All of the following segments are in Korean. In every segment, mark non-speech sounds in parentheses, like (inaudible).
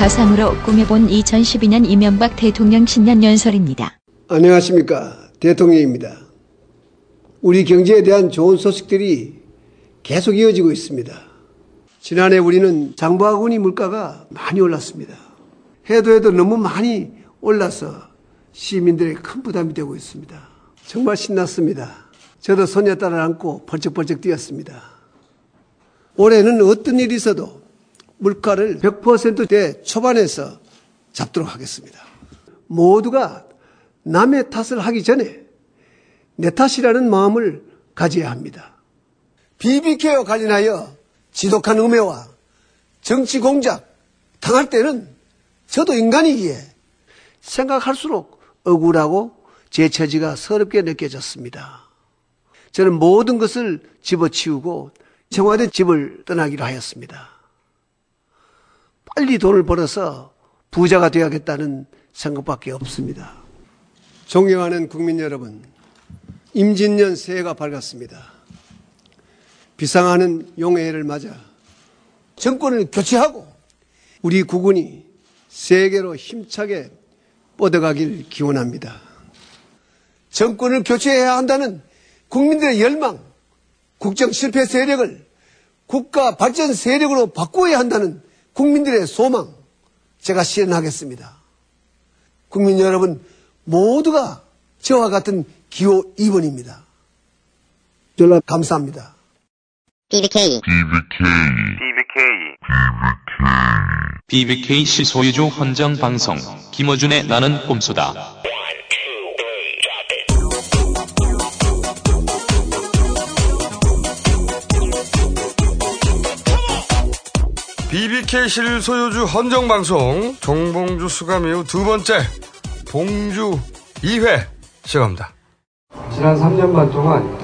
가상으로 꾸며본 2012년 이명박 대통령 신년 연설입니다. 안녕하십니까. 대통령입니다. 우리 경제에 대한 좋은 소식들이 계속 이어지고 있습니다. 지난해 우리는 장부하고니 물가가 많이 올랐습니다. 해도 해도 너무 많이 올라서 시민들의 큰 부담이 되고 있습니다. 정말 신났습니다. 저도 손녀딸을 안고 벌쩍벌쩍 뛰었습니다. 올해는 어떤 일이 있어도 물가를 100%대 초반에서 잡도록 하겠습니다. 모두가 남의 탓을 하기 전에 내 탓이라는 마음을 가져야 합니다. BBK와 관련하여 지독한 음해와 정치 공작 당할 때는 저도 인간이기에 생각할수록 억울하고 제 처지가 서럽게 느껴졌습니다. 저는 모든 것을 집어치우고 청와대 집을 떠나기로 하였습니다. 빨리 돈을 벌어서 부자가 되어야겠다는 생각밖에 없습니다. 존경하는 국민 여러분, 임진년 새해가 밝았습니다. 비상하는 용해를 맞아 정권을 교체하고 우리 국군이 세계로 힘차게 뻗어가길 기원합니다. 정권을 교체해야 한다는 국민들의 열망, 국정 실패 세력을 국가 발전 세력으로 바꾸어야 한다는 국민들의 소망, 제가 실현하겠습니다. 국민 여러분 모두가 저와 같은 기호 2번입니다. 연락 감사합니다. BBK BBK 시소유주 헌정 방송 김어준의 나는 꼼수다. BBK 실 소유주 헌정방송 정봉주 수감 이후 두 번째 봉주 2회 시작합니다. 지난 3년 반 동안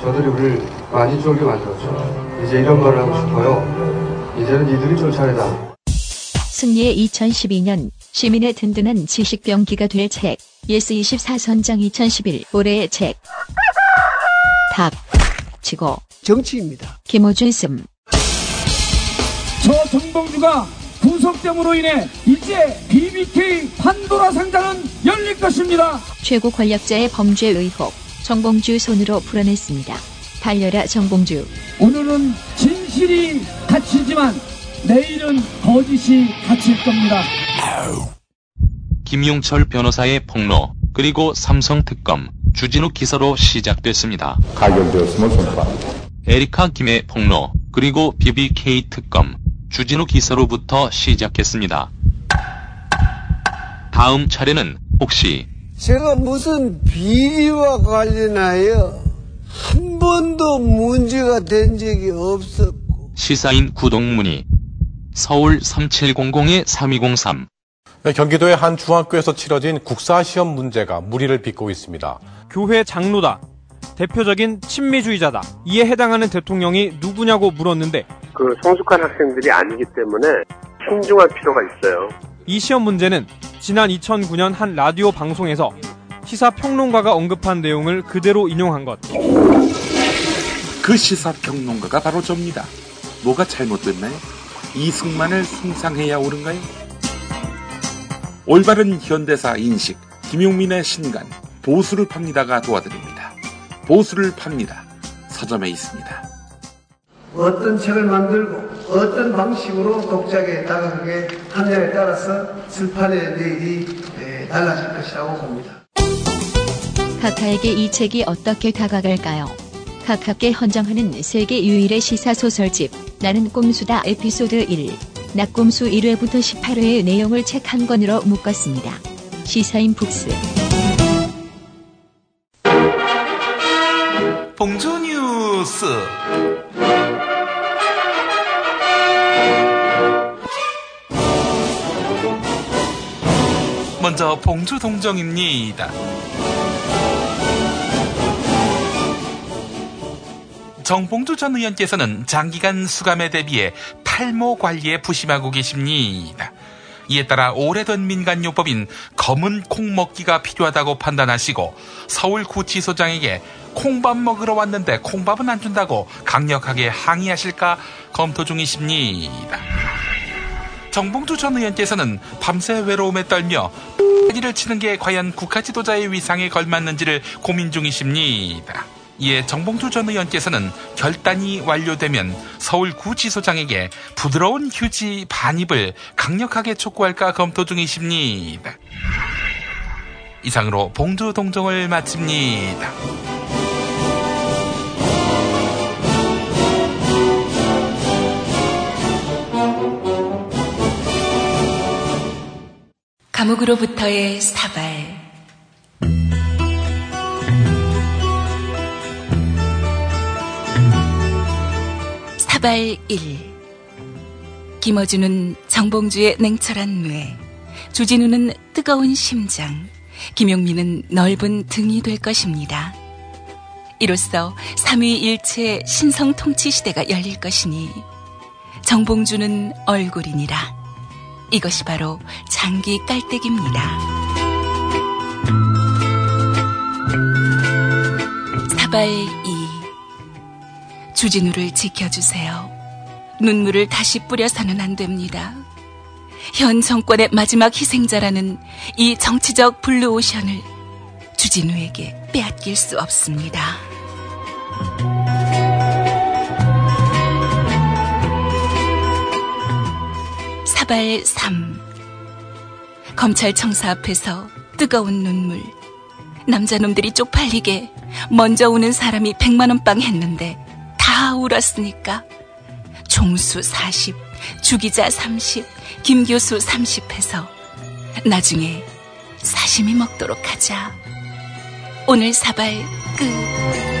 저들이 우리를 많이 쫄게 만들었죠. 이제 이런 말을 하고 싶어요. 이제는 이들이 쫄 차례다. 승리의 2012년 시민의 든든한 지식 병기가 될 책. 예스 24 선정 2011 올해의 책. 닥. 치고. 정치입니다. 김어준 씀. 저 정봉주가 구속됨으로 인해 이제 BBK 판도라 상자는 열릴 것입니다. 최고 권력자의 범죄 의혹. 정봉주 손으로 풀어냈습니다. 달려라 정봉주. 오늘은 진실이 갇히지만 내일은 거짓이 갇힐 겁니다. 김용철 변호사의 폭로 그리고 삼성 특검 주진우 기사로 시작됐습니다. 가결되었음을 선포합니다. 에리카 김의 폭로 그리고 BBK 특검 주진우 기사로부터 시작했습니다. 다음 차례는 혹시 제가 무슨 비리와 관련하여 한 번도 문제가 된 적이 없었고 시사인 구동문이 서울 3700-3203 네, 경기도의 한 중학교에서 치러진 국사시험 문제가 무리를 빚고 있습니다. 교회 장로다. 대표적인 친미주의자다. 이에 해당하는 대통령이 누구냐고 물었는데 그 성숙한 학생들이 아니기 때문에 신중할 필요가 있어요. 이 시험 문제는 지난 2009년 한 라디오 방송에서 시사 평론가가 언급한 내용을 그대로 인용한 것. 그 시사 평론가가 바로 접니다. 뭐가 잘못됐나요? 이승만을 숭상해야 옳은가요? 올바른 현대사 인식, 김용민의 신간, 보수를 팝니다가 도와드립니다. 보수를 팝니다. 서점에 있습니다. 어떤 책을 만들고 어떤 방식으로 독자에게 다가가게 하느냐에 따라서 출판의 내일이 예, 달라질 것이라고 봅니다. 카카에게 이 책이 어떻게 다가갈까요? 카카께 헌정하는 세계 유일의 시사소설집 나는 꼼수다 에피소드 1 낙꼼수 1회부터 18회의 내용을 책 한 권으로 묶었습니다. 시사인 북스 봉주 뉴스 먼저 봉주 동정입니다. 정봉주 전 의원께서는 장기간 수감에 대비해 탈모 관리에 부심하고 계십니다. 이에 따라 오래된 민간요법인 검은 콩 먹기가 필요하다고 판단하시고 서울구치소장에게 콩밥 먹으러 왔는데 콩밥은 안 준다고 강력하게 항의하실까 검토 중이십니다. 정봉주 전 의원께서는 밤새 외로움에 떨며 이를 치는 게 과연 국가 지도자의 위상에 걸맞는지를 고민 중이십니다. 이에 정봉주 전 의원께서는 결단이 완료되면 서울구치소장에게 부드러운 휴지 반입을 강력하게 촉구할까 검토 중이십니다. 이상으로 봉주 동정을 마칩니다. 감옥으로부터의 사발 사발 1 김어준은 정봉주의 냉철한 뇌 주진우는 뜨거운 심장 김용민은 넓은 등이 될 것입니다. 이로써 삼위일체 신성 통치 시대가 열릴 것이니 정봉주는 얼굴이니라. 이것이 바로 장기 깔때기입니다. 사발 2 주진우를 지켜주세요. 눈물을 다시 뿌려서는 안 됩니다. 현 정권의 마지막 희생자라는 이 정치적 블루오션을 주진우에게 빼앗길 수 없습니다. 사발 3 검찰청사 앞에서 뜨거운 눈물 남자놈들이 쪽팔리게 먼저 우는 사람이 100만원 빵 했는데 다 울었으니까 종수 40, 주기자 30, 김교수 30 해서 나중에 사심이 먹도록 하자. 오늘 사발 끝.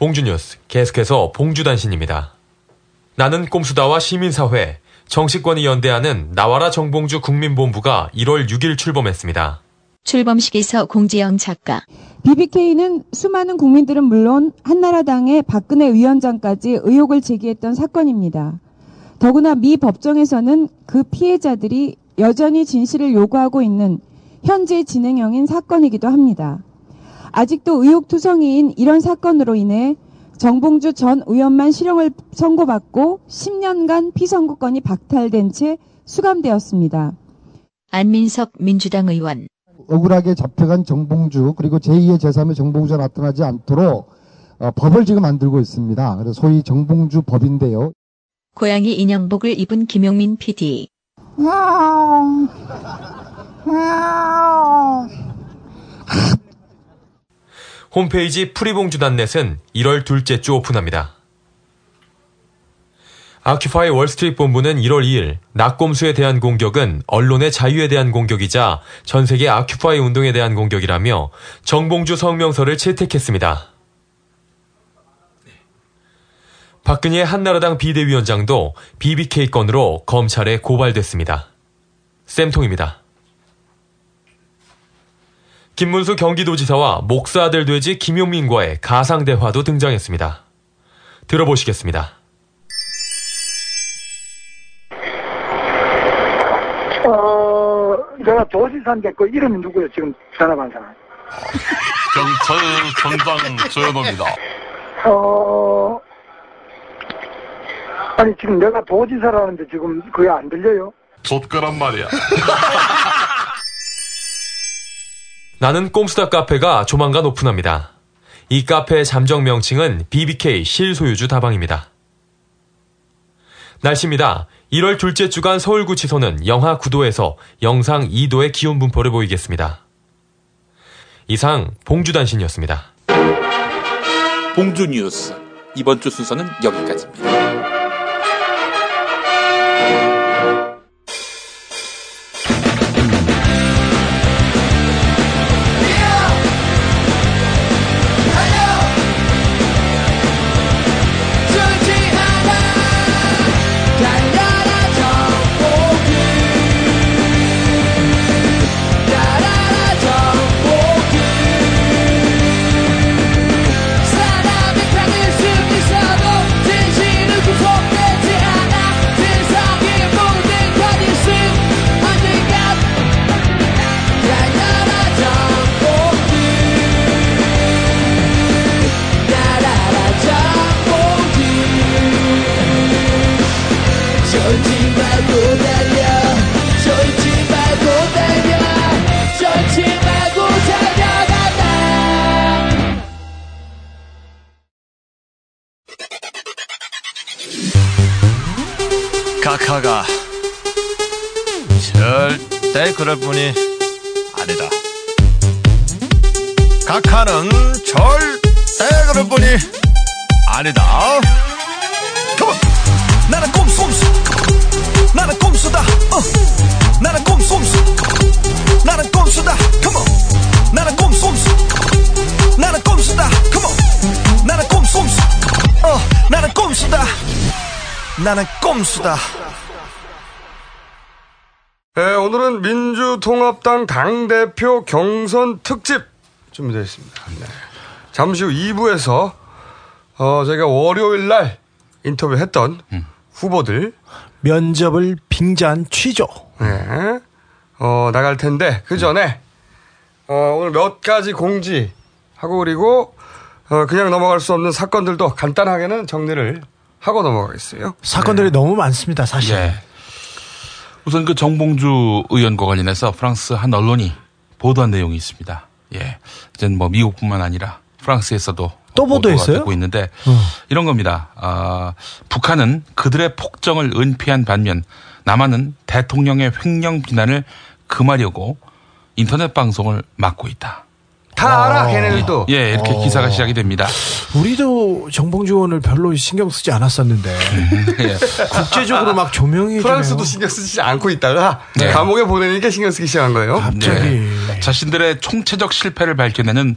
봉주 뉴스 계속해서 봉주단신입니다. 나는 꼼수다와 시민사회, 정치권이 연대하는 나와라 정봉주 국민본부가 1월 6일 출범했습니다. 출범식에서 공지영 작가. BBK는 수많은 국민들은 물론 한나라당의 박근혜 위원장까지 의혹을 제기했던 사건입니다. 더구나 미 법정에서는 그 피해자들이 여전히 진실을 요구하고 있는 현재 진행형인 사건이기도 합니다. 아직도 의혹투성이인 이런 사건으로 인해 정봉주 전 의원만 실형을 선고받고 10년간 피선거권이 박탈된 채 수감되었습니다. 안민석 민주당 의원. 억울하게 잡혀간 정봉주 그리고 제2의 제3의 정봉주가 나타나지 않도록 어, 법을 지금 만들고 있습니다. 그래서 소위 정봉주 법인데요. 고양이 인형복을 입은 김용민 PD. 홈페이지 프리봉주단넷은 1월 둘째 주 오픈합니다. 아큐파이 월스트리트 본부는 1월 2일 낙곰수에 대한 공격은 언론의 자유에 대한 공격이자 전 세계 아큐파이 운동에 대한 공격이라며 정봉주 성명서를 채택했습니다. 박근혜 한나라당 비대위원장도 BBK 건으로 검찰에 고발됐습니다. 쌤통입니다. 김문수 경기도지사와 목사들 돼지 김용민과의 가상 대화도 등장했습니다. 들어보시겠습니다. 어, 제가 도지사인데 그 이름이 누구예요? 지금 전화 받은 사람. 경찰 청장 조현호입니다. 어, 아니 지금 내가 도지사라는데 지금 그게 안 들려요? 좆거란 말이야. (laughs) 나는 꼼수다 카페가 조만간 오픈합니다. 이 카페의 잠정 명칭은 BBK 실소유주 다방입니다. 날씨입니다. 1월 둘째 주간 서울구치소는 영하 9도에서 영상 2도의 기온 분포를 보이겠습니다. 이상 봉주단신이었습니다. 봉주 뉴스 이번 주 순서는 여기까지입니다. 민주통합당 당대표 경선 특집 준비되어 있습니다. 네. 잠시 후 2부에서 어, 저희가 월요일 날 인터뷰했던 후보들 면접을 빙자한 취조. 네. 어, 나갈 텐데 그 전에 어, 오늘 몇 가지 공지 하고 그리고 어, 그냥 넘어갈 수 없는 사건들도 간단하게는 정리를 하고 넘어가겠어요. 사건들이 너무 많습니다, 사실. 예. 우선 그 정봉주 의원과 관련해서 프랑스 한 언론이 보도한 내용이 있습니다. 예. 이젠 뭐 미국뿐만 아니라 프랑스에서도 또 보도했어요? 되고 있는데 이런 겁니다. 아, 북한은 그들의 폭정을 은폐한 반면 남한은 대통령의 횡령 비난을 금하려고 인터넷 방송을 막고 있다. 다 알아, 걔네들도. 예, 이렇게 어. 기사가 시작이 됩니다. 우리도 정봉주 의원을 별로 신경 쓰지 않았었는데 예. 국제적으로 막 조명이 프랑스도 신경 쓰지 않고 있다가 네. 감옥에 보내니까 신경 쓰기 시작한 거예요. 네. 자신들의 총체적 실패를 밝혀내는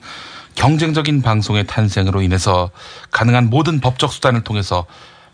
경쟁적인 방송의 탄생으로 인해서 가능한 모든 법적 수단을 통해서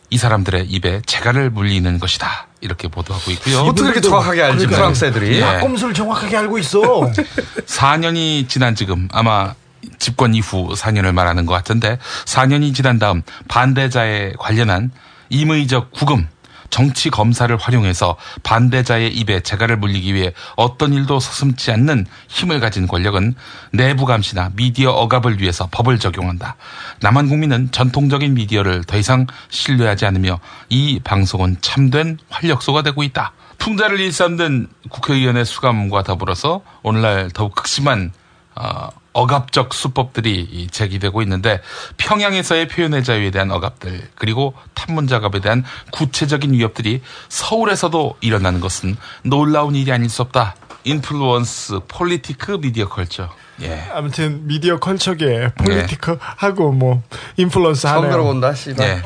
이 사람들의 입에 재갈을 물리는 것이다. 이렇게 보도하고 있고요. 어떻게 그렇게 정확하게 알지, 그러니까요. 프랑스 애들이? 예. 꼼수를 정확하게 알고 있어. (laughs) 4년이 지난 지금 아마 집권 이후 4년을 말하는 것 같은데 4년이 지난 다음 반대자에 관련한 임의적 구금 정치 검사를 활용해서 반대자의 입에 재갈을 물리기 위해 어떤 일도 서슴지 않는 힘을 가진 권력은 내부 감시나 미디어 억압을 위해서 법을 적용한다. 남한 국민은 전통적인 미디어를 더 이상 신뢰하지 않으며 이 방송은 참된 활력소가 되고 있다. 풍자를 일삼는 국회의원의 수감과 더불어서 오늘날 더욱 극심한 어, 억압적 수법들이 이 제기되고 있는데 평양에서의 표현의 자유에 대한 억압들 그리고 탐문 작업에 대한 구체적인 위협들이 서울에서도 일어나는 것은 놀라운 일이 아닐 수 없다. influence politique 미디어 culture. 예. 아무튼 미디어 culture계 politique 하고 뭐 influence 하네요. 처음 들어본다, 씨발. 예.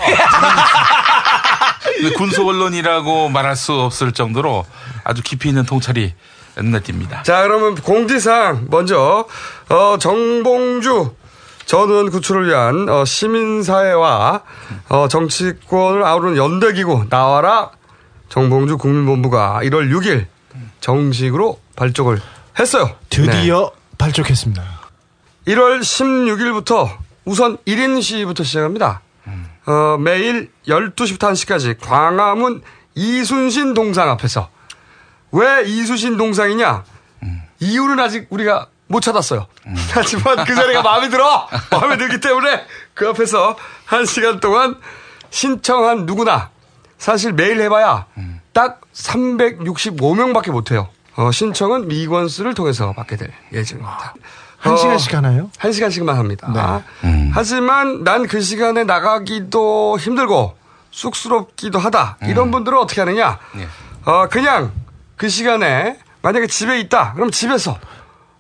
군소 언론이라고 말할 수 없을 정도로 아주 깊이 있는 통찰이 띕니다. 자, 그러면 공지사항 먼저 어, 정봉주 전 의원 구출을 위한 어, 시민사회와 어, 정치권을 아우르는 연대기구 나와라 정봉주 국민본부가 1월 6일 정식으로 발족을 했어요. 드디어 발족했습니다. 1월 16일부터 우선 1인 시위부터 시작합니다. 어, 매일 12시부터 1시까지 광화문 이순신 동상 앞에서 왜 이순신 동상이냐? 이유는 아직 우리가 못 찾았어요. 하지만 그 자리가 마음에 들어! 마음에 들기 때문에 그 앞에서 1시간 동안 신청한 누구나 사실 매일 해봐야 딱 365명밖에 못해요. 어, 신청은 미건스를 통해서 받게 될 예정입니다. 한 시간씩 하나요? 한 시간씩만 합니다. 하지만 난 그 시간에 나가기도 힘들고 쑥스럽기도 하다. 이런 분들은 어떻게 하느냐? 어, 그냥 그 시간에 만약에 집에 있다. 그럼 집에서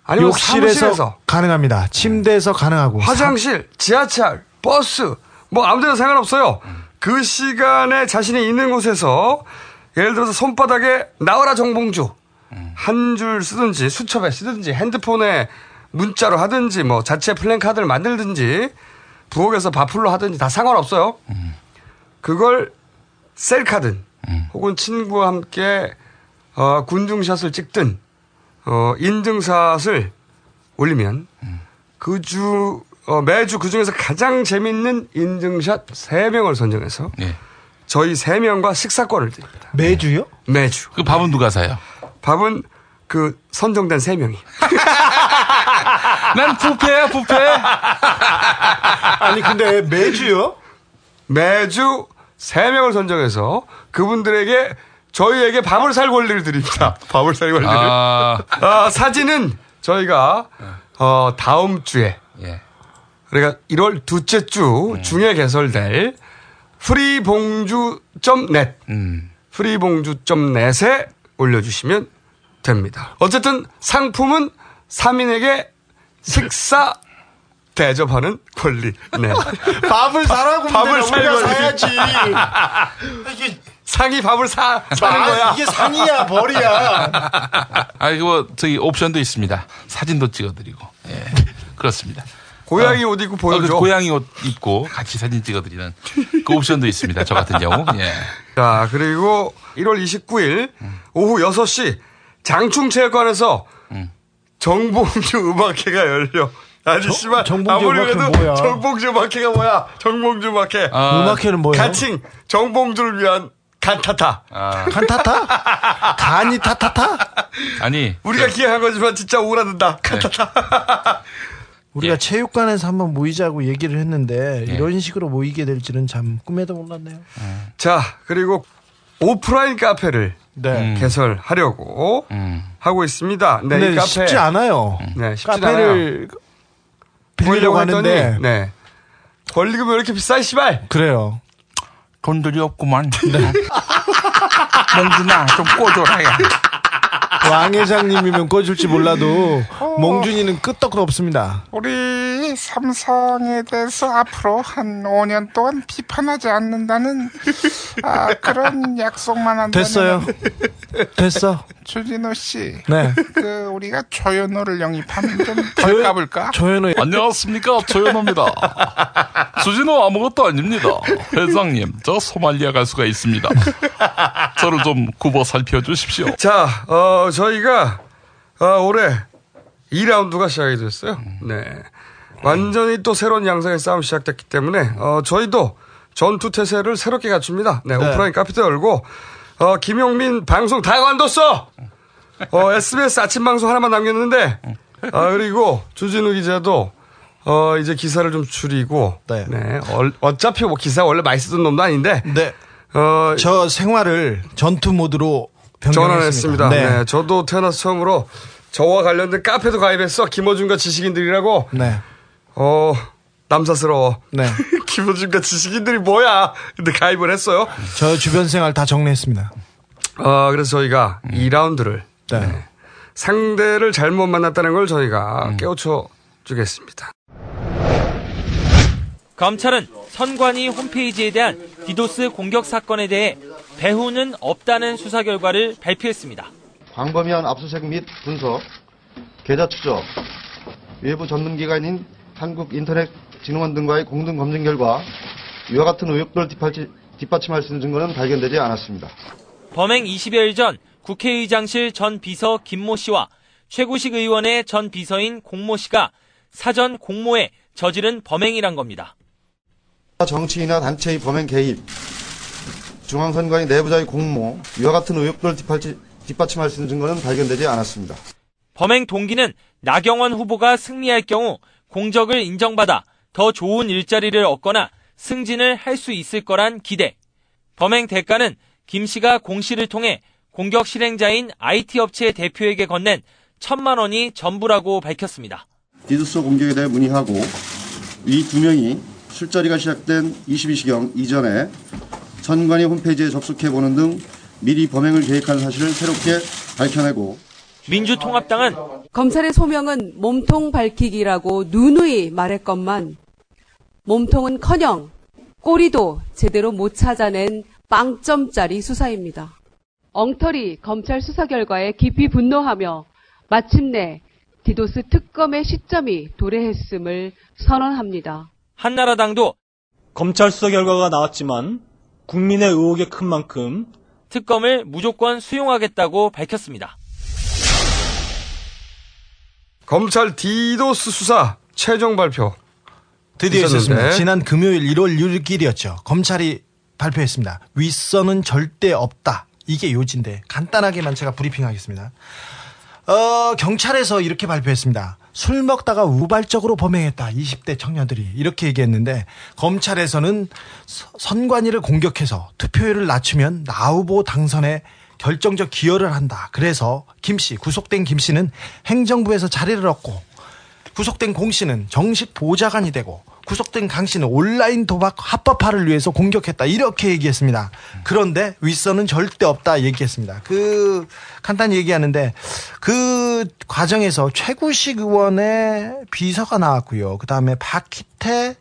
아니면 욕실에서 사무실에서 가능합니다. 침대에서 가능하고 화장실, 지하철, 버스, 뭐 아무 데나 상관없어요. 그 시간에 자신이 있는 곳에서 예를 들어서 손바닥에 나와라 정봉주 한 줄 쓰든지 수첩에 쓰든지 핸드폰에 문자로 하든지 뭐 자체 플랜카드를 만들든지 부엌에서 바풀로 하든지 다 상관없어요. 그걸 셀카든 혹은 친구와 함께 어, 군중샷을 찍든 어, 인증샷을 올리면 그주 어, 매주 그 중에서 가장 재밌는 인증샷 3명을 선정해서 저희 3명과 식사권을 드립니다. 매주요? 매주. 그 밥은 누가 사요? 밥은 그 선정된 3명이. 난 부패야, 부패. 아니, 근데 매주요? 매주 3명을 선정해서 그분들에게 저희에게 밥을 살 권리를 드립니다. (laughs) 밥을 살 권리를. 아. 아, 사진은 저희가 어, 다음 주에 예. 그러니까 1월 둘째 주 중에 개설될 프리봉주.net 음. 프리봉주.net에 올려주시면 됩니다. 어쨌든 상품은 3인에게 식사 대접하는 권리. 네. (laughs) 밥을 사라고 밥을 우리가. 사야지. (laughs) 상이 밥을 사, 사는 아, 거야. 이게 상이야, 벌이야. (laughs) 아, 이거 뭐 저기 옵션도 있습니다. 사진도 찍어드리고. 예. 그렇습니다. 고양이 옷 입고 보여줘. 그 고양이 옷 입고 같이 사진 찍어드리는 그 옵션도 있습니다. 저 같은 경우. 예. 자, 그리고 1월 29일 오후 6시 장충체육관에서 정봉주 음악회가 열려. 아니, 씨발. 정봉주 아무리 그래도 뭐야? 정봉주 음악회가 뭐야? 정봉주 음악회. 아, 음악회는 뭐예요? 가칭 정봉주를 위한 간타타. 아, 칸타타? 간이 타타타? 아니. 우리가 기획한 거지만 진짜 오라든다. 간타타. (laughs) 우리가 예. 체육관에서 한번 모이자고 얘기를 했는데 예. 이런 식으로 모이게 될지는 참 꿈에도 몰랐네요. 자, 그리고 오프라인 카페를 네. 개설하려고 음. 하고 있습니다. 네, 이 카페. 쉽지 않아요. 네, 쉽지 않아요. 카페를 빌리려고 했더니, 하는데 네. 권리금이 왜 이렇게 비싸, 씨발? 그래요. 돈들이 없구만. (laughs) 몽준아, 좀 꿔줘라 야. 왕 회장님이면 꺼줄지 몰라도 몽준이는 끄떡도 없습니다. 우리 삼성에 대해서 앞으로 한 5년 동안 비판하지 않는다는 아, 그런 약속만 한다면 됐어요. 됐어. 주진우 씨, 네. 그 우리가 조현호를 영입하면 좀덜 까불까? 조현호 안녕하십니까 조현호입니다. 수진호 아무것도 아닙니다. 회장님 저 소말리아 갈 수가 있습니다. 저를 좀 굽어 살펴주십시오. 자, 어, 저희가, 어, 올해 2라운드가 시작이 됐어요. 네. 완전히 또 새로운 양상의 싸움이 시작됐기 때문에, 어, 저희도 전투 태세를 새롭게 갖춥니다. 네, 네. 오프라인 카페도 열고, 어, 김용민 방송 다 관뒀어! 어, SBS 아침 방송 하나만 남겼는데, 아, 그리고 주진우 기자도, 어, 이제 기사를 좀 줄이고, 네. 네. 어, 차피 뭐 기사 원래 많이 쓰던 놈도 아닌데, 네. 어, 저 생활을 전투 모드로. 전환했습니다. 네. 저도 태어나서 처음으로 저와 관련된 카페도 가입했어. 김어준과 지식인들이라고. 네. 어, 남사스러워. 네. (laughs) 김어준과 지식인들이 뭐야? 근데 가입을 했어요. 저 주변 생활 다 정리했습니다. 어, 그래서 저희가 음. 2라운드를 네. 상대를 잘못 만났다는 걸 저희가 음. 깨우쳐 주겠습니다. 검찰은 선관위 홈페이지에 대한 디도스 공격 사건에 대해 배후는 없다는 수사 결과를 발표했습니다. 광범위한 압수수색 및 분석, 계좌 추적, 외부 전문기관인 한국인터넷진흥원 등과의 공동 검증 결과 이와 같은 의혹들을 뒷받침할 수 있는 증거는 발견되지 않았습니다. 범행 20여일 전 국회의장실 전 비서 김모 씨와 최구식 의원의 전 비서인 공모 씨가 사전 공모에 저지른 범행이란 겁니다. 정치인이나 단체의 범행 개입, 중앙선관위 내부자의 공모, 이와 같은 의혹들을 뒷받침할 수 있는 증거는 발견되지 않았습니다. 범행 동기는 나경원 후보가 승리할 경우 공적을 인정받아 더 좋은 일자리를 얻거나 승진을 할 수 있을 거란 기대. 범행 대가는 김 씨가 공 씨를 통해 공격 실행자인 IT 업체 대표에게 건넨 천만 원이 전부라고 밝혔습니다. 디드스 공격에 대해 문의하고 이 두 명이 술자리가 시작된 22시경 이전에 선관위 홈페이지에 접속해보는 등 미리 범행을 계획한 사실을 새롭게 밝혀내고 민주통합당은 검찰의 소명은 몸통 밝히기라고 누누이 말했건만 몸통은커녕 꼬리도 제대로 못 찾아낸 빵점짜리 수사입니다. 엉터리 검찰 수사 결과에 깊이 분노하며 마침내 디도스 특검의 시점이 도래했음을 선언합니다. 한나라당도 검찰 수사 결과가 나왔지만 국민의 의혹이 큰 만큼 특검을 무조건 수용하겠다고 밝혔습니다. 검찰 디도스 수사 최종 발표. 드디어. 있었습니다. 지난 금요일 1월 6일이었죠. 검찰이 발표했습니다. 윗선은 절대 없다. 이게 요지인데 간단하게만 제가 브리핑하겠습니다. 어, 경찰에서 이렇게 발표했습니다. 술 먹다가 우발적으로 범행했다. 20대 청년들이 이렇게 얘기했는데 검찰에서는 서- 선관위를 공격해서 투표율을 낮추면 나 후보 당선에 결정적 기여를 한다. 그래서 김 씨, 구속된 김 씨는 행정부에서 자리를 얻고 구속된 공 씨는 정식 보좌관이 되고 구속된 강 씨는 온라인 도박 합법화를 위해서 공격했다 이렇게 얘기했습니다. 그런데 윗선은 절대 없다 얘기했습니다. 그 간단히 얘기하는데 그 과정에서 최구식 의원의 비서가 나왔고요. 그 다음에 박희태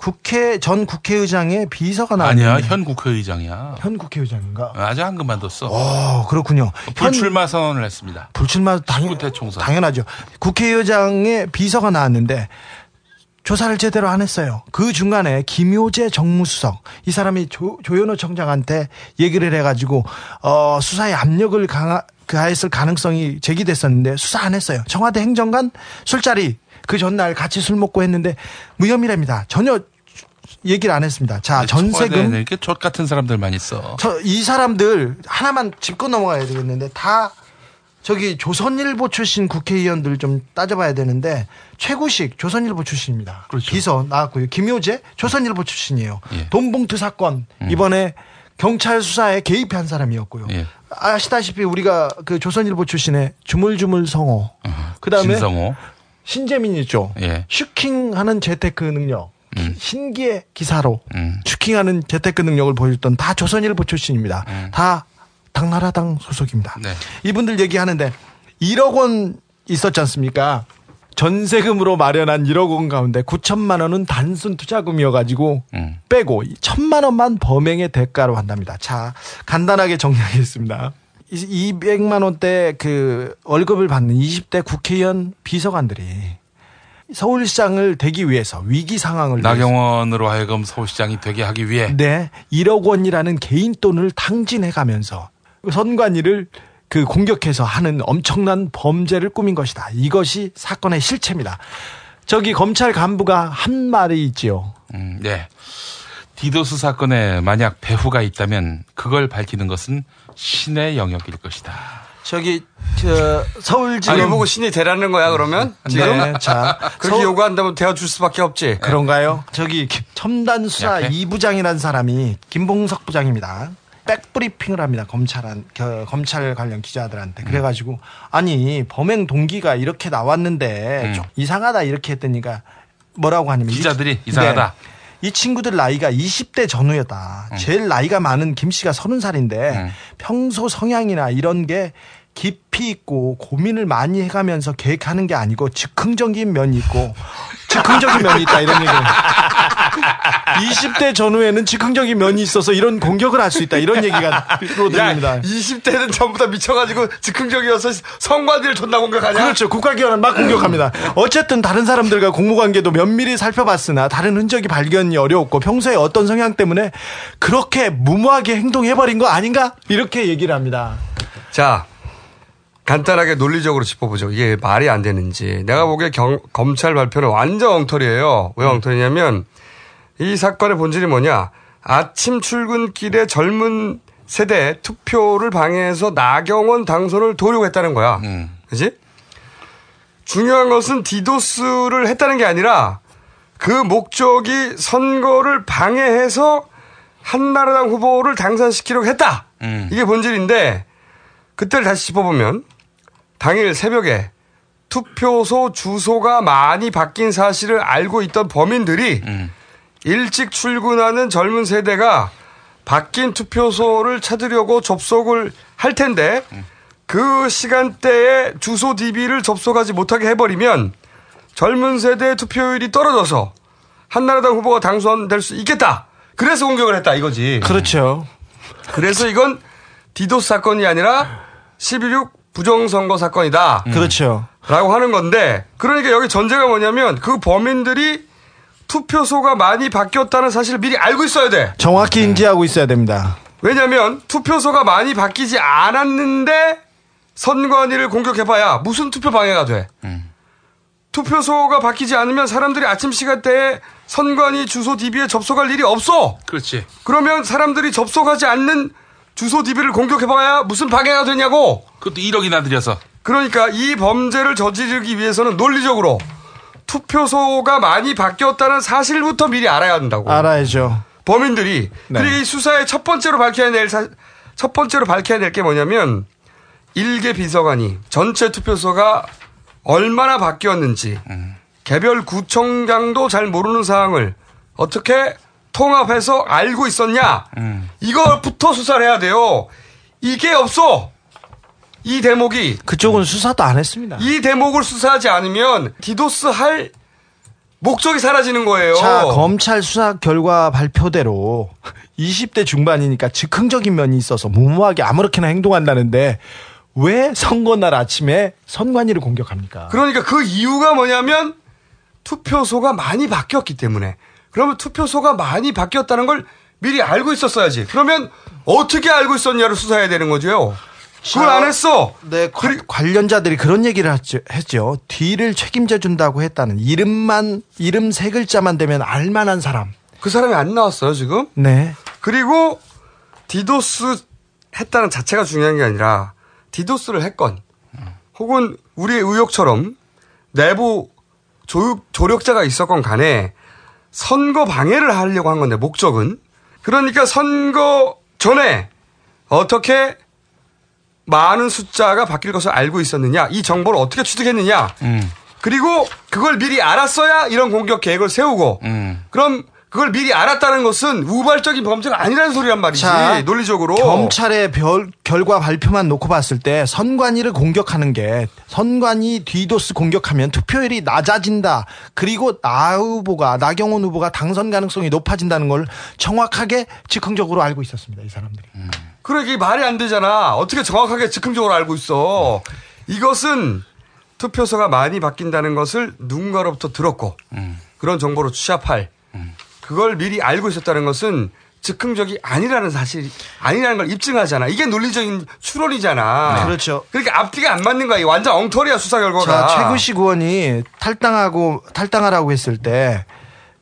국회 전 국회의장의 비서가 나왔는데 아니야 현 국회의장이야. 현 국회의장인가? 아직 안 그만뒀어. 어 그렇군요. 불출마 선언을 했습니다. 불출마 당연, 총선. 당연하죠. 국회의장의 비서가 나왔는데 조사를 제대로 안 했어요. 그 중간에 김효재 정무수석 이 사람이 조, 조현호 청장한테 얘기를 해가지고 어, 수사에 압력을 강하, 가했을 가능성이 제기됐었는데 수사 안 했어요. 청와대 행정관 술자리 그 전날 같이 술 먹고 했는데 무혐의랍니다. 전혀 얘기를 안 했습니다. 자 전세금 이렇게 족 같은 사람들만 있어. 저 이 사람들 하나만 짚고 넘어가야 되겠는데 다 저기 조선일보 출신 국회의원들 좀 따져봐야 되는데 최구식 조선일보 출신입니다. 비서 나왔고요. 김효재 조선일보 출신이에요. 돈봉투 사건 이번에 경찰 수사에 개입한 사람이었고요. 아시다시피 우리가 그 조선일보 출신의 주물주물 성호 그다음에 신성호. 신재민 있죠. 예. 슈킹하는 재테크 능력. 음. 신기의 기사로 슈킹하는 재테크 능력을 보여줬던 다 조선일보 출신입니다. 다 당나라당 소속입니다. 네. 이분들 얘기하는데 1억 원 있었지 않습니까? 전세금으로 마련한 1억 원 가운데 9천만 원은 단순 투자금이어가지고 음. 빼고 1천만 원만 범행의 대가로 한답니다. 자, 간단하게 정리하겠습니다. 200만 원대 그 월급을 받는 20대 국회의원 비서관들이 서울시장을 되기 위해서 위기 상황을 나경원으로 하여금 서울시장이 되게 하기 위해 네, 1억 원이라는 개인 돈을 탕진해 가면서 선관위를 그 공격해서 하는 엄청난 범죄를 꾸민 것이다. 이것이 사건의 실체입니다. 저기 검찰 간부가 한 말이 있지요. 음, 네. 디도스 사건에 만약 배후가 있다면 그걸 밝히는 것은 신의 영역일 것이다. 저기 저 서울지검 아니 보고 신이 되라는 거야 그러면 지금 네, 자 그렇게 서울- 요구한다면 되어 줄 수밖에 없지. 그런가요? 저기 첨단 수사 약해? 2부장이라는 사람이 김봉석 부장입니다. 백브리핑을 합니다. 검찰한 겨- 검찰 관련 기자들한테 그래가지고 아니 범행 동기가 이렇게 나왔는데 음. 좀 이상하다 이렇게 했더니가 뭐라고 하냐면 기자들이 이- 이상하다. 네. 이 친구들 나이가 20대 전후였다. 제일 나이가 많은 김 씨가 30살인데 평소 성향이나 이런 게 깊이 있고 고민을 많이 해가면서 계획하는 게 아니고 즉흥적인 면이 있고 즉흥적인 면이 있다 이런 얘기를 20대 전후에는 즉흥적인 면이 있어서 이런 공격을 할 수 있다 이런 얘기가 들립니다. 20대는 전부 다 미쳐가지고 즉흥적이어서 성관위를 존나 공격하냐? 그렇죠. 국가기관을 막 공격합니다. 어쨌든 다른 사람들과 공무관계도 면밀히 살펴봤으나 다른 흔적이 발견이 어려웠고 평소에 어떤 성향 때문에 그렇게 무모하게 행동해버린 거 아닌가? 이렇게 얘기를 합니다. 자, 간단하게 논리적으로 짚어보죠. 이게 말이 안 되는지. 내가 보기에 경- 검찰 발표는 완전 엉터리예요. 왜 엉터리냐면 이 사건의 본질이 뭐냐. 아침 출근길에 젊은 세대 투표를 방해해서 나경원 당선을 도려고 했다는 거야. 그지? 중요한 것은 디도스를 했다는 게 아니라 그 목적이 선거를 방해해서 한나라당 후보를 당선시키려고 했다. 이게 본질인데 그때를 다시 짚어보면 당일 새벽에 투표소 주소가 많이 바뀐 사실을 알고 있던 범인들이 일찍 출근하는 젊은 세대가 바뀐 투표소를 찾으려고 접속을 할 텐데 그 시간대에 주소 DB를 접속하지 못하게 해버리면 젊은 세대의 투표율이 떨어져서 한나라당 후보가 당선될 수 있겠다. 그래서 공격을 했다 이거지. 그렇죠. 그래서 이건 디도스 사건이 아니라 11.6 부정선거 사건이다. 그렇죠. 라고 하는 건데, 그러니까 여기 전제가 뭐냐면 그 범인들이 투표소가 많이 바뀌었다는 사실을 미리 알고 있어야 돼. 정확히 인지하고 있어야 됩니다. 왜냐면 투표소가 많이 바뀌지 않았는데 선관위를 공격해봐야 무슨 투표 방해가 돼. 투표소가 바뀌지 않으면 사람들이 아침 시간대에 선관위 주소 DB에 접속할 일이 없어. 그렇지. 그러면 사람들이 접속하지 않는 주소 DB를 공격해봐야 무슨 방해가 되냐고. 그것도 1억이나 들여서. 그러니까 이 범죄를 저지르기 위해서는 논리적으로 투표소가 많이 바뀌었다는 사실부터 미리 알아야 한다고. 알아야죠. 범인들이. 네. 그리고 이 수사의 첫 번째로 밝혀야 될, 사- 첫 번째로 밝혀야 될 게 뭐냐면 일개 비서관이 전체 투표소가 얼마나 바뀌었는지 개별 구청장도 잘 모르는 사항을 어떻게 통합해서 알고 있었냐? 이것부터 수사를 해야 돼요. 이게 없어. 이 대목이 그쪽은 수사도 안 했습니다. 이 대목을 수사하지 않으면 디도스 할 목적이 사라지는 거예요. 자, 검찰 수사 결과 발표대로 (laughs) 20대 중반이니까 즉흥적인 면이 있어서 무모하게 아무렇게나 행동한다는데 왜 선거 날 아침에 선관위를 공격합니까? 그러니까 그 이유가 뭐냐면 투표소가 많이 바뀌었기 때문에. 그러면 투표소가 많이 바뀌었다는 걸 미리 알고 있었어야지. 그러면 어떻게 알고 있었냐를 수사해야 되는 거죠. 그걸 안 했어. 네, 관- 관련자들이 그런 얘기를 했죠. 뒤를 책임져 준다고 했다는 이름만 이름 세 글자만 되면 알만한 사람. 그 사람이 안 나왔어요 지금. 네. 그리고 디도스 했다는 자체가 중요한 게 아니라 디도스를 했건 혹은 우리의 의혹처럼 내부 조, 조력자가 있었건 간에 선거 방해를 하려고 한 건데 목적은? 그러니까 선거 전에 어떻게 많은 숫자가 바뀔 것을 알고 있었느냐 이 정보를 어떻게 취득했느냐. 그리고 그걸 미리 알았어야 이런 공격 계획을 세우고. 그럼 그걸 미리 알았다는 것은 우발적인 범죄가 아니라는 소리란 말이지 자, 논리적으로 검찰의 별, 결과 발표만 놓고 봤을 때 선관위를 공격하는 게 선관위 뒤도스 공격하면 투표율이 낮아진다. 그리고 나 후보가 나경원 후보가 당선 가능성이 높아진다는 걸 정확하게 즉흥적으로 알고 있었습니다. 이 사람들이. 그래 이게 말이 안 되잖아 어떻게 정확하게 즉흥적으로 알고 있어 이것은 투표소가 많이 바뀐다는 것을 누군가로부터 들었고 그런 정보로 취합할 그걸 미리 알고 있었다는 것은 즉흥적이 아니라는 사실 아니라는 걸 입증하잖아. 이게 논리적인 추론이잖아. 그렇죠. 그러니까 앞뒤가 안 맞는 거야. 완전 엉터리야 수사 결과가. 자, 최구식 의원이 탈당하고 탈당하라고 했을 때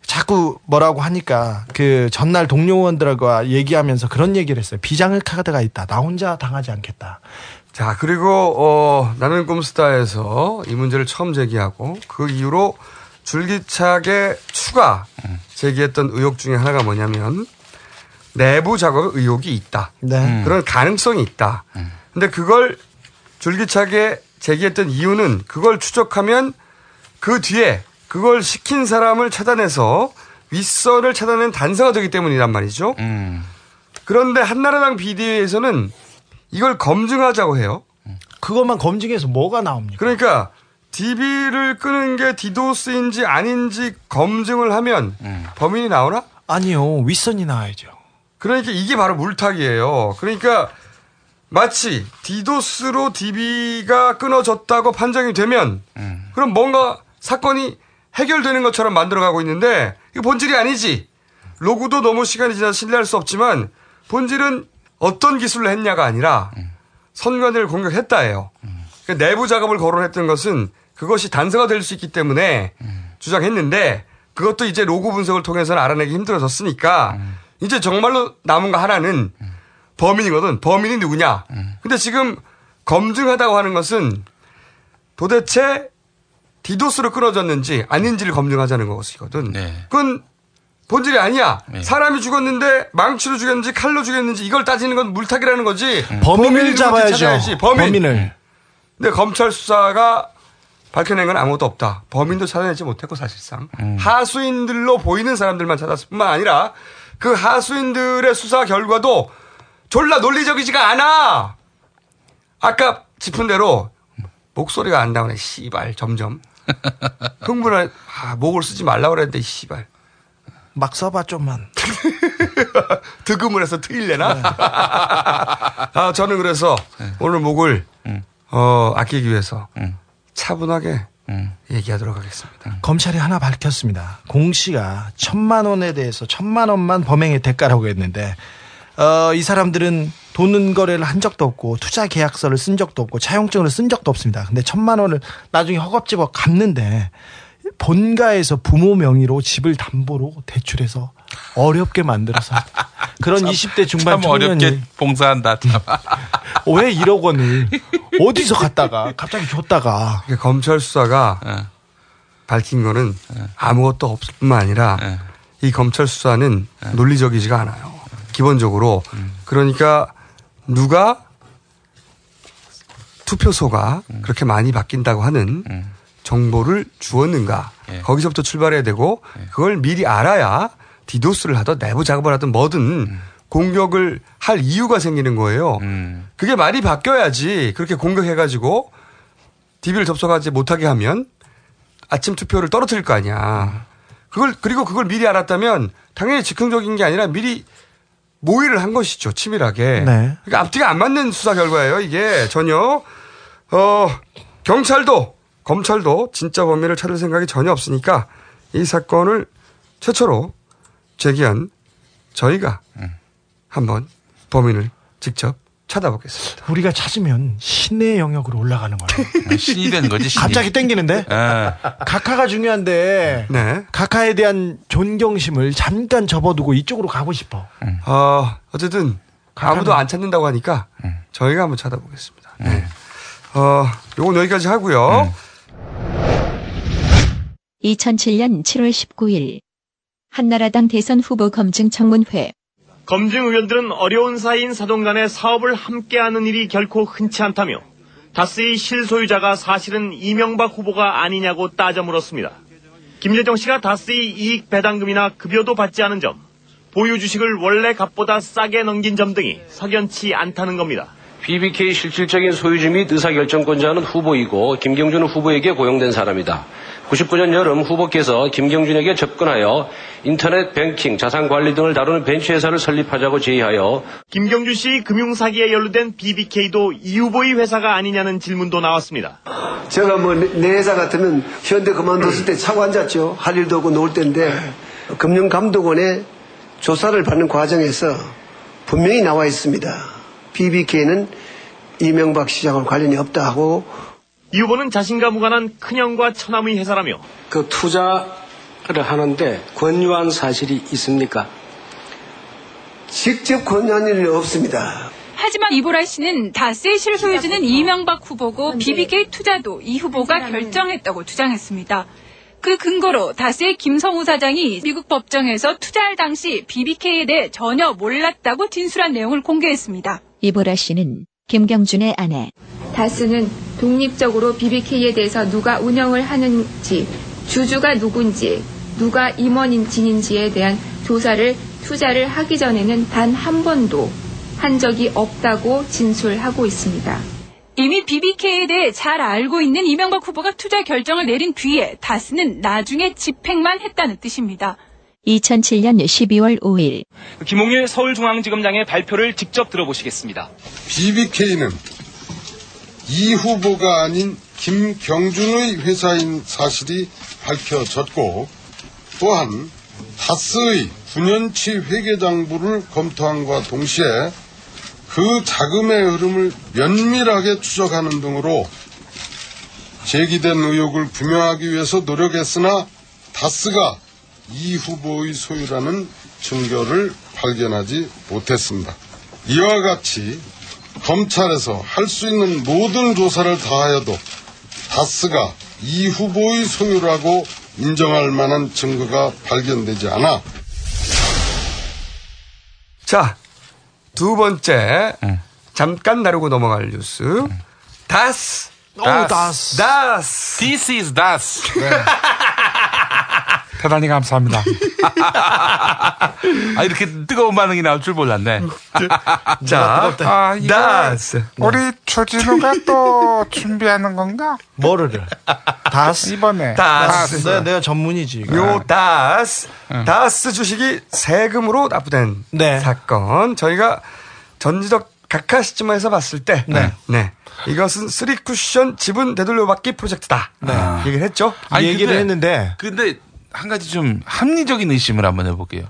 자꾸 뭐라고 하니까 그 전날 동료 의원들과 얘기하면서 그런 얘기를 했어요. 비장의 카드가 있다. 나 혼자 당하지 않겠다. 자 그리고 어, 나는 꿈스타에서 이 문제를 처음 제기하고 그 이후로 줄기차게 추가 제기했던 의혹 중에 하나가 뭐냐면 내부 작업 의혹이 있다. 네. 그런 가능성이 있다. 근데 그걸 줄기차게 제기했던 이유는 그걸 추적하면 그 뒤에 그걸 시킨 사람을 차단해서 윗선을 차단하는 단서가 되기 때문이란 말이죠. 그런데 한나라당 비대위에서는 이걸 검증하자고 해요. 그것만 검증해서 뭐가 나옵니까? 그러니까 DB를 끄는 게 디도스인지 아닌지 검증을 하면 범인이 나오나? 아니요. 윗선이 나와야죠. 그러니까 이게 바로 물타기예요. 그러니까 마치 디도스로 DB가 끊어졌다고 판정이 되면 그럼 뭔가 사건이 해결되는 것처럼 만들어가고 있는데 이거 본질이 아니지. 로그도 너무 시간이 지나 신뢰할 수 없지만 본질은 어떤 기술로 했냐가 아니라 선관위를 공격했다예요. 그러니까 내부 작업을 거론했던 것은 그것이 단서가 될 수 있기 때문에 주장했는데 그것도 이제 로그 분석을 통해서는 알아내기 힘들어졌으니까 이제 정말로 남은 거 하나는 범인이거든. 범인이 누구냐. 근데 지금 검증하다고 하는 것은 도대체 디도스로 끊어졌는지 아닌지를 검증하자는 것이거든. 그건 본질이 아니야. 사람이 죽었는데 망치로 죽였는지 칼로 죽였는지 이걸 따지는 건 물타기라는 거지. 범인을 누군지 잡아야죠. 범인. 범인을. 근데 검찰 수사가 밝혀낸 건 아무것도 없다. 범인도 찾아내지 못했고 사실상 하수인들로 보이는 사람들만 찾았을 뿐만 아니라 그 하수인들의 수사 결과도 졸라 논리적이지가 않아. 아까 짚은 대로 목소리가 안 나오네. 씨발 점점 (laughs) 흥분할 아, 목을 쓰지 말라 그랬는데 씨발 막 써봐 좀만. (laughs) 득음을 해서 트일래나? (laughs) 아, 저는 그래서 오늘 목을 어, 아끼기 위해서 차분하게 얘기하도록 하겠습니다. 검찰이 하나 밝혔습니다. 공 씨가 천만 원에 대해서 천만 원만 범행의 대가라고 했는데 어, 이 사람들은 돈 거래를 한 적도 없고 투자 계약서를 쓴 적도 없고 차용증을 쓴 적도 없습니다. 근데 천만 원을 나중에 허겁지겁 갚는데 본가에서 부모 명의로 집을 담보로 대출해서 어렵게 만들어서 (laughs) 그런 참, 20대 중반 참 어렵게 청년이 봉사한다. 참. (laughs) 왜 1억 원을 어디서 갔다가 갑자기 줬다가 그러니까 검찰 수사가 밝힌 거는 아무것도 없을 뿐만 아니라 이 검찰 수사는 논리적이지가 않아요. 기본적으로. 그러니까 누가 투표소가 그렇게 많이 바뀐다고 하는 정보를 주었는가. 예. 거기서부터 출발해야 되고 그걸 미리 알아야 디도스를 하든 내부 작업을 하든 뭐든 음. 공격을 할 이유가 생기는 거예요. 그게 말이 바뀌어야지 그렇게 공격해가지고 DB를 접속하지 못하게 하면 아침 투표를 떨어뜨릴 거 아니야. 그걸 그리고 그걸 미리 알았다면 당연히 즉흥적인 게 아니라 미리 모의를 한 것이죠 치밀하게. 네. 그러니까 앞뒤가 안 맞는 수사 결과예요 이게 전혀. 어 경찰도 검찰도 진짜 범인을 찾을 생각이 전혀 없으니까 이 사건을 최초로 제기한 저희가 한번 범인을 직접 찾아보겠습니다. 우리가 찾으면 신의 영역으로 올라가는 거예요. 아, 신이 되는 거지. 신이. 갑자기 땡기는데? 예. 각하가 중요한데 네. 각하에 대한 존경심을 잠깐 접어두고 이쪽으로 가고 싶어. 어, 어쨌든 아무도 안 찾는다고 하니까 저희가 한번 찾아보겠습니다. 네. 어, 요건 여기까지 하고요. 2007년 7월 19일 한나라당 대선 후보 검증 청문회 검증 의원들은 어려운 사이인 사돈 간의 사업을 함께하는 일이 결코 흔치 않다며 다스의 실소유자가 사실은 이명박 후보가 아니냐고 따져 물었습니다. 김여정 씨가 다스의 이익 배당금이나 급여도 받지 않은 점, 보유 주식을 원래 값보다 싸게 넘긴 점 등이 석연치 않다는 겁니다. BBK 실질적인 소유주 및 의사결정권자는 후보이고 김경준 후보에게 고용된 사람이다. 99년 여름 후보께서 김경준에게 접근하여 인터넷 뱅킹, 자산 관리 등을 다루는 벤처 회사를 설립하자고 제의하여 김경준 씨 금융 사기에 연루된 BBK도 이 후보의 회사가 아니냐는 질문도 나왔습니다. 제가 뭐 내 회사 같으면 현대 그만뒀을 때 차고 앉았죠. 할 일도 없고 놀 때인데 금융감독원의 조사를 받는 과정에서 분명히 나와 있습니다. BBK는 이명박 시장과 관련이 없다 하고 이 후보는 자신과 무관한 큰형과 처남의 회사라며 그 투자를 하는데 권유한 사실이 있습니까? 직접 권유한 일은 없습니다. 하지만 이보라 씨는 다스의 실소유주는 이명박 후보고 BBK 투자도 이 후보가 결정했다고 주장했습니다. 그 근거로 다스의 김성우 사장이 미국 법정에서 투자할 당시 BBK에 대해 전혀 몰랐다고 진술한 내용을 공개했습니다. 이보라 씨는 김경준의 아내 다스는 독립적으로 BBK에 대해서 누가 운영을 하는지, 주주가 누군지, 누가 임원인지에 대한 조사를 투자를 하기 전에는 단 한 번도 한 적이 없다고 진술하고 있습니다. 이미 BBK에 대해 잘 알고 있는 이명박 후보가 투자 결정을 내린 뒤에 다스는 나중에 집행만 했다는 뜻입니다. 2007년 12월 5일 김홍일 서울중앙지검장의 발표를 직접 들어보시겠습니다. BBK는 이 후보가 아닌 김경준의 회사인 사실이 밝혀졌고 또한 다스의 9년치 회계장부를 검토함과 동시에 그 자금의 흐름을 면밀하게 추적하는 등으로 제기된 의혹을 규명하기 위해서 노력했으나 다스가 이 후보의 소유라는 증거를 발견하지 못했습니다. 이와 같이 검찰에서 할 수 있는 모든 조사를 다하여도 다스가 이 후보의 소유라고 인정할 만한 증거가 발견되지 않아 자, 두 번째 잠깐 다루고 넘어갈 뉴스. 다스. 오, 다스. 다스. This is 다스. 대단히 감사합니다. (laughs) 아, 이렇게 뜨거운 반응이 나올 줄 몰랐네. 자, 아, 이거 다스. 우리 조진우가 또 준비하는 건가? 뭐를? 다스? 이번에. 다스. 네, 내가 전문이지. 이거. 요 다스. 다스 주식이 세금으로 납부된 네. 사건. 저희가 전지적 각하 시점에서 봤을 때. 네. 네. 이것은 쓰리 쿠션 지분 되돌려받기 프로젝트다. 네. 얘기를 했죠. 아니, 얘기를 근데- 했는데 근데 한 가지 좀 합리적인 의심을 한번 해볼게요.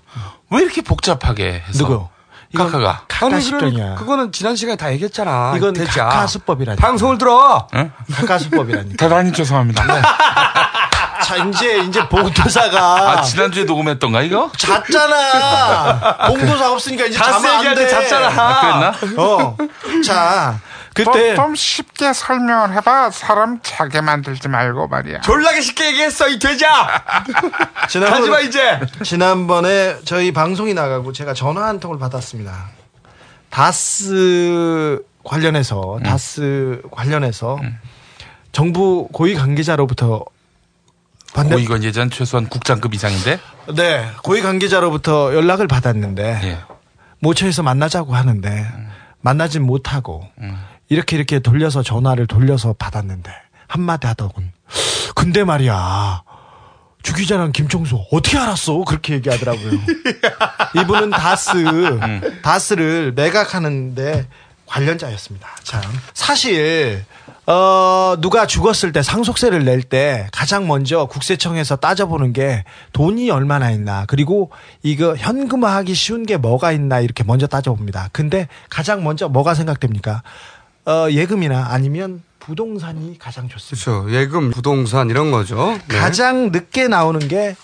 왜 이렇게 복잡하게 해서? 누구요? 가카가. 그러니 그거는 지난 시간에 다 얘기했잖아. 이건 대자. 가카 수법이라니까. 방송을 들어. 가카 수법이라니까. 대단히 죄송합니다. (laughs) 자, 이제, 이제 봉도사가. 아, 지난주에 녹음했던가, 이거? 잤잖아. 봉도사 없으니까 이제 자면 안 돼. 때 잤잖아. 아, 그랬나? 어. 자, 그때. 좀, 좀 쉽게 설명을 해봐. 사람 자게 만들지 말고 말이야. 졸라게 쉽게 얘기했어, 이 돼자! 지난번- 하지마, 이제! 지난번에 저희 방송이 나가고 제가 전화 한 통을 받았습니다. 다스 관련해서, 다스 관련해서 정부 고위 관계자로부터 반대- 오, 이건 예전 최소한 국장급 이상인데? 네, 고위 관계자로부터 연락을 받았는데 예. 모처에서 만나자고 하는데 만나진 못하고 이렇게 이렇게 돌려서 전화를 돌려서 받았는데 한마디 하더군. 근데 말이야. 주 기자랑 김청수 어떻게 알았어? 그렇게 얘기하더라고요. (laughs) 이분은 다스 다스를 매각하는데 관련자였습니다. 참 사실 어 누가 죽었을 때 상속세를 낼 때 가장 먼저 국세청에서 따져보는 게 돈이 얼마나 있나 그리고 이거 현금화하기 쉬운 게 뭐가 있나 이렇게 먼저 따져봅니다. 근데 가장 먼저 뭐가 생각됩니까? 어 예금이나 아니면 부동산이 가장 좋습니다. 그렇죠. 예금, 부동산 이런 거죠. 네. 가장 늦게 나오는 게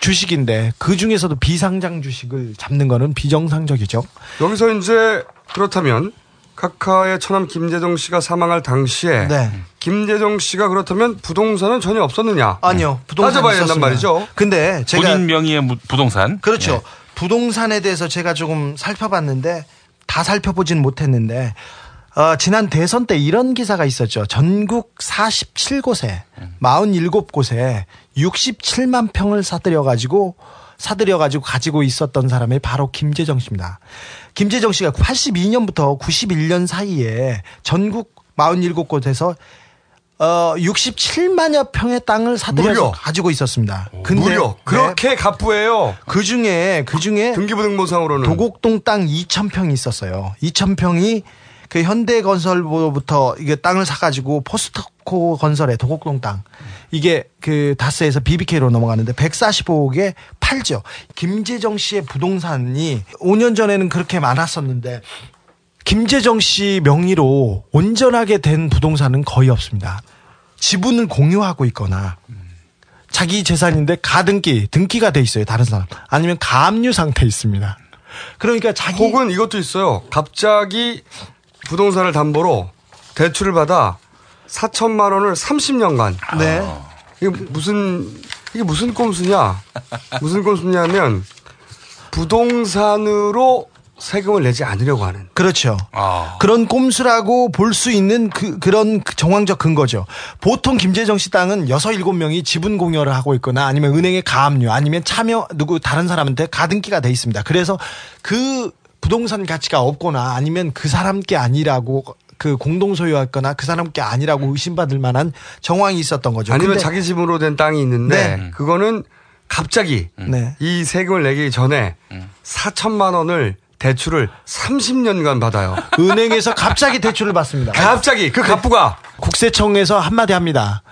주식인데 그 중에서도 비상장 주식을 잡는 거는 비정상적이죠. 여기서 이제 그렇다면 카카의 처남 김재정 씨가 사망할 당시에 네. 김재정 씨가 그렇다면 부동산은 전혀 없었느냐? 아니요. 부동산 따져봐야 된단. 말이죠. 근데 제가 본인 명의의 무- 부동산. 그렇죠. 예. 부동산에 대해서 제가 조금 살펴봤는데 다 살펴보진 못했는데 어, 지난 대선 때 이런 기사가 있었죠. 전국 47곳에 47곳에 67만 평을 사들여 가지고 사들여 가지고 가지고 있었던 사람이 바로 김재정 씨입니다. 김재정 씨가 82년부터 91년 사이에 전국 47곳에서 어 67만여 평의 땅을 사들여서 무려? 가지고 있었습니다. 근데 무려 그렇게 갑부예요. 그 중에 그 중에 등기부등본상으로는 도곡동 땅 2,000평이 있었어요. 2,000평이 그 현대건설로부터 이게 땅을 사가지고 포스트코 건설의 도곡동 땅 이게 그 다스에서 BBK로 넘어가는데 145억에 팔죠. 김재정 씨의 부동산이 5년 전에는 그렇게 많았었는데 김재정 씨 명의로 온전하게 된 부동산은 거의 없습니다. 지분을 공유하고 있거나 자기 재산인데 가등기, 등기가 돼 있어요. 다른 사람. 아니면 가압류 상태에 있습니다. 그러니까 자기 혹은 이것도 있어요. 갑자기 부동산을 담보로 대출을 받아 4천만 원을 30년간. 네. 이게 무슨 이게 무슨 꼼수냐? 무슨 꼼수냐면 부동산으로 세금을 내지 않으려고 하는. 그렇죠. 아. 그런 꼼수라고 볼 수 있는 그, 그런 그 정황적 근거죠. 보통 김재정 씨 땅은 여섯 일곱 명이 지분 공여를 하고 있거나 아니면 은행에 가압류 아니면 참여 누구 다른 사람한테 가등기가 돼 있습니다. 그래서 그 부동산 가치가 없거나 아니면 그 사람 게 아니라고 그 공동 소유했거나 그 사람 게 아니라고 의심받을 만한 정황이 있었던 거죠. 아니면 자기 집으로 된 땅이 있는데 네. 그거는 갑자기 네. 이 세금을 내기 전에 4천만 원을 대출을 30년간 받아요. (laughs) 은행에서 갑자기 대출을 받습니다. 갑자기 그 갑부가 국세청에서 한마디 합니다.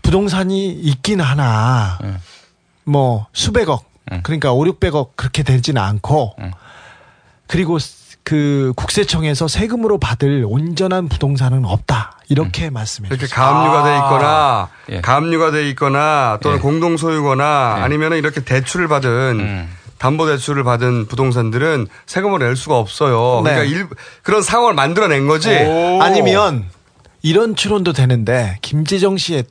부동산이 있긴 하나 뭐 수백억 그러니까 5, 600억 그렇게 되지는 않고 그리고 그 국세청에서 세금으로 받을 온전한 부동산은 없다 이렇게 말씀해 이렇게 주셨어요. 가압류가 돼 있거나 예. 가압류가 돼 있거나 또는 예. 공동 소유거나 예. 아니면 이렇게 대출을 받은 담보 대출을 받은 부동산들은 세금을 낼 수가 없어요. 네. 그러니까 일, 그런 상황을 만들어낸 거지. 아니면 이런 추론도 되는데 김재정 씨의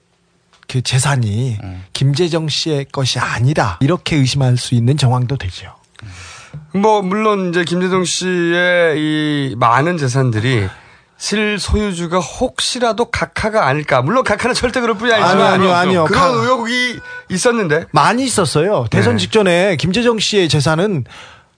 그 재산이 김재정 씨의 것이 아니다 이렇게 의심할 수 있는 정황도 되죠. 뭐 물론 이제 김재정 씨의 이 많은 재산들이 실소유주가 혹시라도 각하가 아닐까. 물론 각하는 절대 그럴 뿐이 아니지만 아니요, 아니요, 아니요. 그런 가- 의혹이 있었는데 많이 있었어요. 대선 네. 직전에 김재정 씨의 재산은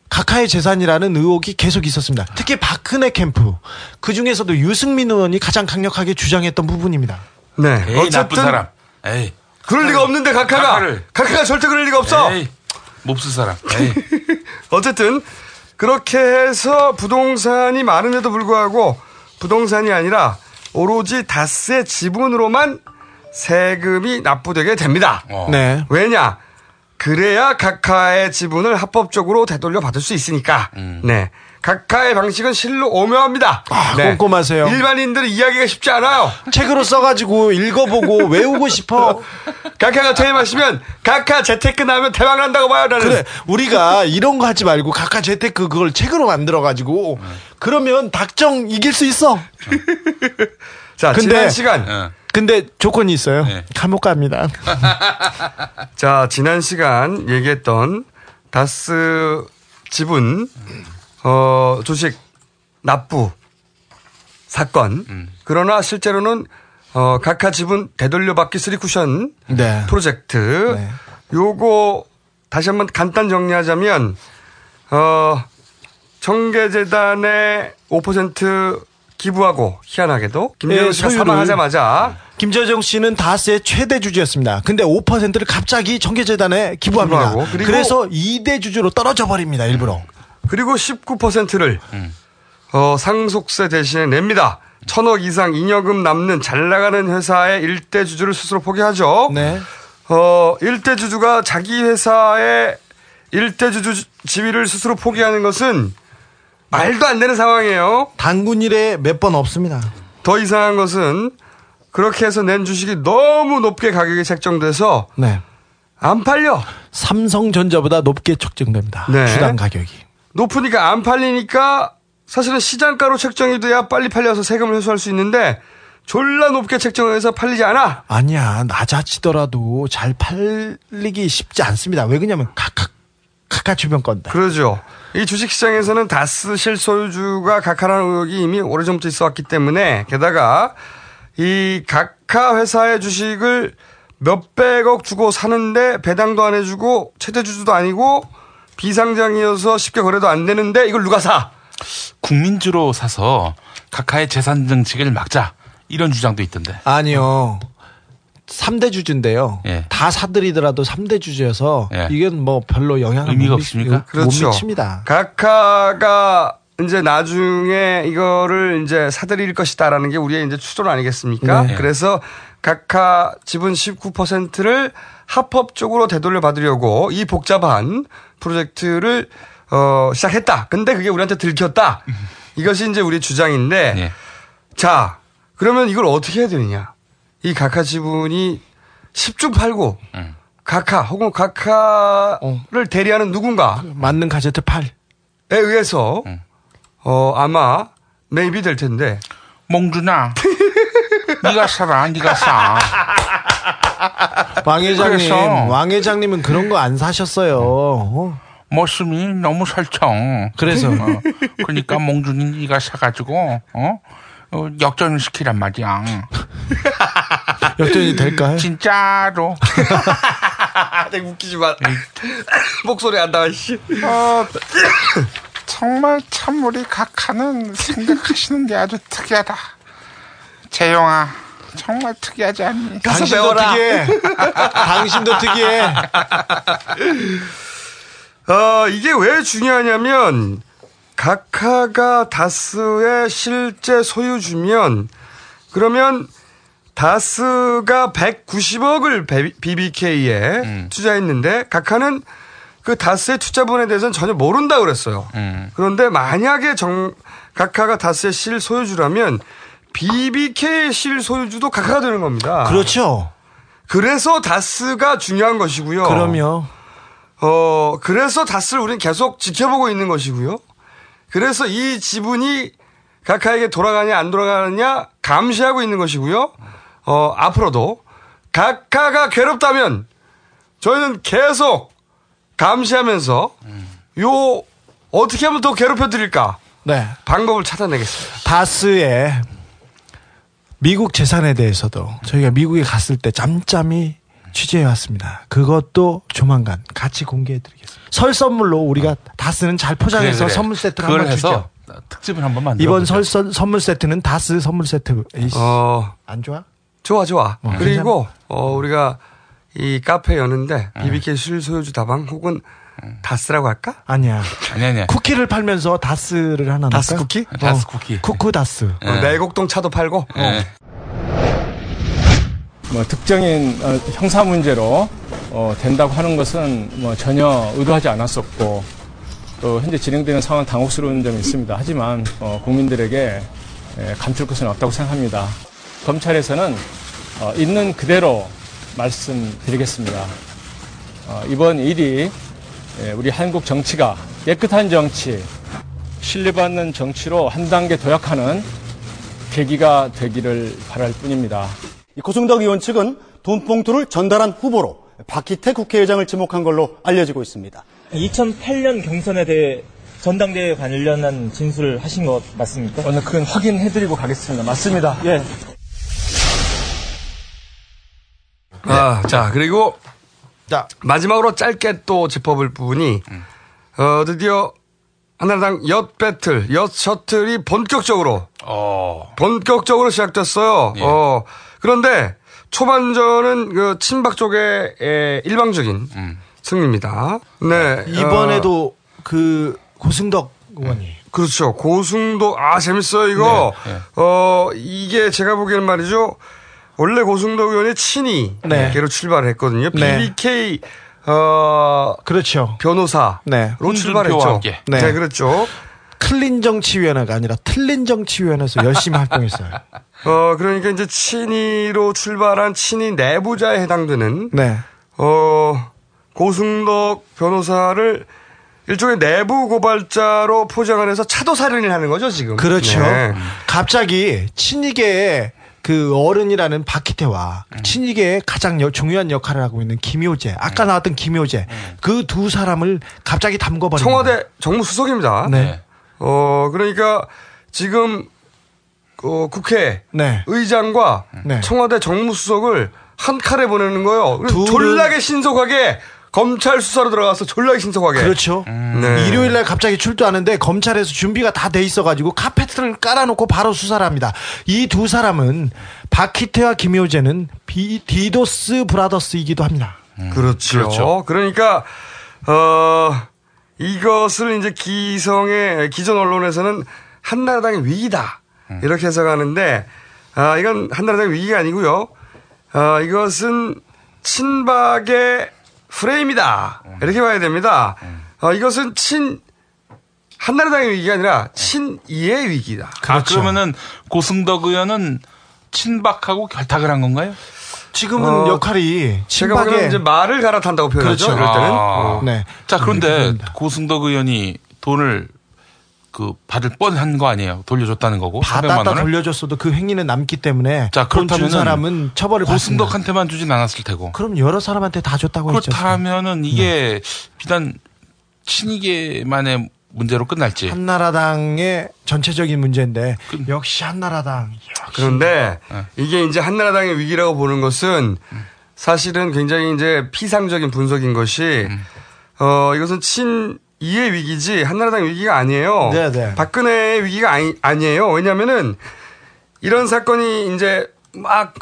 각하의 재산이라는 의혹이 계속 있었습니다. 특히 박근혜 캠프 그 중에서도 유승민 의원이 가장 강력하게 주장했던 부분입니다. 네. 에이, 나쁜 사람. 에이. 그럴 리가 없는데 각하가 각하를. 각하가 절대 그럴 리가 없어. 에이. 몹쓸 사람. (laughs) 어쨌든 그렇게 해서 부동산이 많은데도 불구하고 부동산이 아니라 오로지 다스의 지분으로만 세금이 납부되게 됩니다. 어. 네. 왜냐? 그래야 각하의 지분을 합법적으로 되돌려 받을 수 있으니까. 네. 각하의 방식은 실로 오묘합니다. 아, 네. 꼼꼼하세요. 일반인들은 이야기가 쉽지 않아요. 책으로 써가지고 읽어보고 (laughs) 외우고 싶어. 각하가 퇴임하시면 각하 재테크 나면 대박 난다고 봐요. 나는. 그래 우리가 이런 거 하지 말고 각하 재테크 그걸 책으로 만들어가지고 그러면 닥정 이길 수 있어. (laughs) 자, 근데- 지난 시간. 어. 근데 조건이 있어요. 네. 감옥 갑니다. (laughs) 자, 지난 시간 얘기했던 다스 지분, 어, 주식 납부 사건. 그러나 실제로는 어, 각하 지분 되돌려받기 쓰리 쿠션 네. 프로젝트. 요거 다시 한번 간단 정리하자면 어, 청계재단에 5% 기부하고 희한하게도 김재정 씨가 사망하자마자 김재정 씨는 다스의 최대 주주였습니다. 근데 5%를 갑자기 청계재단에 기부합니다. 그래서 2대 주주로 떨어져 버립니다. 일부러. 그리고 19%를 어, 상속세 대신에 냅니다. 천억 이상 잉여금 남는 잘 나가는 회사의 일대 주주를 스스로 포기하죠. 네. 어, 일대 주주가 자기 회사의 일대 주주 지위를 스스로 포기하는 것은 말도 안 되는 상황이에요. 단군 일에 몇 번 없습니다. 더 이상한 것은 그렇게 해서 낸 주식이 너무 높게 가격이 책정돼서 네. 안 팔려. 삼성전자보다 높게 책정됩니다. 네. 주당 가격이. 높으니까 안 팔리니까 사실은 시장가로 책정이 돼야 빨리 팔려서 세금을 회수할 수 있는데 졸라 높게 책정해서 팔리지 않아. 아니야 낮아지더라도 잘 팔리기 쉽지 않습니다. 왜 그러냐면 각각 각각 주변 건데. 그러죠. 이 주식시장에서는 다스 실소유주가 각하라는 의혹이 이미 오래전부터 있어 왔기 때문에 게다가 이 각하 회사의 주식을 몇백억 주고 사는데 배당도 안 해주고 최대 주주도 아니고 비상장이어서 쉽게 거래도 안 되는데 이걸 누가 사? 국민주로 사서 각하의 재산 정책을 막자 이런 주장도 있던데. 아니요. 3대 주주인데요. 예. 다 사들이더라도 3대 주주여서 이건 뭐 별로 영향을 의미가 못, 미- 없습니까? 못 그렇죠. 미칩니다. 각하가 이제 나중에 이거를 이제 사들일 것이다라는 게 우리의 이제 추론 아니겠습니까? 네. 그래서 각하 지분 19%를 합법적으로 되돌려 받으려고 이 복잡한 프로젝트를 어, 시작했다. 근데 그게 우리한테 들켰다. 이것이 이제 우리 주장인데 자, 그러면 이걸 어떻게 해야 되느냐? 이 각하 지분이 10주 팔고 각하 혹은 각하를 대리하는 누군가 맞는 가제트 8. 에 의해서 어 아마 매입이 될 텐데 몽준아 네가 (laughs) 사라 네가 사 왕 회장님, 그래서- 왕 회장님은 그런 거 안 사셨어요. 어? 모습이 너무 설정 그래서? 어, 그러니까 몽준이 네가 사가지고 어? 어, 역전을 시키란 말이야 (laughs) 역전이 될까요? 진짜로 (laughs) 내가 웃기지 마 (laughs) 목소리 안 나와 씨 어, 정말 참 우리 각하는 생각하시는 게 아주 특이하다. 재용아, 정말 특이하지 않니? 당신도 특이해. (laughs) 당신도 특이해. 어 이게 왜 중요하냐면 각하가 다스의 실제 소유주면 그러면 다스가 190억을 BBK에 투자했는데 각하는 그 다스의 투자분에 대해서는 전혀 모른다 그랬어요. 그런데 만약에 정 각하가 다스의 실 소유주라면 BBK의 실소유주도 각하가 되는 겁니다. 그렇죠. 그래서 다스가 중요한 것이고요. 그럼요. 어, 그래서 다스를 우리는 계속 지켜보고 있는 것이고요. 그래서 이 지분이 각하에게 돌아가냐 안 돌아가느냐 감시하고 있는 것이고요. 어, 앞으로도 각하가 괴롭다면 저희는 계속 감시하면서 요 어떻게 하면 더 괴롭혀 드릴까 네. 방법을 찾아내겠습니다. 다스의 미국 재산에 대해서도 저희가 미국에 갔을 때 짬짬이 취재해 왔습니다. 그것도 조만간 같이 공개해 드리겠습니다. 설 선물로 우리가 다스는 잘 포장해서 그래, 그래. 선물 그걸 한번 해서 주죠. 특집을 한번 만들어 이번 설 선- 선물 세트는 다스 선물 세트. 에이씨, 어, 안 좋아? 좋아, 좋아. 어, 그리고, 어, 우리가 이 카페 여는데 BBK 실소유주 다방 혹은 다스라고 할까? 아니야. 아니 아니야. 쿠키를 팔면서 다스를 하나 다스 넣을까요? 쿠키? 어, 다스 쿠키. 쿠쿠 다스. 어, 내곡동 차도 팔고. 예. 뭐 특정인 어, 형사 문제로 어, 된다고 하는 것은 뭐 전혀 의도하지 않았었고 또 현재 진행되는 상황 당혹스러운 점이 있습니다. 하지만 어, 국민들에게 에, 감출 것은 없다고 생각합니다. 검찰에서는 어, 있는 그대로 말씀드리겠습니다. 어, 이번 일이 에, 우리 한국 정치가 깨끗한 정치, 신뢰받는 정치로 한 단계 도약하는 계기가 되기를 바랄 뿐입니다. 고승덕 의원 측은 돈 봉투를 전달한 후보로 박희태 국회의장을 지목한 걸로 알려지고 있습니다. 2008년 경선에 대해 전당대회 관련한 진술을 하신 것 맞습니까? 오늘 그건 확인해드리고 가겠습니다. 맞습니다. 예. 아, 자, 그리고 자, 마지막으로 짧게 또 짚어볼 부분이 어, 드디어 한나라당 엿 배틀, 엿 셔틀이 본격적으로 본격적으로 시작됐어요. 어, 그런데 초반전은 그 친박 쪽의 에, 일방적인 승리입니다. 네. 이번에도 그 고승덕 의원이 그렇죠. 고승도 아 재밌어요 이거. 네, 네. 어 이게 제가 보기에는 말이죠. 원래 고승도 의원이 친이 네. 계로 출발했거든요. 네. BBK 어 그렇죠. 변호사로 네. 출발했죠. 네. 네, 그렇죠. 클린 정치위원회가 아니라 틀린 정치위원회에서 열심히 (laughs) 활동했어요. 어 그러니까 이제 친이로 출발한 친이 내부자에 해당되는 네. 어 고승덕 변호사를 일종의 내부 고발자로 포장을 해서 차도 살인을 하는 거죠 지금. 그렇죠. 네. 갑자기 친이계의 그 어른이라는 박희태와 음. 친이계의 가장 여- 중요한 역할을 하고 있는 김효재, 아까 나왔던 김효재, 그두 사람을 갑자기 담궈버린 청와대 정무수석입니다. 네. 어, 그러니까 지금 어, 국회 네. 의장과 네. 청와대 정무수석을 한 칼에 보내는 둘은- 졸라게 신속하게 검찰 수사로 들어가서 졸라게 신속하게. 그렇죠. 네. 일요일 날 갑자기 출두하는데 검찰에서 준비가 다 돼 있어가지고 카페트를 깔아놓고 바로 수사를 합니다. 이 두 사람은 박희태와 김효재는 비, 디도스 브라더스이기도 합니다. 그렇죠. 그렇죠. 그러니까 어, 이것을 이제 기성의 기존 언론에서는 한나라당의 위기다 이렇게 해석하는데 아, 이건 한나라당의 위기가 아니고요. 아, 이것은 친박의 프레임이다 이렇게 봐야 됩니다. 어, 이것은 친 한나라당의 위기가 아니라 친이의 위기다. 아, 그러면은 고승덕 의원은 친박하고 결탁을 한 건가요? 지금은 어, 역할이 제가 보기에는 친박의 이제 말을 갈아탄다고 표현하죠. 그렇죠. 이럴 때는. 아. 어. 네. 자, 그런데 고승덕 의원이 돈을 그 받을 뻔한 거 아니에요? 돌려줬다는 거고. 400만 받았다. 돌려줬어도 그 행위는 남기 때문에 자, 돈준 그렇다면은 사람은 처벌을 받습니다. 고승덕한테만 주진 않았을 테고. 그럼 여러 사람한테 다 줬다고 했죠. 그렇다면은 이게 네. 비단 친이계만의 문제로 끝날지. 한나라당의 전체적인 문제인데 역시 한나라당. 그런데 네. 이게 이제 한나라당의 위기라고 보는 것은 사실은 굉장히 이제 피상적인 분석인 것이 음. 어 이것은 친 이의 위기지 한나라당 위기가 아니에요. 네, 네. 박근혜의 위기가 아니, 아니에요. 왜냐면은 이런 사건이 이제 막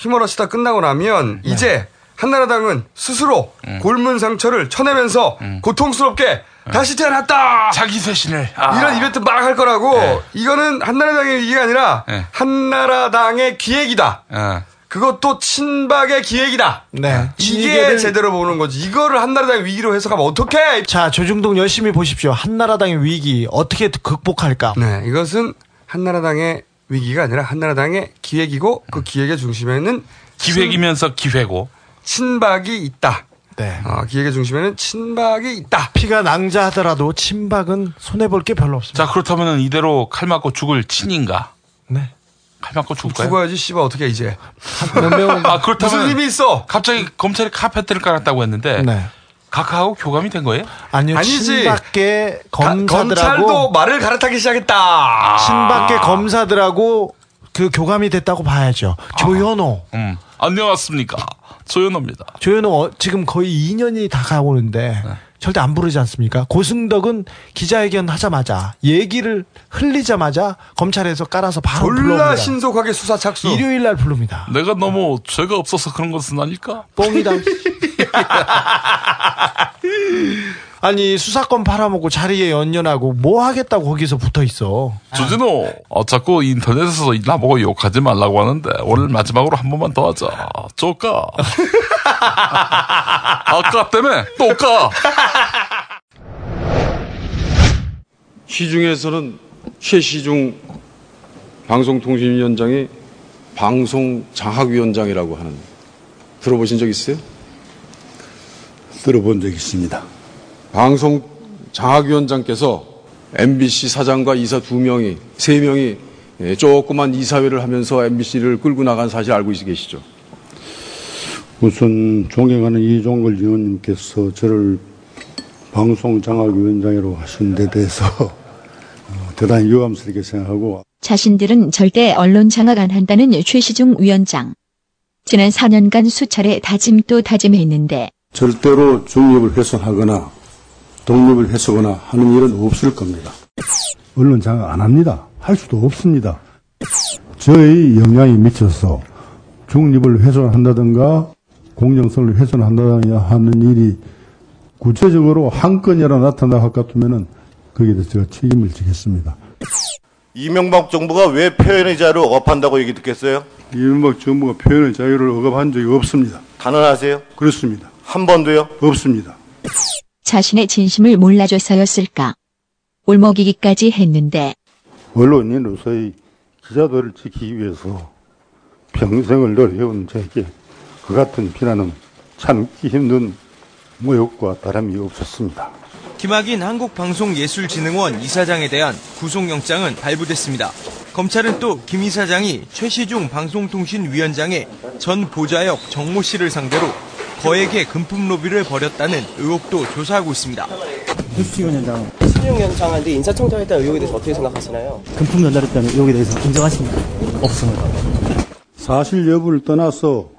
휘몰아치다 끝나고 나면 네. 이제 한나라당은 스스로 음. 골문 상처를 쳐내면서 고통스럽게 다시 태어났다. 자기 쇄신을. 아. 이런 이벤트 막 할 거라고 이거는 한나라당의 위기가 아니라 네. 한나라당의 기획이다. 어. 그것도 친박의 기획이다. 네. 이게 제대로 보는 거지. 이거를 한나라당의 위기로 해석하면 어떡해? 자, 조중동 열심히 보십시오. 한나라당의 위기 어떻게 극복할까? 네, 이것은 한나라당의 위기가 아니라 한나라당의 기획이고 그 기획의 중심에는 기획이면서 기회고. 친박이 있다. 네. 어, 기획의 중심에는 친박이 있다. 피가 낭자하더라도 친박은 손해 볼 게 별로 없습니다. 자, 그렇다면은 이대로 칼 맞고 죽을 친인가? 네. 칼 맞고 죽을까요? 죽어야지 씨발 어떻게 이제. (laughs) 아, 그렇다면 무슨 힘이 있어? 갑자기 검찰이 카페트를 깔았다고 했는데 네. 각하하고 교감이 된 거예요? 아니요. 아니지. 친박계 가- 검사들하고 검찰도 말을 갈아타기 시작했다. 친박계 검사들하고 그 교감이 됐다고 봐야죠. 조현호. 음. 안녕하십니까. 조현호입니다. 조현호 어, 지금 거의 2년이 다 가오는데 절대 안 부르지 않습니까? 고승덕은 기자회견 하자마자 얘기를 흘리자마자 검찰에서 깔아서 바로 졸라 불러옵니다. 신속하게 수사 착수. 일요일 날 부릅니다. 내가 너무 죄가 없어서 그런 것은 아닐까? 뻥이다. (laughs) (laughs) 아니 수사권 팔아먹고 자리에 연연하고 뭐 하겠다고 거기서 붙어 있어. 조진호, 어, 자꾸 인터넷에서 나보고 욕하지 말라고 하는데 오늘 마지막으로 한 번만 더 하자. 쪼까. (laughs) 아까 때문에 또 까. 시중에서는 최시중 방송통신위원장이 방송 장학위원장이라고 하는 들어보신 적 있어요? 들어본 적 있습니다. 방송 장학위원장께서 MBC 사장과 이사 두 명이 세 명이 예, 조그만 이사회를 하면서 MBC를 끌고 나간 사실 알고 계시죠? 우선 존경하는 이종걸 의원님께서 저를 방송 장학위원장으로 하신 데 대해서 (laughs) 어, 대단히 유감스럽게 생각하고 자신들은 절대 언론 장악 안 한다는 최시중 위원장. 지난 4년간 수차례 다짐 또 다짐했는데 절대로 중립을 훼손하거나 독립을 해서거나 하는 일은 없을 겁니다. 언론 장악 안 합니다. 할 수도 없습니다. 저의 영향이 미쳐서 중립을 훼손한다든가 공정성을 훼손한다든가 하는 일이 구체적으로 한 건이라 나타나 것 같으면은 거기에 대해서 제가 책임을 지겠습니다. 이명박 정부가 왜 표현의 자유를 억압한다고 얘기 듣겠어요? 이명박 정부가 표현의 자유를 억압한 적이 없습니다. 단언하세요? 그렇습니다. 한 번도요? 없습니다. 자신의 진심을 몰라줘서였을까? 올먹이기까지 했는데 언론인으로서의 기자들을 지키기 위해서 평생을 노력해온 저에게 그 같은 비난은 참기 힘든 모욕과 다름이 없었습니다. 김학인 한국방송예술진흥원 이사장에 대한 구속영장은 발부됐습니다. 검찰은 또 김 이사장이 최시중 방송통신위원장의 전 보좌역 정모 씨를 상대로 거액의 금품 로비를 벌였다는 의혹도 조사하고 있습니다. 김수진 위원장 신용 연장한데 인사청탁했다는 의혹에 대해서 어떻게 생각하시나요? 금품 전달했다는 의혹에 대해서 인정하십니까? 없습니다. 사실 여부를 떠나서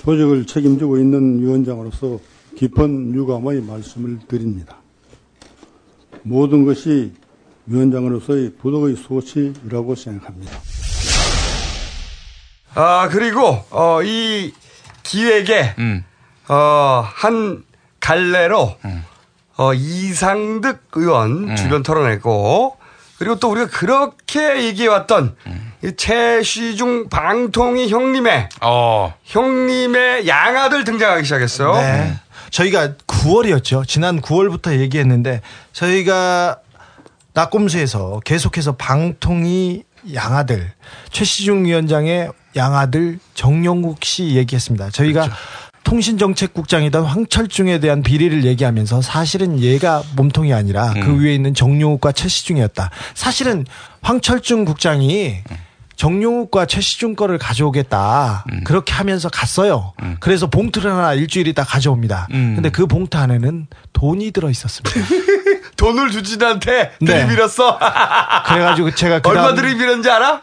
조직을 책임지고 있는 위원장으로서 깊은 유감의 말씀을 드립니다. 모든 것이 위원장으로서의 부덕의 소치라고 생각합니다. 아, 그리고, 어, 이 기획에, 어, 한 갈래로, 어, 이상득 의원 주변 털어내고, 그리고 또 우리가 그렇게 얘기해왔던 이 최시중 방통위 형님의, 형님의 양아들 등장하기 시작했어요. 네. 저희가 9월이었죠. 지난 9월부터 얘기했는데 저희가 낙곰수에서 계속해서 방통위 양아들 최시중 위원장의 양아들 정용국 씨 얘기했습니다. 저희가 통신정책국장이던 황철중에 대한 비리를 얘기하면서 사실은 얘가 몸통이 아니라 그 위에 있는 정용욱과 최시중이었다. 사실은 황철중 국장이 정용욱과 최시중 거를 가져오겠다. 그렇게 하면서 갔어요. 그래서 봉투를 하나 일주일 있다 가져옵니다. 근데 그 봉투 안에는 돈이 들어 있었습니다. (laughs) 돈을 주진한테 네. 들이밀었어. 그래가지고 제가 (laughs) 그 얼마 들이밀었는지 알아?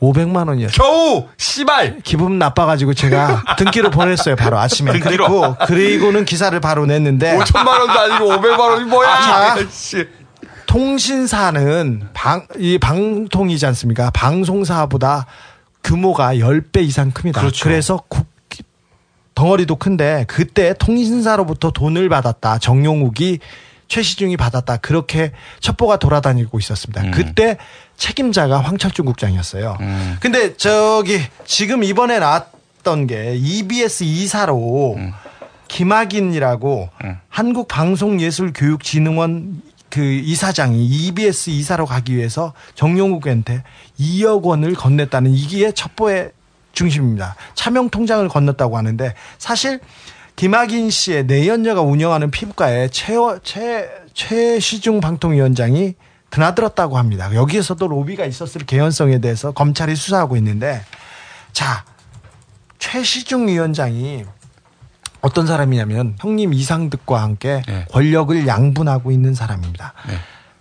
500만 원이었어요. 겨우 씨발 기분 나빠가지고 제가 등기로 보냈어요 바로 아침에. 등기로? 그리고 그리고는 기사를 바로 냈는데 5천만 원도 아니고 500만 원이 뭐야? 아. 통신사는 방, 이 방통이지 않습니까? 방송사보다 규모가 10배 이상 큽니다. 그렇죠. 그래서 국, 덩어리도 큰데 그때 통신사로부터 돈을 받았다. 정용욱이 최시중이 받았다. 그렇게 첩보가 돌아다니고 있었습니다. 음. 그때 책임자가 황철중 국장이었어요. 근데 저기 지금 이번에 나왔던 게 EBS 이사로 음. 김학인이라고 한국방송예술교육진흥원 그 이사장이 EBS 이사로 가기 위해서 정용욱한테 2억 원을 건넸다는 이게 첩보의 중심입니다. 차명 통장을 건넜다고 하는데 사실 김학인 씨의 내연녀가 운영하는 피부과에 최, 최, 최시중 방통위원장이 드나들었다고 합니다. 여기에서도 로비가 있었을 개연성에 대해서 검찰이 수사하고 있는데 자 최시중 위원장이 어떤 사람이냐면 형님 이상득과 함께 권력을 양분하고 있는 사람입니다.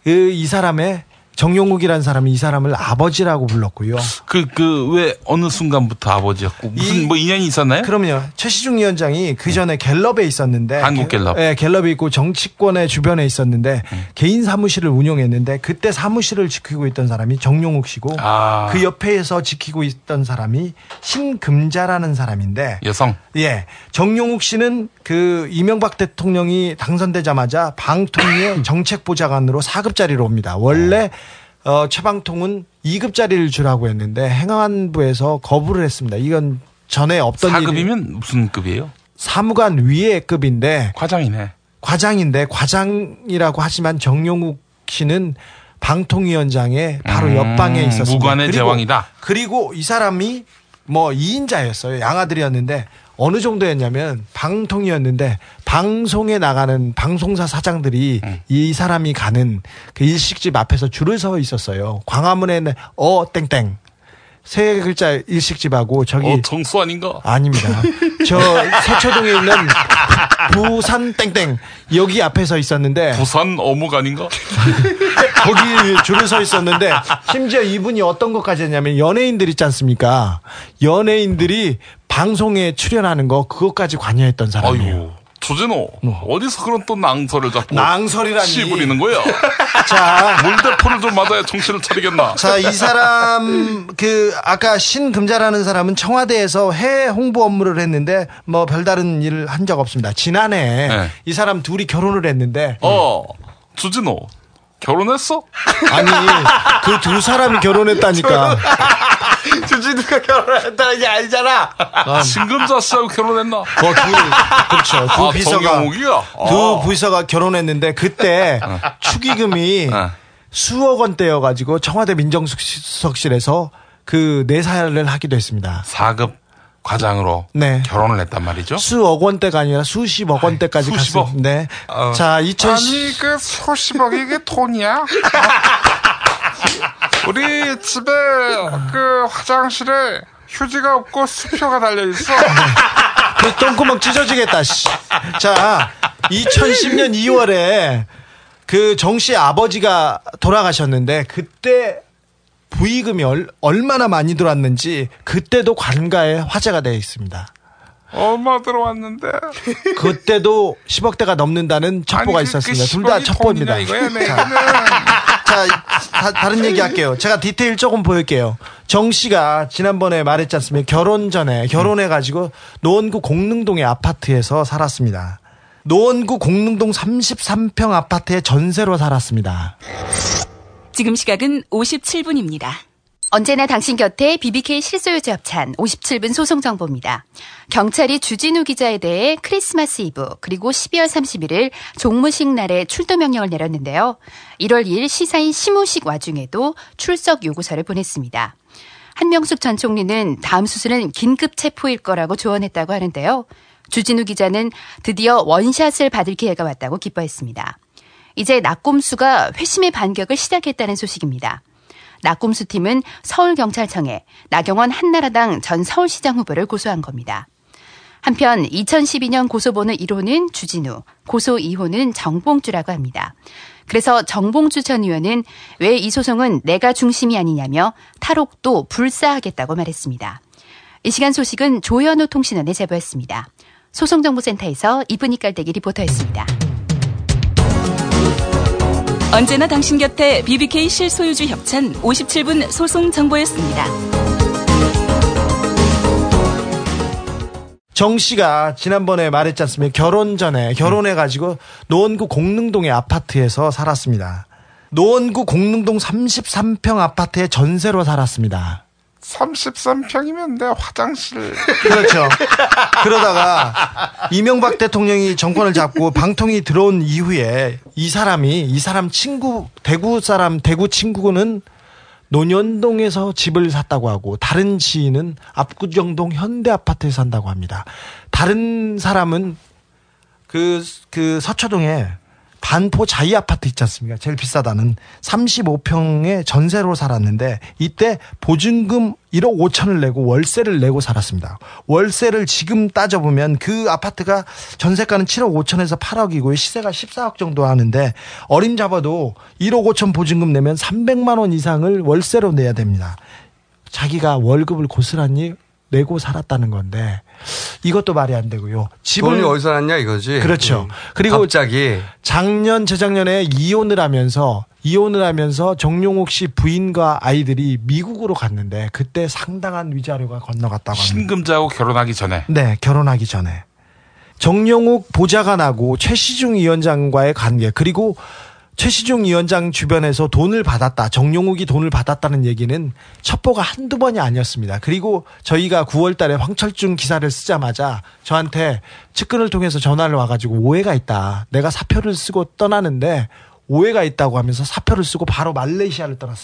그이 사람의 정용욱이라는 사람이 이 사람을 아버지라고 불렀고요. 그, 그, 왜 어느 순간부터 아버지였고, 무슨 뭐 인연이 있었나요? 그럼요. 최시중 위원장이 그 전에 갤럽에 있었는데 한국 갤럽. 네, 갤럽에 있고 정치권의 주변에 있었는데 개인 사무실을 운영했는데 그때 사무실을 지키고 있던 사람이 정용욱 씨고 아. 그 옆에서 지키고 있던 사람이 신금자라는 사람인데 여성. 예. 정용욱 씨는 그 이명박 대통령이 당선되자마자 방통위의 (coughs) 정책 보좌관으로 4급자리로 옵니다. 원래 어, 최방통은 2급자리를 주라고 했는데 행안부에서 거부를 했습니다. 이건 전에 없던 일이- 4급이면 무슨 급이에요? 사무관 위의 급인데 과장이네. 과장인데 과장이라고 하지만 정용욱 씨는 방통위원장의 바로 음, 옆방에 있었습니다. 무관의 그리고- 제왕이다. 그리고 이 사람이 뭐 2인자였어요. 양아들이었는데 어느 정도였냐면 방통이었는데 방송에 나가는 방송사 사장들이 음. 이 사람이 가는 그 일식집 앞에서 줄을 서 있었어요. 광화문에는 어 땡땡 세 글자 일식집하고 저기 어, 정수 아닌가? 아닙니다. (laughs) 저 서초동에 있는 부산 땡땡 여기 앞에 서 있었는데 부산 어묵 아닌가? (laughs) 거기 줄을 서 있었는데 심지어 이분이 어떤 것까지 했냐면 연예인들 있지 않습니까? 연예인들이 방송에 출연하는 거 그것까지 관여했던 사람이에요. 아이고, 조진호, 어 디서 그런 또 낭설을 자꾸. 낭설이라니. 씨 부리는 거야? (laughs) 자. 물대포를 좀 맞아야 정신을 차리겠나? 자, 이 사람, 그, 아까 신금자라는 사람은 청와대에서 해외 홍보 업무를 했는데, 뭐, 별다른 일을 한 적 없습니다. 지난해, 네. 이 사람 둘이 결혼을 했는데, 어, 주진호, 결혼했어? 아니, 그 두 사람이 결혼했다니까. (laughs) 주진우가 결혼했다는 게 아니잖아. 신금자 씨하고 결혼했나? 그 두, 그렇죠. 두 아, 비서가? 두 아. 비서가 결혼했는데, 그때 축의금이 수억 원대여가지고 청와대 민정수석실에서 그 내사를 하기도 했습니다. 4급 과장으로 네. 결혼을 했단 말이죠. 수억 원대가 아니라 수십억 원대까지 수십억? 갔습니다. 네. 어. 자, 2010 아니 그 수십억이 이게 돈이야? (laughs) 우리 집에 그 화장실에 휴지가 없고 수표가 달려 있어. (laughs) 그 똥구멍 찢어지겠다. 씨. 자, 2010년 2월에 그 정씨 아버지가 돌아가셨는데 그때 부의금이 얼, 얼마나 많이 들어왔는지 그때도 관가에 화제가 되어 있습니다. 얼마 들어왔는데? 그때도 10억대가 넘는다는 첩보가 아니, 그- 있었습니다. 그 둘다 10억이 첩보입니다. 돈이냐 이거야, 네. 자. 자, 다, 다른 얘기 할게요. 제가 디테일 조금 보일게요. 정 씨가 지난번에 말했지 않습니까? 결혼 전에, 결혼해가지고 노원구 공릉동의 아파트에서 살았습니다. 노원구 공릉동 33평 아파트에 전세로 살았습니다. 지금 시각은 57분입니다. 언제나 당신 곁에 BBK 실소유주 협찬 57분 소송 정보입니다. 경찰이 주진우 기자에 대해 크리스마스 이브 그리고 12월 31일 종무식 날에 출두 명령을 내렸는데요. 1월 2일 시사인 시무식 와중에도 출석 요구서를 보냈습니다. 한명숙 전 총리는 다음 수순은 긴급 체포일 거라고 조언했다고 하는데요. 주진우 기자는 드디어 원샷을 받을 기회가 왔다고 기뻐했습니다. 이제 낙곰수가 회심의 반격을 시작했다는 소식입니다. 낙곰수 팀은 서울경찰청에 나경원 한나라당 전 서울시장 후보를 고소한 겁니다. 한편 2012년 고소번호 1호는 주진우, 고소 2호는 정봉주라고 합니다. 그래서 정봉주 전 의원은 왜 이 소송은 내가 중심이 아니냐며 탈옥도 불사하겠다고 말했습니다. 이 시간 소식은 조현우 통신원에 제보했습니다. 소송정보센터에서 이분이 깔대기 리포터였습니다. 언제나 당신 곁에 BBK 실소유주 협찬 57분 소송 정보였습니다. 정 씨가 지난번에 말했지 않습니까? 결혼 전에 결혼해가지고 노원구 공릉동의 아파트에서 살았습니다. 노원구 공릉동 33평 아파트에 전세로 살았습니다. 33평이면 내 화장실. 그렇죠. 그러다가 이명박 대통령이 정권을 잡고 방통이 들어온 이후에 이 사람이 이 사람 친구 대구 사람 대구 친구는 논현동에서 집을 샀다고 하고 다른 지인은 압구정동 현대 아파트에 산다고 합니다. 다른 사람은 그, 그 서초동에 반포 자이 아파트 있지 않습니까? 제일 비싸다는 35평의 전세로 살았는데 이때 보증금 1억 5천을 내고 월세를 내고 살았습니다. 월세를 지금 따져보면 그 아파트가 전세가는 7억 5천에서 8억이고요. 시세가 14억 정도 하는데 어림잡아도 1억 5천 보증금 내면 300만 원 이상을 월세로 내야 됩니다. 자기가 월급을 고스란히 내고 살았다는 건데 이것도 말이 안 되고요. 집을 돈이 어디서 났냐 이거지. 그렇죠. 음. 그리고 갑자기 작년 재작년에 이혼을 하면서 이혼을 하면서 정용욱 씨 부인과 아이들이 미국으로 갔는데 그때 상당한 위자료가 건너갔다고 합니다. 신금자하고 결혼하기 전에. 네, 결혼하기 전에. 정용욱 보좌관하고 최시중 위원장과의 관계 그리고 최시중 위원장 주변에서 돈을 받았다. 정용욱이 돈을 받았다는 얘기는 첩보가 한두 번이 아니었습니다. 그리고 저희가 9월 달에 황철중 기사를 쓰자마자 저한테 측근을 통해서 전화를 와가지고 오해가 있다. 내가 사표를 쓰고 떠나는데 오해가 있다고 하면서 사표를 쓰고 바로 말레이시아를 떠났,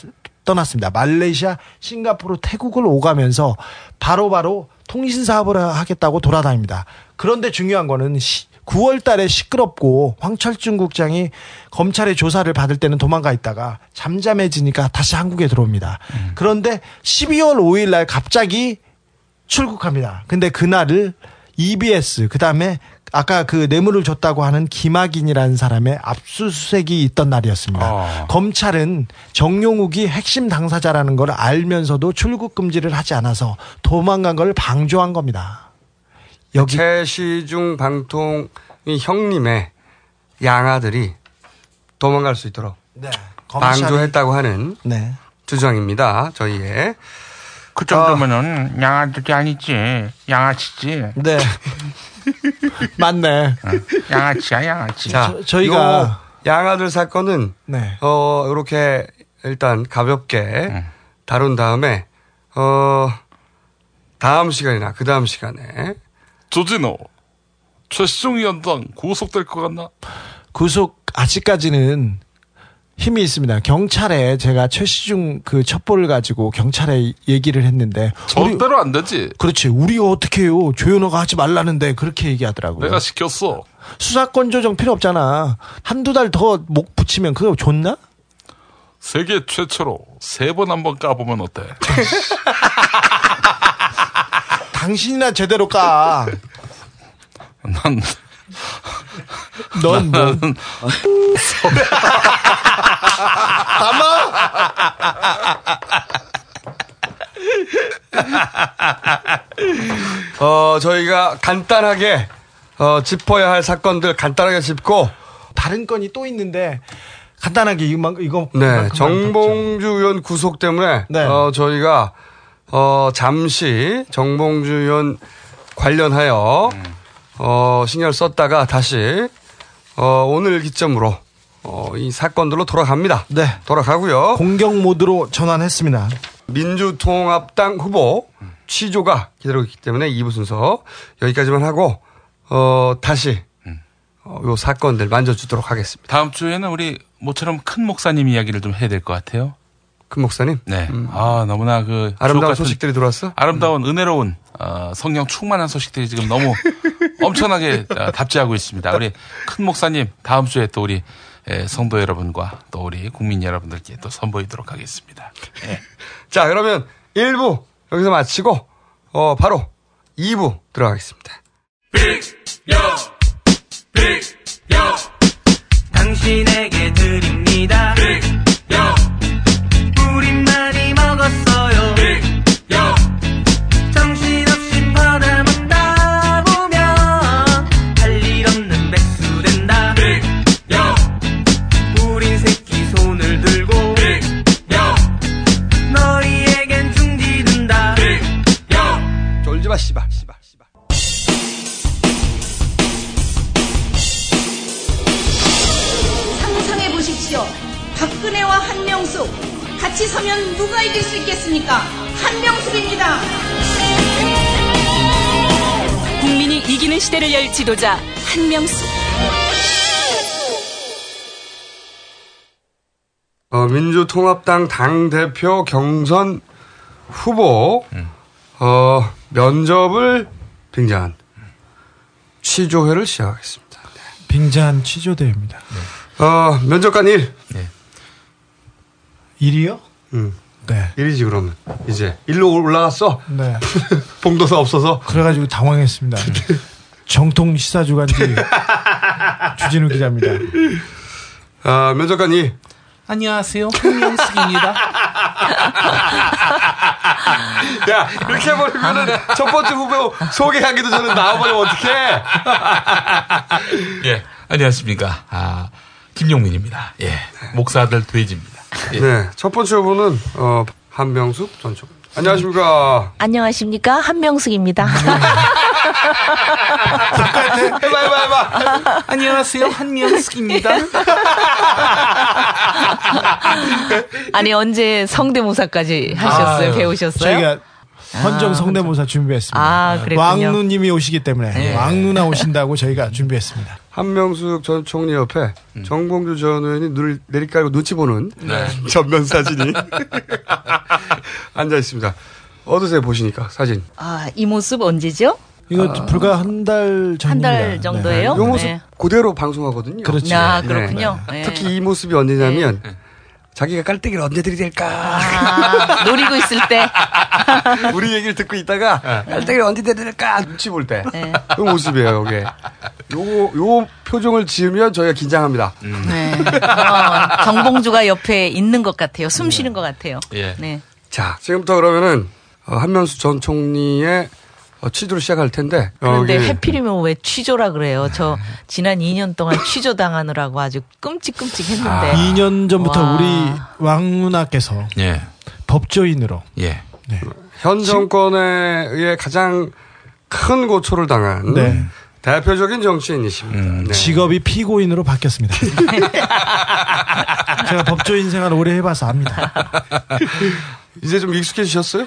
떠났습니다. 말레이시아, 싱가포르, 태국을 오가면서 바로 바로 통신 사업을 하겠다고 돌아다닙니다. 그런데 중요한 거는 9월 달에 시끄럽고 황철중 국장이 검찰의 조사를 받을 때는 도망가 있다가 잠잠해지니까 다시 한국에 들어옵니다. 그런데 12월 5일 날 갑자기 출국합니다. 근데 그날을 EBS 그다음에 아까 그 뇌물을 줬다고 하는 김학인이라는 사람의 압수수색이 있던 날이었습니다. 검찰은 정용욱이 핵심 당사자라는 걸 알면서도 출국 금지를 하지 않아서 도망간 걸 방조한 겁니다. 최시중 방통위 형님의 양아들이 도망갈 수 있도록 네. 방조했다고 하는 네. 주장입니다. 저희의 그 정도면은 양아들이 아니지 양아치지. 네. (laughs) 맞네. 양아치야 양아치. 자, 요 양아들 사건은 네. 어 이렇게 일단 가볍게 다룬 다음에 어 다음 시간이나 그 다음 시간에 조진호 최시중 위원장 구속될 것 같나? 구속 아직까지는 힘이 있습니다. 경찰에 제가 최시중 그 첩보를 가지고 경찰에 얘기를 했는데 절대로 안 되지. 그렇지. 우리가 어떻게 해요? 조현호가 하지 말라는데 그렇게 얘기하더라고요. 내가 시켰어. 수사권 조정 필요 없잖아. 한두 달 더 목 붙이면 그거 좋나? 세계 최초로 세 번 한 번 까보면 어때? (laughs) 당신이나 제대로 까. (laughs) 난, 넌 뭐. 나는 어 저희가 간단하게 어 짚어야 할 사건들 간단하게 짚고 다른 건이 또 있는데 간단하게 이거 이거 네 정봉주 의원 구속 때문에 네. 어 저희가 어 잠시 정봉주 의원 관련하여 어 신경을 썼다가 다시 어 오늘 기점으로 어 이 사건들로 돌아갑니다. 네. 돌아가고요. 공격 모드로 전환했습니다. 민주통합당 후보 취조가 기다리고 있기 때문에 2부 순서 여기까지만 하고 어 다시 어, 요 사건들 만져주도록 하겠습니다. 다음 주에는 우리 모처럼 큰 목사님 이야기를 좀 해야 될 것 같아요. 큰 목사님? 네. 아, 너무나 그. 아름다운 소식들이 들어왔어? 아름다운 은혜로운, 어, 성령 충만한 소식들이 지금 너무 (laughs) 엄청나게 어, 답지하고 있습니다. 우리 큰 목사님 다음 주에 또 우리 예, 성도 여러분과 또 우리 국민 여러분들께 또 선보이도록 하겠습니다. 예. (laughs) 자, 그러면 1부 여기서 마치고 어 바로 2부 들어가겠습니다. 당신에게 드립니다. 우린 같이 서면 누가 이길 수 있겠습니까? 한명숙입니다. 국민이 이기는 시대를 열 지도자 한명숙. 어, 민주통합당 당대표 경선 후보, 어, 면접을 빙자한 취조회를 시작하겠습니다. 빙자한 취조대입니다. 어, 면접관 1. 일이요? 응. 네. 1이지, 그러면. 이제. 일로 올라갔어? 네. (laughs) 봉도사 없어서? 그래가지고 당황했습니다. 정통 시사주간지 (laughs) 주진우 기자입니다. 아, 면접관 2. 안녕하세요. 한명숙입니다. (laughs) 야, 이렇게 해버리면은 첫 번째 후보 소개하기도 전에 나와버리면 어떡해? 예. 안녕하십니까. 아, 김용민입니다. 예. 목사들 돼지입니다. 예. 네. 첫 번째 후보는, 어, 한명숙 전 총리. 안녕하십니까. 안녕하십니까 한명숙입니다. (laughs) 해봐, 해봐, 해봐. 안녕하세요. 한명숙입니다. 아니 언제 성대모사까지 하셨어요? 아, 배우셨어요? 저희가 헌정 성대모사 준비했습니다. 아, 그랬군요. 왕누님이 오시기 때문에 네. 왕누나 오신다고 저희가 준비했습니다. (laughs) 한명숙 전 총리 옆에 정봉주 전 의원이 눈을 내리깔고 눈치 보는 네. 전면 사진이 (laughs) 앉아 있습니다. 어떠세요 보시니까 사진? 아, 이 모습 언제죠? 이거 불과 한 달 전입니다. 한달 정도예요? 이 모습 네. 그대로 방송하거든요. 그렇죠. 아, 그렇군요. 네. 특히 이 모습이 언제냐면 자기가 깔때기를 언제 들이댈까 아, 노리고 있을 때. (laughs) 우리 얘기를 듣고 있다가 깔때기를 언제 들이댈까 눈치 볼 때. 네. 그 모습이에요, 이게. 요, 요 표정을 지으면 저희가 긴장합니다. 네. 어, 정봉주가 옆에 있는 것 같아요. 숨 쉬는 것 같아요. 예. 네. 자, 지금부터 그러면은 어, 한명수 전 총리의 어, 취조를 시작할 텐데. 그런데 해필이면 왜 취조라 그래요? 저 지난 2년 동안 취조 당하느라고 아주 끔찍끔찍했는데. 2년 전부터 와. 우리 왕문화께서 예. 법조인으로 예. 현 정권에 의해 가장 큰 고초를 당한 네. 대표적인 정치인이십니다. 네. 직업이 피고인으로 바뀌었습니다. (laughs) 제가 법조인 생활 오래 해봐서 압니다. (laughs) 이제 좀 익숙해지셨어요?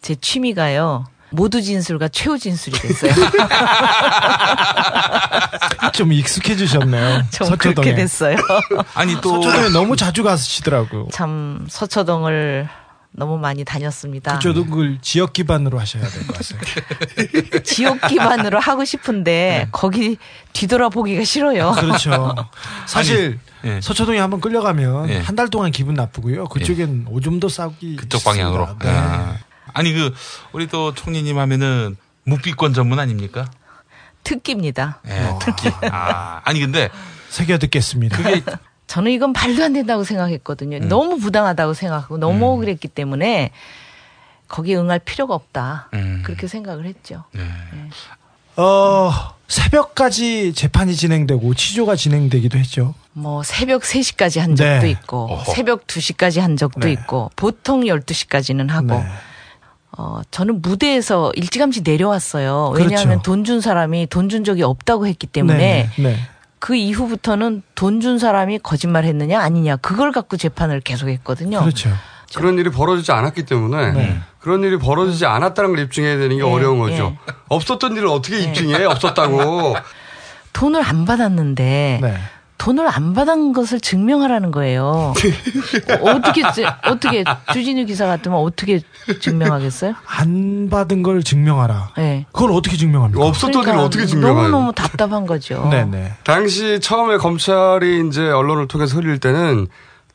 제 취미가요. 모두 진술과 최후 진술이 됐어요. (laughs) 좀 익숙해지셨네요. (laughs) 좀 서초동에. 그렇게 됐어요. (laughs) 아니 또 서초동에 너무 자주 가시더라고요. 참 서초동을 너무 많이 다녔습니다. 저도 그걸 지역 기반으로 하셔야 될 것 같아요. 지역 기반으로 하고 싶은데 거기 뒤돌아보기가 싫어요. 그렇죠. 사실 예. 서초동에 한번 끌려가면 예. 한달 동안 기분 나쁘고요. 그쪽엔 오줌도 싸기 그쪽 방향으로. 있습니다. 네. 아. 아니 그 우리 또 총리님 하면은 묵비권 전문 아닙니까? 특기입니다. 예, 특기. 아, 아니 근데 새겨 듣겠습니다. 그게 (laughs) 저는 이건 말도 안 된다고 생각했거든요. 음. 너무 부당하다고 생각하고 너무 그랬기 때문에 거기에 응할 필요가 없다. 음. 그렇게 생각을 했죠. 네. 어, 새벽까지 재판이 진행되고 취조가 진행되기도 했죠. 뭐 새벽 3시까지 한 적도 네. 있고 어허. 새벽 2시까지 한 적도 네. 있고 보통 12시까지는 하고 네. 어, 저는 무대에서 일찌감치 내려왔어요. 왜냐하면 그렇죠. 돈준 사람이 돈 준 적이 없다고 했기 때문에 네, 네. 그 이후부터는 돈 준 사람이 거짓말 했느냐 아니냐 그걸 갖고 재판을 계속 했거든요. 그렇죠. 그런 일이 벌어지지 않았기 때문에 네. 그런 일이 벌어지지 않았다는 걸 입증해야 되는 게 예, 어려운 거죠. 예. 없었던 일을 어떻게 입증해? 없었다고. (laughs) 돈을 안 받았는데 네. 돈을 안 받은 것을 증명하라는 거예요. (laughs) 어떻게 지- 어떻게 주진우 기사 같으면 어떻게 증명하겠어요? 안 받은 걸 증명하라. 네. 그걸 어떻게 증명합니까? 없었던 일을 어떻게 증명해요? 너무 너무 답답한 거죠. (laughs) 네네. 당시 처음에 검찰이 이제 언론을 통해서 흘릴 때는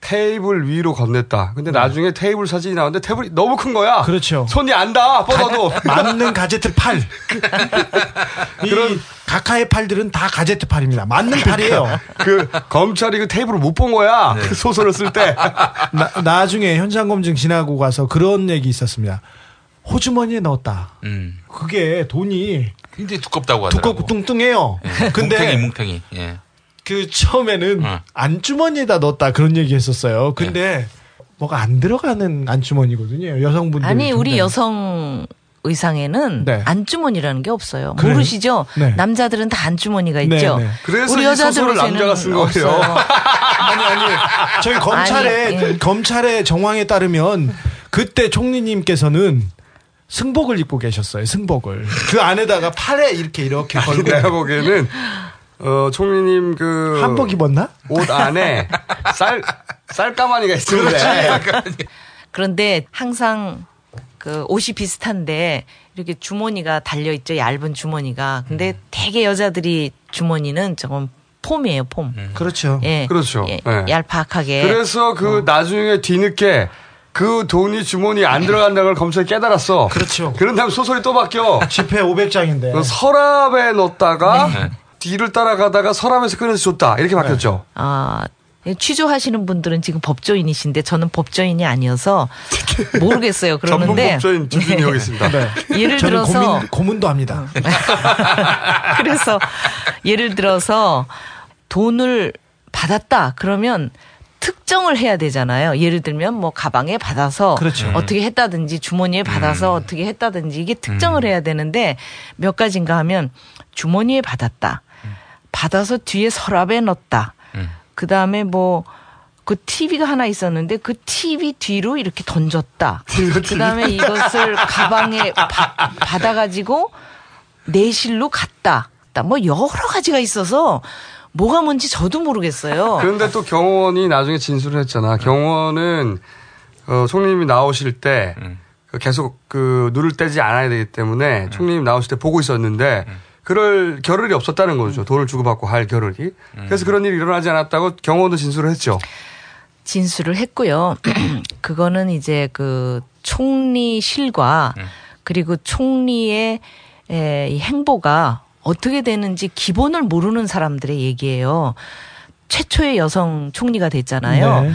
테이블 위로 건넸다. 근데 나중에 테이블 사진이 나왔는데 테이블이 너무 큰 거야. 네. 그렇죠. 손이 안다. 뻗어도. 맞는 가제트 팔. (laughs) 이 각하의 팔들은 다 가제트 팔입니다. 맞는 팔이에요. 그 검찰이 그 테이블을 못 본 거야. 그 소설을 쓸 때. (laughs) 나, 나중에 현장 검증 지나고 가서 그런 얘기 있었습니다. 호주머니에 넣었다. 음. 그게 돈이 굉장히 두껍다고 하더라고. 두껍고 뚱뚱해요. 예. 근데 뭉탱이 뭉탱이. 예. 그 처음에는 어. 안주머니에다 넣었다 그런 얘기 했었어요. 근데 뭐가 안 들어가는 안주머니거든요. 여성분들. 아니 우리 여성 의상에는 네. 안주머니라는 게 없어요. 그래요? 모르시죠? 네. 남자들은 다 안주머니가 네, 있죠. 네. 그래서 우리 이 여자들 소설을 옷에는 남자가 쓴 거예요. (laughs) 아니 아니 저희 검찰의 아니, 예. 검찰의 정황에 따르면 그때 총리님께서는 승복을 입고 계셨어요. 승복을 그 안에다가 팔에 이렇게 이렇게 걸고 내가 보기에는 어, 총리님 그 한복 입었나? 옷 안에 쌀 쌀가마니가 있는데 그런데 항상 그 옷이 비슷한데 이렇게 주머니가 달려 있죠. 얇은 주머니가. 근데 음. 대개 여자들이 주머니는 조금 폼이에요, 폼. 그렇죠. 예. 그렇죠. 예, 네. 얄팍하게. 그래서 그 나중에 뒤늦게 그 돈이 주머니에 안 들어간다는 걸 검찰이 깨달았어. 그렇죠. 그런 다음 소설이 또 바뀌어. 집회 500장인데 그 서랍에 넣었다가 네. 뒤를 따라가다가 서랍에서 꺼내서 줬다. 이렇게 바뀌었죠. 아, 취조하시는 분들은 지금 법조인이신데 저는 법조인이 아니어서 (laughs) 모르겠어요. 그러는데 법조인 주진이 여기 있습니다. 네. (laughs) 예를 저는 들어서 고민, 고문 도 합니다. (laughs) 그래서 예를 들어서 돈을 받았다 그러면 특정을 해야 되잖아요. 예를 들면 뭐 가방에 받아서 그렇죠. 어떻게 했다든지 주머니에 받아서 어떻게 했다든지 이게 특정을 해야 되는데 몇 가지인가 하면 주머니에 받았다. 받아서 뒤에 서랍에 넣었다. 그 다음에 뭐 그 TV가 하나 있었는데 그 TV 뒤로 이렇게 던졌다. (laughs) 그 다음에 이것을 가방에 바, 받아가지고 내실로 갔다. 뭐 여러 가지가 있어서 뭐가 뭔지 저도 모르겠어요. (laughs) 그런데 또 경호원이 나중에 진술을 했잖아. 경호원은 어, 총리님이 나오실 때그 계속 그 눈을 떼지 않아야 되기 때문에 총리님 나오실 때 보고 있었는데 그럴 겨를이 없었다는 거죠. 돈을 주고받고 할 겨를이. 그래서 그런 일이 일어나지 않았다고 경호원도 진술을 했죠. 진술을 했고요. (clears throat) 그거는 이제 그 총리실과 그리고 총리의 에, 이 행보가 어떻게 되는지 기본을 모르는 사람들의 얘기예요. 최초의 여성 총리가 됐잖아요. 네.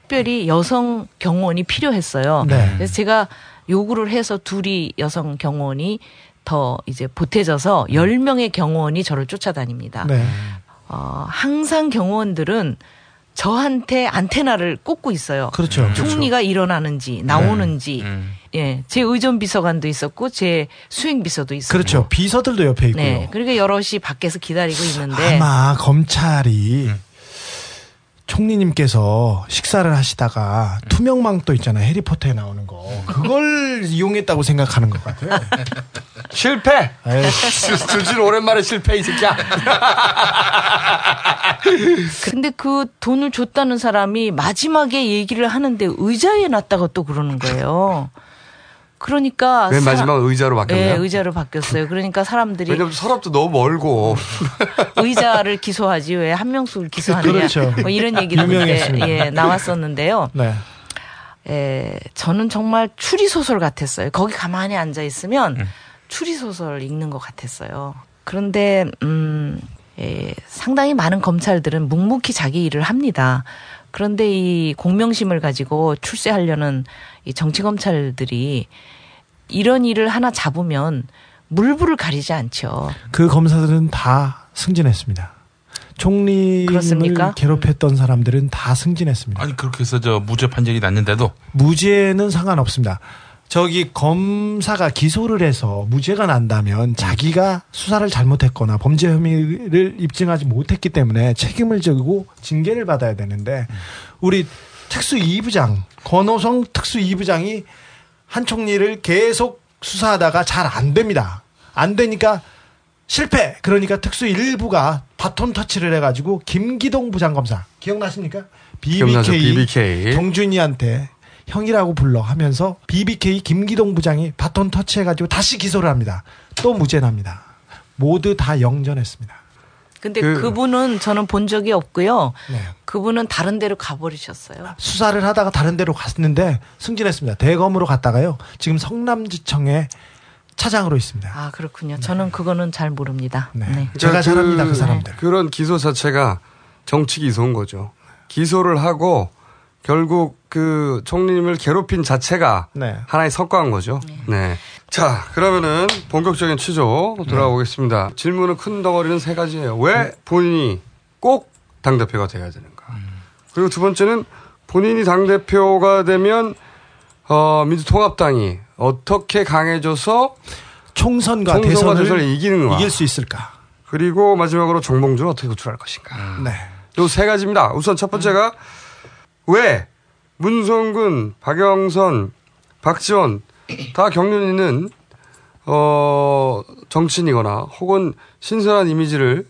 특별히 여성 경호원이 필요했어요. 네. 그래서 제가 요구를 해서 둘이 여성 경호원이 더 이제 보태져서 10명의 경호원이 저를 쫓아다닙니다. 네. 어, 항상 경호원들은 저한테 안테나를 꽂고 있어요. 그렇죠. 음. 총리가 일어나는지 나오는지. 예, 제 의전 비서관도 있었고 제 수행 비서도 있었고. 그렇죠. 비서들도 옆에 있고요. 네, 그러니까 여럿이 밖에서 기다리고 있는데 아마 검찰이 총리님께서 식사를 하시다가 투명망토 있잖아요. 해리포터에 나오는 거. 그걸 (laughs) 이용했다고 생각하는 것 같아요. (laughs) 실패. 두질 오랜만에 실패 이 새끼야. (laughs) 근데 그 돈을 줬다는 사람이 마지막에 얘기를 하는데 의자에 놨다가 또 그러는 거예요. 그러니까 맨 마지막 의자로 바뀌었나요? 네, 의자로 바뀌었어요. 그러니까 사람들이 왜냐면 서랍도 너무 멀고. (laughs) 의자를 기소하지 왜 한명숙을 기소하느냐 그렇죠. 뭐 이런 얘기도. 예, 나왔었는데요. 네. 에, 저는 정말 추리 소설 같았어요. 거기 가만히 앉아 있으면 추리 소설 읽는 것 같았어요. 그런데 음, 에, 상당히 많은 검찰들은 묵묵히 자기 일을 합니다. 그런데 이 공명심을 가지고 출세하려는 이 정치 검찰들이 이런 일을 하나 잡으면 물불을 가리지 않죠. 그 검사들은 다 승진했습니다. 총리를 그렇습니까? 괴롭혔던 사람들은 다 승진했습니다. 아니 그렇게 해서 저 무죄 판결이 났는데도 무죄는 상관없습니다. 저기 검사가 기소를 해서 무죄가 난다면 자기가 수사를 잘못했거나 범죄 혐의를 입증하지 못했기 때문에 책임을 지고 징계를 받아야 되는데 우리 특수 2부장 권호성 특수 2부장이 한 총리를 계속 수사하다가 잘 안 됩니다. 안 되니까 실패. 그러니까 특수 1부가 바톤 터치를 해가지고 김기동 부장검사 기억나십니까? 기억나죠, BBK. 정준이한테 형이라고 불러 하면서 BBK 김기동 부장이 바톤 터치해가지고 다시 기소를 합니다. 또 무죄납니다. 모두 다 영전했습니다. 근데 그- 그, 분은 저는 본 적이 없고요. 네. 그분은 다른 데로 가버리셨어요. 수사를 하다가 다른 데로 갔는데 승진했습니다. 대검으로 갔다가요. 지금 성남지청에 차장으로 있습니다. 아 그렇군요. 저는 그거는 잘 모릅니다. 네. 제가 잘합니다, 그 사람들. 그런 기소 자체가 정치 기소인 거죠. 기소를 하고 결국 그 총리님을 괴롭힌 자체가 네. 하나의 성과인 거죠. 네. 자, 그러면은 본격적인 취조 돌아오겠습니다. 질문은 큰 덩어리는 세 가지예요. 왜 본인이 꼭 당대표가 돼야 되는가. 그리고 두 번째는 본인이 당대표가 되면 어, 민주통합당이 어떻게 강해져서 총선과 총선과 대선을 대선을 이기는가. 이길 수 있을까? 그리고 마지막으로 정봉주는 어떻게 구출할 것인가. 네. 요 세 가지입니다. 우선 첫 번째가 왜 문성근, 박영선, 박지원 다 경륜 있는 어 정치인이거나 혹은 신선한 이미지를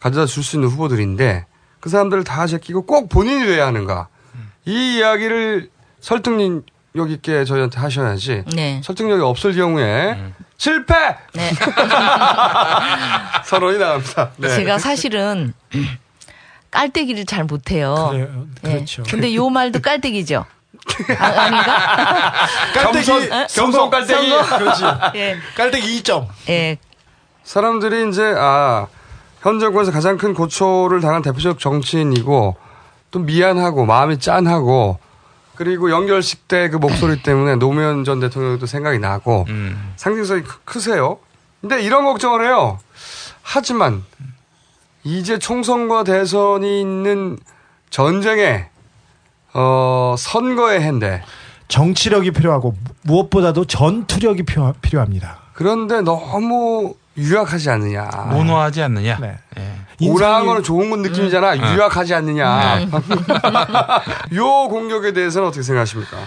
가져다 줄 수 있는 후보들인데 그 사람들을 다 제끼고 꼭 본인이 돼야 하는가. 이 이야기를 설득력 있게 저희한테 하셔야지. 네. 설득력이 없을 경우에 실패! 네. (laughs) 선언이 나갑니다. 네. 제가 사실은 (clears throat) 깔때기를 잘 못해요. 그래요. 예. 그렇죠. 근데 요 말도 (laughs) 깔때기죠. 아, 아닌가? (laughs) 깔때기, 겸손, 어? 깔때기. 그렇지. (laughs) 예. 깔때기 2점. 예. 사람들이 이제 아, 현 정권에서 가장 큰 고초를 당한 대표적 정치인이고 또 미안하고 마음이 짠하고 그리고 연결식 때 그 목소리 때문에 노무현 전 대통령도 생각이 나고 상징성이 크- 크세요. 근데 이런 걱정을 해요. 하지만 이제 총선과 대선이 있는 전쟁에 어 선거의 해인데 정치력이 필요하고 무- 무엇보다도 전투력이 필요, 필요합니다. 그런데 너무 유약하지 않느냐. 모노하지 않느냐. 네. 오랑한 거는 좋은 건 느낌이잖아. 음. 유약하지 않느냐. 음. (laughs) 요 공격에 대해서는 어떻게 생각하십니까?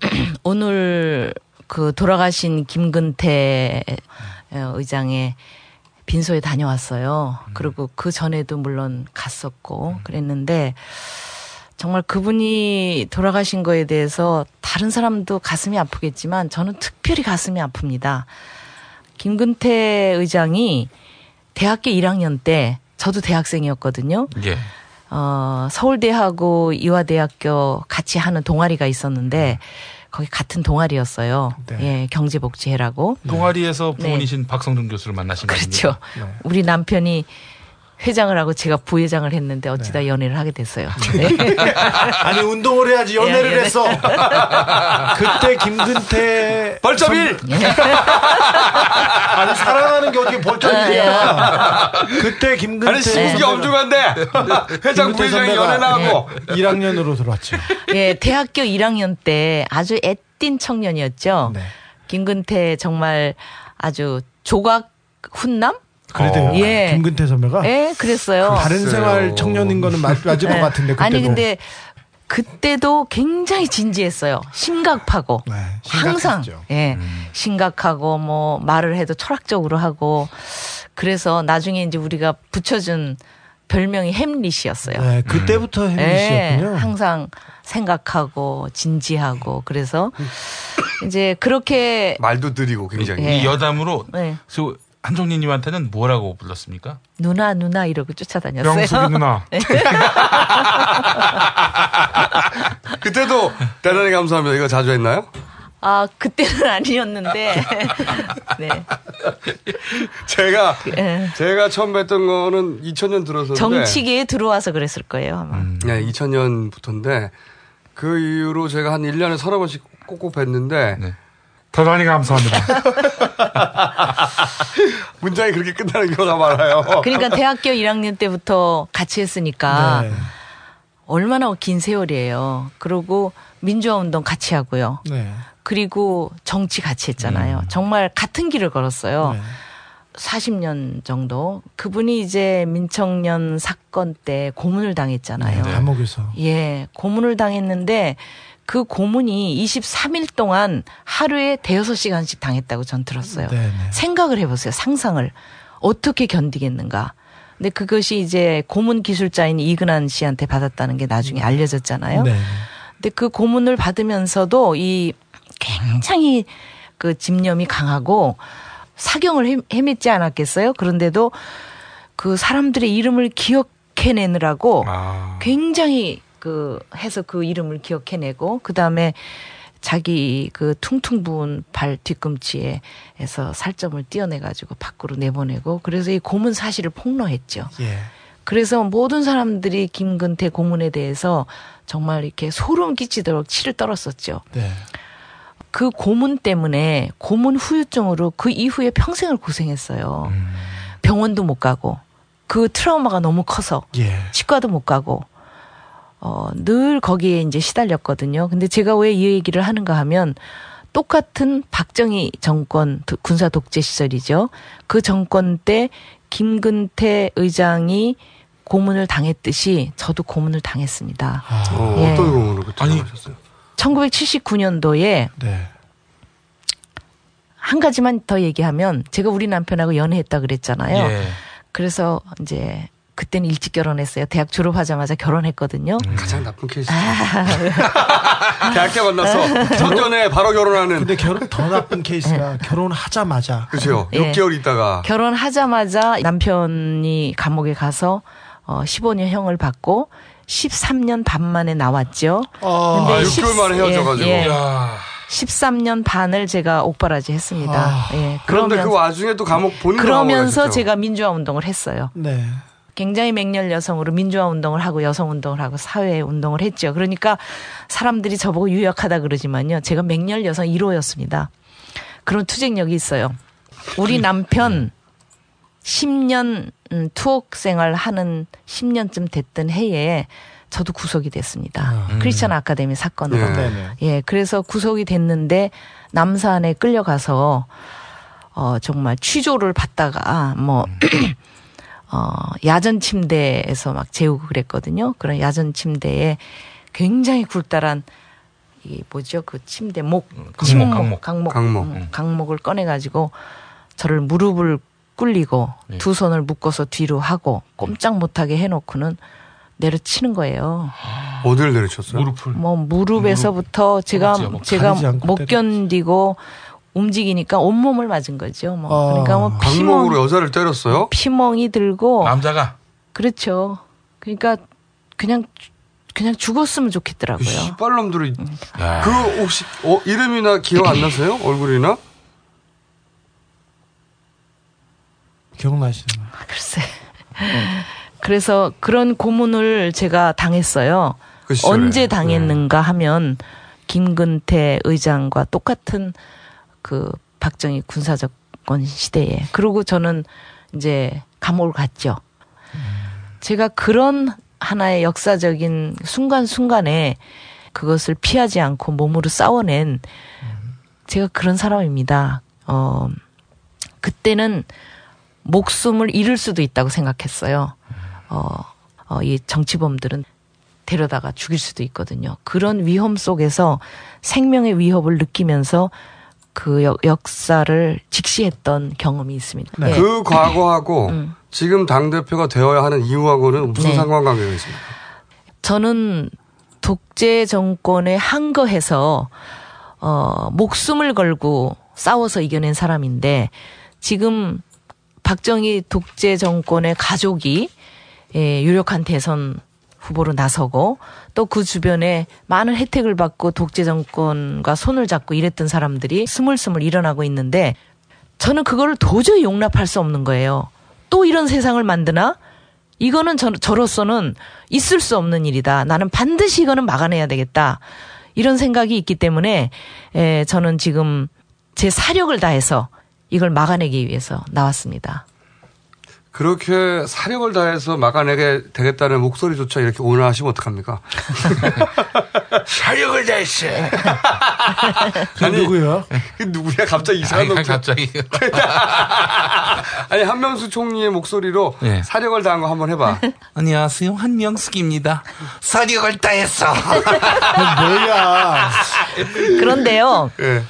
(clears throat) 오늘 그 돌아가신 김근태 어, 의장의 빈소에 다녀왔어요. 그리고 그 전에도 물론 갔었고 그랬는데 정말 그분이 돌아가신 거에 대해서 다른 사람도 가슴이 아프겠지만 저는 특별히 가슴이 아픕니다. 김근태 의장이 대학교 1학년 때 저도 대학생이었거든요. 예. 어, 서울대하고 이화대학교 같이 하는 동아리가 있었는데 거기 같은 동아리였어요. 예, 경제복지회라고. 동아리에서 네. 부모이신 박성준 교수를 만나신 거 그렇죠. 아닙니까? 우리 남편이 회장을 하고 제가 부회장을 했는데 어찌다 연애를 하게 됐어요. (laughs) 네. 아니 운동을 해야지 연애를 예, 예. 했어. (laughs) 그때 김근태 벌점 1! (laughs) 아니 사랑하는 게 어떻게 벌점이야? 그때 김근태 아니 시국이 엄중한데 회장 부회장이 선배가 연애 나 하고 1학년으로 들어왔죠. 예, 대학교 1학년 때 아주 애띤 청년이었죠. 네. 김근태 정말 아주 조각 훈남? 그래도 예. 김근태 선배가 예, 그랬어요. 다른 생활 청년인 거는 맞, 맞을 것 네. 같은데 그때도 아니 근데 그때도 굉장히 진지했어요. 심각하고 네, 항상. 예 심각하고 뭐 말을 해도 철학적으로 하고 그래서 나중에 이제 우리가 붙여준 별명이 햄릿이었어요. 네, 그때부터 햄릿이었군요. 예, 항상 생각하고 진지하고 그래서 이제 그렇게 말도 느리고 굉장히. 예. 이 여담으로 네. 저 한종리님한테는 뭐라고 불렀습니까? 누나 누나 이러고 쫓아다녔어요. 명숙이 누나. (laughs) 네. (laughs) 그때도 대단히 감사합니다. 이거 자주 했나요? 아 그때는 (laughs) 아니었는데 네. 제가 예. 제가 처음 뵀던 거는 2000년 들어서인데 정치계에 들어와서 그랬을 거예요 아마. 네, 2000년부터인데 그 이후로 제가 한 1년에 서너 번씩 꼭꼭 뵀는데 대단히 감사합니다. (laughs) 문장이 그렇게 끝나는 경우가 많아요. 그러니까 대학교 1학년 때부터 같이 했으니까 네. 얼마나 긴 세월이에요. 그리고 민주화 운동 같이 하고요. 네. 그리고 정치 같이 했잖아요. 정말 같은 길을 걸었어요. 40년 정도. 그분이 이제 민청년 사건 때 고문을 당했잖아요. 네, 감옥에서. 예, 고문을 당했는데 그 고문이 23일 동안 하루에 대여섯 시간씩 당했다고 전 들었어요. 네, 네. 생각을 해보세요. 상상을. 어떻게 견디겠는가. 근데 그것이 이제 고문 기술자인 이근한 씨한테 받았다는 게 나중에 알려졌잖아요. 네. 근데 그 고문을 받으면서도 이 굉장히 그 집념이 강하고 사경을 헤- 헤맸지 않았겠어요? 그런데도 그 사람들의 이름을 기억해내느라고 굉장히 그 해서 그 이름을 기억해내고 그 다음에 자기 그 퉁퉁 부은 발 뒤꿈치에서 살점을 띄어내가지고 밖으로 내보내고 그래서 이 고문 사실을 폭로했죠. 예. 그래서 모든 사람들이 김근태 고문에 대해서 정말 이렇게 소름 끼치도록 치를 떨었었죠. 네. 그 고문 때문에 고문 후유증으로 그 이후에 평생을 고생했어요. 병원도 못 가고 그 트라우마가 너무 커서 예. 치과도 못 가고 어, 늘 거기에 이제 시달렸거든요. 근데 제가 왜 이 얘기를 하는가 하면 똑같은 박정희 정권 도- 군사 독재 시절이죠. 그 정권 때 김근태 의장이 고문을 당했듯이 저도 고문을 당했습니다. 어, 예. 어떤 그때 당하셨어요? 1979년도에 네. 한 가지만 더 얘기하면 제가 우리 남편하고 연애했다 그랬잖아요. 예. 그래서 이제 그때는 일찍 결혼했어요. 대학 졸업하자마자 결혼했거든요. 가장 나쁜 케이스. 아. (laughs) 대학 때 만났어. 첫전에 바로 결혼하는. 근데 결혼 더 나쁜 케이스가 결혼하자마자 그렇죠. 예. 6개월 있다가 결혼하자마자 남편이 감옥에 가서 어 15년 형을 받고 13년 반 만에 나왔죠. 아, 근데 6개월 만에 십- 헤어져가지고. 예, 예. 이야. 13년 반을 제가 옥바라지 했습니다. 예. 아. 그런데 그 그러면서- 와중에 또 감옥 본인 그러면서 제가 민주화 운동을 했어요. 네. 굉장히 맹렬 여성으로 민주화 운동을 하고 여성 운동을 하고 사회 운동을 했죠. 그러니까 사람들이 저보고 유약하다 그러지만요. 제가 맹렬 여성 1호였습니다. 그런 투쟁력이 있어요. 우리 남편 10년 음, 투옥 생활 하는 10년쯤 됐던 해에 저도 구속이 됐습니다. 음. 크리스천 아카데미 사건으로. 네. 네네. 예, 그래서 구속이 됐는데 남산에 끌려가서 어 정말 취조를 받다가 뭐 어, 야전 침대에서 막 재우고 그랬거든요. 그런 야전 침대에 굉장히 굴다란 이 뭐죠? 그 침대 목, 침목, 강목, 강목, 강목. 음, 강목 을 꺼내 가지고 저를 무릎을 꿇리고 두 손을 묶어서 뒤로 하고 꼼짝 못 하게 해 놓고는 내려치는 거예요. 어디를 내리쳤어요? 무릎을. 뭐 무릎에서부터 제가 뭐 제가 않고 못 때렸지. 움직이니까 온몸을 맞은 거죠. 뭐 아, 그러니까 뭐 피멍 강목으로 여자를 때렸어요? 피멍이 들고 남자가 그렇죠. 그러니까 그냥 그냥 죽었으면 좋겠더라고요. 씨발놈들이 야. 그 혹시 어, 이름이나 기억 안 나세요? 얼굴이나? 기억나시는 글쎄 (laughs) 그래서 그런 고문을 제가 당했어요. 그. 언제 당했는가 하면 김근태 의장과 똑같은 그 박정희 군사정권 시대에 그리고 저는 이제 감옥을 갔죠. 제가 그런 하나의 역사적인 순간순간에 그것을 피하지 않고 몸으로 싸워낸 제가 그런 사람입니다. 어, 그때는 목숨을 잃을 수도 있다고 생각했어요. 어, 어, 이 정치범들은 데려다가 죽일 수도 있거든요. 그런 위험 속에서 생명의 위협을 느끼면서 그 역, 역사를 직시했던 경험이 있습니다. 예. 그 과거하고 지금 당 대표가 되어야 하는 이유하고는 무슨 네. 상관관계가 있습니까? 저는 독재 정권에 항거해서 어, 목숨을 걸고 싸워서 이겨낸 사람인데 지금 박정희 독재 정권의 가족이 예, 유력한 대선 후보로 나서고 또 그 주변에 많은 혜택을 받고 독재 정권과 손을 잡고 이랬던 사람들이 스물스물 일어나고 있는데 저는 그거를 도저히 용납할 수 없는 거예요. 또 이런 세상을 만드나? 이거는 저, 저로서는 있을 수 없는 일이다. 나는 반드시 이거는 막아내야 되겠다. 이런 생각이 있기 때문에 에, 저는 지금 제 사력을 다해서 이걸 막아내기 위해서 나왔습니다. 그렇게 사력을 다해서 막아내게 되겠다는 목소리조차 이렇게 온화하시면 어떡합니까? (laughs) 사력을 다했어. 아니, 누구요? 그 누구야? 갑자기 이상한 놈. 갑자기. (laughs) 아니, 한명수 총리의 목소리로 네. 사력을 다한 거 한번 해봐. 안녕하세요. 한명숙입니다. 사력을 다했어. 뭐야. 그런데요. 예.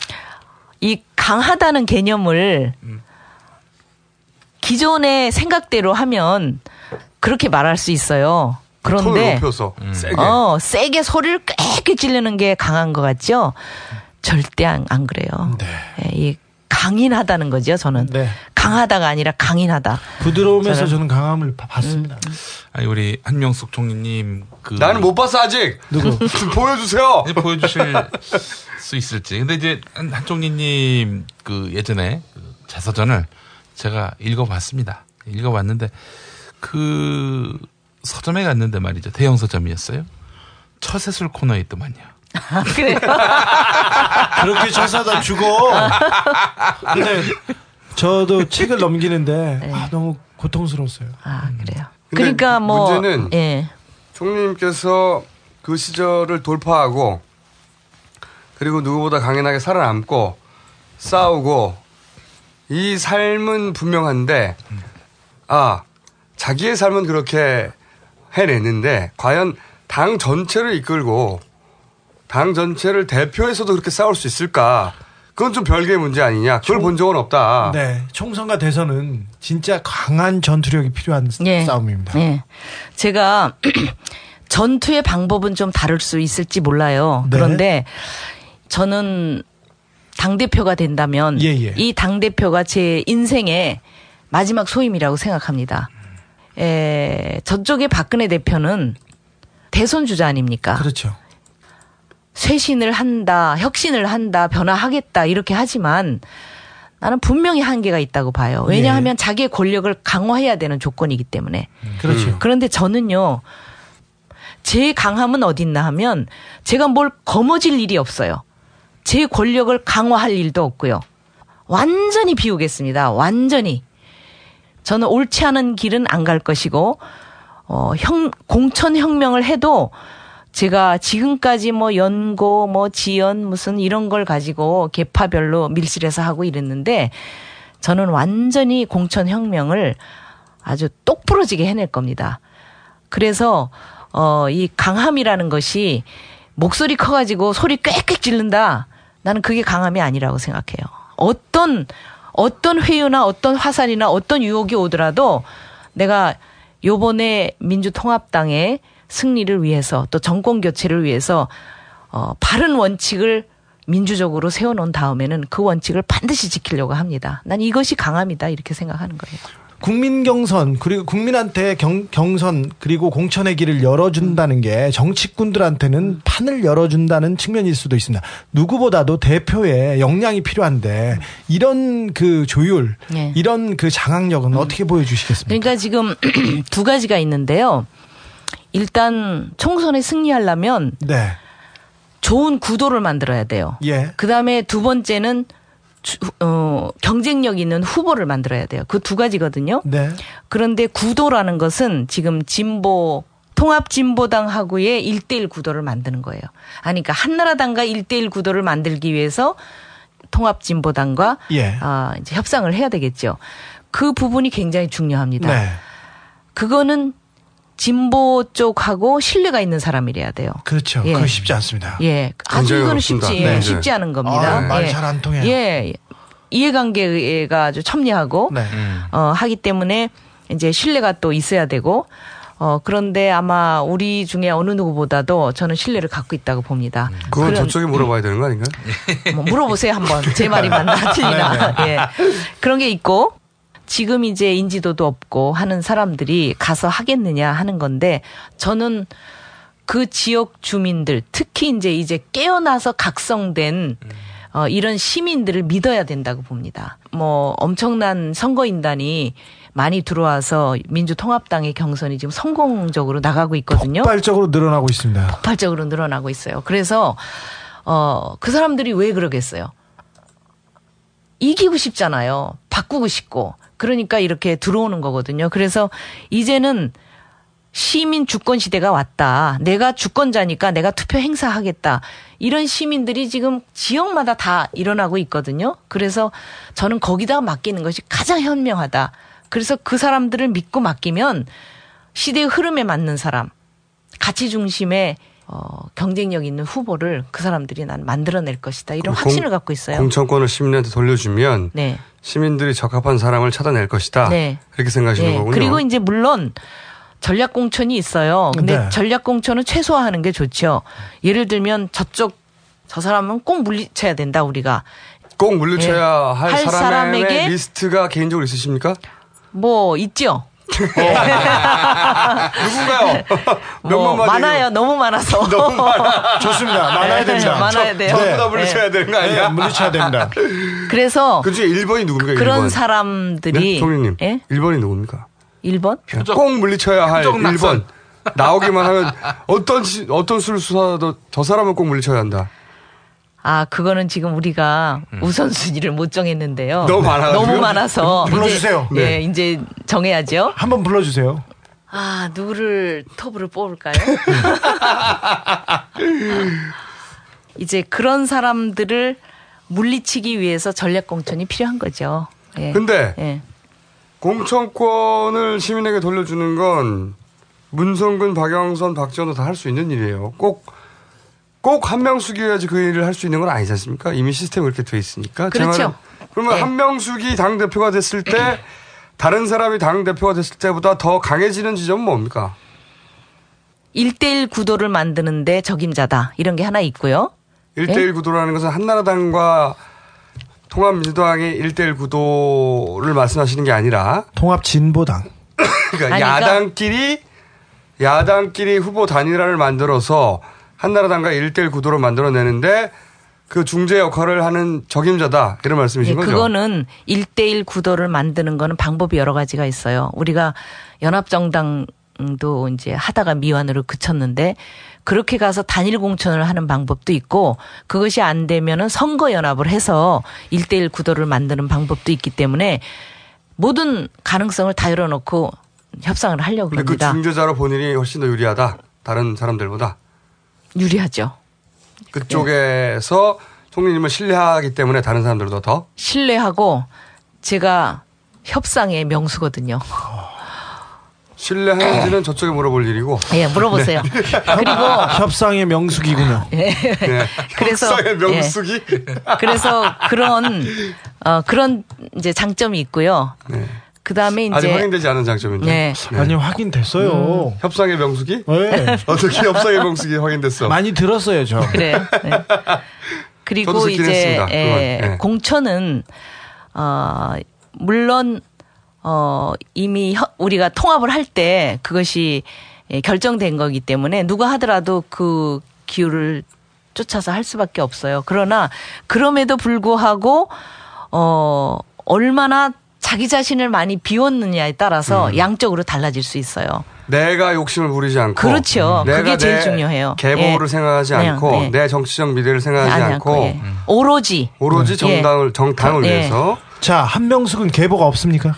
이 강하다는 개념을 기존의 생각대로 하면 그렇게 말할 수 있어요. 그런데 높여서 세게. 어, 세게 소리를 꽥꽥 지르는 게 강한 것 같죠? 절대 안, 안 그래요. 네. 예, 이 강인하다는 거죠, 저는. 강하다가 아니라 강인하다. 부드러우면서 저는- 저는 강함을 봐- 봤습니다. 아니 우리 한명숙 총리님 그 나는 못 봤어, 아직. 누구? (laughs) 보여주세요. 보여주실 수 있을지. 근데 이제 한, 한 총리님 그 예전에 그 자서전을 제가 읽어봤습니다. 읽어봤는데 그 서점에 갔는데 말이죠. 대형 서점이었어요. 처세술 코너에 있더만요. 그래요? (laughs) 그렇게 쳐사다 죽어. 근데 저도 책을 넘기는데 아, 너무 고통스러웠어요. 아, 그래요. 근데 그러니까 뭐 문제는 예. 총리님께서 그 시절을 돌파하고 그리고 누구보다 강인하게 살아남고 싸우고 이 삶은 분명한데 아 자기의 삶은 그렇게 해냈는데 과연 당 전체를 이끌고 당 전체를 대표해서도 그렇게 싸울 수 있을까? 그건 좀 별개의 문제 아니냐? 그걸 본 적은 없다. 네, 총선과 대선은 진짜 강한 전투력이 필요한 예. 싸움입니다. 예. 제가 (clears throat) 전투의 방법은 좀 다를 수 있을지 몰라요. 네. 그런데 저는 당 대표가 된다면 예, 예. 이 당 대표가 제 인생의 마지막 소임이라고 생각합니다. 에, 저쪽의 박근혜 대표는 대선 주자 아닙니까? 그렇죠. 쇄신을 한다, 혁신을 한다, 변화하겠다 이렇게 하지만 나는 분명히 한계가 있다고 봐요. 왜냐하면 자기의 권력을 강화해야 되는 조건이기 때문에. 그렇죠. 그런데 저는요, 제 강함은 어딨나 하면 제가 뭘 거머쥘 일이 없어요. 제 권력을 강화할 일도 없고요. 완전히 비우겠습니다. 완전히. 저는 옳지 않은 길은 안 갈 것이고, 어, 형, 공천혁명을 해도 제가 지금까지 뭐 연고, 뭐 지연, 무슨 이런 걸 가지고 계파별로 밀실해서 하고 이랬는데 저는 완전히 공천혁명을 아주 똑부러지게 해낼 겁니다. 그래서 어, 이 강함이라는 것이 목소리 커가지고 소리 꽥꽥 지른다. 나는 그게 강함이 아니라고 생각해요. 어떤 어떤 회유나 어떤 화살이나 어떤 유혹이 오더라도 내가 요번에 민주통합당의 승리를 위해서 또 정권 교체를 위해서 어, 바른 원칙을 민주적으로 세워놓은 다음에는 그 원칙을 반드시 지키려고 합니다. 난 이것이 강함이다 이렇게 생각하는 거예요. 국민 경선 그리고 국민한테 경, 경선 그리고 공천의 길을 열어준다는 게 정치꾼들한테는 판을 열어준다는 측면일 수도 있습니다. 누구보다도 대표의 역량이 필요한데 이런 그 조율, 네. 이런 그 장악력은 어떻게 보여주시겠습니까? 그러니까 지금 (clears throat) 두 가지가 있는데요. 일단 총선에 승리하려면 네. 좋은 구도를 만들어야 돼요. 예. 그 다음에 두 번째는 주- 어, 경쟁력 있는 후보를 만들어야 돼요. 그 두 가지거든요. 네. 그런데 구도라는 것은 지금 진보 통합진보당하고의 1대1 구도를 만드는 거예요. 아니, 그러니까 한나라당과 1대1 구도를 만들기 위해서 통합진보당과 예. 아, 이제 협상을 해야 되겠죠. 그 부분이 굉장히 중요합니다. 네. 그거는 진보 쪽하고 신뢰가 있는 사람이래야 돼요. 그렇죠. 예. 그거 쉽지 않습니다. 예. 아주 이거는 어렵습니다. 쉽지, 네. 예, 쉽지 않은 겁니다. 아, 말이 예. 잘안 통해요. 예. 이해관계가 아주 첨예하고, 네. 어, 하기 때문에 이제 신뢰가 또 있어야 되고, 어, 그런데 아마 우리 중에 어느 누구보다도 저는 신뢰를 갖고 있다고 봅니다. 그건 그런- 저쪽에 물어봐야 되는 거 아닌가요? 뭐 물어보세요 한번 제 말이 맞나 (laughs) 틀리나 네, 예 그런 게 있고 지금 이제 인지도도 없고 하는 사람들이 가서 하겠느냐 하는 건데 저는 그 지역 주민들 특히 이제 이제 깨어나서 각성된 어, 이런 시민들을 믿어야 된다고 봅니다. 뭐 엄청난 선거인단이 많이 들어와서 민주통합당의 경선이 지금 성공적으로 나가고 있거든요. 폭발적으로 늘어나고 있습니다. 폭발적으로 늘어나고 있어요. 그래서 어, 그 사람들이 왜 그러겠어요? 이기고 싶잖아요. 바꾸고 싶고. 그러니까 이렇게 들어오는 거거든요. 그래서 이제는 시민 주권 시대가 왔다. 내가 주권자니까 내가 투표 행사하겠다. 이런 시민들이 지금 지역마다 다 일어나고 있거든요. 그래서 저는 거기다 맡기는 것이 가장 현명하다. 그래서 그 사람들을 믿고 맡기면 시대의 흐름에 맞는 사람, 가치 중심의 어, 경쟁력 있는 후보를 그 사람들이 난 만들어낼 것이다. 이런 공- 확신을 갖고 있어요. 공천권을 시민한테 돌려주면 네. 시민들이 적합한 사람을 찾아낼 것이다. 네. 그렇게 생각하시는 예, 거군요. 그리고 이제 물론 전략 공천이 있어요. 근데 네. 전략 공천은 최소화하는 게 좋죠. 예를 들면 저쪽 저 사람은 꼭 물리쳐야 된다 우리가. 꼭 물리쳐야 예. 할, 할 사람의 사람에게 리스트가 개인적으로 있으십니까? 뭐 있죠. 누군가요? (laughs) 뭐 많아요. 너무 많아서. 너무 많아. (laughs) 좋습니다. 많아야 네, 됩니다. 많아야 돼요. 전부 다 네. 물리쳐야 되는 거 아니야? 네, 물리쳐야 됩니다. (laughs) 그래서 그 중에 1번이 누굽니까? 그런 1번. 사람들이 네? 총리님. 예? 1번이 누굽니까? 1번? 꼭 물리쳐야 할 표적 낙선. 1번. 나오기만 하면 어떤 시- 어떤 수를 수사도 저 사람은 꼭 물리쳐야 한다. 아, 그거는 지금 우리가 우선순위를 못 정했는데요. 음. 너무 많아가지고요? 너무 많아서. 불러주세요. 이제, 네. 예, 이제 정해야죠. 한번 불러주세요. 아, 누구를 톱으로 뽑을까요? (laughs) 이제 그런 사람들을 물리치기 위해서 전략 공천이 필요한 거죠. 예. 근데 예. 공천권을 시민에게 돌려주는 건 문성근, 박영선, 박지원도 다 할 수 있는 일이에요. 꼭, 꼭 한명숙이어야지 그 일을 할 수 있는 건 아니지 않습니까? 이미 시스템이 그렇게 돼 있으니까. 제 그렇죠. 그러면 네. 한명숙이 당대표가 됐을 때 (clears throat) 다른 사람이 당대표가 됐을 때보다 더 강해지는 지점은 뭡니까? 1대1 구도를 만드는데 적임자다. 이런 게 하나 있고요. 예? 1대1 구도라는 것은 한나라당과 통합민주당의 1대1 구도를 말씀하시는 게 아니라 통합 진보당. (clears throat) 그러니까 아니, 그러니까- 야당끼리 야당끼리 후보 단일화를 만들어서 한나라당과 1대1 구도로 만들어내는데 그 중재 역할을 하는 적임자다 이런 말씀이신 예, 거죠? 그거는 1대1 구도를 만드는 거는 방법이 여러 가지가 있어요. 우리가 연합정당도 이제 하다가 미완으로 그쳤는데 그렇게 가서 단일 공천을 하는 방법도 있고 그것이 안 되면은 선거 연합을 해서 1대1 구도를 만드는 방법도 있기 때문에 모든 가능성을 다 열어놓고 협상을 하려고 근데 그 합니다. 중재자로 본인이 훨씬 더 유리하다 다른 사람들보다 유리하죠. 그쪽에서 총리님을 신뢰하기 때문에 다른 사람들도 더 신뢰하고 제가 협상의 명수거든요. 신뢰하는지는 저쪽에 물어볼 일이고 (laughs) 예, 물어보세요. 네. 그리고 (laughs) 협상의 명숙이군요. (laughs) 예. 네. 그래서 협상의 명숙이 그래서 그런 어 그런 이제 장점이 있고요. 그 다음에 이제 아직 확인되지 않은 장점인데 네. 아니 확인됐어요. 협상의 명숙이 네. (laughs) 어떻게 협상의 명숙이 확인됐어? 많이 들었어요 저. 그래. 네. 그리고 이제. 예. 예. 공천은 어 물론 어, 이미 혀- 우리가 통합을 할 때 그것이 예, 결정된 거기 때문에 누가 하더라도 그 기후를 쫓아서 할 수밖에 없어요. 그러나 그럼에도 불구하고 어 얼마나 자기 자신을 많이 비웠느냐에 따라서 양적으로 달라질 수 있어요. 내가 욕심을 부리지 않고 그렇죠. 내가 그게 제일 내 중요해요. 계보를 예. 생각하지 그냥, 않고 네. 내 정치적 미래를 생각하지 하지 않고 않고, 예. 오로지 오로지 예. 정당을 정당을 예. 위해서 자, 한명숙은 계보가 없습니까?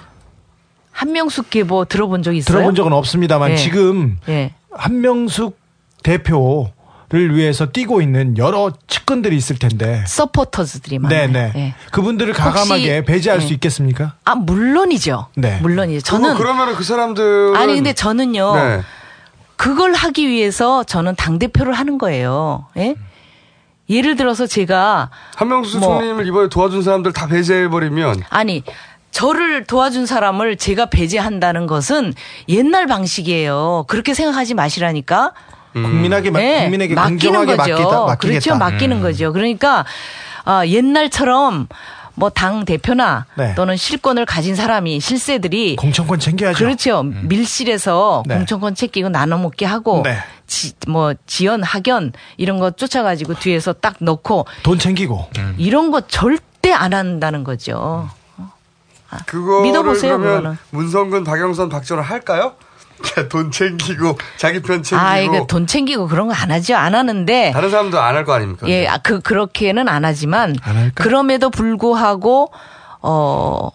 한명숙 계보 들어본 적 있어요? 들어본 적은 없습니다만 예. 지금 예. 한명숙 대표 를 위해서 뛰고 있는 여러 측근들이 있을 텐데. 서포터즈들이 많아요. 네네. 예. 그분들을 혹시- 가감하게 배제할 예. 수 있겠습니까? 아 물론이죠. 네. 물론이죠. 저는 그러면은 그 사람들은 아니 근데 저는요. 네. 그걸 하기 위해서 저는 당 대표를 하는 거예요. 예? 예를 들어서 제가 한명수 뭐- 총리님을 이번에 도와준 사람들 다 배제해 버리면 아니 저를 도와준 사람을 제가 배제한다는 것은 옛날 방식이에요. 그렇게 생각하지 마시라니까. 국민에게, 네, 국민에게 맡기는 거죠. 맡기다, 맡기겠다. 그렇죠, 맡기는 음. 거죠. 그러니까 아, 옛날처럼 뭐당 대표나 네. 또는 실권을 가진 사람이 실세들이 공천권 챙겨야죠. 그렇죠. 밀실에서 네. 공천권 챙기고 나눠 먹게 하고 네. 지, 뭐 지연 학연 이런 거 쫓아가지고 뒤에서 딱 넣고 돈 챙기고. 이런 거 절대 안 한다는 거죠. 그거를 믿어보세요, 그러면 그거는. 문성근, 박영선, 박정을 할까요? 돈 챙기고 자기 편 챙기고 아, 이거 돈 챙기고 그런 거 안 하죠. 안 하는데 다른 사람도 안 할 거 아닙니까? 예, 아, 그 그렇게는 안 하지만 그럼에도 불구하고 어,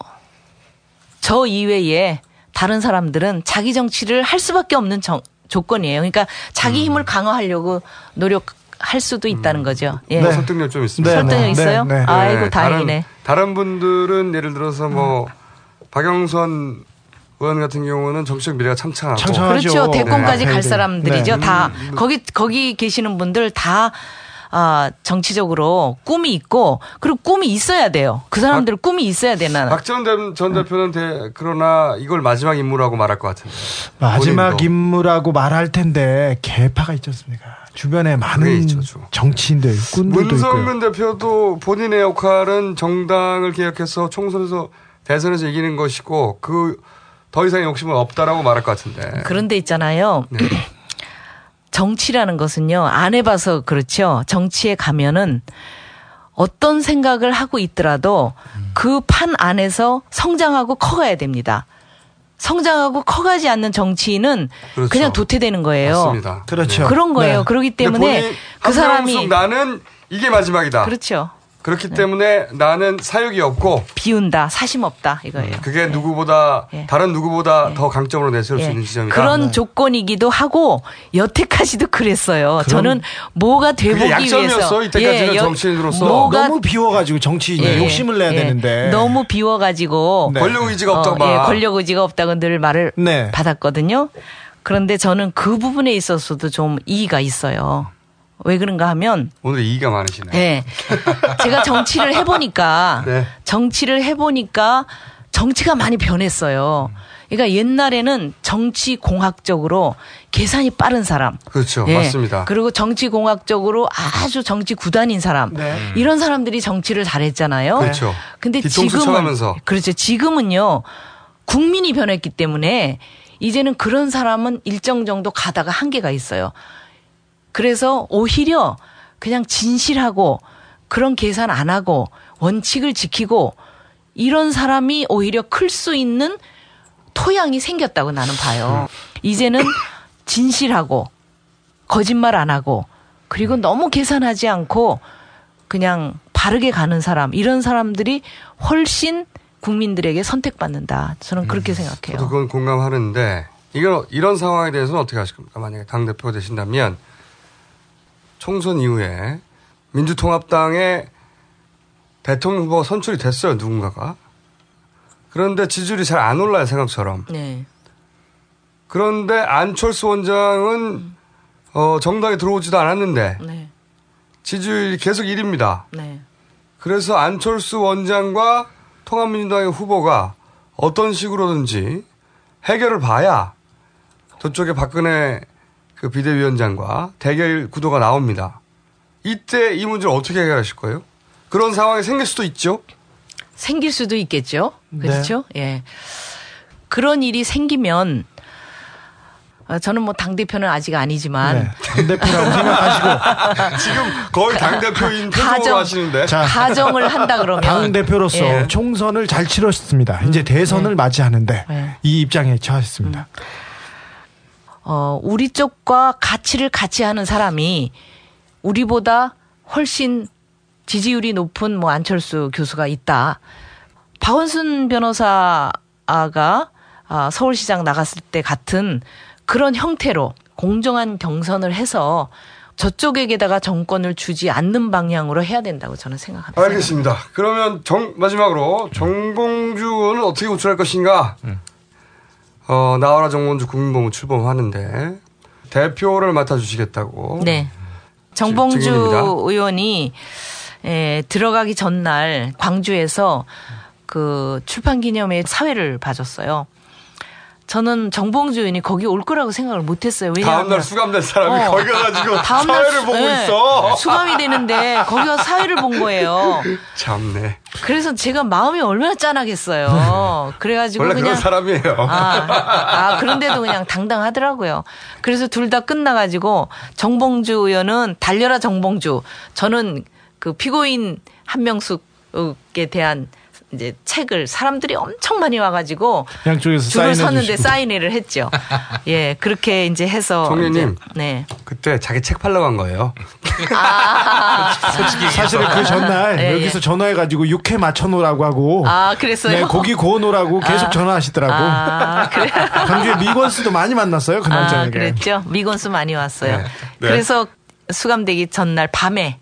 저 이외에 다른 사람들은 자기 정치를 할 수밖에 없는 정- 조건이에요. 그러니까 자기 음. 힘을 강화하려고 노력할 수도 있다는 거죠. 예. 뭐 설득력 좀 있습니다. 설득력 있어요? 아이고 네, 다행이네. 다른, 다른 분들은 예를 들어서 뭐 박영선 의원 같은 경우는 정치적 미래가 창창하고 그렇죠. 대권까지 갈 사람들이죠. 네. 다 음, 거기 거기 계시는 분들 다 아, 정치적으로 꿈이 있고 그리고 꿈이 있어야 돼요. 그 사람들 꿈이 있어야 되나. 박지원 대- 전 대표는 대- 그러나 이걸 마지막 임무라고 말할 것 같은데. 마지막 본인도. 임무라고 말할 텐데 개파가 있지 않습니까? 주변에 많은 정치인들, 꾼들도 있고요. 문성근 대표도 본인의 역할은 정당을 개혁해서 총선에서 대선에서 이기는 것이고 그 더 이상의 욕심은 없다라고 말할 것 같은데. 그런데 있잖아요. (clears throat) 정치라는 것은요, 안 해봐서 그렇죠. 정치에 가면은 어떤 생각을 하고 있더라도 그판 안에서 성장하고 커가야 됩니다. 성장하고 커가지 않는 정치인은 그렇죠. 그냥 도태되는 거예요. 맞습니다. 그렇죠. 그런 거예요. 그렇기 근데 때문에 그 사람이 나는 이게 마지막이다. 그렇죠. 그렇기 때문에 나는 사육이 없고 비운다, 사심 없다 이거예요. 그게 누구보다 다른 누구보다 더 강점으로 내세울 수 예. 있는 지점이다. 그런 조건이기도 하고 여태까지도 그랬어요. 저는 뭐가 돼보기 약점이었어, 위해서 이때까지는 여- 정치인으로서. 뭐가 너무 비워가지고 정치인이 예, 욕심을 내야 예. 되는데. 너무 비워가지고 네. 권력 의지가 어, 예, 권력 의지가 없다고 늘 말을 네. 받았거든요. 그런데 저는 그 부분에 있어서도 좀 이의가 있어요. 왜 그런가 하면 오늘 이의가 많으시네. 예. 제가 정치를 해보니까 (laughs) 네. 정치를 해보니까 정치가 많이 변했어요. 그러니까 옛날에는 정치 공학적으로 계산이 빠른 사람. 그렇죠. 예. 맞습니다. 그리고 정치 공학적으로 아주 정치 구단인 사람. 이런 사람들이 정치를 잘했잖아요. 그렇죠. 근데 지금은 쳐가면서. 그렇죠. 지금은요. 국민이 변했기 때문에 이제는 그런 사람은 일정 정도 가다가 한계가 있어요. 그래서 오히려 그냥 진실하고 그런 계산 안 하고 원칙을 지키고 이런 사람이 오히려 클 수 있는 토양이 생겼다고 나는 봐요. 이제는 진실하고 거짓말 안 하고 그리고 너무 계산하지 않고 그냥 바르게 가는 사람 이런 사람들이 훨씬 국민들에게 선택받는다. 저는 그렇게 생각해요. 저도 그건 공감하는데 이건 이런 상황에 대해서는 어떻게 하실 겁니까? 만약에 당 대표가 되신다면 총선 이후에 민주통합당의 대통령 후보가 선출이 됐어요 누군가가. 그런데 지지율이 잘 안 올라요 생각처럼. 네. 그런데 안철수 원장은 어, 정당에 들어오지도 않았는데 네. 지지율이 계속 1위입니다. 네. 그래서 안철수 원장과 통합민주당의 후보가 어떤 식으로든지 해결을 봐야 저쪽에 박근혜 그 비대위원장과 대결 구도가 나옵니다. 이때 이 문제를 어떻게 해결하실 거예요? 그런 상황이 생길 수도 있죠. 생길 수도 있겠죠. 네. 그렇죠? 예. 그런 일이 생기면 어, 저는 뭐 당 대표는 아직 아니지만 네, 당대표라고 생각하시고 (laughs) 지금 거의 당대표인 표정으로 하시는데. 자, 가정을 한다 그러면 당 대표로서 예. 총선을 잘 치렀습니다. 이제 대선을 맞이하는데 네. 이 입장에 처했습니다. 어, 우리 쪽과 가치를 같이 하는 사람이 우리보다 훨씬 지지율이 높은 뭐 안철수 교수가 있다. 박원순 변호사가 아, 서울시장 나갔을 때 같은 그런 형태로 공정한 경선을 해서 저쪽에게다가 정권을 주지 않는 방향으로 해야 된다고 저는 생각합니다. 알겠습니다. 그러면 정, 마지막으로 정봉주는 어떻게 호출할 것인가? 어, 나와라 정봉주 국민보험 출범하는데 대표를 맡아주시겠다고. 네. 정봉주 증인입니다. 의원이 에, 들어가기 전날 광주에서 그 출판 기념회 사회를 봐줬어요. 저는 정봉주 의원이 거기 올 거라고 생각을 못했어요. 왜냐하면 다음날 수감된 사람이 어. 거기 가가지고 (laughs) 다음날 사회를 수- 보고 네. 있어. 수감이 되는데 거기가 사회를 본 거예요. (laughs) 참네. 그래서 제가 마음이 얼마나 짠하겠어요. 그래가지고 원래 그냥 그런 사람이에요. 아, 아, 그런데도 그냥 당당하더라고요. 그래서 둘 다 끝나가지고 정봉주 의원은 달려라 정봉주. 저는 그 피고인 한명숙에 대한 이제 책을 사람들이 엄청 많이 와가지고 양쪽에서 줄을 섰는데. 사인회를 했죠. (laughs) 예, 그렇게 이제 해서 정리님. 네. 그때 자기 책 팔려고 한 거예요. (laughs) 솔직히 사실은 그 전날 예, 여기서 예. 전화해가지고 육회 맞춰놓으라고 하고 아, 그랬어요? 네, 고기 구워놓으라고 계속 아. 전화하시더라고. 아, 그래. (laughs) 광주에 미권수도 많이 만났어요 그날 아, 저녁에. 그랬죠. 미건수 많이 왔어요. 네. 네. 그래서 수감되기 전날 밤에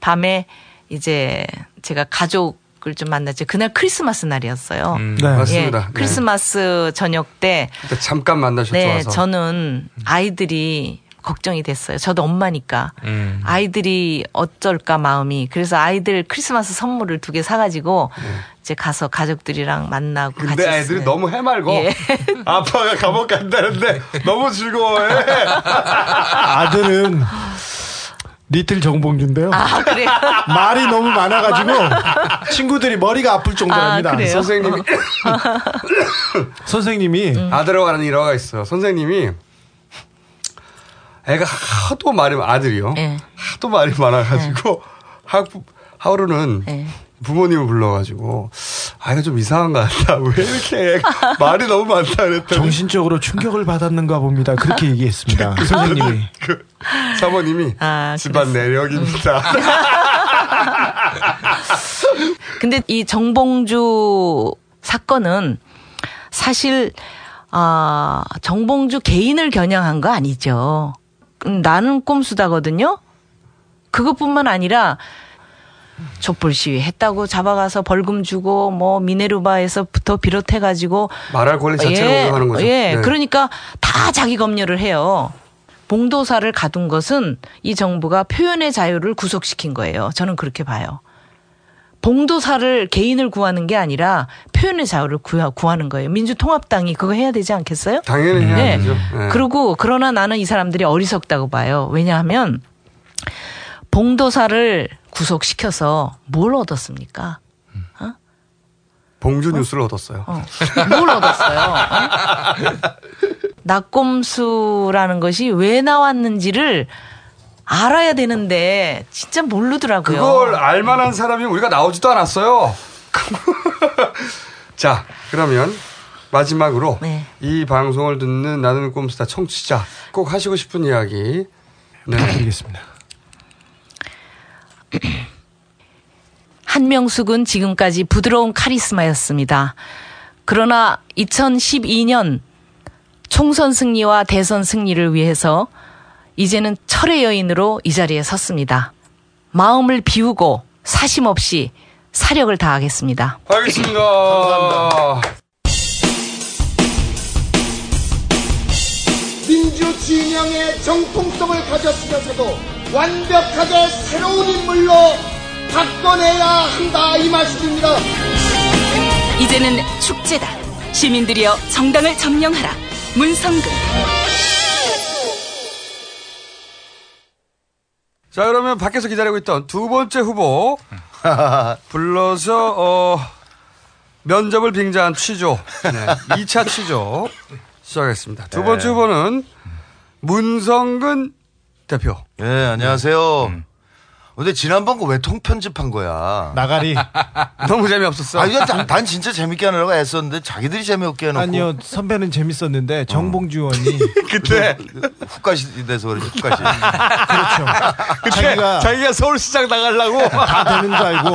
밤에 이제 제가 가족 을 좀 만났죠. 그날 크리스마스 날이었어요. 네, 맞습니다. 예, 네. 크리스마스 저녁 때 잠깐 만나셨죠. 네, 와서. 저는 아이들이 걱정이 됐어요. 저도 엄마니까. 음. 아이들이 어쩔까 마음이. 그래서 아이들 크리스마스 선물을 두 개 사가지고 이제 가서 가족들이랑 만나고 같이. 네. 근데 애들이 있어요. 너무 해말고 예. (laughs) 아빠가 감옥 간다는데 너무 즐거워해. 아들은 리틀 정봉주인데요. 아, 그래요? (laughs) 말이 너무 많아가지고 친구들이 머리가 아플 정도랍니다. 아, 그래요? 선생님이 (laughs) 선생님이 음. 아들하고 하는 일화가 있어요. 선생님이 애가 하도 말이 아들이요. 예. 하도 말이 많아가지고 하루, 하루는 부모님을 불러가지고 아이가 좀 이상한 것 같다. (laughs) 왜 이렇게 말이 너무 많다 그랬더니 정신적으로 충격을 받았는가 봅니다. 그렇게 얘기했습니다. (laughs) 선생님이. 그 사모님이 아, 집안 내력입니다. (laughs) 근데 이 정봉주 사건은 사실 아 정봉주 개인을 겨냥한 거 아니죠. 음, 나는 꼼수다거든요. 그것뿐만 아니라 촛불 시위 했다고 잡아가서 벌금 주고 뭐 미네르바에서부터 비롯해 가지고 말할 권리 자체를 운영하는 거죠. 예, 네. 그러니까 다 자기 검열을 해요. 봉도사를 가둔 것은 이 정부가 표현의 자유를 구속시킨 거예요. 저는 그렇게 봐요. 봉도사를 개인을 구하는 게 아니라 표현의 자유를 구하, 구하는 거예요. 민주통합당이 그거 해야 되지 않겠어요? 당연히 해야 네. 되죠. 네. 그리고 그러나 나는 이 사람들이 어리석다고 봐요. 왜냐하면 봉도사를 구속시켜서 뭘 얻었습니까? 봉주 뉴스를 얻었어요. 뭘 얻었어요? 어? (laughs) 낙곰수라는 것이 왜 나왔는지를 알아야 되는데 진짜 모르더라고요. 그걸 알만한 사람이 우리가 나오지도 않았어요. (laughs) 자, 그러면 마지막으로 네. 이 방송을 듣는 나는 꼼수다 청취자 꼭 하시고 싶은 이야기 네. 부탁드리겠습니다. (clears throat) 한명숙은 지금까지 부드러운 카리스마였습니다. 그러나 2012년 총선 승리와 대선 승리를 위해서 이제는 철의 여인으로 이 자리에 섰습니다. 마음을 비우고 사심 없이 사력을 다하겠습니다. 알겠습니다. 감사합니다. 민주 진영의 정통성을 가졌으면서도 완벽하게 새로운 인물로 바꿔내야 한다 이 말씀입니다. 이제는 축제다. 시민들이여 정당을 점령하라. 문성근. 자, 그러면 밖에서 기다리고 있던 두 번째 후보 (laughs) 불러서 어 면접을 빙자한 취조. 네. 2차 취조 시작하겠습니다. 두 네. 번째 후보는 문성근 대표. 예, 안녕하세요. 근데 지난번 거 왜 통편집한 거야? 나가리. (laughs) 너무 재미없었어. 아, 이거 난, 난 진짜 재밌게 하느라고 애썼는데 자기들이 재미없게 해놓고. 아니요, 선배는 재밌었는데 정봉주 의원이 (laughs) 그때 훅가시 돼서 그러지, 훅가시. 그렇죠. 자기가 자기가 서울시장 나가려고 다 되는 줄 알고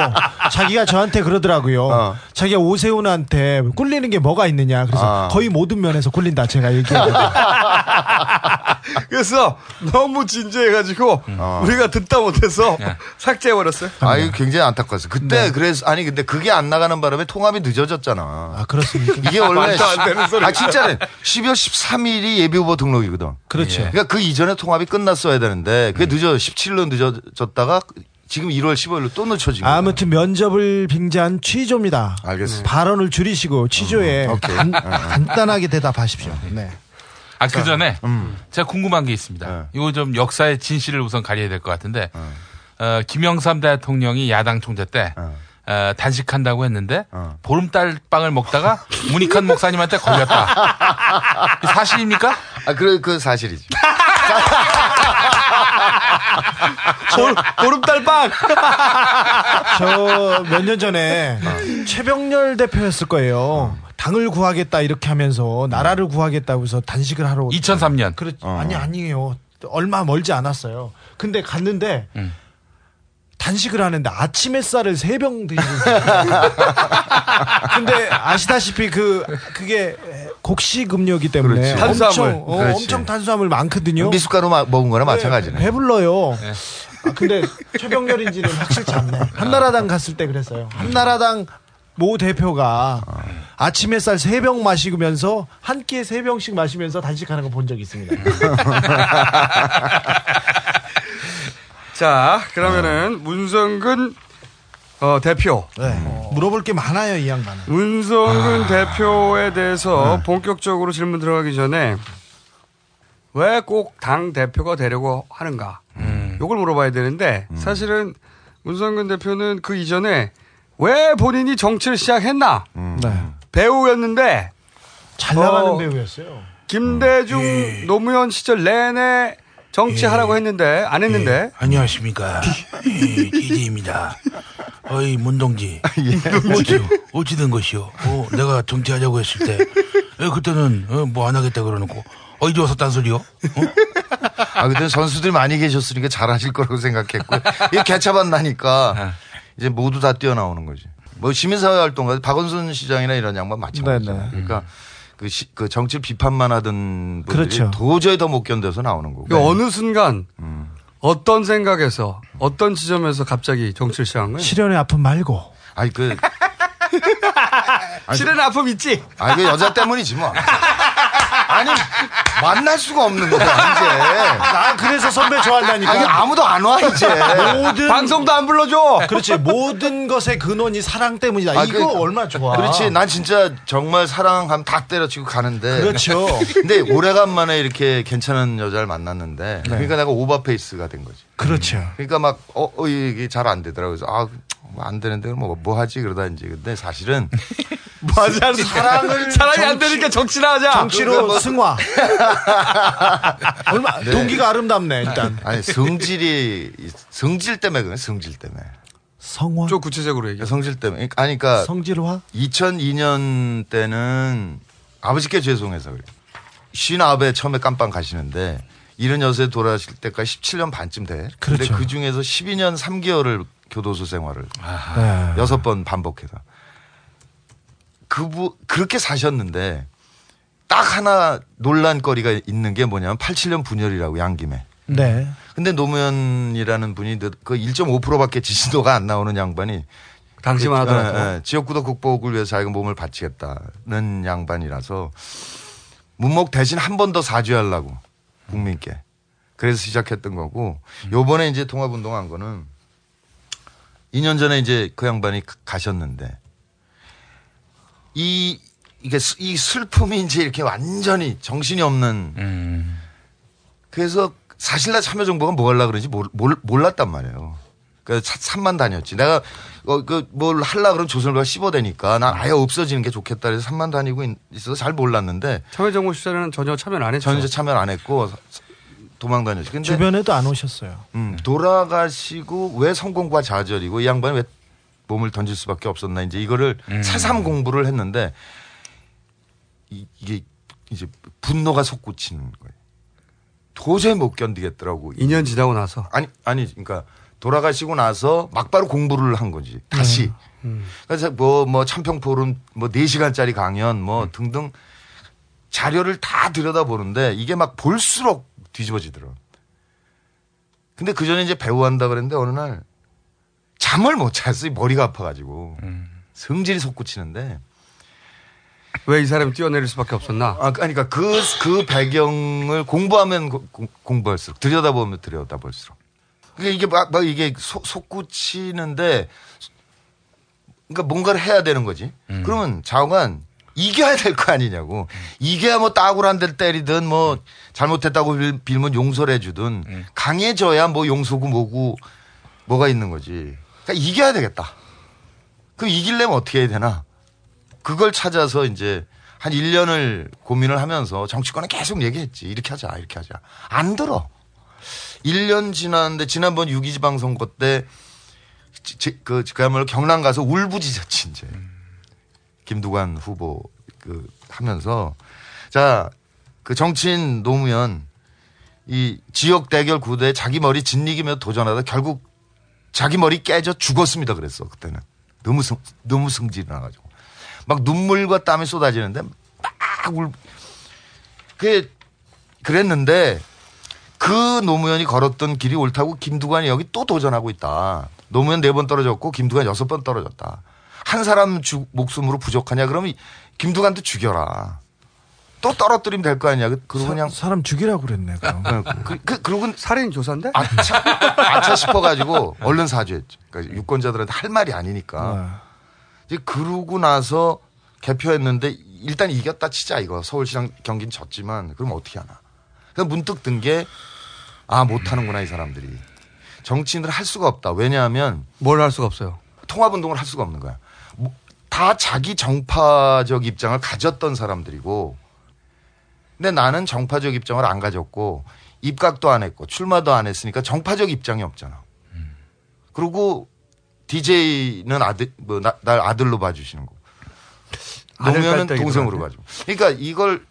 자기가 저한테 그러더라고요. 어. 자기가 오세훈한테 꿀리는 게 뭐가 있느냐. 그래서 아. 거의 모든 면에서 꿀린다. 제가 얘기하고. (laughs) 그래서 너무 진지해가지고 어. 우리가 듣다 못해서 삭제해버렸어요. 아, 이거 굉장히 안타까웠어. 그때 그래서, 아니, 근데 그게 안 나가는 바람에 통합이 늦어졌잖아. 아, 그렇습니까? 이게 원래. 말도 안 되는 소리야. 아, 진짜는 12월 13일이 예비후보 등록이거든. 그렇죠. 그러니까 그 이전에 통합이 끝났어야 되는데 그게 늦어 17일로 늦어졌다가 지금 1월 15일로 또 늦춰진 거야. 아무튼 면접을 빙자한 취조입니다. 알겠습니다. 발언을 줄이시고 취조에 음, 오케이. 간, 어, 어. 간단하게 대답하십시오. 네. 아, 그 전에 음. 제가 궁금한 게 있습니다. 네. 이거 좀 역사의 진실을 우선 가려야 될 것 같은데, 어, 김영삼 대통령이 야당 총재 때, 어, 단식한다고 했는데, 보름달 빵을 먹다가 (laughs) 문익환 목사님한테 걸렸다. 사실입니까? 아, 그래, 그 사실이지. (laughs) 보름달 빵! (laughs) 저 몇 년 전에 최병렬 대표였을 거예요. 당을 구하겠다 이렇게 하면서 나라를 구하겠다고 해서 단식을 하러 2003년. 그렇 아니 아니에요. 얼마 멀지 않았어요. 근데 갔는데 단식을 하는데 아침 햇살을 세 병 드시고 있어요. (laughs) 근데 아시다시피 그 그게 곡식 음료이기 때문에 그렇지. 탄수화물. 엄청 어, 그렇지. 엄청 탄수화물 많거든요. 미숫가루 마- 먹은 거나 마찬가지네. 배불러요. 아, 근데 최병렬인지는 확실치 않네. 한나라당 갔을 때 그랬어요. 한나라당 모 대표가 아침 햇살 세 병 마시면서 한 끼에 세 병씩 마시면서 단식하는 거 본적 있습니다. (laughs) 자, 그러면은 문성근 어, 대표. 네. 물어볼 게 많아요, 이 양반은. 문성근 대표에 대해서 본격적으로 질문 들어가기 전에 왜 꼭 당 대표가 되려고 하는가? 요걸 물어봐야 되는데 사실은 문성근 대표는 그 이전에 왜 본인이 정치를 시작했나? 네. 배우였는데 잘 나가는 어, 배우였어요. 김대중 노무현 시절 내내 정치하라고 했는데 안 했는데 안녕하십니까. 예, DJ입니다. 어이, 문동지. 어찌, 어찌 된 것이요? 어, 내가 정치하자고 했을 때, 에, 그때는, 어, 뭐안 하겠다 그러놓고, 어, 이제 와서 딴소리요? 아, 그때 선수들이 많이 계셨으니까 잘하실 거라고 생각했고. 이게 개차반 나니까 이제 모두 다 뛰어나오는 거지. 뭐 시민사회 활동가 박원순 시장이나 이런 양반 마찬가지죠. 네네. 그러니까 그, 시- 그 정치 비판만 하던 분들이 그렇죠. 도저히 더 못 견뎌서 나오는 거고. 그 어느 순간 어떤 생각에서 어떤 지점에서 갑자기 정치를 시작한 거예요? 실연의 아픔 말고. 아니 그 (laughs) 실은 아픔 있지? 아, 이게 여자 때문이지 뭐. 아니, 만날 수가 없는 거야, 이제. 나 그래서 선배 좋아한다니까. 아니, 아무도 안 와, 이제. 모든 방송도 안 불러줘. 그렇지 모든 것의 근원이 사랑 때문이다. 아, 이거 그- 얼마나 좋아. 그렇지. 난 진짜 정말 사랑하면 다 때려치고 가는데. 그렇죠. 근데 오래간만에 이렇게 괜찮은 여자를 만났는데. 그러니까 내가 오버페이스가 된 거지. 그렇죠. 그러니까 막, 어, 어 이게 잘 안 되더라고요. 그래서, 아, 뭐 안 되는데, 뭐, 뭐 하지? 그러다 이제. 근데 사실은. (laughs) 뭐 하지 않는 사랑을 사랑이 안 정치- 되니까 정치나 하자. 정치로 그러니까 뭐- 승화. 얼마 (laughs) 네. 동기가 아름답네 일단. (laughs) 아니, 성질이, 성질 때문에 그래, 성질 때문에. 성화. 좀 구체적으로 얘기해. 성질 때문에. 아니, 그러니까. 성질화. 2002년 때는 아버지께 죄송해서 그래요. 쉰아홉에 처음에 깜빵 가시는데 76에 돌아가실 때까지 17년 반쯤 돼. 근데 그렇죠. 그 중에서 12년 3개월을 교도소 생활을 네. 여섯 번 반복해서 그부 그렇게 사셨는데 딱 하나 논란거리가 있는 게 뭐냐면 87년 분열이라고 양김에. 네. 근데 노무현이라는 분이 그 1.5%밖에 지지도가 안 나오는 양반이 당시만 그, 하더라도. 예, 예, 지역구도 극복을 위해서 자기가 몸을 바치겠다는 양반이라서 문목 대신 한 번 더 사죄하려고 국민께 그래서 시작했던 거고 요번에 이제 통합운동 한 거는 2년 전에 이제 그 양반이 가- 가셨는데 이 이게 스- 이 슬픔이 이제 이렇게 완전히 정신이 없는 그래서 사실 나 참여정부가 뭐 하려고 몰, 몰, 몰랐단 말이에요. 차- 산만 다녔지. 내가 어, 그뭘 할라 그러면 조선일보가 씹어대니까 난 아예 없어지는 게 좋겠다 그래서 산만 다니고 있- 있어서 잘 몰랐는데 참여정부 시절에는 전혀 참여를 안 했죠. 전혀 참여를 안 했고 도망 다녔지. 근데 주변에도 안 오셨어요. 음, 돌아가시고 왜 성공과 좌절이고 이 양반이 왜 몸을 던질 수밖에 없었나 이제 이거를 새삼 공부를 했는데 이, 게 이제 분노가 솟구치는 거예요. 도저히 못 견디겠더라고. 2년 지나고 나서. 아니 아니 그러니까 돌아가시고 나서 막바로 공부를 한 거지. 다시. 음. 그래서 뭐 뭐 참평포럼 뭐 4시간짜리 강연 뭐 등등 자료를 다 들여다보는데 이게 막 볼수록 뒤집어지더라고. 근데 그 전에 이제 배우 한다 그랬는데 어느 날 잠을 못 잤어요. 머리가 아파가지고. 성질이 솟구치는데. 왜 이 사람이 뛰어내릴 수밖에 없었나? 아, 그러니까 그, 그 배경을 공부하면 고- 공- 공부할수록, 들여다보면 들여다볼수록. 그러니까 이게 막, 막 이게 속, 솟구치는데, 그러니까 뭔가를 해야 되는 거지. 그러면 좌우간 이겨야 될 거 아니냐고. 이겨야 뭐 따구를 한 때리든 뭐 잘못했다고 빌- 빌면 용서를 해주든 강해져야 뭐 용서고 뭐고 뭐가 있는 거지. 그러니까 이겨야 되겠다. 그 이기려면 어떻게 해야 되나? 그걸 찾아서 이제 한 1년을 고민을 하면서 정치권에 계속 얘기했지. 이렇게 하자, 이렇게 하자. 안 들어. 1년 지났는데 지난번 6.2 지방 선거 때 지- 지- 그, 그야말로 경남 가서 울부짖었지, 이제. 김두관 후보 그 하면서 자, 그 정치인 노무현 이 지역 대결 구도에 자기 머리 짓이기며 도전하다 결국 자기 머리 깨져 죽었습니다. 그랬어, 그때는. 너무 성, 너무 성질이 나가지고. 막 눈물과 땀이 쏟아지는데 막 울. 그게 그랬는데 그 노무현이 걸었던 길이 옳다고 김두관이 여기 또 도전하고 있다. 노무현 네 번 떨어졌고 김두관 여섯 번 떨어졌다. 한 사람 주, 목숨으로 부족하냐? 그러면 이 김두관도 죽여라. 또 떨어뜨리면 될 거 아니야. 그- 그러고 그냥 사람 죽이라고 그랬네. 그럼. 그, 그, 그러고 살인 조사인데? 아차, 아차 싶어가지고 얼른 사죄했죠. 그러니까 유권자들한테 할 말이 아니니까. 이제 그러고 나서 개표했는데 일단 이겼다 치자 이거 서울시장 경기는 졌지만 그럼 어떻게 하나. 그래서 문득 든 게 아 못하는구나 이 사람들이. 정치인들 할 수가 없다. 왜냐하면 뭘 할 수가 없어요. 통합 운동을 할 수가 없는 거야. 뭐, 다 자기 정파적 입장을 가졌던 사람들이고 근데 나는 정파적 입장을 안 가졌고 입각도 안 했고 출마도 안 했으니까 정파적 입장이 없잖아. 그리고 DJ는 아들 뭐 날 아들로 봐주시는 노무현은 깔때기도 동생으로. 봐주고. 그러니까 이걸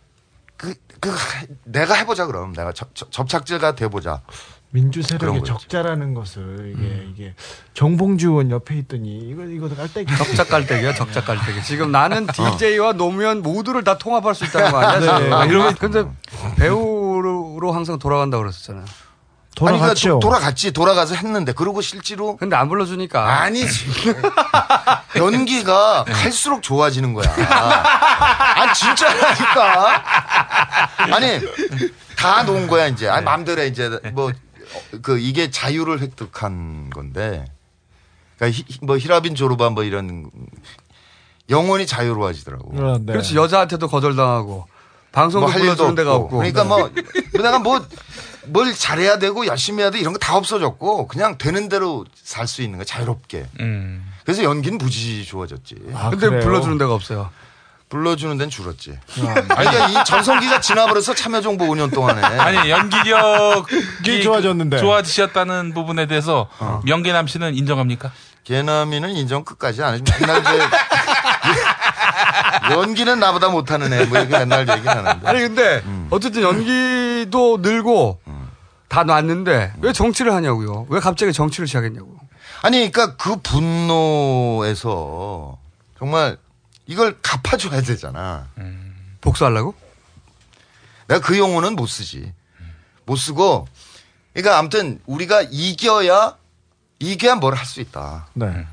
그, 그 내가 해보자 그럼 내가 접, 접- 접착제가 돼보자. 민주 세력의. 적자라는 것을 이게 이게 정봉주 의원 옆에 있더니 이거 이거 깔때기 적작 깔때기야, 적작 깔때기. 지금 나는 DJ와 노무현 모두를 다 통합할 수 있다는 거 아니야? 네. 아, 이러면 근데 배우로 항상 돌아간다 고 그랬었잖아요. 아니, 그러니까 도- 돌아갔지. 돌아가서 했는데 그러고 실제로 근데 안 불러주니까. 아니지. (laughs) 연기가 갈수록 좋아지는 거야. 아, 진짜라니까. 아니, 다 놓은 거야, 이제. 아니, 맘대로 해, 이제. 뭐, 그, 이게 자유를 획득한 건데. 그러니까 히- 뭐, 히라빈 조르반 뭐 이런. 영원히 자유로워지더라고. 그렇지 여자한테도 거절당하고 방송도 뭐할 일도 불러주는 데가 없고. 그러니까 뭐, 뭐 내가 뭐, 뭘 잘해야 되고 열심히 해야 돼 이런 거 다 없어졌고 그냥 되는 대로 살 수 있는 거 자유롭게. 그래서 연기는 무지 좋아졌지. 근데 불러주는 데가 없어요. 불러주는 데는 줄었지. 아니, 그러니까 이 전성기가 지나버려서 참여정부 5년 동안에. (laughs) 아니 연기력이 (laughs) 좋아졌는데. 좋아지셨다는 부분에 대해서 명계남 씨는 인정합니까? 개남이는 인정 끝까지 안 해주면 맨날 이제 (laughs) 연기는 나보다 못하는 애, 뭐 이렇게 맨날 얘기하는데. 아니 근데 음. 어쨌든 연기도 늘고 다 놨는데 왜 정치를 하냐고요? 왜 갑자기 정치를 시작했냐고? 아니, 그러니까 그 분노에서 정말 이걸 갚아줘야 되잖아. 복수하려고? 내가 그 용어는 못 쓰지. 못 쓰고, 그러니까 아무튼 우리가 이겨야 이겨야 뭘 할 수 있다. 네.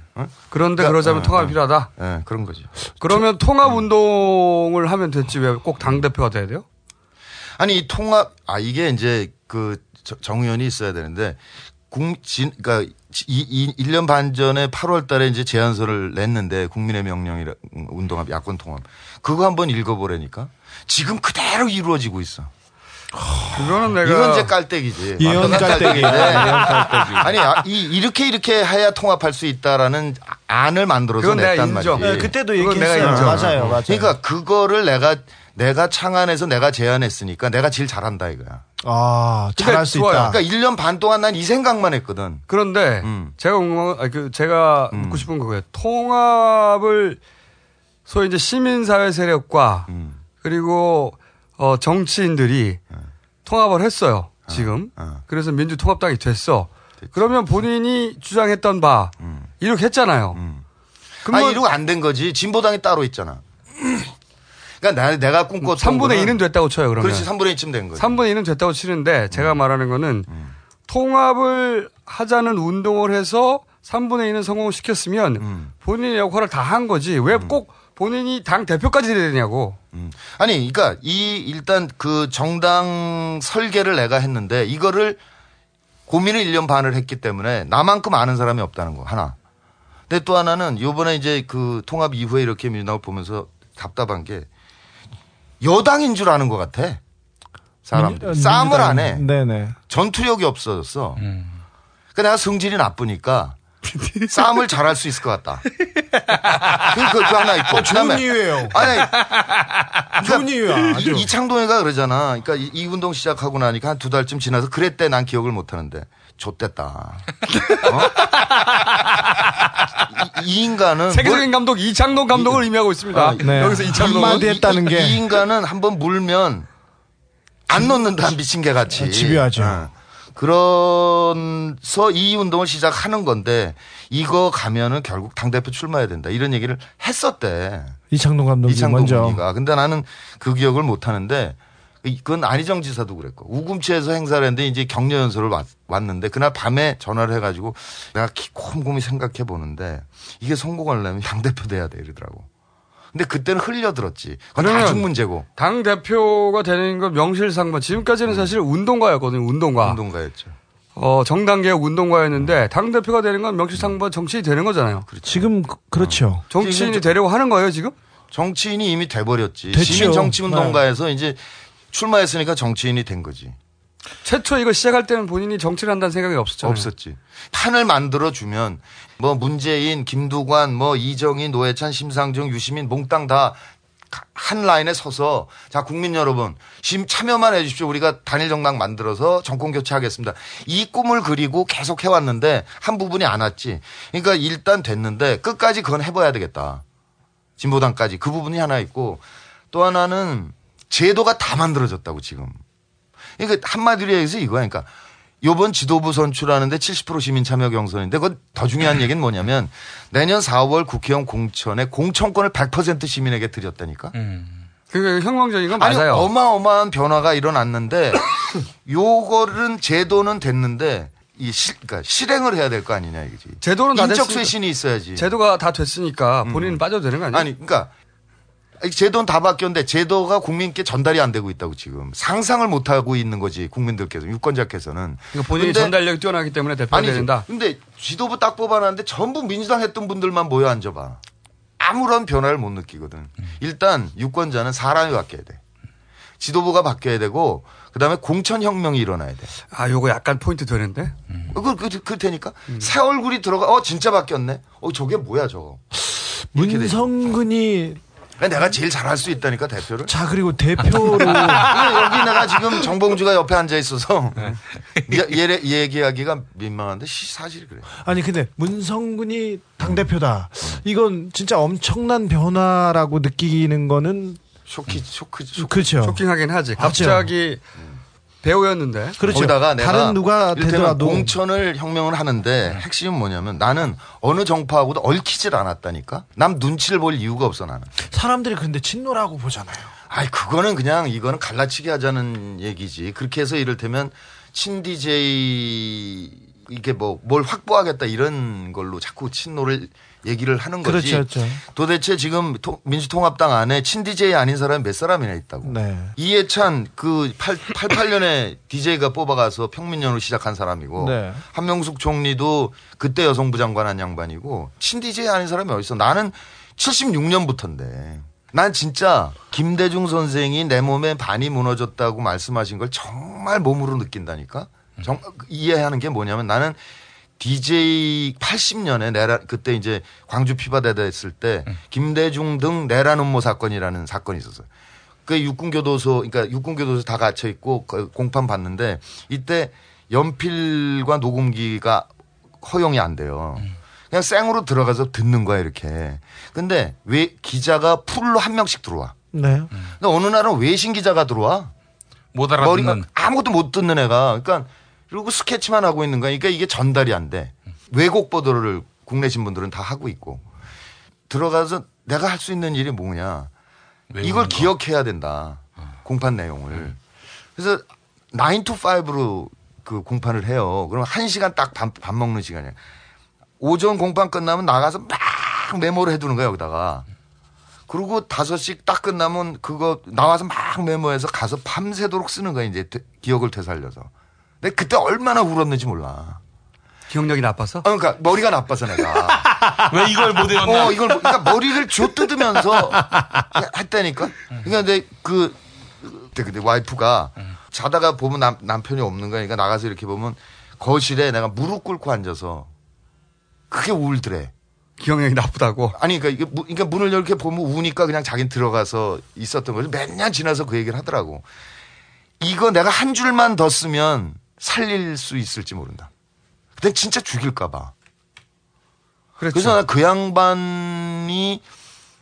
그런데 그러니까, 그러자면 어, 통합이 어. 필요하다. 네, 그런 거죠. 그러면 통합 운동을 하면 됐지 왜 꼭 당 대표가 돼야 돼요? 아니 이 통합 아 이게 이제 그 저- 정 의원이 있어야 되는데 국 진 그러니까 이, 이 1년 반 전에 8월 달에 이제 제안서를 냈는데 국민의 명령이라 운동합 야권 통합 그거 한번 읽어 보라니까 지금 그대로 이루어지고 있어. 그거는 내가 이건 이제 깔때기지. 깔때기인데. 예언 깔때기. 아니 아, 이, 이렇게 이렇게 해야 통합할 수 있다라는 안을 만들어서 냈단. 말이지. 네, 그때도 얘기했어요. 맞아요, 맞아요. 그러니까 그거를 내가 내가 창안해서 내가 제안했으니까 내가 제일 잘한다 이거야. 아, 잘할 수 있다. 그러니까 1년 반 동안 난 이 생각만 했거든. 그런데 음. 제가 궁금한 아니, 그 제가 묻고 싶은 거예요. 통합을 소위 이제 시민 사회 세력과 음. 그리고 어, 정치인들이 네. 통합을 했어요. 지금. 그래서 민주통합당이 됐어. 그러면 본인이 주장했던 바 이렇게 했잖아요. 음. 아 이러고 안 된 거지. 진보당이 따로 있잖아. (laughs) 그러니까 나, 내가 꿈꿨던 3분의 거는 2는 됐다고 쳐요, 그러면. 그렇지 3분의 2쯤 된 거지. 3분의 2는 됐다고 치는데 제가 말하는 거는 통합을 하자는 운동을 해서 3분의 2는 성공시켰으면 본인의 역할을 다 한 거지. 왜꼭 본인이 당 대표까지 되냐고. 아니, 그러니까 이 일단 그 정당 설계를 내가 했는데 이거를 고민을 1년 반을 했기 때문에 나만큼 아는 사람이 없다는 거 하나. 근데 또 하나는 요번에 이제 그 통합 이후에 이렇게 민주당을 보면서 답답한 게 여당인 줄 아는 것 같아. 사람들. 민- 싸움을 안 해. 네네. 전투력이 없어졌어. 그러니까 내가 성질이 나쁘니까 싸움을 잘할 수 있을 것 같다. (laughs) 그, 그, 그 하나 있고. 어, 좋은 이유예요. 아니, (laughs) 좋은 이유야. 아주. 이, 이창동이가 그러잖아. 그러니까 이, 이 운동 시작하고 나니까 한 두 달쯤 지나서 그랬대 난 기억을 못 하는데. 좆됐다. 어? (laughs) 이, 이 인간은 세계적인 감독 이창동 감독을 의미하고 있습니다. 아, 네. 여기서 이창동 이- 이, 이 인간은 한번 물면 안 놓는다 미친 개 같이. 아, 집요하죠. 어. 그래서 이 운동을 시작하는 건데 이거 가면은 결국 당 대표 출마해야 된다 이런 얘기를 했었대. 이창동 감독이 이창동 먼저. 군이가. 근데 나는 그 기억을 못 하는데 그건 안희정 지사도 그랬고 우금치에서 행사를 했는데 이제 격려 연설을 왔, 왔는데 그날 밤에 전화를 해가지고 내가 기- 곰곰이 생각해 보는데 이게 성공하려면 당 대표 돼야 돼 이러더라고. 근데 그때는 흘려들었지. 그건 나중 문제고. 당 대표가 되는 건 명실상부. 지금까지는 사실 운동가였거든요. 운동가. 운동가였죠. 어, 정당개혁 운동가였는데 당 대표가 되는 건 명실상부 정치인이 되는 거잖아요. 지금 그- 그렇죠. 정치인이 되려고 하는 거예요 지금? 정치인이 이미 돼버렸지. 됐죠. 시민 정치 운동가에서 이제 출마했으니까 정치인이 된 거지. 최초 이거 시작할 때는 본인이 정치를 한다는 생각이 없었잖아요. 없었지. 판을 만들어 주면 뭐 문재인, 김두관, 뭐 이정희, 노회찬, 심상정, 유시민 몽땅 다 한 라인에 서서 자 국민 여러분 심 참여만 해주십시오 우리가 단일 정당 만들어서 정권 교체하겠습니다 이 꿈을 그리고 계속 해왔는데 한 부분이 안 왔지 그러니까 일단 됐는데 끝까지 그건 해봐야 되겠다 진보당까지 그 부분이 하나 있고 또 하나는 제도가 다 만들어졌다고 지금 그러니까 한마디로 얘기해서 이거야 그러니까 요번 지도부 선출하는데 70% 시민 참여 경선인데 그건 더 중요한 (laughs) 얘기는 뭐냐면 내년 4월 국회의원 공천에 공천권을 100% 시민에게 드렸다니까. 그게 혁명적인 건 아니 맞아요. 어마어마한 변화가 일어났는데 (coughs) 요거는 제도는 됐는데 이 실, 그러니까 실행을 해야 될 거 아니냐 이거지. 제도는 다 인적. 쇄신이 있어야지. 제도가 다 됐으니까 본인은 빠져도 되는 거 아니에요? 아니, 그러니까 이 제도는 다 바뀌었는데 제도가 국민께 전달이 안 되고 있다고 지금 상상을 못 하고 있는 거지 국민들께서 유권자께서는. 그러니까 본인이 전달력이 뛰어나기 때문에 대표가. 된다. 근데 지도부 딱 뽑아놨는데 전부 민주당 했던 분들만 모여 앉아봐. 아무런 변화를 못 느끼거든. 일단 유권자는 사람이 바뀌어야 돼. 지도부가 바뀌어야 되고 그다음에 공천 혁명이 일어나야 돼. 아, 요거 약간 포인트 되는데. 그, 그, 그, 테니까 새 얼굴이 들어가. 어 진짜 바뀌었네. 어 저게 뭐야 저거. 문성근이 내가 제일 잘할 수 있다니까 대표를. 자 그리고 대표로 이거 (laughs) 여기 내가 지금 정봉주가 옆에 앉아 있어서 얘, 얘기하기가 민망한데 시- 사실이 그래. 아니 근데 문성근이 당 대표다. 이건 진짜 엄청난 변화라고 느끼는 거는 쇼키 쇼크 쇼크. 그렇죠. 쇼킹하긴 하지. 갑자기 배우였는데. 그렇죠. 거기다가 내가 다른 누가 되더라도 공천을 혁명을 하는데 핵심은 뭐냐면 나는 어느 정파하고도 얽히질 않았다니까. 남 눈치를 볼 이유가 없어 나는. 사람들이 근데 친노라고 보잖아요. 아이 그거는 그냥 이거는 갈라치기 하자는 얘기지. 그렇게 해서 이를테면 친디제이 이게 뭐 뭘 확보하겠다 이런 걸로 자꾸 친노를 얘기를 하는 거지. 그렇죠, 그렇죠. 도대체 지금 통- 민주통합당 안에 친디제이 아닌 사람이 몇 사람이나 있다고. 네. 이해찬 그 8, 88년에 DJ가 뽑아가서 평민연으로 시작한 사람이고 네. 한명숙 총리도 그때 여성부 장관 한 양반이고 친디제이 아닌 사람이 어딨어. 나는 76년부터인데 난 진짜 김대중 선생이 내 몸에 반이 무너졌다고 말씀하신 걸 정말 몸으로 느낀다니까. 정, 이해하는 게 뭐냐면 나는 DJ 80년에 내라 그때 이제 광주 피바대대 했을 때 김대중 등 내란 음모 사건이라는 사건이 있었어요. 그 육군교도소 그러니까 육군교도소 다 갇혀 있고 그 공판 받는데 이때 연필과 녹음기가 허용이 안 돼요. 그냥 생으로 들어가서 듣는 거야 이렇게. 근데 왜 기자가 풀로 한 명씩 들어와. 네. 근데 어느 날은 외신 기자가 들어와. 못 머리가 알아듣는. 아무것도 못 듣는 애가. 그러니까 그리고 스케치만 하고 있는 거야. 그러니까 이게 전달이 안 돼. 왜곡 보도를 국내 신문들은 다 하고 있고. 들어가서 내가 할 수 있는 일이 뭐냐. 이걸 기억해야 된다. 공판 내용을. 그래서 9 to 5로 그 공판을 해요. 그럼 한 시간 딱 밥, 밥 먹는 시간이야. 오전 공판 끝나면 나가서 막 메모를 해두는 거야, 여기다가. 그리고 5시 딱 끝나면 그거 나와서 막 메모해서 가서 밤새도록 쓰는 거야, 이제 되- 기억을 되살려서. 근데 그때 얼마나 울었는지 몰라. 기억력이 나빠서? 어, 그러니까 머리가 나빠서 내가. (laughs) 왜 이걸 못 외웠나? 어, 이걸 못- 그러니까 머리를 쥐어 뜯으면서 했다니까. 그러니까 근데 그 그때 근데 와이프가 자다가 보면 남, 남편이 없는 거니까 나가서 이렇게 보면 거실에 내가 무릎 꿇고 앉아서 그게 울더래. 기억력이 나쁘다고? 아니, 그러니까, 이게 무- 그러니까 문을 이렇게 보면 우니까 그냥 자기는 들어가서 있었던 거죠. 몇년 지나서 그 얘기를 하더라고. 이거 내가 한 줄만 더 쓰면 살릴 수 있을지 모른다. 근데 진짜 죽일까봐. 그렇죠. 그래서 나그 양반이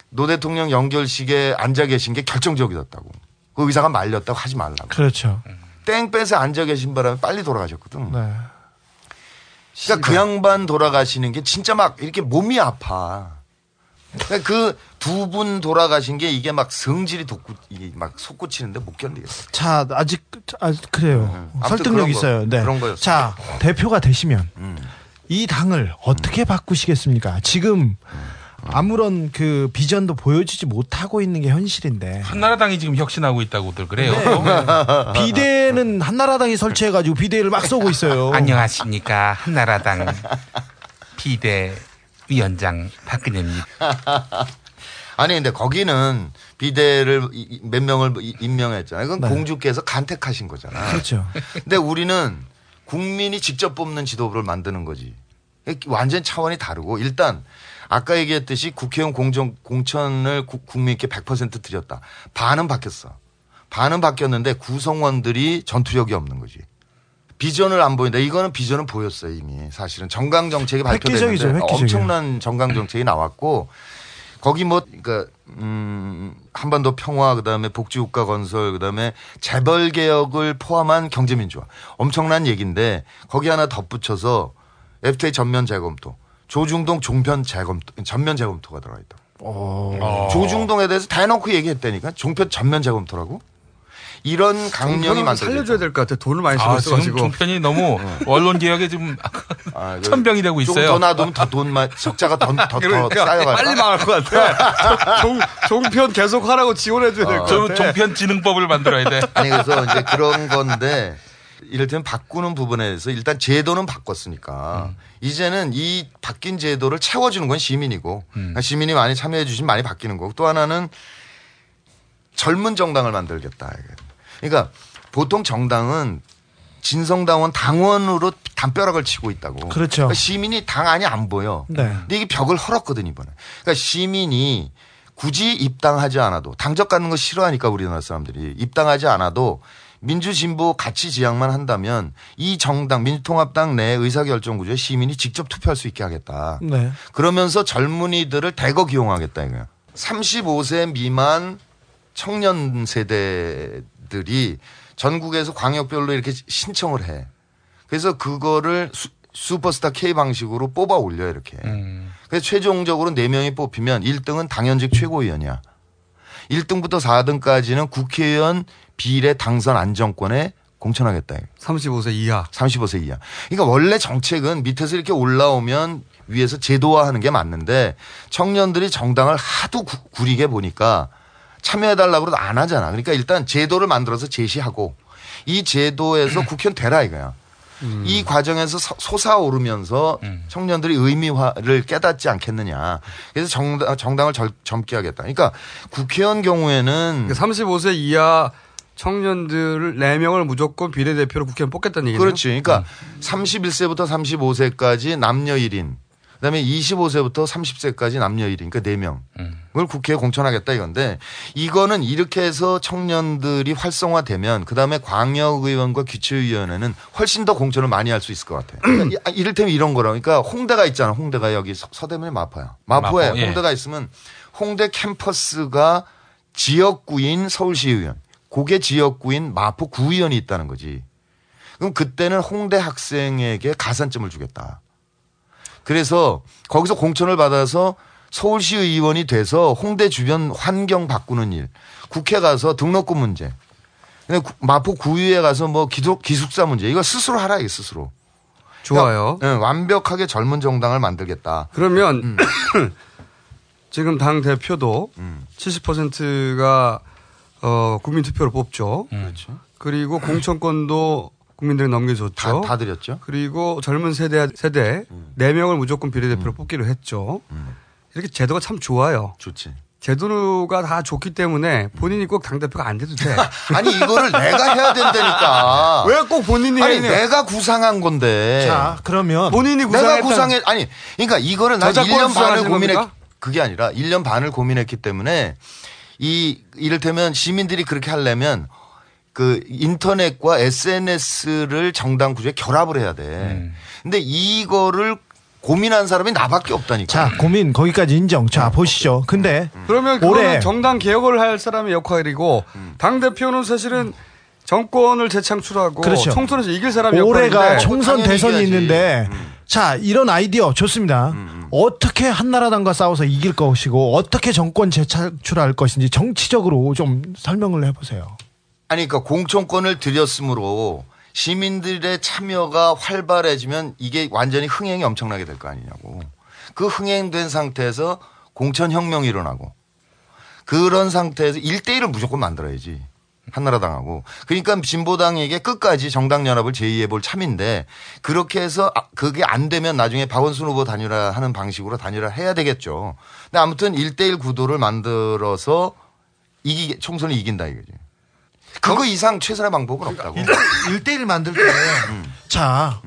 노 대통령 연결식에 앉아 계신 게 결정적이었다고. 그 의사가 말렸다고 하지 말라고. 그렇죠. 땡볕에 앉아 계신 바람에 빨리 돌아가셨거든. 네. 그러니까 그 양반 돌아가시는 게 진짜 막 이렇게 몸이 아파. 그러니까 그두 분 돌아가신 게 이게 막 성질이 돋구, 이게 막 솟구치는데 못 견디겠어. 자, 아직, 아직 그래요. 아무튼 설득력 그런 거, 있어요. 네. 그런 거였어요. 자, 대표가 되시면 음. 이 당을 어떻게 바꾸시겠습니까? 지금 아무런 그 비전도 보여주지 못하고 있는 게 현실인데. 한나라당이 지금 혁신하고 있다고들 그래요. 네. (laughs) 비대는 한나라당이 설치해가지고 비대를 막 쏘고 있어요. (laughs) 안녕하십니까 한나라당 비대 위원장 박근혜입니다. (laughs) 아니 근데 거기는 비대를 몇 명을 이- 임명했잖아요. 그건 네. 공주께서 간택하신 거잖아. 그렇죠. 근데 우리는 국민이 직접 뽑는 지도부를 만드는 거지. 완전 차원이 다르고 일단 아까 얘기했듯이 국회의원 공정 공천을 구- 국민께 100% 드렸다. 반은 바뀌었어. 반은 바뀌었는데 구성원들이 전투력이 없는 거지. 비전을 안 보인다. 이거는 비전은 보였어요 이미 사실은 정강 정책이 획기적이죠, 발표됐는데 획기적이에요. 엄청난 정강 정책이 나왔고 거기 뭐 그러니까 음 한반도 평화 그다음에 복지 국가 건설 그다음에 재벌 개혁을 포함한 경제 민주화 엄청난 얘기인데 거기 하나 덧붙여서 FTA 전면 재검토 조중동 종편 재검토 전면 재검토가 들어가 있다. 어. 조중동에 대해서 대놓고 얘기했다니까 종편 전면 재검토라고 이런 강령이 만들어져. 살려줘야 될 것 같아. 돈을 많이 아, 쓰고 지금 있어가지고. 종편이 너무 (laughs) 언론 개혁에 지금 아, (laughs) 그 천병이 되고 있어요. 더 놔두면 더 돈만 적자가 더, 더, 더 그러니까 쌓여갈 빨리 망할 것 같아. (laughs) 종, 종편 계속 하라고 지원해줘야 될것저 같아. 종편진흥법을 만들어야 돼. 아니 그래서 이제 그런 건데 이를테면 바꾸는 부분에 대해서 일단 제도는 바꿨으니까 이제는 이 바뀐 제도를 채워주는 건 시민이고 그러니까 시민이 많이 참여해 주시면 많이 바뀌는 거고 또 하나는 젊은 정당을 만들겠다. 그러니까 보통 정당은 진성당원 당원으로 담벼락을 치고 있다고. 그렇죠. 그러니까 시민이 당 안이 안 보여. 네. 근데 이게 벽을 헐었거든 이번에. 그러니까 시민이 굳이 입당하지 않아도 당적 갖는 거 싫어하니까 우리나라 사람들이 입당하지 않아도 민주진보 가치 지향만 한다면 이 정당 민주통합당 내 의사결정 구조에 시민이 직접 투표할 수 있게 하겠다. 네. 그러면서 젊은이들을 대거 기용하겠다 이거야. 35세 미만 청년 세대 들이 전국에서 광역별로 이렇게 신청을 해. 그래서 그거를 수, 슈퍼스타 K 방식으로 뽑아 올려 이렇게. 그래서 최종적으로 4명이 뽑히면 1등은 당연직 최고위원이야. 1등부터 4등까지는 국회의원 비례 당선 안정권에 공천하겠다. 35세 이하. 35세 이하. 그러니까 원래 정책은 밑에서 이렇게 올라오면 위에서 제도화하는 게 맞는데 청년들이 정당을 하도 구, 구리게 보니까 참여해달라고 그래도 안 하잖아. 그러니까 일단 제도를 만들어서 제시하고 이 제도에서 (clears throat) 국회의원 되라 이거야. 이 과정에서 서- 솟아오르면서 청년들이 의미화를 깨닫지 않겠느냐. 그래서 정당, 정당을 절- 젊게 하겠다. 그러니까 국회의원 경우에는 35세 이하 청년들을 4명을 무조건 비례대표로 국회의원 뽑겠다는 얘기죠. 그렇지. 그러니까 31세부터 35세까지 남녀 1인. 그다음에 25세부터 30세까지 남녀 1인. 그러니까 4명. 을 국회에 공천하겠다 이건데 이거는 이렇게 해서 청년들이 활성화되면 그다음에 광역의원과 귀초위원회는 훨씬 더 공천을 많이 할 수 있을 것 같아. 그러니까 이- 아, 이를테면 이런 거라. 그러니까 홍대가 있잖아. 홍대가 여기 서- 서대문에 마포야. 마포에 마포, 예. 홍대가 있으면 홍대 캠퍼스가 지역구인 서울시의원, 고개 지역구인 마포 구의원이 있다는 거지. 그럼 그때는 홍대 학생에게 가산점을 주겠다. 그래서 거기서 공천을 받아서 서울시 의원이 돼서 홍대 주변 환경 바꾸는 일, 국회 가서 등록금 문제, 마포 구의회 가서 뭐 기숙, 기숙사 문제, 이거 스스로 하라, 이거 스스로. 좋아요. 그러니까, 예, 완벽하게 젊은 정당을 만들겠다. 그러면 (coughs) 지금 당 대표도 70%가 어, 국민 투표로 뽑죠. 그렇죠. 그리고 공천권도 국민들이 넘겨줬죠. 다, 다 드렸죠. 그리고 젊은 세대 세대 네 명을 무조건 비례대표로 음. 뽑기로 했죠. 이렇게 제도가 참 좋아요. 좋지. 제도가 다 좋기 때문에 본인이 꼭 당 대표가 안 돼도 돼. (laughs) 아니 이거를 내가 해야 된다니까. (laughs) 왜 꼭 본인이 아니 해야 내가 구상한 건데. 자, 그러면 본인이 내가 구상했던- 구상해 아니 그러니까 이거를 난 저작권 1년 반을 고민했 겁니까? 그게 아니라 1년 반을 고민했기 때문에 이 이를테면 시민들이 그렇게 하려면 그 인터넷과 SNS를 정당 구조에 결합을 해야 돼. 음. 근데 이거를 고민한 사람이 나밖에 없다니까. 자, 고민 거기까지 인정. 자, 보시죠. 근데 그러면 올해 그거는 정당 개혁을 할 사람의 역할이고 당 대표는 사실은 정권을 재창출하고 그렇죠. 총선에서 이길 사람의 올해가 총선 대선이 있는데 자 이런 아이디어 좋습니다. 어떻게 한나라당과 싸워서 이길 것이고 어떻게 정권 재창출할 것인지 정치적으로 좀 설명을 해보세요. 아니 그러니까 공천권을 드렸으므로 시민들의 참여가 활발해지면 이게 완전히 흥행이 엄청나게 될 거 아니냐고. 그 흥행된 상태에서 공천 혁명이 일어나고 그런 상태에서 1대1을 무조건 만들어야지. 한나라당하고. 그러니까 진보당에게 끝까지 정당연합을 제의해 볼 참인데 그렇게 해서 아, 그게 안 되면 나중에 박원순 후보 단일화 하는 방식으로 단일화 해야 되겠죠. 근데 아무튼 1대1 구도를 만들어서 이기, 총선을 이긴다 이거지. 그거 이상 최선의 방법은 없다고. 1대1 만들 때, 자,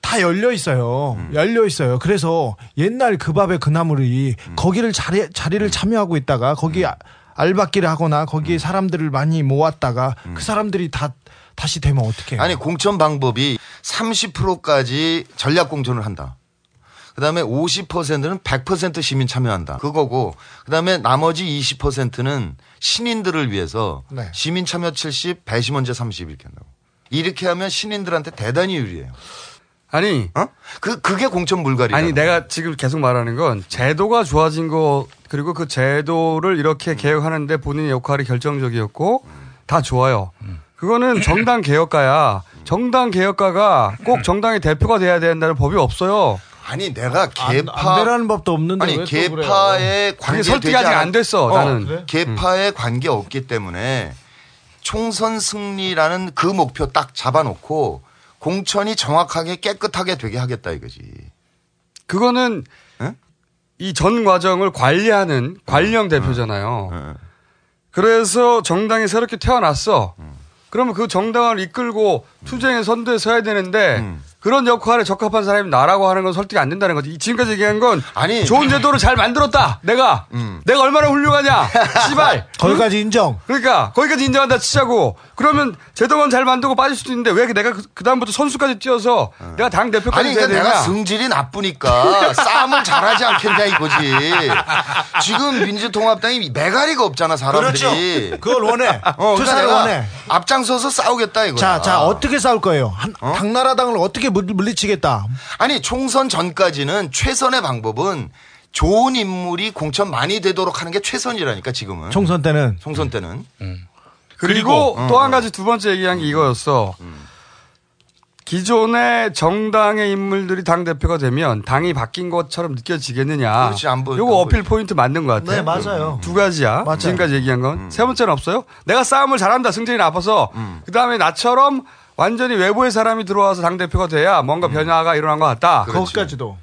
다 열려 있어요. 열려 있어요. 그래서 옛날 그 밥의 그 나물이 거기를 자리, 자리를 참여하고 있다가 거기 아- 알바끼를 하거나 거기에 사람들을 많이 모았다가 그 사람들이 다 다시 되면 어떻게 해요? 아니 공천 방법이 30%까지 전략 공천을 한다. 그 다음에 50%는 100% 시민 참여한다. 그거고 그 다음에 나머지 20%는 신인들을 위해서 네. 시민 참여 70, 배심원제 30 이렇게 한다고. 이렇게 하면 신인들한테 대단히 유리해요. 아니 어? 그 그게 공천 물갈이. 아니 내가 지금 계속 말하는 건 제도가 좋아진 거 그리고 그 제도를 이렇게 개혁하는데 본인의 역할이 결정적이었고 다 좋아요. 그거는 정당 개혁가야. 정당 개혁가가 꼭 정당의 대표가 돼야 된다는 법이 없어요. 아니 내가 개파 안 되라는 법도 없는데 아니 그래요? 관계 설득이 아직 안 됐어, 나는. 그래? 개파에 관계 없기 때문에 총선 승리라는 그 목표 딱 잡아놓고 공천이 정확하게 깨끗하게 되게 하겠다 이거지. 그거는 이전 과정을 관리하는 관령 대표잖아요. 그래서 정당이 새롭게 태어났어. 그러면 그 정당을 이끌고 투쟁에 선두에 서야 되는데 그런 역할에 적합한 사람이 나라고 하는 건 설득이 안 된다는 거지. 지금까지 얘기한 건 아니 좋은 제도를 잘 만들었다. 내가 내가 얼마나 훌륭하냐. (laughs) 씨발. 거기까지 인정. 그러니까 거기까지 인정한다 치자고. 그러면 제도만 잘 만들고 빠질 수도 있는데 왜 내가 그 다음부터 선수까지 뛰어서 내가 당 대표까지 아니 그러니까 되냐? 내가 성질이 나쁘니까 싸움을 잘하지 않겠냐 이거지. 지금 민주통합당이 메가리가 없잖아 사람들이. 그렇죠. 그걸 원해. 어, 그러니까 원해. 앞장서서 싸우겠다 이거야. 자, 자, 어떻게 싸울 거예요? 한, 당나라당을 어떻게 물- 물리치겠다? 아니 총선 전까지는 최선의 방법은 좋은 인물이 공천 많이 되도록 하는 게 최선이라니까 지금은. 총선 때는. 총선 때는. 그리고 어, 또 어. 한 가지 두 번째 얘기한 게 이거였어. 기존의 정당의 인물들이 당 대표가 되면 당이 바뀐 것처럼 느껴지겠느냐. 그렇지, 안 보여, 요거 안 어필 포인트 맞는 것 같아요. 네, 맞아요. 두 가지야. 지금까지 얘기한 건. 세 번째는 없어요. 내가 싸움을 잘한다. 승진이 나빠서. 그 다음에 나처럼 완전히 외부의 사람이 들어와서 당 대표가 돼야 뭔가 변화가 일어난 것 같다. 거기까지도.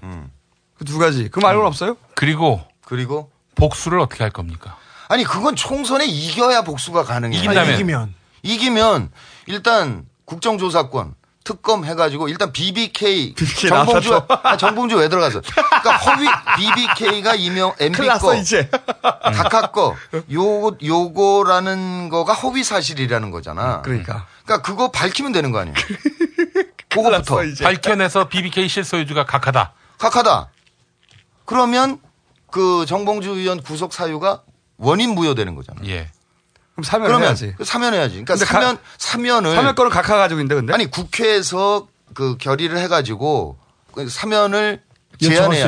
그 두 가지. 그 말고는 없어요? 그리고 그리고 복수를 어떻게 할 겁니까? 아니 그건 총선에 이겨야 복수가 가능해. 이긴다면? 아, 이기면. 이기면 일단 국정조사권 특검 해가지고 일단 BBK, BBK (laughs) 정봉주. 아, 정봉주 왜 들어갔어? 그러니까 허위 BBK가 이명 MB 큰일 났어, 거 이제. 각하 거 요거 요거라는 거가 허위 사실이라는 거잖아. 그러니까. 그러니까 그거 밝히면 되는 거 아니에요. (laughs) 그거부터 밝혀내서 BBK 실소유주가 각하다. 각하다. 그러면 그 정봉주 의원 구속 사유가 원인 무효되는 거잖아. 예. 그럼 사면 그러면 해야지. 사면해야지. 그러니까 사면 가- 사면을 사면 거는 각하 가지고 있는데 근데. 아니 국회에서 그 결의를 해가지고 그 사면을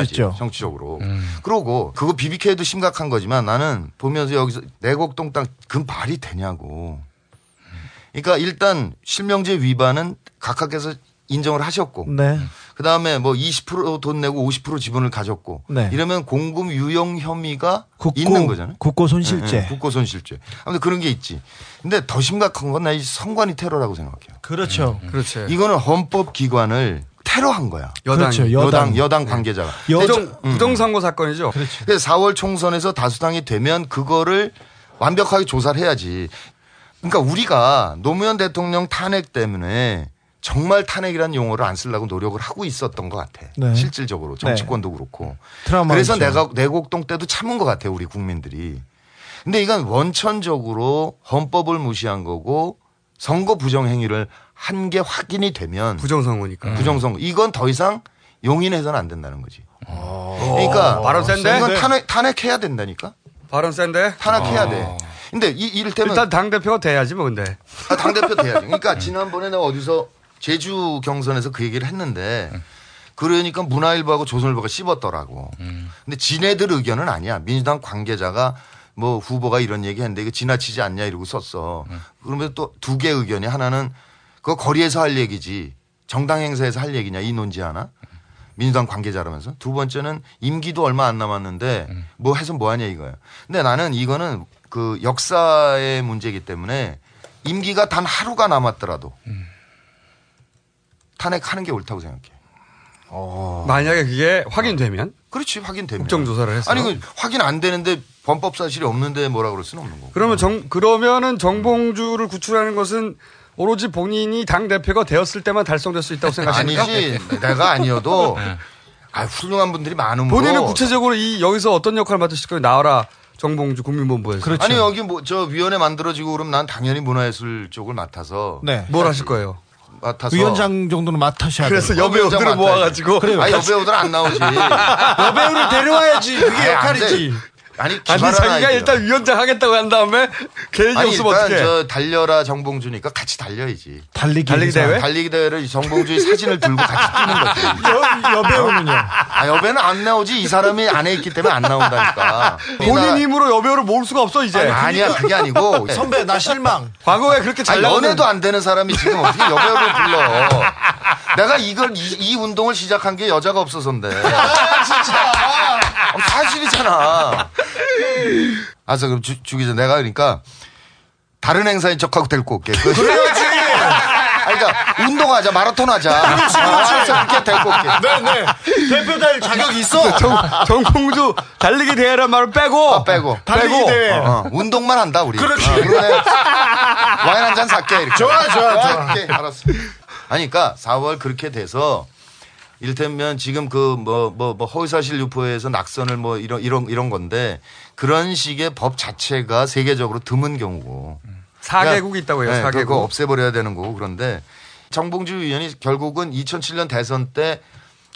있죠. 정치적으로. 그러고 그거 BBK도 심각한 거지만 나는 보면서 여기서 내곡동 땅 그 말이 되냐고. 그러니까 일단 실명제 위반은 각하께서 인정을 하셨고 네. 그 다음에 뭐 20%돈 내고 50% 지분을 가졌고 네. 이러면 공금 유용 혐의가 국고- 있는 거잖아요. 국고 손실죄. 예, 예, 국고 손실죄. 아무튼 그런 게 있지. 근데 더 심각한 건 나 이 선관위 테러라고 생각해요. 그렇죠. 그렇지. 이거는 헌법 기관을 테러한 거야. 여당이. 그렇죠. 여당 여당. 여당 관계자가. 부정, 음. 부정선거 사건이죠. 그래서 4월 총선에서 다수당이 되면 그거를 완벽하게 조사를 해야지. 그러니까 우리가 노무현 대통령 탄핵 때문에 정말 탄핵이라는 용어를 안 쓰려고 노력을 하고 있었던 것 같아. 네. 실질적으로 정치권도 그렇고. 트라우마가 그래서 있죠. 내가 내곡동 때도 참은 것 같아요, 우리 국민들이. 근데 이건 원천적으로 헌법을 무시한 거고 선거 부정 행위를 한 게 확인이 되면 부정선거니까. 부정선거 이건 더 이상 용인해서는 안 된다는 거지. 그러니까 어, 발언 센데? 이건 탄핵 탄핵해야 된다니까. 발언 센데? 탄핵해야 어. 돼. 근데 이 이를테면 일단 당 대표가 돼야지 뭐 근데. 아, 당 대표 돼야지. 그러니까 지난번에 내가 어디서 제주 경선에서 그 얘기를 했는데 그러니까 문화일보하고 조선일보가 씹었더라고. 근데 지네들 의견은 아니야. 민주당 관계자가 뭐 후보가 이런 얘기 했는데 이거 지나치지 않냐 이러고 썼어. 그러면 또두 개 의견이 하나는 그거 거리에서 할 얘기지 정당 행사에서 할 얘기냐 이 논지 하나. 민주당 관계자라면서 두 번째는 임기도 얼마 안 남았는데 뭐 해서 뭐 하냐 이거야. 근데 나는 이거는 그 역사의 문제이기 때문에 임기가 단 하루가 남았더라도 탄핵하는 게 옳다고 생각해. 만약에 그게 확인되면 그렇지 확인되면 국정조사를 해서 아니 그 확인 안 되는데 범법 사실이 없는데 뭐라 그럴 수는 없는 거고. 그러면 정 그러면은 정봉주를 구출하는 것은 오로지 본인이 당 대표가 되었을 때만 달성될 수 있다고 생각하십니까? 아니지 내가 아니어도 (laughs) 아, 훌륭한 분들이 많으므로 본인은 구체적으로 이 여기서 어떤 역할을 맡으실 거예요? 나와라 정봉주 국민본부에서. 그렇죠. 아니 여기 뭐 저 위원회 만들어지고 그럼 난 당연히 문화예술 쪽을 맡아서 네. 뭘 하실 거예요? 맡아서 위원장 정도는 맡으셔야 돼요. 그래서 여배우들을. 모아가지고 그래요. 아 여배우들 안 나오지. (laughs) 여배우를 데려와야지. 그게 역할이지. 돼. 아니 아니 자기가 아이디어. 일단 위원장 하겠다고 한 다음에 (laughs) 개인이 아니 없으면 일단 어떡해? 저 달려라 정봉주니까 같이 달려야지. 달리기, 달리기. 대회? 달리기 대회를 정봉주의 사진을 들고 같이 뛰는 거지. (laughs) 여, 여배우는요. 아 여배는 안 나오지 이 사람이 안에 있기 때문에 안 나온다니까. (laughs) 본인 힘으로 여배우를 모을 수가 없어 이제. 아니 야 그게 아니고 선배 나 실망. 과거에 그렇게 잘 아니, 나가는 연애도 안 되는 사람이 지금 어떻게 여배우를 불러? 내가 이걸 이, 이 운동을 시작한 게 여자가 없어서인데. 진짜. 어, 사실이잖아. 아서 그럼 주, 주 기자 내가 그러니까 다른 행사인 척하고 데리고 올게. 그- 그래야지. 아니, 그러니까 운동하자 마라톤 하자. 알았어, 그렇게 데리고 올게. 네네. 대표 될 자격이 있어. 정, 정봉주 달리기 대회란 말을 빼고 아, 빼고. 달리기 빼고. 대회. 어, 어, 운동만 한다 우리. 그렇지. 어. 와인 한 잔 살게. 이렇게. 좋아, 좋아, 좋아. 오케이, 알았어. 아니, 그러니까 4월 그렇게 돼서 이를테면 지금 그 뭐 뭐 뭐 허위사실 유포에서 낙선을 뭐 이런 이런 이런 건데 그런 식의 법 자체가 세계적으로 드문 경우고. 사개국이 있다고 해요. 네, 사개국. 그거 없애버려야 되는 거고 그런데 정봉주 의원이 결국은 2007년 대선 때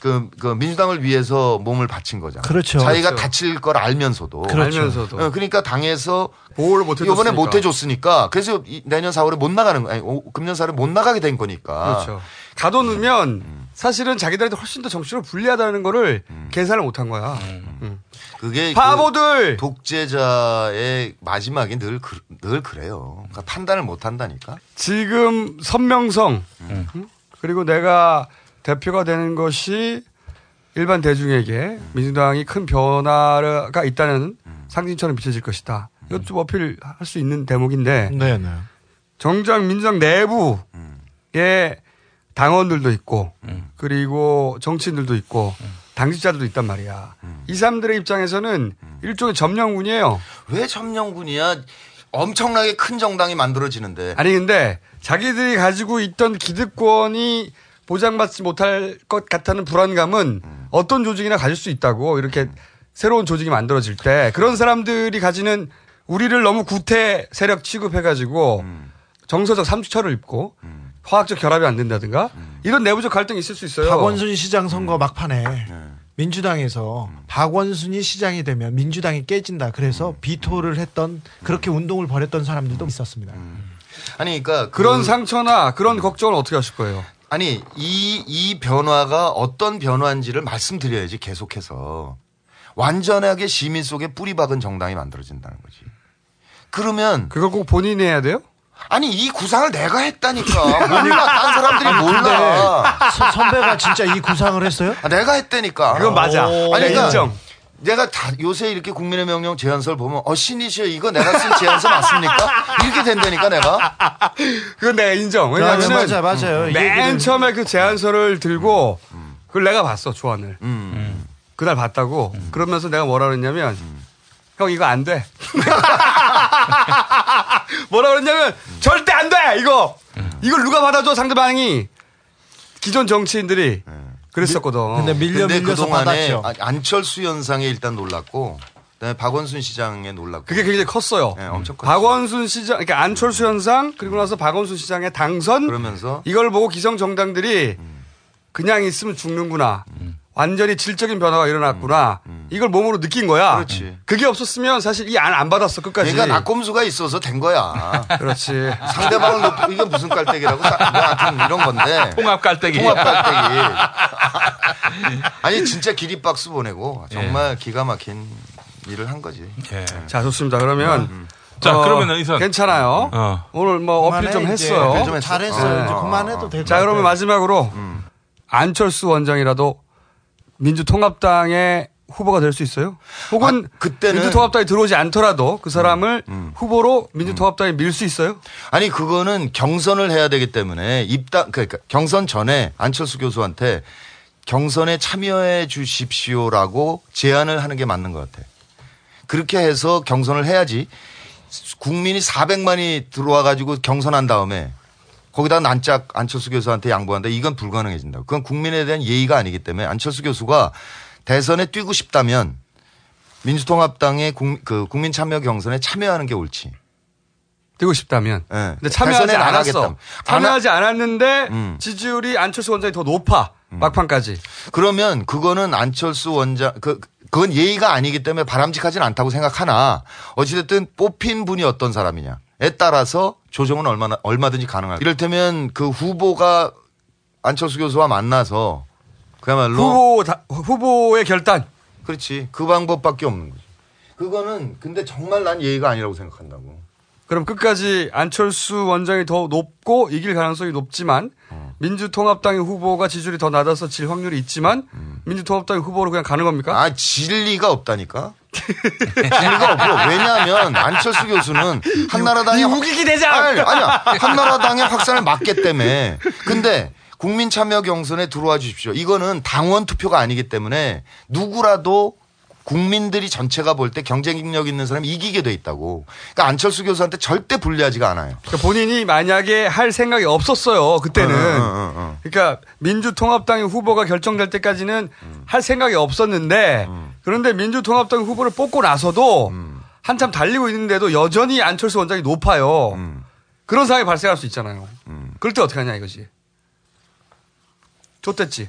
그, 그 민주당을 위해서 몸을 바친 거잖아요. 그렇죠. 자기가 그렇죠. 다칠 걸 알면서도. 그렇죠. 알면서도 어, 그러니까 당에서 보호를 못 해줬으니까. 이번에 못 해줬으니까 그래서 이- 내년 4월에 못 나가는 거 아니 오- 금년 4월에 못 나가게 된 거니까. 그렇죠. 가둬놓으면 사실은 자기들한테 훨씬 더 정치로 불리하다는 거를 계산을 못한 거야. 음. 그게 바보들! 그 독재자의 마지막이 늘, 그, 늘 그래요. 그러니까 판단을 못 한다니까. 지금 선명성 음? 그리고 내가 대표가 되는 것이 일반 대중에게 민주당이 큰 변화가 있다는 상징처럼 비춰질 것이다. 이것도 좀 어필할 수 있는 대목인데 네네. 정작 민주당 내부 당원들도 있고 그리고 정치인들도 있고 당직자들도 있단 말이야. 이 사람들의 입장에서는 일종의 점령군이에요. 왜 점령군이야? 엄청나게 큰 정당이 만들어지는데. 아니 근데 자기들이 가지고 있던 기득권이 보장받지 못할 것 같다는 불안감은 어떤 조직이나 가질 수 있다고 이렇게 새로운 조직이 만들어질 때 그런 사람들이 가지는 우리를 너무 구태 세력 취급해가지고 정서적 삼주철을 입고 화학적 결합이 안 된다든가 이런 내부적 갈등이 있을 수 있어요. 박원순 시장 선거 막판에 민주당에서 박원순이 시장이 되면 민주당이 깨진다. 그래서 비토를 했던 그렇게 운동을 벌였던 사람들도 있었습니다. 아니, 그러니까 그런 그- 상처나 그런 걱정을 어떻게 하실 거예요? 아니 이 이 변화가 어떤 변화인지를 말씀드려야지 계속해서 완전하게 시민 속에 뿌리 박은 정당이 만들어진다는 거지. 그러면 그걸 꼭 본인이 해야 돼요? 아니 이 구상을 내가 했다니까 몰라 딴 사람들이 몰라 서- 선배가 진짜 이 구상을 했어요? 아, 내가 했다니까 그건 맞아. 아니 내가 그러니까 인정. 내가 다 요새 이렇게 국민의 명령 제안서를 보면 어 신이시여 이거 내가 쓴 제안서 맞습니까 이렇게 된다니까 내가 그건 내가 인정. 아, 왜냐하면 맞아요, 맞아요. 이맨 처음에 그 제안서를 들고 그걸 내가 봤어 조안을. 음. 그날 봤다고. 그러면서 내가 뭐라 그랬냐면 형 이거 안 돼. (laughs) 뭐라 그랬냐면 절대 안 돼 이거. 이걸 누가 받아줘 상대방이 기존 정치인들이 그랬었거든. 근데 밀려 근데 밀려서 그동안에 받았죠. 아, 안철수 현상에 일단 놀랐고 그다음에 박원순 시장에 놀랐고 그게 굉장히 컸어요. 네, 엄청 컸죠. 박원순 시장, 그러니까 안철수 현상 그리고 나서 박원순 시장의 당선 그러면서 이걸 보고 기성 정당들이 그냥 있으면 죽는구나. 완전히 질적인 변화가 일어났구나. 이걸 몸으로 느낀 거야. 그렇지. 그게 없었으면 사실 이 안 안 받았어 끝까지. 얘가 낙곰수가 있어서 된 거야. (laughs) 그렇지. 상대방을 높 이게 무슨 깔때기라고 사- 뭐 하여튼 이런 건데 통합 깔때기. 통합 깔때기. (laughs) 아니 진짜 기립박수 보내고 정말 기가 막힌 일을 한 거지. 예. 자 좋습니다. 그러면 자, 어, 그러면은 이선. 괜찮아요. 어. 오늘 뭐 어필 좀. 했어요. 어필 좀 했어. 잘했어요. 이제 그만해도 될것 자 그러면. 마지막으로 안철수 원장이라도 민주통합당의 후보가 될 수 있어요? 혹은 아, 그때는- 민주통합당에 들어오지 않더라도 그 사람을 후보로 민주통합당에 밀수 있어요? 아니 그거는 경선을 해야 되기 때문에 입당 그러니까 경선 전에 안철수 교수한테 경선에 참여해 주십시오라고 제안을 하는 게 맞는 것 같아. 그렇게 해서 경선을 해야지 국민이 400만이 들어와 가지고 경선한 다음에 거기다 난짝 안철수 교수한테 양보한다. 이건 불가능해진다. 그건 국민에 대한 예의가 아니기 때문에 안철수 교수가 대선에 뛰고 싶다면 민주통합당의 국, 그 국민 참여 경선에 참여하는 게 옳지. 되고 싶다면. 예. 근데 참여하지 않았어. 참여하지 않았는데 음. 지지율이 안철수 원장이 더 높아. 막판까지. 그러면 그거는 안철수 원장 그 그건 예의가 아니기 때문에 바람직하지는 않다고 생각하나 어찌됐든 뽑힌 분이 어떤 사람이냐에 따라서 조정은 얼마나 얼마든지 가능할. 이를테면 그 후보가 안철수 교수와 만나서 그야말로 후보 다- 후보의 결단. 그렇지 그 방법밖에 없는 거지. 그거는 근데 정말 난 예의가 아니라고 생각한다고. 그럼 끝까지 안철수 원장이 더 높고 이길 가능성이 높지만 민주통합당의 후보가 지지율이 더 낮아서 질 확률이 있지만 민주통합당의 후보로 그냥 가는 겁니까? 아 진리가 없다니까. 진리가 없고 왜냐하면 안철수 교수는 한나라당의 이 우기기 대장! 아니, 아니야 한나라당의 확산을 막기 때문에 근데 국민 참여 경선에 들어와 주십시오. 이거는 당원 투표가 아니기 때문에 누구라도 국민들이 전체가 볼 때 경쟁력 있는 사람이 이기게 돼 있다고. 그러니까 안철수 교수한테 절대 불리하지가 않아요. 그러니까 본인이 만약에 할 생각이 없었어요. 그때는. 어, 어, 어, 어. 그러니까 민주통합당의 후보가 결정될 때까지는 할 생각이 없었는데 그런데 민주통합당 후보를 뽑고 나서도 한참 달리고 있는데도 여전히 안철수 원장이 높아요. 그런 상황이 발생할 수 있잖아요. 그럴 때 어떻게 하냐 이거지. 좋댔지.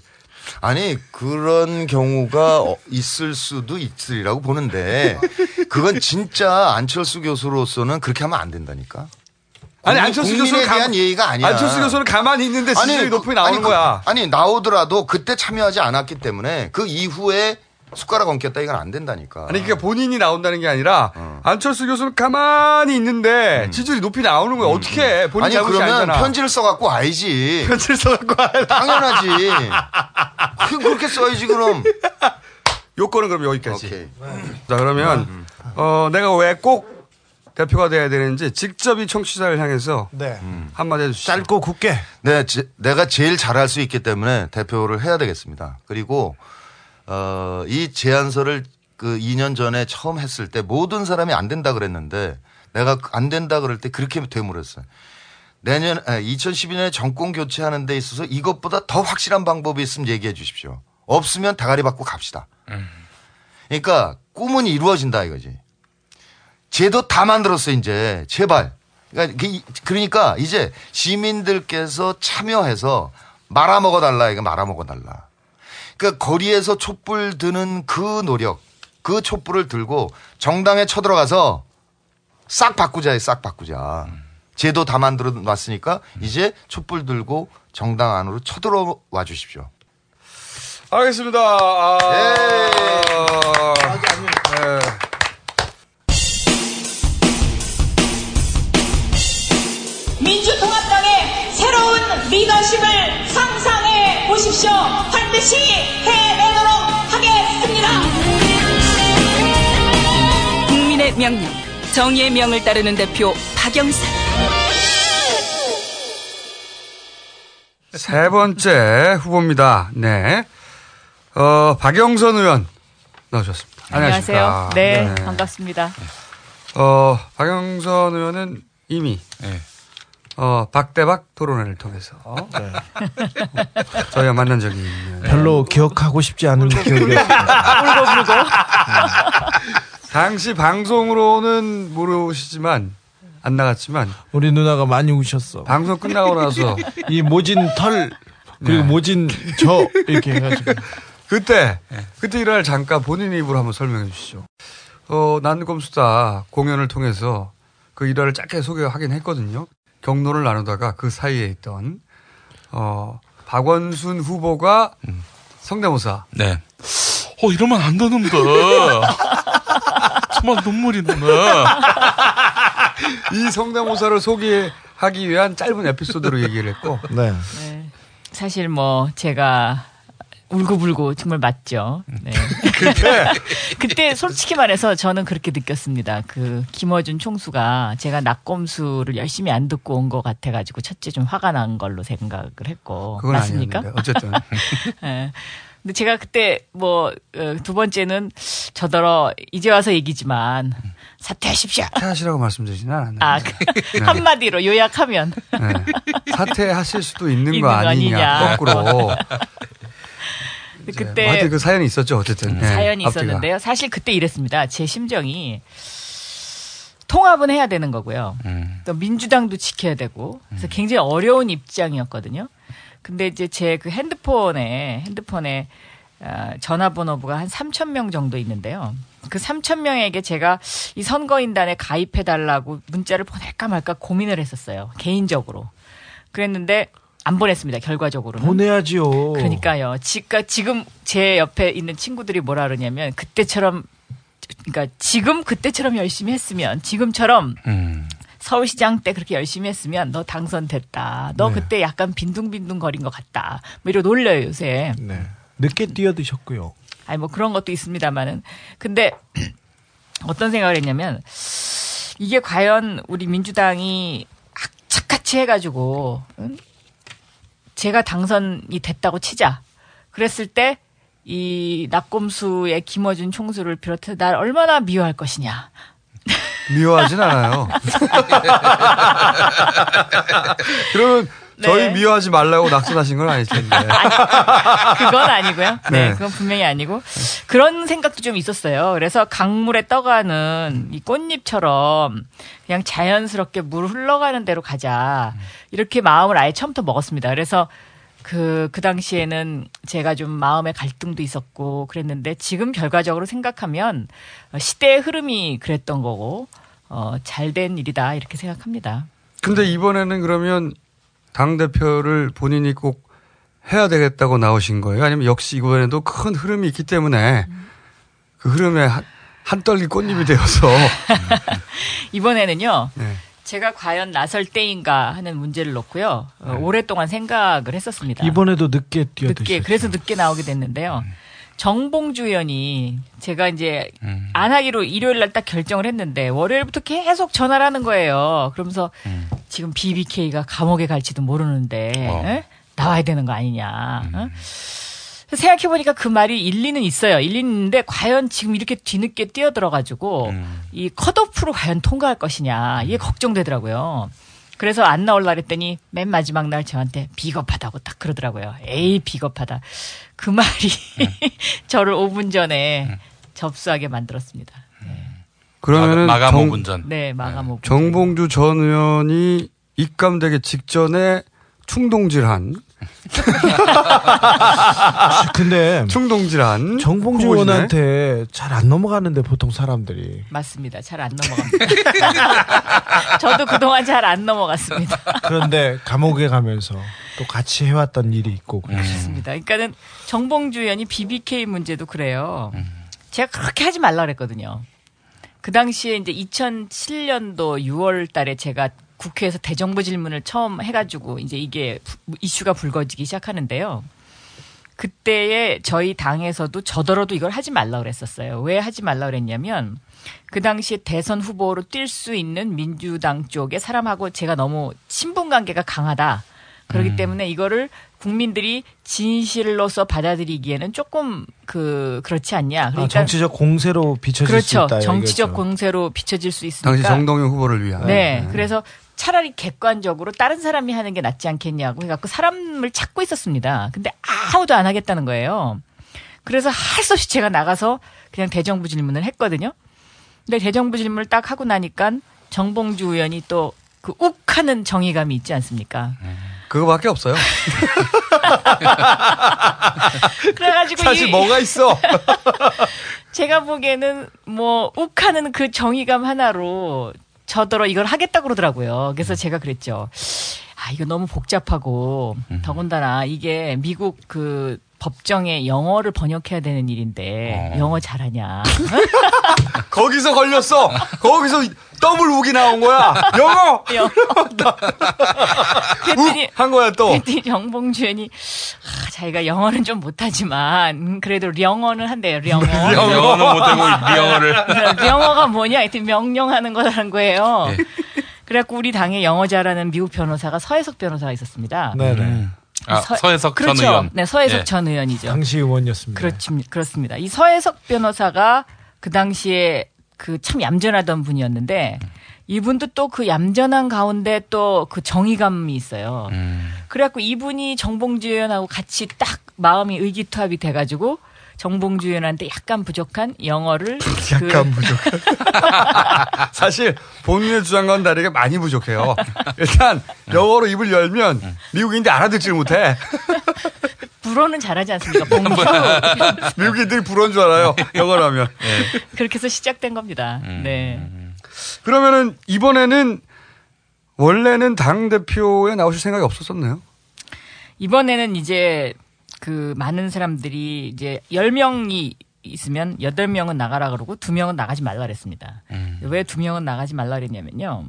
아니 그런 경우가 어, 있을 수도 있으리라고 보는데 그건 진짜 안철수 교수로서는 그렇게 하면 안 된다니까. 아니 안철수 교수는 대한 가- 예의가 아니야. 안철수 교수는 가만히 있는데 지지율이 그- 높이 나오는 아니, 그- 거야. 아니 나오더라도 그때 참여하지 않았기 때문에 그 이후에 숟가락 얹겠다 이건 안 된다니까. 아니 그러니까 본인이 나온다는 게 아니라 어. 안철수 교수는 가만히 있는데 지지율이 높이 나오는 거야. 어떻게 해? 본인 음. 아니 잘못이 그러면 아니잖아. 편지를 써갖고 와야지. (laughs) 편지를 써갖고 와야 당연하지. 그- 그렇게 써야지 그럼. (laughs) 요거는 그럼 여기까지. 오케이. 자 그러면 어 내가 왜꼭 대표가 돼야 되는지 직접 이 청취자를 향해서 네. 한마디 해주시죠. 짧고 굵게. 네, 제- 내가 제일 잘할 수 있기 때문에 대표를 해야 되겠습니다. 그리고 어, 이 제안서를 그 2년 전에 처음 했을 때 모든 사람이 안 된다 그랬는데 내가 안 된다 그럴 때 그렇게 되물었어요. 내년 2012년에 정권 교체하는 데 있어서 이것보다 더 확실한 방법이 있으면 얘기해 주십시오. 없으면 다가리 받고 갑시다. 그러니까 꿈은 이루어진다 이거지. 제도 다 만들었어 이제 제발. 그러니까, 그- 그러니까 이제 시민들께서 참여해서 말아먹어 달라 이거 말아먹어 달라. 그러니까 거리에서 촛불 드는 그 노력, 그 촛불을 들고 정당에 쳐들어가서 싹 바꾸자, 싹 바꾸자. 제도 다 만들어 놨으니까 이제 촛불 들고 정당 안으로 쳐들어와 주십시오. 알겠습니다. 아, 네. 민주통합당의 새로운 리더십을 상상 해 보십시오. 반드시 해내도록 하겠습니다. 국민의 명령, 정의의 명을 따르는 대표 박영선. 세 번째 후보입니다. 네. 어, 박영선 의원 나오셨습니다. 안녕하십니까. 안녕하세요. 네, 반갑습니다. 어, 박영선 의원은 이미 어, 박대박 토론회를 통해서 네. 저희가 만난 적이 있는 별로 기억하고 싶지 않은 기억이었습니다. 울고 불고. 당시 방송으로는 모르시지만 안 나갔지만 우리 누나가 많이 우셨어. 방송 끝나고 나서 (laughs) 이 모진 털 그리고 네. 모진 저 이렇게 해가지고 (laughs) 그때 그때 일화를 잠깐 본인 입으로 한번 설명해 주시죠. 어, 난검수다 공연을 통해서 그 일화를 짧게 소개하긴 했거든요. 경로를 나누다가 그 사이에 있던 어, 박원순 후보가 성대모사. 네. 어, 이러면 안 되는데. 정말 눈물이 나네. 이 성대모사를 소개하기 위한 짧은 에피소드로 얘기를 했고. 네. 네. 사실 뭐 제가 울고불고 정말 맞죠. 네. 그때 (laughs) 그때 솔직히 말해서 저는 그렇게 느꼈습니다. 그 김어준 총수가 제가 낙검수를 열심히 안 듣고 온 것 같아가지고 첫째 좀 화가 난 걸로 생각을 했고 그건 맞습니까? 아니었는데 어쨌든 (laughs) 예. 근데 제가 그때 뭐 두 번째는 저더러 이제 와서 얘기지만 사퇴하십시오. 사퇴하시라고 말씀드리진 않았는데. 아, 그 한마디로 요약하면 네. 사퇴하실 수도 있는, (laughs) 있는 거 거 아니냐. 거꾸로. 그때 하여튼 그 사연이 있었죠, 어쨌든. 네, 사연이 앞뒤가. 있었는데요. 사실 그때 이랬습니다. 제 심정이 통합은 해야 되는 거고요. 음. 또 민주당도 지켜야 되고 그래서 굉장히 어려운 입장이었거든요. 근데 이제 제 그 핸드폰에 핸드폰에 어, 전화번호부가 한 3천 명 정도 있는데요. 그 3천 명에게 제가 이 선거인단에 가입해 달라고 문자를 보낼까 말까 고민을 했었어요. 개인적으로. 그랬는데 안 보냈습니다. 결과적으로는. 보내야지요. 그러니까요. 지가 지금 제 옆에 있는 친구들이 뭐라 그러냐면 그때처럼 그러니까 지금 그때처럼 열심히 했으면 지금처럼 음. 서울시장 때 그렇게 열심히 했으면 너 당선됐다. 너 네. 그때 약간 빈둥빈둥 거린 것 같다. 뭐 이러 놀려요 요새. 네. 늦게 뛰어드셨고요. 아니 뭐 그런 것도 있습니다만은 근데 (clears throat) 어떤 생각을 했냐면 이게 과연 우리 민주당이 악착같이 해가지고 응? 제가 당선이 됐다고 치자 그랬을 때 이 낙곰수의 김어준 총수를 비롯해 날 얼마나 미워할 것이냐 미워하진 않아요. (laughs) 그러면 저희 미워하지 말라고 낙선하신 건 아닐 텐데. (laughs) 그건 아니고요. 네, 네. 그건 분명히 아니고 그런 생각도 좀 있었어요. 그래서 강물에 떠가는 이 꽃잎처럼 그냥 자연스럽게 물 흘러가는 대로 가자 이렇게 마음을 아예 처음부터 먹었습니다. 그래서 그, 그 당시에는 제가 좀 마음의 갈등도 있었고 그랬는데 지금 결과적으로 생각하면 어, 시대의 흐름이 그랬던 거고, 어, 잘 된 일이다 이렇게 생각합니다. 근데 이번에는 그러면 당 대표를 본인이 꼭 해야 되겠다고 나오신 거예요? 아니면 역시 이번에도 큰 흐름이 있기 때문에 그 흐름에 한, 한 떨기 꽃잎이 되어서. (laughs) 이번에는요. 네. 제가 과연 나설 때인가 하는 문제를 놓고요. 어, 오랫동안 생각을 했었습니다. 이번에도 늦게 뛰어드셨어요. 늦게 그래서 늦게 나오게 됐는데요. 정봉주 의원이 제가 이제 음. 안 하기로 일요일 날 딱 결정을 했는데 월요일부터 계속 전화를 하는 거예요. 그러면서 음. 지금 BBK가 감옥에 갈지도 모르는데 어. 음. 에? 나와야 되는 거 아니냐. 어? 생각해 보니까 그 말이 일리는 있어요. 일리는 있는데 과연 지금 이렇게 뒤늦게 뛰어들어 가지고 음. 이 컷오프로 과연 통과할 것이냐 이게 걱정되더라고요. 그래서 안 나올라 그랬더니 맨 마지막 날 저한테 비겁하다고 딱 그러더라고요. 에이 비겁하다. 그 말이 (laughs) 저를 5분 전에 접수하게 만들었습니다. 그러면은 마감 정- 5분 전. 네, 마감 5분. 정봉주 전 의원이 입감되기 직전에 충동질한 근데 충동질한 정봉주. 의원한테 잘 안 넘어가는데 보통 사람들이 맞습니다. 잘 안 넘어갑니다. (laughs) 저도 그동안 잘 안 넘어갔습니다. 그런데 감옥에 가면서 또 같이 해왔던 일이 있고 그렇습니다. 그러니까는 정봉주 의원이 BBK 문제도 그래요. 음. 제가 그렇게 하지 말라 그랬거든요. 그 당시에 이제 2007년도 6월 달에 제가 국회에서 대정부 질문을 처음 해가지고 이제 이게 부- 이슈가 불거지기 시작하는데요. 그때에 저희 당에서도 저더러도 이걸 하지 말라 그랬었어요. 왜 하지 말라 그랬냐면 그 당시에 대선 후보로 뛸 수 있는 민주당 쪽의 사람하고 제가 너무 친분 관계가 강하다. 그렇기 음. 때문에 이거를 국민들이 진실로서 받아들이기에는 조금 그 그렇지 않냐. 아, 그러니까 정치적 공세로 비춰질 수 그렇죠. 있다. 정치적 이거죠. 공세로 비춰질 수 있으니까. 당시 정동영 후보를 위한. 네. 그래서 차라리 객관적으로 다른 사람이 하는 게 낫지 않겠냐고 해갖고 사람을 찾고 있었습니다. 근데 아무도 안 하겠다는 거예요. 그래서 할 수 없이 제가 나가서 그냥 대정부 질문을 했거든요. 근데 대정부 질문을 딱 하고 나니까 정봉주 의원이 또 그 욱하는 정의감이 있지 않습니까? 그거밖에 없어요. (laughs) 그래가지고 사실 이- 뭐가 있어? (laughs) 제가 보기에는 뭐 욱하는 그 정의감 하나로 저더러 이걸 하겠다 그러더라고요. 그래서 제가 그랬죠. 아 이거 너무 복잡하고 더군다나 이게 미국 그 법정에 영어를 번역해야 되는 일인데 영어 잘하냐? (laughs) 거기서 걸렸어. 거기서 더블 욱이 나온 거야. 영어. (laughs) 영어. (laughs) 그랬더니 한 거야 또. 그랬더니 정봉주 의원이 아, 자기가 영어는 좀 못하지만 음, 그래도 영어는 한대요. 영어. 영어는 못하고 영어를. 영어가 뭐냐? 하여튼 명령하는 거라는 거예요. 네. 그래갖고 우리 당에 영어 잘하는 미국 변호사가 서해석 변호사가 있었습니다. 네네. 아, 서- 서해석 전 그렇죠. 의원. 네, 서해석 예. 전 의원이죠. 당시 의원이었습니다. 그렇지, 그렇습니다. 이 서해석 변호사가 그 당시에 그 참 얌전하던 분이었는데 이분도 또 그 얌전한 가운데 또 그 정의감이 있어요. 음. 그래갖고 이분이 정봉주 의원하고 같이 딱 마음이 의기투합이 돼가지고 정봉주 의원한테 약간 부족한 영어를 (laughs) 약간 그 부족한. (laughs) 사실 본인의 주장과는 다르게 많이 부족해요. 일단 영어로 입을 열면 미국인들이 알아듣지를 못해. (laughs) 불어는 잘하지 않습니까? 봉주. 미국인들이 불어인 줄 알아요. 영어로 하면. 그렇게 해서 시작된 겁니다. 네. 그러면은 이번에는 원래는 당 대표에 나오실 생각이 없었었나요? 이번에는 이제 그 많은 사람들이 이제 10명이 있으면 8명은 나가라 그러고 2명은 나가지 말라 그랬습니다. 왜 2명은 나가지 말라 그랬냐면요.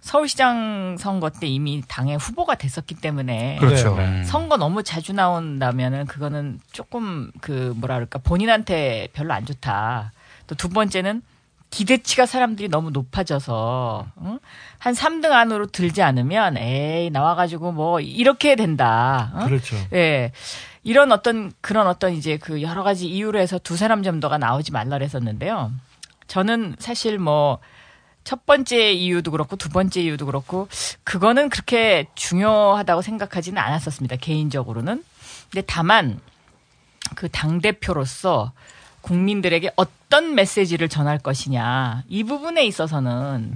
서울시장 선거 때 이미 당의 후보가 됐었기 때문에 그렇죠. 음. 선거 너무 자주 나온다면은 그거는 조금 그 뭐라 그럴까 본인한테 별로 안 좋다. 또 두 번째는 기대치가 사람들이 너무 높아져서 응? 한 3등 안으로 들지 않으면 에이 나와가지고 뭐 이렇게 된다. 응? 그렇죠. 예. 이런 어떤 그런 어떤 이제 그 여러 가지 이유로 해서 두 사람 정도가 나오지 말라 그랬었는데요. 저는 사실 뭐 첫 번째 이유도 그렇고 두 번째 이유도 그렇고 그거는 그렇게 중요하다고 생각하지는 않았었습니다. 개인적으로는. 근데 다만 그 당 대표로서 국민들에게 어떤 메시지를 전할 것이냐 이 부분에 있어서는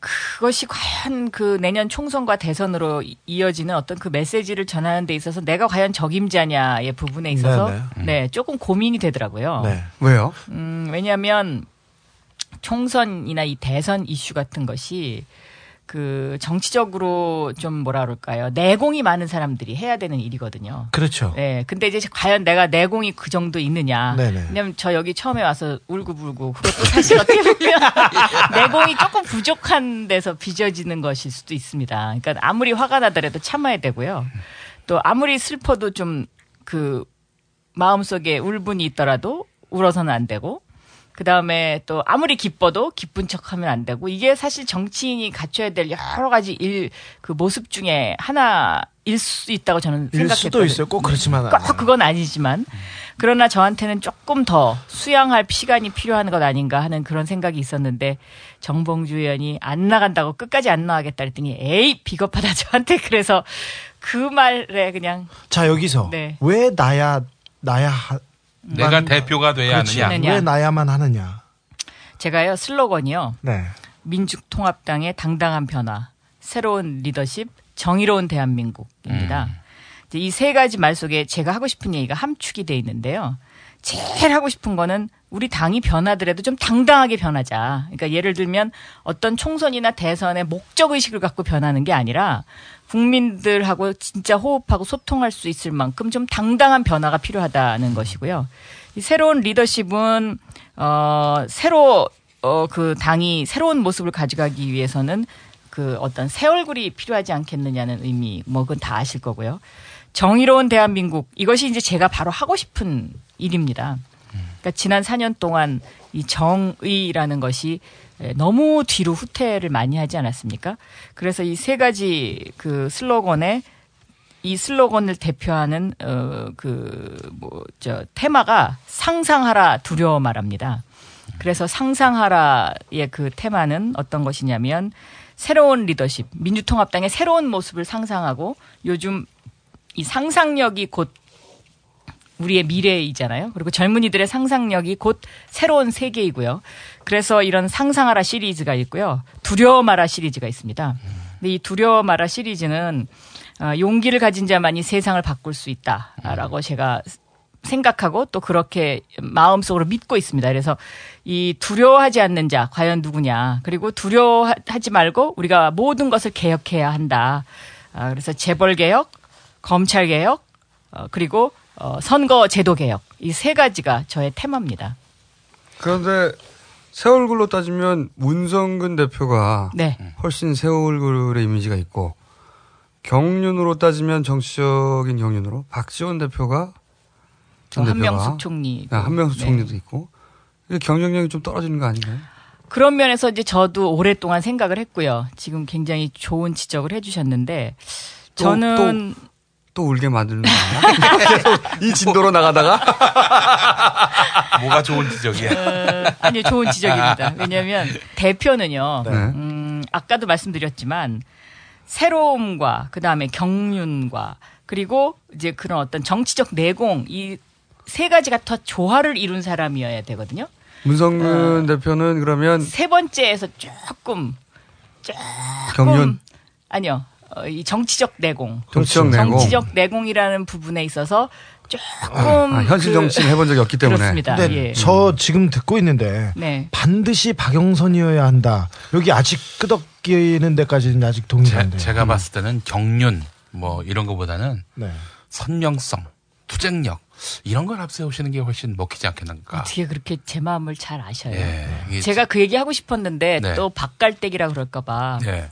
그것이 과연 그 내년 총선과 대선으로 이- 이어지는 어떤 그 메시지를 전하는 데 있어서 내가 과연 적임자냐의 부분에 있어서 네네. 네, 조금 고민이 되더라고요. 네. 왜요? 음, 왜냐하면 총선이나 이 대선 이슈 같은 것이 그 정치적으로 좀 뭐라 그럴까요? 내공이 많은 사람들이 해야 되는 일이거든요. 그렇죠. 네. 근데 이제 과연 내가 내공이 그 정도 있느냐. 네네. 왜냐면 저 여기 처음에 와서 울고불고 그것도 사실 (laughs) 어떻게 보면 내공이 조금 부족한 데서 빚어지는 것일 수도 있습니다. 그러니까 아무리 화가 나더라도 참아야 되고요. 또 아무리 슬퍼도 좀 그 마음속에 울분이 있더라도 울어서는 안 되고 그 다음에 또 아무리 기뻐도 기쁜 척 하면 안 되고 이게 사실 정치인이 갖춰야 될 여러 가지 일 그 모습 중에 하나 일 수 있다고 저는 일 생각했거든요. 수도 있어요. 꼭 그렇지만 꼭 그건 아니지만 그러나 저한테는 조금 더 수양할 시간이 필요한 것 아닌가 하는 그런 생각이 있었는데 정봉주 의원이 안 나간다고 끝까지 안 나가겠다 그랬더니 에이 비겁하다 저한테 (laughs) 그래서 그 말에 그냥 자 여기서 네. 왜 나야 나야 하, 내가 만- 대표가 돼야 그렇지. 하느냐. 왜 나야만 하느냐? 제가요 슬로건이요 네. 민주통합당의 당당한 변화, 새로운 리더십, 정의로운 대한민국입니다. 이제 이세 가지 말 속에 제가 하고 싶은 얘기가 함축이 돼 있는데요. 제일 하고 싶은 거는 우리 당이 변하더라도 좀 당당하게 변하자. 그러니까 예를 들면 어떤 총선이나 대선의 목적 의식을 갖고 변하는 게 아니라 국민들하고 진짜 호흡하고 소통할 수 있을 만큼 좀 당당한 변화가 필요하다는 것이고요. 이 새로운 리더십은 어 새로 어그 당이 새로운 모습을 가져가기 위해서는 그 어떤 새 얼굴이 필요하지 않겠느냐는 의미 뭐 그건 다 아실 거고요. 정의로운 대한민국 이것이 이제 제가 바로 하고 싶은 일입니다. 그러니까 지난 4년 동안 이 정의라는 것이 에, 너무 뒤로 후퇴를 많이 하지 않았습니까? 그래서 이 세 가지 그 슬로건에 이 슬로건을 대표하는 어 그 뭐 저 테마가 상상하라 두려워 말합니다. 그래서 상상하라의 그 테마는 어떤 것이냐면 새로운 리더십, 민주통합당의 새로운 모습을 상상하고 요즘 이 상상력이 곧 우리의 미래이잖아요. 그리고 젊은이들의 상상력이 곧 새로운 세계이고요. 그래서 이런 상상하라 시리즈가 있고요. 두려워 마라 시리즈가 있습니다. 근데 이 두려워 마라 시리즈는 어, 용기를 가진 자만이 세상을 바꿀 수 있다라고 제가 생각하고 또 그렇게 마음속으로 믿고 있습니다. 그래서 이 두려워하지 않는 자 과연 누구냐? 그리고 두려워하지 말고 우리가 모든 것을 개혁해야 한다. 아, 그래서 재벌 개혁, 검찰 개혁, 어, 그리고 어, 선거 제도 개혁 이 세 가지가 저의 테마입니다. 그런데 새 얼굴로 따지면 문성근 대표가 네. 훨씬 새 얼굴의 이미지가 있고 경륜으로 따지면 정치적인 경륜으로 박지원 대표가 전 대표가 한명숙 총리. 아, 한명숙 네. 총리도 있고 경쟁력이 좀 떨어지는 거 아닌가요? 그런 면에서 이제 저도 오랫동안 생각을 했고요. 지금 굉장히 좋은 지적을 해주셨는데 또, 저는 또, 또 울게 만드는 거 아니야? (laughs) 계속 이 진도로 나가다가 (laughs) 뭐가 좋은 지적이야? 어, 아니요, 좋은 지적입니다. 왜냐하면 대표는요, 네. 음, 아까도 말씀드렸지만 새로움과 그 다음에 경륜과 그리고 이제 그런 어떤 정치적 내공 이 세 가지가 더 조화를 이룬 사람이어야 되거든요. 문성근 대표는 그러면 세 번째에서 조금 조금 경륜 아니요. 어, 이 정치적 내공. 정치적 내공. 정치적 내공 이라는 부분에 있어서 조금 아, 현실 그- 정치를 해본 적이 없기 때문에 그렇습니다. 근데 예. 저 지금 듣고 있는데 네. 반드시 박영선이어야 한다. 여기 아직 끄덕이는 데까지는 아직 동의가 안 돼요. 제가 봤을 때는 경륜 뭐 이런 거보다는 네. 선명성, 투쟁력 이런 걸 앞세우시는 게 훨씬 먹히지 않겠는가. 어떻게 그렇게 제 마음을 잘 아셔요. 예, 제가 그 얘기 하고 싶었는데 네. 또 박갈대기라 그럴까봐 네.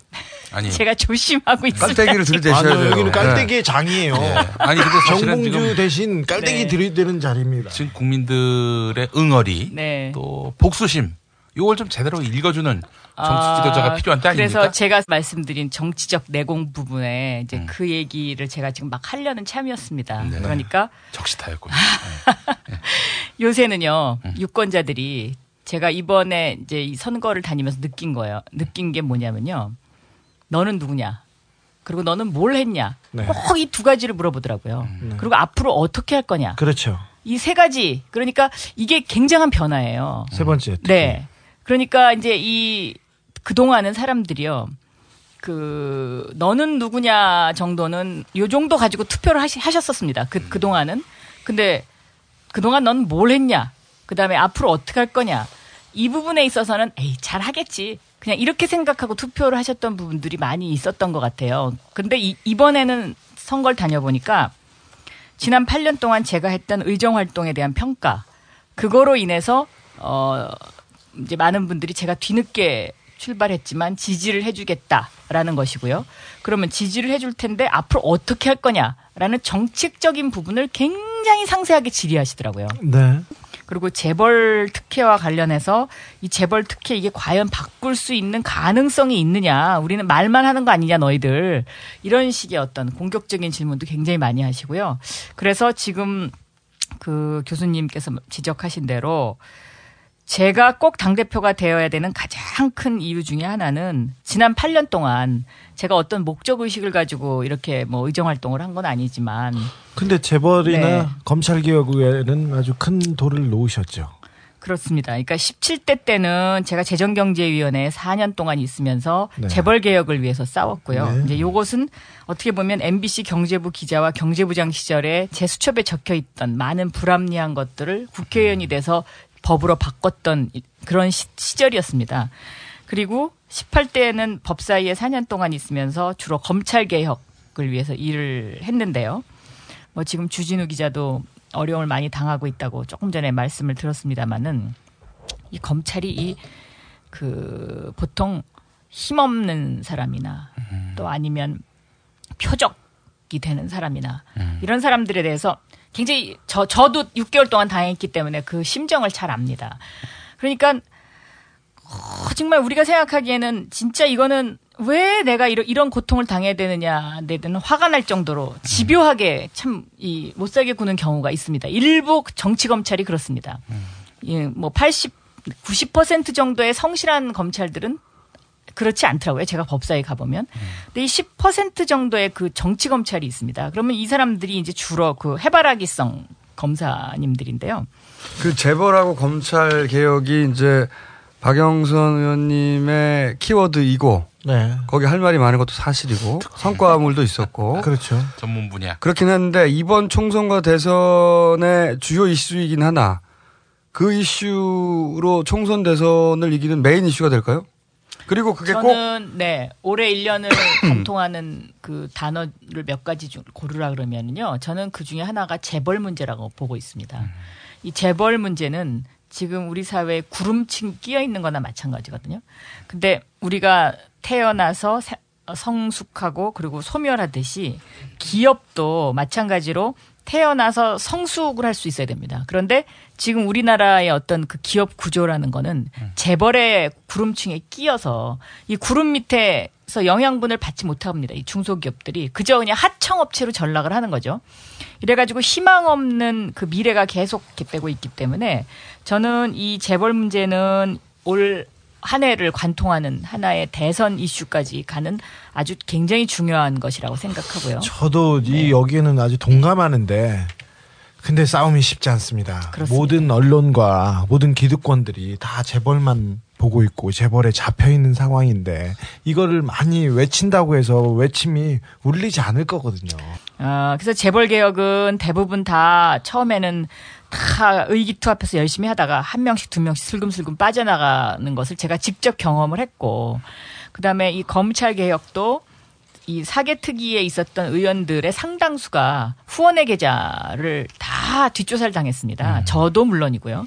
아니 제가 조심하고 있습니다. 깔때기를 들이대셔야 돼요. 여기는 네. 깔때기의 장이에요. 예. 아니 근데 사실은 정봉주 대신 깔때기 네. 들이대는 자리입니다. 지금 국민들의 응어리 네. 또 복수심 요걸 좀 제대로 읽어주는 정치 지도자가 아, 필요한 때 아닙니까? 그래서 제가 말씀드린 정치적 내공 부분에 이제 음. 그 얘기를 제가 지금 막 하려는 참이었습니다. 네. 그러니까 적시타였군요. (laughs) 요새는요 음. 유권자들이 제가 이번에 이제 이 선거를 다니면서 느낀 거예요. 느낀 게 뭐냐면요. 너는 누구냐? 그리고 너는 뭘 했냐? 네. 꼭이 두 가지를 물어보더라고요. 음. 그리고 앞으로 어떻게 할 거냐? 그렇죠. 이 세 가지. 그러니까 이게 굉장한 변화예요. 세 번째. 네. 그러니까 이제 이 그동안은 사람들이요. 그 너는 누구냐 정도는 요 정도 가지고 투표를 하시, 하셨었습니다. 그 그동안은. 근데 그동안 넌 뭘 했냐? 그다음에 앞으로 어떻게 할 거냐? 이 부분에 있어서는 에이 잘 하겠지. 그냥 이렇게 생각하고 투표를 하셨던 부분들이 많이 있었던 것 같아요. 근데 이, 이번에는 선거를 다녀보니까 지난 8년 동안 제가 했던 의정 활동에 대한 평가 그거로 인해서 어 이제 많은 분들이 제가 뒤늦게 출발했지만 지지를 해주겠다라는 것이고요. 그러면 지지를 해줄 텐데 앞으로 어떻게 할 거냐라는 정책적인 부분을 굉장히 상세하게 질의하시더라고요. 네. 그리고 재벌 특혜와 관련해서 이 재벌 특혜 이게 과연 바꿀 수 있는 가능성이 있느냐. 우리는 말만 하는 거 아니냐 너희들. 이런 식의 어떤 공격적인 질문도 굉장히 많이 하시고요. 그래서 지금 그 교수님께서 지적하신 대로 제가 꼭 당대표가 되어야 되는 가장 큰 이유 중에 하나는 지난 8년 동안 제가 어떤 목적 의식을 가지고 이렇게 뭐 의정 활동을 한 건 아니지만 근데 재벌이나 네. 검찰 개혁에는 아주 큰 돌을 놓으셨죠. 그렇습니다. 그러니까 17대 때는 제가 재정경제위원회에 4년 동안 있으면서 네. 재벌 개혁을 위해서 싸웠고요. 네. 이제 요것은 어떻게 보면 MBC 경제부 기자와 경제부장 시절에 제 수첩에 적혀 있던 많은 불합리한 것들을 국회의원이 돼서 법으로 바꿨던 이- 그런 시, 시절이었습니다. 그리고 18대에는 법사위에 4년 동안 있으면서 주로 검찰 개혁을 위해서 일을 했는데요. 뭐 지금 주진우 기자도 어려움을 많이 당하고 있다고 조금 전에 말씀을 들었습니다마는 이 검찰이 이 그 보통 힘없는 사람이나 또 아니면 표적이 되는 사람이나 이런 사람들에 대해서 굉장히 저 저도 6개월 동안 당했기 때문에 그 심정을 잘 압니다. 그러니까 어, 정말 우리가 생각하기에는 진짜 이거는 왜 내가 이런, 이런 고통을 당해야 되느냐, 내는 화가 날 정도로 집요하게 참, 이, 못 살게 구는 경우가 있습니다. 일부 정치 검찰이 그렇습니다. 예, 뭐 80, 90% 정도의 성실한 검찰들은 그렇지 않더라고요. 제가 법사에 가보면. 근데 이 10% 정도의 그 정치 검찰이 있습니다. 그러면 이 사람들이 이제 주로 그 해바라기성 검사님들인데요. 그 재벌하고 검찰 개혁이 이제 박영선 의원님의 키워드이고 네. 거기 할 말이 많은 것도 사실이고 성과물도 있었고 (laughs) 그렇죠. 전문 분야. 그렇긴 한데 이번 총선과 대선의 주요 이슈이긴 하나 그 이슈로 총선 대선을 이기는 메인 이슈가 될까요? 그리고 그게 꼭 저는 네 올해 1년을 (clears throat) 관통하는 그 단어를 몇 가지 중 고르라 그러면은요 저는 그 중에 하나가 재벌 문제라고 보고 있습니다. 이 재벌 문제는 지금 우리 사회에 구름층 끼어 있는 거나 마찬가지거든요. 근데 우리가 태어나서 세- 어, 성숙하고 그리고 소멸하듯이 기업도 마찬가지로 태어나서 성숙을 할 수 있어야 됩니다. 그런데 지금 우리나라의 어떤 그 기업 구조라는 거는 재벌의 구름층에 끼어서 이 구름 밑에서 영양분을 받지 못합니다. 이 중소기업들이 그저 그냥 하청업체로 전락을 하는 거죠. 이래가지고 희망 없는 그 미래가 계속 개되고 있기 때문에 저는 이 재벌 문제는 올 한 해를 관통하는 하나의 대선 이슈까지 가는 아주 굉장히 중요한 것이라고 생각하고요. 저도 네. 이 여기에는 아주 동감하는데 근데 싸움이 쉽지 않습니다. 그렇습니다. 모든 언론과 모든 기득권들이 다 재벌만 보고 있고 재벌에 잡혀 있는 상황인데 이거를 많이 외친다고 해서 외침이 울리지 않을 거거든요. 아, 그래서 재벌 개혁은 대부분 다 처음에는 다 의기투합해서 열심히 하다가 한 명씩 두 명씩 슬금슬금 빠져나가는 것을 제가 직접 경험을 했고 그다음에 이 검찰 개혁도 이 사개특위에 있었던 의원들의 상당수가 후원의 계좌를 다 뒷조사를 당했습니다. 저도 물론이고요.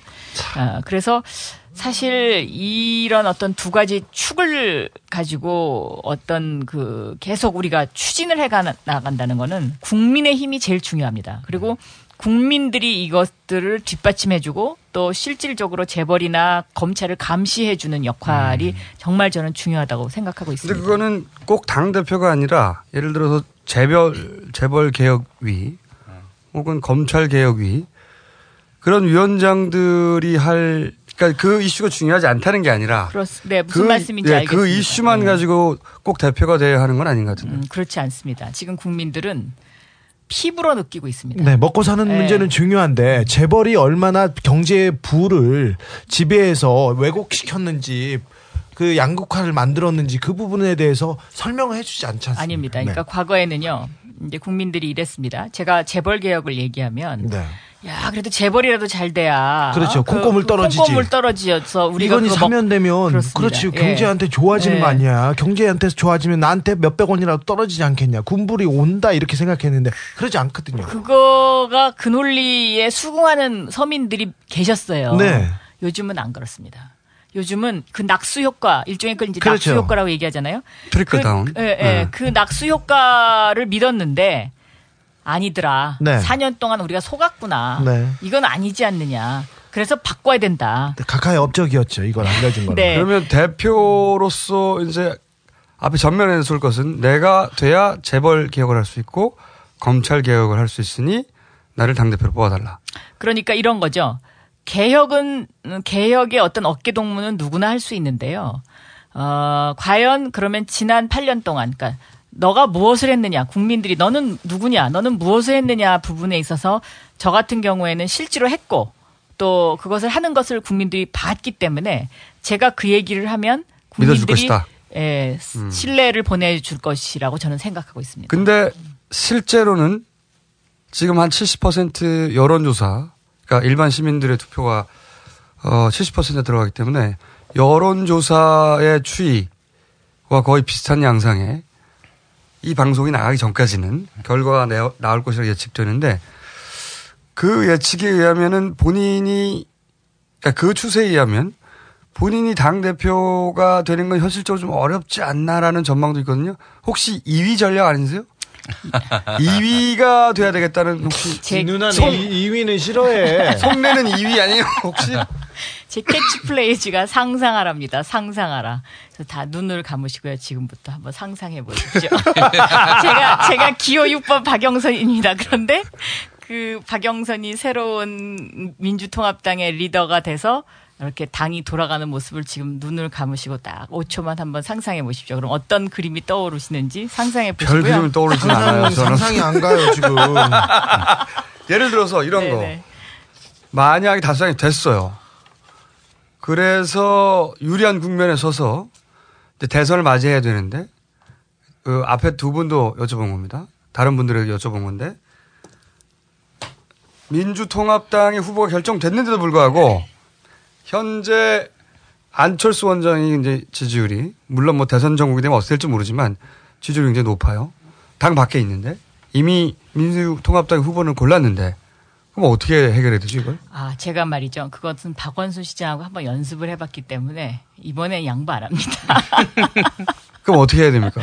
아, 그래서 사실 이런 어떤 두 가지 축을 가지고 어떤 그 계속 우리가 추진을 해 나간다는 거는 국민의 힘이 제일 중요합니다. 그리고 국민들이 이것들을 뒷받침해주고 또 실질적으로 재벌이나 검찰을 감시해주는 역할이 정말 저는 중요하다고 생각하고 근데 있습니다. 그거는 꼭 당 대표가 아니라 예를 들어서 재벌 재벌 개혁위 혹은 검찰 개혁위 그런 위원장들이 할 그러니까 그 이슈가 중요하지 않다는 게 아니라 그렇, 네, 무슨 그, 말씀인지 예, 알겠습니다. 그 이슈만 네. 가지고 꼭 대표가 돼야 하는 건 아닌 것 같은데. 음, 그렇지 않습니다. 지금 국민들은 피부로 느끼고 있습니다. 네, 먹고 사는 네. 문제는 중요한데 재벌이 얼마나 경제 부를 지배해서 왜곡시켰는지 그 양극화를 만들었는지 그 부분에 대해서 설명을 해주지 않지 않습니까? 아닙니다. 네. 그러니까 과거에는요. 이제 국민들이 이랬습니다. 제가 재벌 개혁을 얘기하면 네. 야 그래도 재벌이라도 잘 돼야 그렇죠. 그- 콩고물 그 떨어지지. 콩고물 떨어지어서 우리가 이건이 그거 먹- 사면되면 그렇습니다. 그렇지 예. 경제한테 좋아지는 예. 거 아니야 경제한테 좋아지면 나한테 몇백 원이라도 떨어지지 않겠냐 군불이 온다 이렇게 생각했는데 그러지 않거든요 그거가 그 논리에 수긍하는 서민들이 계셨어요. 네. 요즘은 안 그렇습니다. 요즘은 그 낙수 효과 일종의 그 이제 그렇죠. 낙수 효과라고 얘기하잖아요. 트리클 그, 다운. 예, 예. 네. 그 낙수 효과를 믿었는데 아니더라. 네. 4년 동안 우리가 속았구나. 네. 이건 아니지 않느냐. 그래서 바꿔야 된다. 각하의 업적이었죠. 이걸 알려준 거는. 네. 그러면 대표로서 이제 앞에 전면에 설 것은 내가 돼야 재벌 개혁을 할 수 있고 검찰 개혁을 할 수 있으니 나를 당대표로 뽑아달라. 그러니까 이런 거죠. 개혁은 음, 개혁의 어떤 어깨 동무는 누구나 할 수 있는데요. 어, 과연 그러면 지난 8년 동안 그러니까 너가 무엇을 했느냐, 국민들이 너는 누구냐, 너는 무엇을 했느냐 부분에 있어서 저 같은 경우에는 실제로 했고 또 그것을 하는 것을 국민들이 봤기 때문에 제가 그 얘기를 하면 국민들이. 예, 음. 신뢰를 보내줄 것이라고 저는 생각하고 있습니다. 근데 실제로는 지금 한 70% 여론조사, 그러니까 일반 시민들의 투표가 어, 70% 들어가기 때문에 여론조사의 추이와 거의 비슷한 양상에 이 방송이 나가기 전까지는 결과가 내- 나올 것이라 예측되는데 그 예측에 의하면은 본인이 그러니까 그 추세에 의하면 본인이 당 대표가 되는 건 현실적으로 좀 어렵지 않나라는 전망도 있거든요. 혹시 2위 전략 아니세요? 2위가 돼야 되겠다는 혹시 제 누나는 송- 2위는 싫어해. 속내는 2위 아니에요 혹시? 제 캐치플레이즈가 상상하랍니다. 상상하라. 그래서 다 눈을 감으시고요. 지금부터 한번 상상해 보십시오. (laughs) 제가 제가 기호 6번 박영선입니다. 그런데 그 박영선이 새로운 민주통합당의 리더가 돼서 이렇게 당이 돌아가는 모습을 지금 눈을 감으시고 딱 5초만 한번 상상해 보십시오. 그럼 어떤 그림이 떠오르시는지 상상해 별 보시고요. 그림은 떠오르진 않아요. 저는. 상상이 안 가요, 지금. (laughs) 예를 들어서 이런 네네. 거. 만약에 다수당이 됐어요. 그래서 유리한 국면에 서서 대선을 맞이해야 되는데 그 앞에 두 분도 여쭤본 겁니다. 다른 분들에게 여쭤본 건데 민주통합당의 후보가 결정됐는데도 불구하고 현재 안철수 원장이 이제 지지율이 물론 뭐 대선 전국이 되면 될지 모르지만 지지율이 굉장히 높아요. 당 밖에 있는데 이미 민주통합당 후보는 골랐는데 그럼 어떻게 해결해야 되죠 이걸? 아, 제가 말이죠. 그것은 박원순 시장하고 한번 연습을 해봤기 때문에 이번에 양보 안 합니다. (laughs) 그럼 어떻게 해야 됩니까?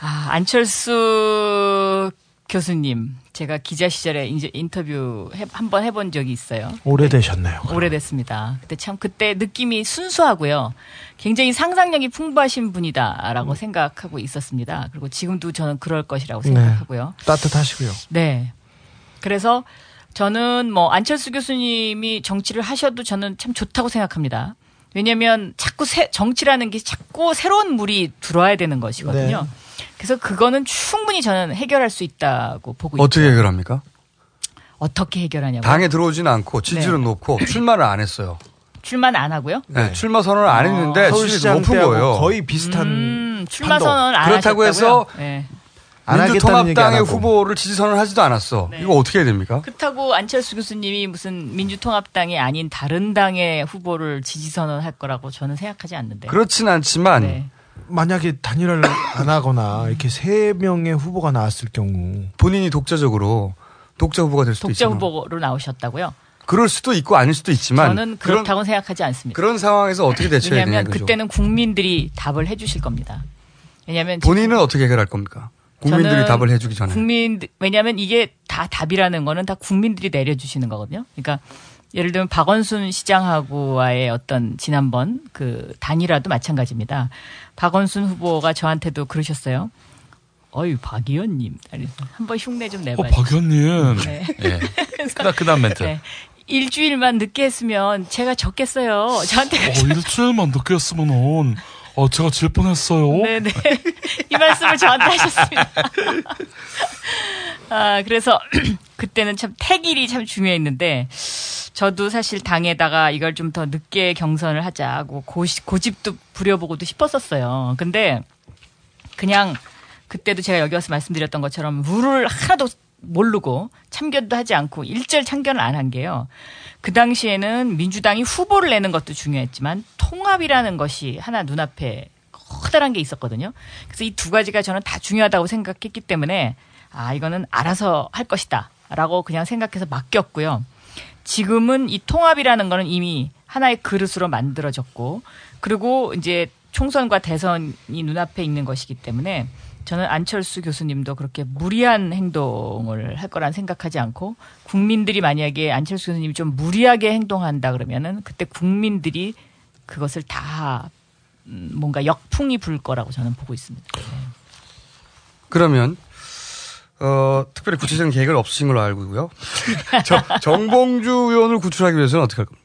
아, 안철수 교수님, 제가 기자 시절에 이제 인터뷰 한번 해본 적이 있어요. 오래되셨네요. 오래됐습니다. 그때 참 그때 느낌이 순수하고요. 굉장히 상상력이 풍부하신 분이다라고 생각하고 있었습니다. 그리고 지금도 저는 그럴 것이라고 생각하고요. 네. 따뜻하시고요. 네. 그래서 저는 뭐 안철수 교수님이 정치를 하셔도 저는 참 좋다고 생각합니다. 왜냐하면 자꾸 새- 정치라는 게 자꾸 새로운 물이 들어와야 되는 것이거든요. 네. 그래서 그거는 충분히 저는 해결할 수 있다고 보고 어떻게 있죠. 해결합니까? 어떻게 해결하냐고. 당에 들어오지는 않고 지지율은 네. 높고 출마를 안 했어요. 출마는 안 하고요. 네, 출마 선언을 안 했는데 지지율이 서울시장 높은 거예요. 거의 비슷한 음, 출마. 선언을 안 그렇다고 해서 하셨다고요? 네. 안 하겠다는 얘기 안 민주통합당의 하고. 후보를 지지 선언하지도 않았어. 이거 어떻게 해야 됩니까? 그렇다고 안철수 교수님이 무슨 민주통합당이 아닌 다른 당의 후보를 지지 선언할 거라고 저는 생각하지 않는데. 그렇진 않지만 네. 만약에 단일화를 (coughs) 안 하거나 이렇게 세 명의 후보가 나왔을 경우 본인이 독자적으로 독자 후보가 될 수도 독자 있잖아. 후보로 나오셨다고요? 그럴 수도 있고 아닐 수도 있지만 저는 그런 그렇다고 생각하지 않습니다. 그런 상황에서 어떻게 대처해야 되냐 왜냐하면. 그때는 국민들이 답을 해주실 겁니다. 왜냐하면 본인은 어떻게 해결할 겁니까? 국민들이 답을 해주기 전에. 국민 왜냐하면 이게 다 답이라는 거는 다 국민들이 내려주시는 거거든요. 그러니까 예를 들면 박원순 시장하고와의 어떤 지난번 그 단일화도 마찬가지입니다. 박원순 후보가 저한테도 그러셨어요. 어유 박 의원님 한번 흉내 좀 어, 내봐요. 박 의원님. 네. 예. (laughs) 그다 그다음 멘트. 네. 일주일만 늦게 했으면 제가 졌겠어요. 저한테 어, 일주일만 늦게 했으면은 어, 제가 질 뻔했어요. 네네. (laughs) 이 말씀을 저한테 하셨습니다. 아, 그래서 (clears throat) 그때는 참 태길이 참 중요했는데 저도 사실 당에다가 이걸 좀 더 늦게 경선을 하자고 고집도 부려보고도 싶었었어요. 근데 그냥 그때도 제가 여기 와서 말씀드렸던 것처럼 룰을 하나도 모르고 참견도 하지 않고 일절 참견을 안 한 게요. 그 당시에는 민주당이 후보를 내는 것도 중요했지만 통합이라는 것이 하나 눈앞에 커다란 게 있었거든요. 그래서 이 두 가지가 저는 다 중요하다고 생각했기 때문에 아, 이거는 알아서 할 것이다. 라고 그냥 생각해서 맡겼고요. 지금은 이 통합이라는 거는 이미 하나의 그릇으로 만들어졌고, 그리고 이제 총선과 대선이 눈앞에 있는 것이기 때문에 저는 안철수 교수님도 그렇게 무리한 행동을 할 거란 생각하지 않고 국민들이 만약에 안철수 교수님이 좀 무리하게 행동한다 그러면은 그때 국민들이 그것을 다 음, 뭔가 역풍이 불 거라고 저는 보고 있습니다. 그러면 어, 특별히 구체적인 계획을 없으신 걸로 알고 있고요. (laughs) 저, 정봉주 의원을 구출하기 위해서는 어떻게 할 겁니까?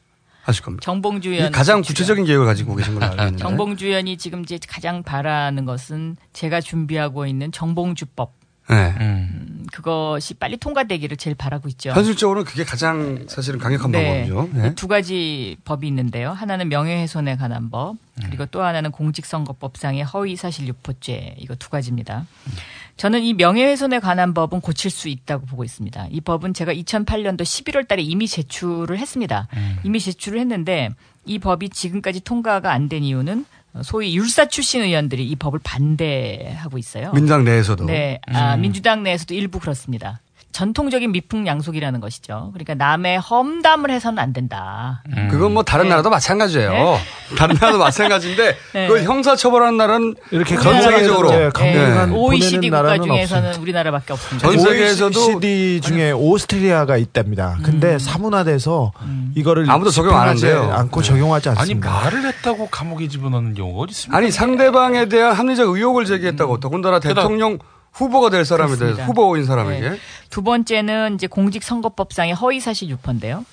하실 겁니까? 정봉주 이 의원 가장 구체적인 계획을 가지고 계신 걸로 알고 있는데. 정봉주 의원이 지금 이제 가장 바라는 것은 제가 준비하고 있는 정봉주법 네. 음, 그것이 빨리 통과되기를 제일 바라고 있죠. 현실적으로는 그게 가장 사실은 강력한 네. 방법이죠. 네. 두 가지 법이 있는데요. 하나는 명예훼손에 관한 법, 그리고 또 하나는 공직선거법상의 허위사실 유포죄 이거 두 가지입니다. 저는 이 명예훼손에 관한 법은 고칠 수 있다고 보고 있습니다. 이 법은 제가 2008년도 11월 달에 이미 제출을 했습니다. 이미 제출을 했는데 이 법이 지금까지 통과가 안 된 이유는 소위 율사 출신 의원들이 이 법을 반대하고 있어요. 민주당 내에서도. 네, 아, 음. 민주당 내에서도 일부 그렇습니다. 전통적인 미풍 양속이라는 것이죠. 그러니까 남의 험담을 해서는 안 된다. 그건 뭐 다른 네. 나라도 마찬가지예요. 네. (laughs) 다른 나라도 마찬가지인데 네. 그걸 형사 처벌하는 나라는 이렇게 전세계적으로 네, 강력한 OECD 보내는 국가 나라는 중에서는 없습니다. 우리나라밖에 없습니다. 전 세계에서도 OECD 중에 오스트리아가 있답니다. 근데 사문화돼서 이거를 아무도 적용 안 한대요. 않고 적용하지 아니 않습니다. 말을 했다고 감옥에 집어넣는 경우가 어디 있습니까? 아니 상대방에 대한 합리적 의혹을 제기했다고 음. 더군다나 대통령 후보가 될 사람에 대해서 그렇습니다. 후보인 사람에게 네. 두 번째는 이제 공직선거법상의 허위사실 유포인데요.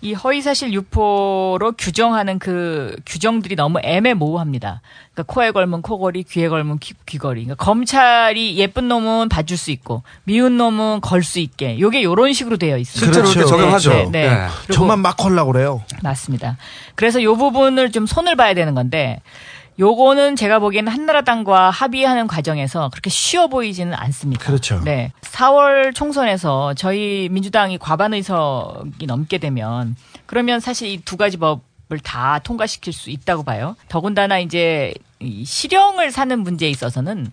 이 허위사실 유포로 규정하는 그 규정들이 너무 애매모호합니다. 그러니까 코에 걸면 코걸이, 귀에 걸면 귀, 귀걸이. 그러니까 검찰이 예쁜 놈은 봐줄 수 있고 미운 놈은 걸 수 있게. 요게 요런 식으로 되어 있습니다. 실제로 그렇게 적용하죠. 네, 네. 네. 그리고 저만 막 걸라고 그래요. 맞습니다. 그래서 요 부분을 좀 손을 봐야 되는 건데 요거는 제가 보기에는 한나라당과 합의하는 과정에서 그렇게 쉬워 보이지는 않습니다. 그렇죠. 네. 4월 총선에서 저희 민주당이 과반 의석이 넘게 되면 그러면 사실 이 두 가지 법을 다 통과시킬 수 있다고 봐요. 더군다나 이제 이 실형을 사는 문제에 있어서는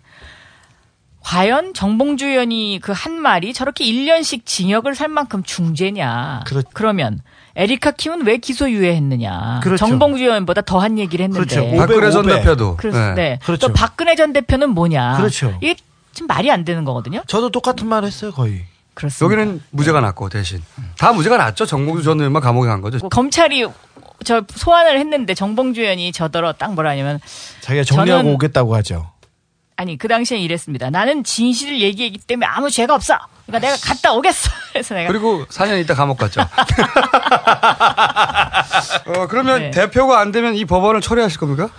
과연 정봉주 의원이 그 한 말이 저렇게 1년씩 징역을 살 만큼 중죄냐. 그러면 에리카 킴은 왜 기소유예했느냐. 그렇죠. 정봉주 의원보다 더한 얘기를 했는데. 그렇죠. 박근혜 전 대표도. 그렇, 네. 네. 그렇죠. 또 박근혜 전 대표는 뭐냐. 그렇죠. 이게 좀 말이 안 되는 거거든요. 저도 똑같은 말 했어요, 거의. 그렇습니다. 여기는 무죄가 났고 대신 다 무죄가 났죠. 정봉주 전 의원만 감옥에 간 거죠. 뭐 검찰이 저 소환을 했는데 정봉주 의원이 저더러 딱 뭐라 하냐면 자기가 정리하고 저는- 오겠다고 하죠. 아니 그 당시엔 이랬습니다. 나는 진실을 얘기했기 때문에 아무 죄가 없어. 그러니까 내가 갔다 오겠어. (laughs) 그래서 내가 그리고 4년 있다 감옥 갔죠. (laughs) 어, 그러면 네. 대표가 안 되면 이 법안을 처리하실 겁니까?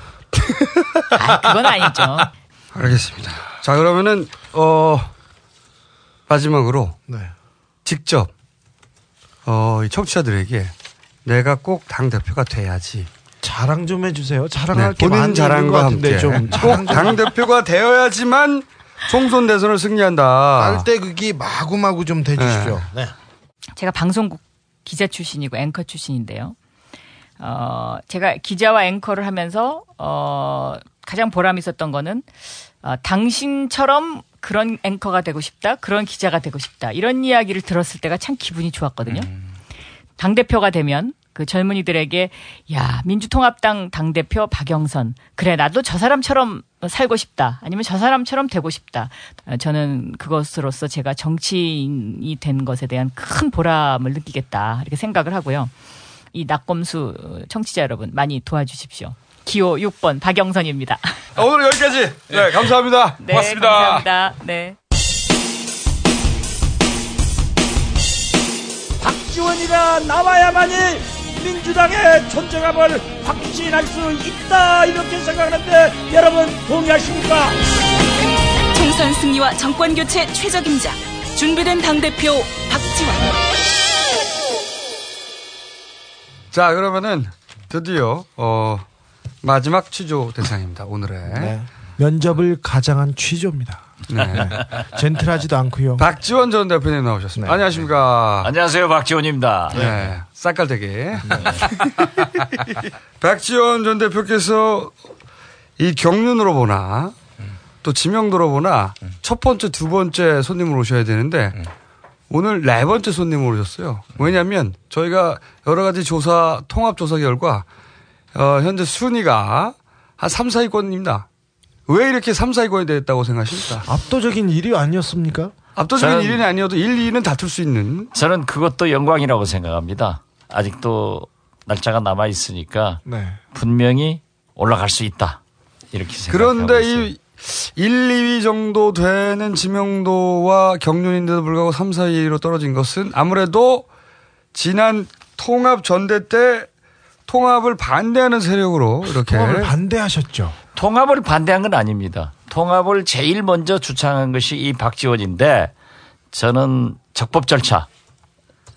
아, 그건 아니죠. 알겠습니다. 자, 그러면은, 어, 마지막으로 네. 직접, 어, 이 청취자들에게 내가 꼭 당 대표가 돼야지. 자랑 좀 해주세요. 자랑할 네, 게 본인 자랑과 함께 좀꼭 당대표가 되어야지만 총선 대선을 승리한다. 빨대극이 마구마구 좀 대주십시오. 네. 제가 방송국 기자 출신이고 앵커 출신인데요. 어, 제가 기자와 앵커를 하면서 어, 가장 보람 있었던 거는 어, 당신처럼 그런 앵커가 되고 싶다, 그런 기자가 되고 싶다 이런 이야기를 들었을 때가 참 기분이 좋았거든요. 당 대표가 되면 그 젊은이들에게 야 민주통합당 당 대표 박영선 그래 나도 저 사람처럼 살고 싶다 아니면 저 사람처럼 되고 싶다 어, 저는 그것으로서 제가 정치인이 된 것에 대한 큰 보람을 느끼겠다 이렇게 생각을 하고요 이 낙검수 청취자 여러분 많이 도와주십시오 기호 6번 박영선입니다 아, 오늘 여기까지. 네, 감사합니다. (laughs) 네, 고맙습니다. 감사합니다 네. 박지원이가 나와야만이 민주당의 존재감을 확신할 수 있다 이렇게 생각하는데 여러분 동의하십니까? 총선 승리와 정권 교체 최적임자 준비된 당대표 박지원 자, 그러면은 드디어, 어, 마지막 취조 대상입니다. 오늘의. 네. 면접을 가장한 취조입니다. 네. (laughs) 젠틀하지도 않고요. 박지원 전 대표님 나오셨습니다. 안녕하십니까. 안녕하세요, 박지원입니다. 네. 쌀깔 되게. 박지원 (laughs) 전 대표께서 이 경륜으로 보나 또 지명도로 보나 첫 번째, 두 번째 손님으로 오셔야 되는데 오늘 네 번째 손님으로 오셨어요. 왜냐하면 저희가 여러 가지 조사, 통합 조사 결과 어, 현재 순위가 한 3, 4위권입니다. 왜 이렇게 3, 4위권이 됐다고 생각하십니까? 압도적인 1위 아니었습니까? 압도적인 1위는 아니어도 1, 2위는 다툴 수 있는. 저는 그것도 영광이라고 생각합니다. 아직도 날짜가 남아 있으니까 네. 분명히 올라갈 수 있다. 이렇게 생각하고 그런데 있어요. 이 1, 2위 정도 되는 지명도와 경륜인데도 불구하고 3, 4위로 떨어진 것은 아무래도 지난 통합 전대 때 통합을 반대하는 세력으로 이렇게 통합을 반대하셨죠. 통합을 반대한 건 아닙니다. 통합을 제일 먼저 주창한 것이 이 박지원인데 저는 적법 절차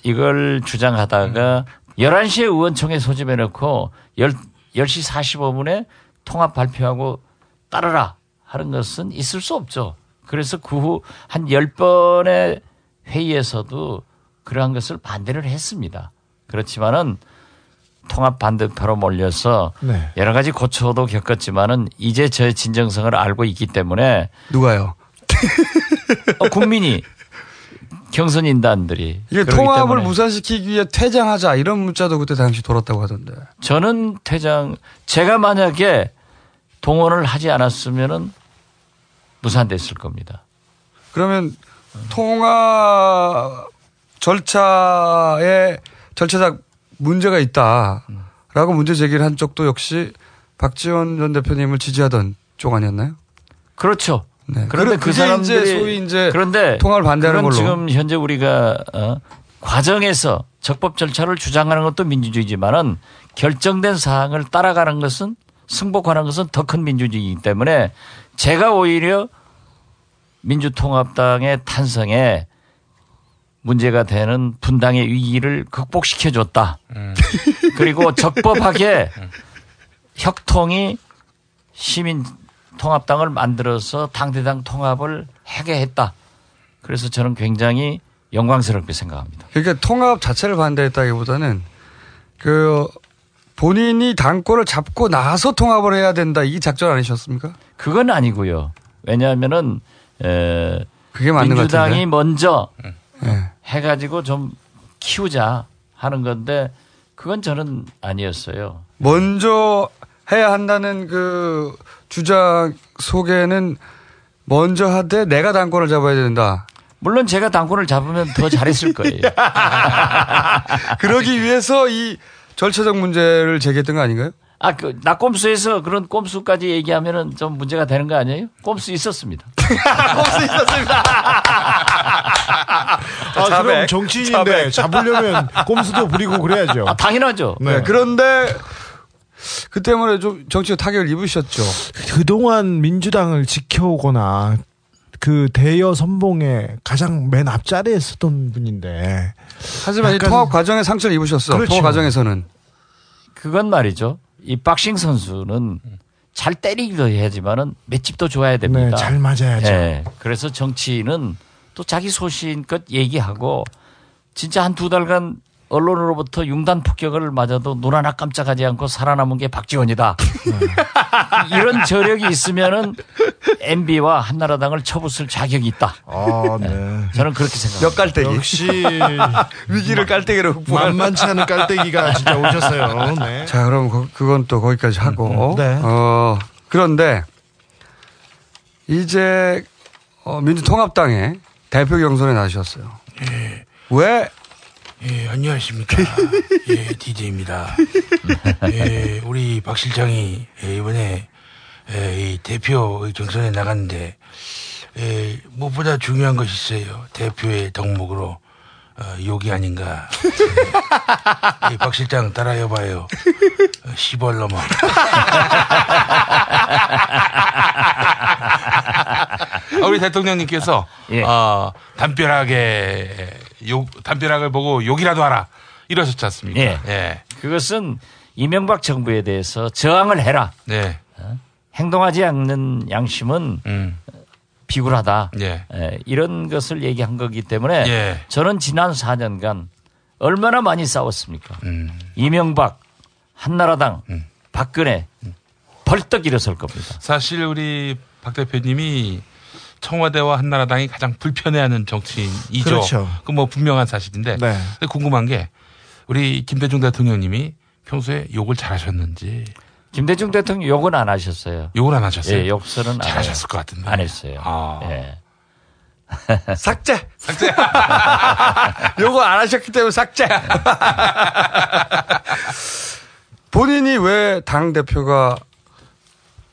이걸 주장하다가 11시에 의원총회 소집해 놓고 10, 10시 45분에 통합 발표하고 따르라 하는 것은 있을 수 없죠. 그래서 그 후 한 10번의 회의에서도 그러한 것을 반대를 했습니다. 그렇지만은 통합 반대표로 몰려서 네. 여러 가지 고초도 겪었지만은 이제 저의 진정성을 알고 있기 때문에 누가요? 어, 국민이 경선 인단들이 이게 통합을 무산시키기 위해 퇴장하자 이런 문자도 그때 당시 돌았다고 하던데. 저는 퇴장 제가 만약에 동원을 하지 않았으면은 무산됐을 겁니다. 그러면 통합 절차에 절차적 문제가 있다라고 문제 제기를 한 쪽도 역시 박지원 전 대표님을 지지하던 쪽 아니었나요? 그렇죠. 네. 그런데 그 사람들이 이제 소위 이제 그런데 통합을 반대하는 그건 걸로. 지금 현재 우리가 어, 과정에서 적법 절차를 주장하는 것도 민주주의지만은 결정된 사항을 따라가는 것은 승복하는 것은 더 큰 민주주의이기 때문에 제가 오히려 민주통합당의 탄생에 문제가 되는 분당의 위기를 극복시켜 줬다. 그리고 적법하게 (laughs) 혁통이 시민 통합당을 만들어서 당대당 통합을 하게 했다. 그래서 저는 굉장히 영광스럽게 생각합니다. 그러니까 통합 자체를 반대했다기보다는 그 본인이 당권을 잡고 나서 통합을 해야 된다 이 작전 아니셨습니까? 그건 아니고요. 왜냐하면은 에, 그게 맞는 것 민주당이. 먼저 네. 해가지고 좀 키우자 하는 건데 그건 저는 아니었어요. 먼저 해야 한다는 그 주장 속에는 먼저 하되 내가 당권을 잡아야 된다. 물론 제가 당권을 잡으면 더 잘했을 거예요. (laughs) 그러기 위해서 이 절차적 문제를 제기했던 거 아닌가요? 아, 그, 낙꼼수에서 그런 꼼수까지 얘기하면은 좀 문제가 되는 거 아니에요? 꼼수 있었습니다. (laughs) 꼼수 있었습니다. (laughs) 아, 자백. 그럼 정치인인데 자백. 잡으려면 꼼수도 부리고 그래야죠. 아, 당연하죠. 네. 그런데 그 때문에 좀 정치적 타격을 입으셨죠. 그동안 민주당을 지켜오거나 그 대여 선봉에 가장 맨 앞자리에 있었던 분인데. 하지만 이 약간- 통합 과정에 상처를 입으셨어. 그렇죠. 통합 과정에서는. 그건 말이죠. 이 박싱 선수는 잘 때리기도 해야지만은 맷집도 좋아야 됩니다. 네, 잘 맞아야죠. 예. 그래서 정치인은 또 자기 소신껏 얘기하고 진짜 한 두 달간 언론으로부터 융단 폭격을 맞아도 눈 하나 깜짝하지 않고 살아남은 게 박지원이다. (laughs) 이런 저력이 있으면은 MB와 한나라당을 쳐부술 자격이 있다. 아, 네. 저는 그렇게 생각합니다. 몇 깔때기. 역시 (laughs) 위기를 깔때기로 극복하는. 만만치 않은 깔때기가 진짜 오셨어요. (laughs) 네. 자, 그럼 거- 그건 또 거기까지 하고. 음, 네. 어, 그런데 이제 어, 민주통합당의 대표 경선에 나서셨어요. 왜? 예, 안녕하십니까. 예, DJ입니다. 예, 우리 박 실장이 예, 이번에 예, 이 대표 경선에 나갔는데 예, 무엇보다 중요한 것이 있어요. 대표의 덕목으로 어, 욕이 아닌가. 예, 박 실장 따라해봐요. 어, 시벌 넘어. 아, 우리 대통령님께서 어, 담벼락에 욕 담벼락을 보고 욕이라도 하라 이러셨지 않습니까? 예. 예. 그것은 이명박 정부에 대해서 저항을 해라. 네. 어? 행동하지 않는 양심은 비굴하다. 예. 예, 이런 것을 얘기한 거기 때문에 예. 저는 지난 4년간 얼마나 많이 싸웠습니까? 음. 이명박, 한나라당, 박근혜 벌떡 일어설 겁니다. 사실 우리 박 대표님이 청와대와 한나라당이 가장 불편해하는 정치인이죠. 그렇죠. 그뭐 분명한 사실인데 네. 근데 궁금한 게 우리 김대중 대통령님이 평소에 욕을 잘하셨는지 김대중 대통령 욕은 안 하셨어요. 욕을 안 하셨어요? 예, 욕설은 안 잘하셨을. 것 같은데. 안 했어요. 아. 예. (laughs) 삭제. 삭제. (laughs) 요거 안 하셨기 때문에 삭제. (laughs) 본인이 왜 당 대표가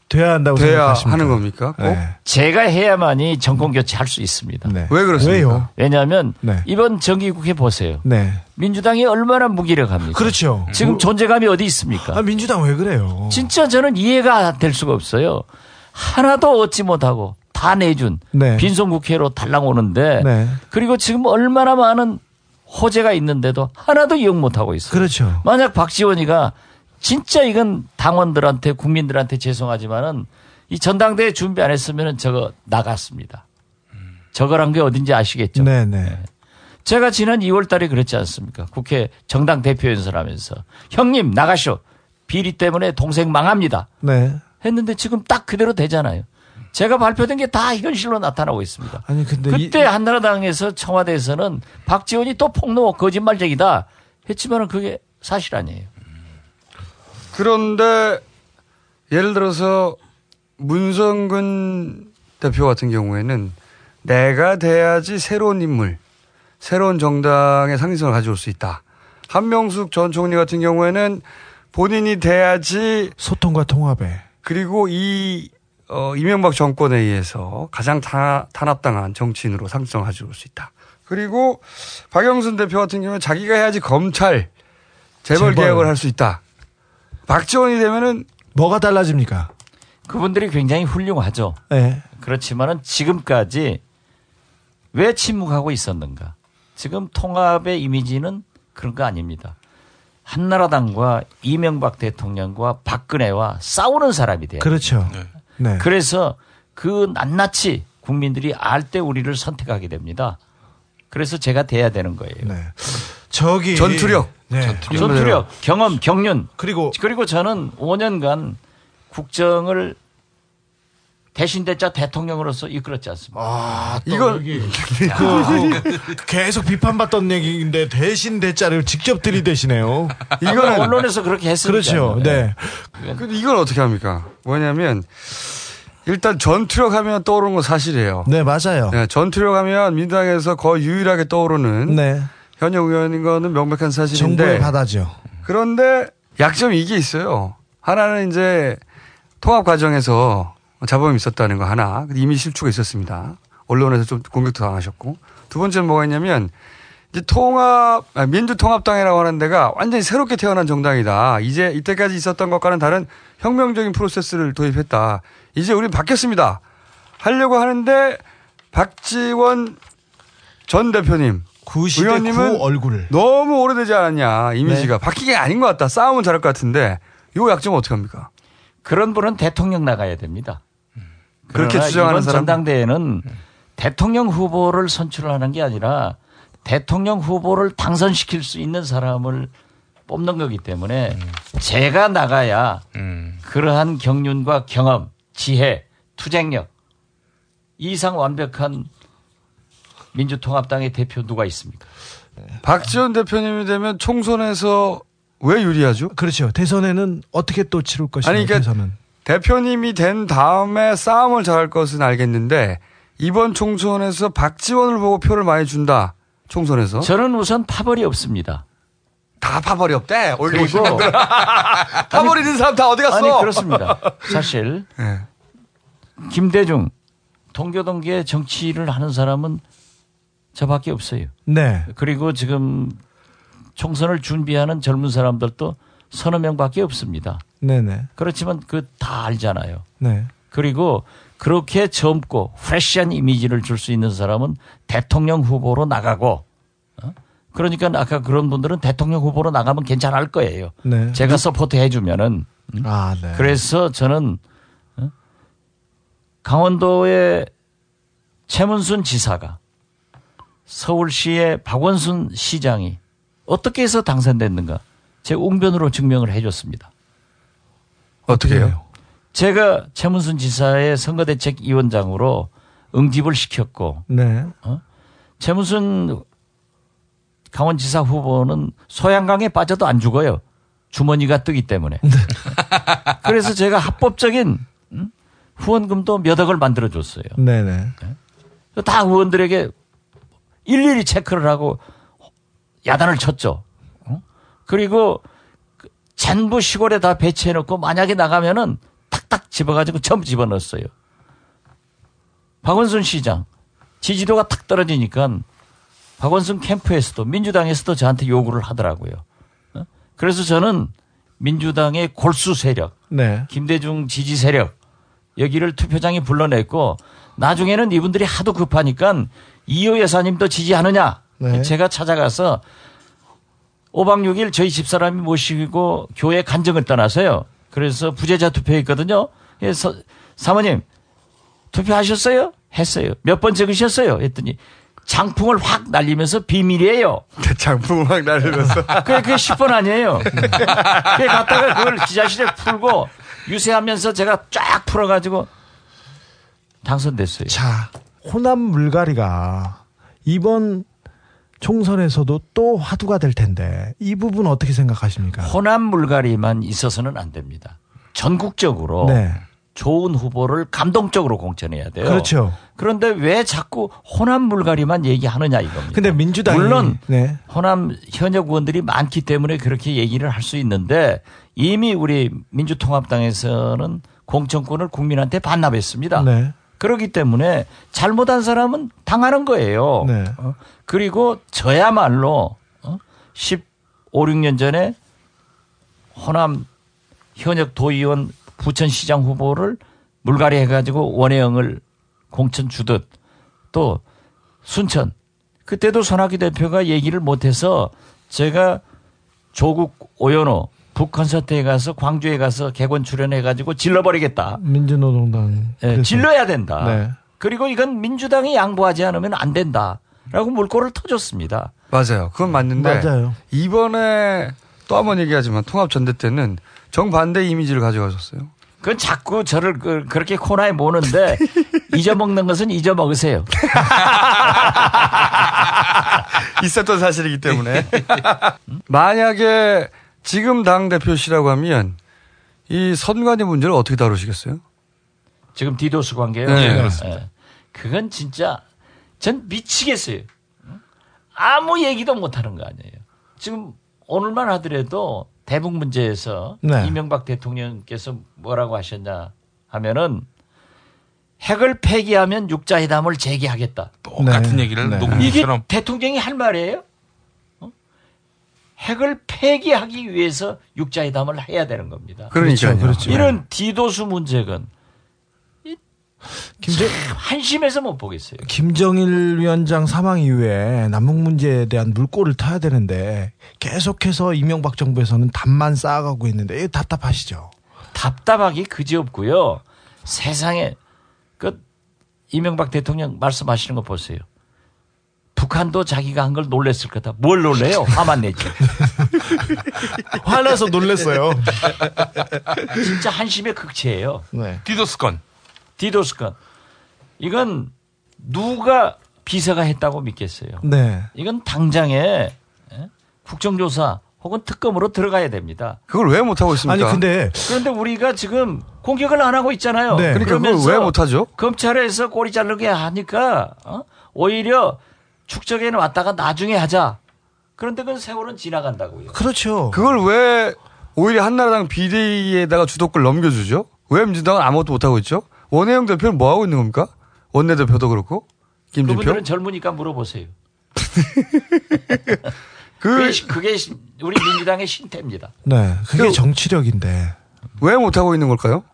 돼야 한다고 돼야 생각하십니까? 하는 겁니까? 꼭? 네. 제가 해야만이 정권 교체할 수 있습니다. 네. 왜 그렇습니까? 왜요? 왜냐하면 네. 이번 정기국회 보세요. 네. 민주당이 얼마나 무기력합니까? 그렇죠. 지금 뭐- 존재감이 어디 있습니까? 아, 민주당 왜 그래요? 진짜 저는 이해가 될 수가 없어요. 하나도 얻지 못하고 다 내준 네. 빈손 국회로 달랑 오는데 네. 그리고 지금 얼마나 많은 호재가 있는데도 하나도 이용 못하고 있어요. 그렇죠. 만약 박지원이가 진짜 이건 당원들한테 국민들한테 죄송하지만은 이 전당대회 준비 안 했으면은 저거 나갔습니다. 저거란 게 어딘지 아시겠죠? 네, 네. 제가 지난 2월 달에 그랬지 않습니까? 국회 정당 대표 연설하면서 형님 나가쇼. 비리 때문에 동생 망합니다. 네. 했는데 지금 딱 그대로 되잖아요. 제가 발표된 게 다 현실로 나타나고 있습니다. 아니 근데 그때 이- 한나라당에서 청와대에서는 박지원이 또 폭로 거짓말쟁이다 했지만은 그게 사실 아니에요. 그런데 예를 들어서 문성근 대표 같은 경우에는 내가 돼야지 새로운 인물, 새로운 정당의 상징성을 가져올 수 있다. 한명숙 전 총리 같은 경우에는 본인이 돼야지 소통과 통합에 그리고 이 어, 이명박 정권에 의해서 가장 타, 탄압당한 정치인으로 상징성을 가져올 수 있다. 그리고 박영순 대표 같은 경우는 자기가 해야지 검찰 재벌 재벌. 개혁을 할 수 있다. 박지원이 되면은 뭐가 달라집니까? 그분들이 굉장히 훌륭하죠. 네. 그렇지만은 지금까지 왜 침묵하고 있었는가? 지금 통합의 이미지는 그런 거 아닙니다. 한나라당과 이명박 대통령과 박근혜와 싸우는 사람이 돼요. 그렇죠. 네. 그래서 그 낱낱이 국민들이 알 때 우리를 선택하게 됩니다. 그래서 제가 돼야 되는 거예요. 네. 저기 전투력. 네. 전투력, 경험, 경륜. 그리고 그리고 저는 5년간 국정을 대신 대자 대통령으로서 이끌었지 않습니까? 아, 이걸 그, (laughs) 계속 비판받던 얘기인데 대신 대자를 직접 들이대시네요. 이거는 언론에서 그렇게 했으니까. 그렇죠. 네. 근데 이건 어떻게 합니까? 뭐냐면 일단 전투력 하면 떠오르는 건 사실이에요. 네, 맞아요. 네, 전투력 하면 민주당에서 거의 유일하게 떠오르는 네. 현역 의원인 거는 명백한 사실인데 정보를 받아죠. 그런데 약점이 이게 있어요. 하나는 이제 통합 과정에서 잡음이 있었다는 거 하나 이미 실추가 있었습니다. 언론에서 좀 공격도 당하셨고 두 번째는 뭐가 있냐면 이제 통합 아, 민주통합당이라고 하는 데가 완전히 새롭게 태어난 정당이다. 이제 이때까지 있었던 것과는 다른 혁명적인 프로세스를 도입했다. 이제 우린 바뀌었습니다. 하려고 하는데 박지원 전 대표님 구시대 의원님은 구 얼굴. 너무 오래되지 않았냐 이미지가 네. 바뀌게 아닌 것 같다. 싸움은 잘할 것 같은데 요 약점은 어떻게 합니까? 그런 분은 대통령 나가야 됩니다. 그렇게 주장하는 사람 전당대회는 대통령 후보를 선출하는 게 아니라 대통령 후보를 당선시킬 수 있는 사람을 뽑는 거기 때문에 제가 나가야 그러한 경륜과 경험, 지혜, 투쟁력 이상 완벽한 민주통합당의 대표 누가 있습니까? 박지원 대표님이 되면 총선에서 왜 유리하죠? 그렇죠. 대선에는 어떻게 또 치룰 것이냐. 아니, 그러니까 대선은. 대표님이 된 다음에 싸움을 잘할 것은 알겠는데 이번 총선에서 박지원을 보고 표를 많이 준다. 총선에서 저는 우선 파벌이 없습니다. 다 그리고 파벌 있는 사람 다 어디 갔어? 아니 그렇습니다. 사실 네. (laughs) 김대중 동교동계 정치를 하는 사람은 저밖에 없어요. 네. 그리고 지금 총선을 준비하는 젊은 사람들도 서너 명밖에 없습니다. 네네. 그렇지만 그 다 알잖아요. 네. 그리고 그렇게 젊고 프레시한 이미지를 줄 수 있는 사람은 대통령 후보로 나가고 어? 그러니까 아까 그런 분들은 대통령 후보로 나가면 괜찮을 거예요. 네. 제가 support 해주면은 음? 아, 네. 그래서 저는 어? 강원도의 최문순 지사가 서울시의 박원순 시장이 어떻게 해서 당선됐는가 제 웅변으로 증명을 해줬습니다. 어떻게 해요? 제가 최문순 지사의 선거대책위원장으로 응집을 시켰고 네. 어? 최문순 강원지사 후보는 소양강에 빠져도 안 죽어요. 주머니가 뜨기 때문에. (laughs) 그래서 제가 합법적인 음? 후원금도 몇 억을 만들어 줬어요. 네네. 다 의원들에게 일일이 체크를 하고 야단을 쳤죠. 어? 그리고 그 전부 시골에 다 배치해 놓고 만약에 나가면은 탁탁 집어가지고 전부 집어넣었어요. 박원순 시장 지지도가 탁 떨어지니까 박원순 캠프에서도 민주당에서도 저한테 요구를 하더라고요. 어? 그래서 저는 민주당의 골수 세력, 네. 김대중 지지 세력 여기를 투표장에 불러냈고 나중에는 이분들이 하도 급하니까 이호 여사님도 지지하느냐 네. 제가 찾아가서 5박 6일 저희 집사람이 모시고 교회 간증을 떠나서요. 그래서 부재자 투표했거든요. 그래서 사모님 투표하셨어요? 했어요. 몇 번 적으셨어요? 했더니 장풍을 확 날리면서 비밀이에요. 장풍을 확 날리면서. (laughs) 그게, 그게 10번 아니에요. 그게 갔다가 그걸 기자실에 풀고 유세하면서 제가 쫙 풀어가지고 당선됐어요. 자, 호남 물갈이가 이번 총선에서도 또 화두가 될 텐데 이 부분 어떻게 생각하십니까? 호남 물갈이만 있어서는 안 됩니다. 전국적으로 네. 좋은 후보를 감동적으로 공천해야 돼요. 그렇죠. 그런데 왜 자꾸 호남 물갈이만 얘기하느냐 이겁니다. 근데 민주당이 물론 네. 호남 현역 의원들이 많기 때문에 그렇게 얘기를 할 수 있는데 이미 우리 민주통합당에서는 공천권을 국민한테 반납했습니다. 네. 그렇기 때문에 잘못한 사람은 당하는 거예요. 네. 어? 그리고 저야말로 어? 15, 16년 전에 호남 현역 도의원 부천시장 후보를 물갈이 해가지고 원혜영을 공천 주듯 또 순천 그때도 손학규 대표가 얘기를 못해서 제가 조국 오연호 북콘서트에 가서 광주에 가서 개건 출연해가지고 질러버리겠다. 민주노동당 예, 그래서. 질러야 된다. 네. 그리고 이건 민주당이 양보하지 않으면 안 된다라고 물꼬를 터줬습니다. 맞아요. 그건 맞는데 맞아요. 이번에 또 한 번 얘기하지만 통합 전대 때는 정반대 이미지를 가져가셨어요. 그건 자꾸 저를 그, 렇게 코너에 모는데 (laughs) 잊어먹는 것은 잊어먹으세요. (laughs) 있었던 사실이기 때문에. (laughs) 만약에 지금 당 대표시라고 하면 이 선관위 문제를 어떻게 다루시겠어요? 지금 디도스 관계요? 네, 예. 그렇습니다. 예. 그건 진짜 전 미치겠어요. 아무 얘기도 못하는 거 아니에요. 지금 오늘만 하더라도 대북 문제에서 네. 이명박 대통령께서 뭐라고 하셨냐 하면은 핵을 폐기하면 육자회담을 재개하겠다. 똑같은 얘기를 네. 이게 녹음처럼 대통령이 할 말이에요? 어? 핵을 폐기하기 위해서 육자회담을 해야 되는 겁니다. 그러니까요. 그렇죠. 이런 디도스 문제건 김정, 한심해서 못 보겠어요. 김정일 위원장 사망 이후에 남북 문제에 대한 물꼬를 타야 되는데 계속해서 이명박 정부에서는 답만 쌓아가고 있는데 이거 답답하시죠? 답답하기 그지없고요. 세상에 그 이명박 대통령 말씀하시는 거 보세요. 북한도 자기가 한 걸 놀랬을 거다. 뭘 놀래요? 화만 내지. 화나서 놀랬어요. (laughs) 진짜 한심의 극치예요. 네. 디도스 건. 디도스 건. 이건 누가 비서가 했다고 믿겠어요. 네. 이건 당장에 예? 국정조사 혹은 특검으로 들어가야 됩니다. 그걸 왜 못하고 있습니까? 아니 근데 그런데 우리가 지금 공격을 안 하고 있잖아요. 네. 그러니까 그걸 왜 못하죠? 검찰에서 꼬리 자르게 하니까 어? 오히려 축적에는 왔다가 나중에 하자. 그런데 그건 세월은 지나간다고요. 그렇죠. 그걸 왜 오히려 한나라당 비대위에다가 주도권 넘겨주죠? 왜 민주당은 아무것도 못하고 있죠? 원혜영 대표는 뭐 하고 있는 겁니까? 원내대표도 그렇고 김진표 그분들은 젊으니까 물어보세요. (laughs) 그 그게, 우리 민주당의 신태입니다. 네. 그게 그- 정치력인데. 왜 못 하고 있는 걸까요?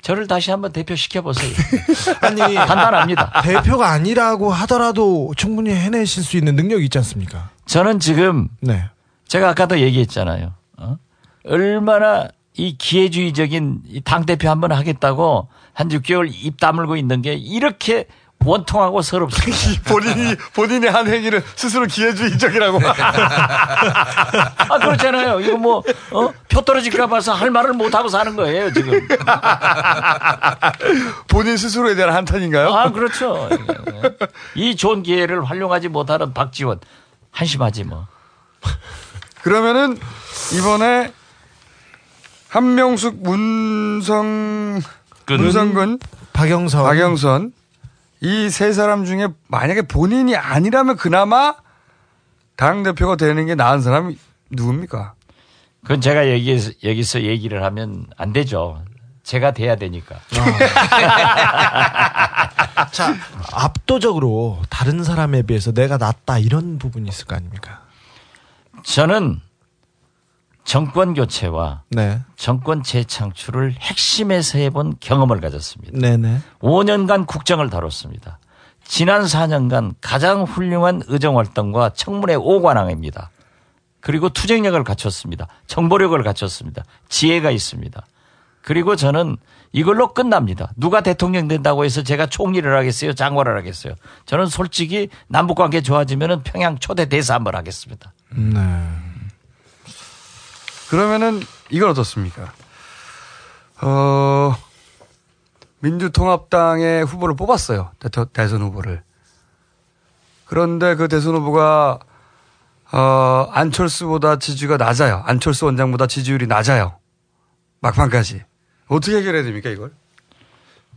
저를 다시 한번 대표 시켜 보세요. (laughs) 아니 간단합니다. 대표가 아니라고 하더라도 충분히 해내실 수 있는 능력이 있지 않습니까? 저는 지금 네. 제가 아까도 얘기했잖아요. 어? 얼마나 이 기회주의적인 이 당대표 한 번 하겠다고 한 6개월 입 다물고 있는 게 이렇게 원통하고 서럽습니다. (laughs) 본인이 본인의 한 행위를 스스로 기회주의적이라고. (laughs) 아, 그렇잖아요. 이거 뭐, 어? 표 떨어질까 봐서 할 말을 못 하고 사는 거예요, 지금. (laughs) 본인 스스로에 대한 한탄인가요? 아, 그렇죠. 이 좋은 기회를 활용하지 못하는 박지원. 한심하지 뭐. 그러면은 이번에 한명숙 문성 문성근 박영선 박영선 이 세 사람 중에 만약에 본인이 아니라면 그나마 당 대표가 되는 게 나은 사람이 누굽니까? 그건 제가 여기서, 여기서 얘기를 하면 안 되죠. 제가 돼야 되니까. (laughs) 자, 압도적으로 다른 사람에 비해서 내가 낫다 이런 부분이 있을 거 아닙니까? 저는 정권 교체와 네. 정권 재창출을 핵심에서 해본 경험을 가졌습니다. 네네. 5년간 국정을 다뤘습니다. 지난 4년간 가장 훌륭한 의정활동과 청문회 5관왕입니다. 그리고 투쟁력을 갖췄습니다. 정보력을 갖췄습니다. 지혜가 있습니다. 그리고 저는 이걸로 끝납니다. 누가 대통령 된다고 해서 제가 총리를 하겠어요? 장관을 하겠어요? 저는 솔직히 남북관계 좋아지면 평양 초대 대사 한번 하겠습니다. 네. 그러면은 이건 어떻습니까? 어, 민주통합당의 후보를 뽑았어요. 대, 대선 후보를. 그런데 그 대선 후보가 어, 안철수보다 지지가 낮아요. 안철수 원장보다 지지율이 낮아요. 막판까지. 어떻게 해결해야 됩니까, 이걸?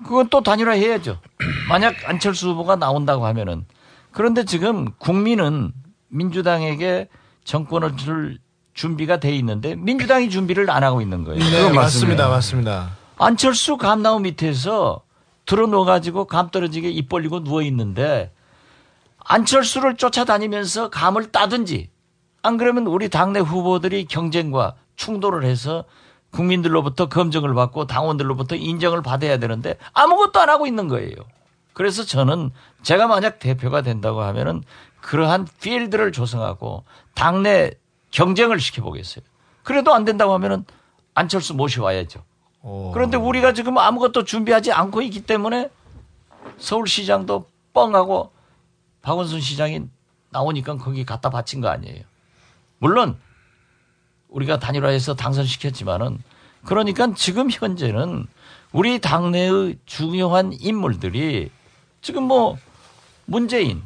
그건 또 단일화 해야죠. 만약 안철수 후보가 나온다고 하면은 그런데 지금 국민은 민주당에게 정권을 줄 준비가 돼 있는데 민주당이 준비를 안 하고 있는 거예요. 네, 맞습니다. 맞습니다. 안철수 감나무 밑에서 들어누워 가지고 감 떨어지게 입 벌리고 누워 있는데 안철수를 쫓아다니면서 감을 따든지 안 그러면 우리 당내 후보들이 경쟁과 충돌을 해서 국민들로부터 검증을 받고 당원들로부터 인정을 받아야 되는데 아무것도 안 하고 있는 거예요. 그래서 저는 제가 만약 대표가 된다고 하면은 그러한 필드를 조성하고 당내 경쟁을 시켜보겠어요. 그래도 안 된다고 하면은 안철수 모셔와야죠. 그런데 우리가 지금 아무것도 준비하지 않고 있기 때문에 서울시장도 뻥하고 박원순 시장이 나오니까 거기 갖다 바친 거 아니에요. 물론 우리가 단일화해서 당선시켰지만은 그러니까 지금 현재는 우리 당내의 중요한 인물들이 지금 뭐 문재인,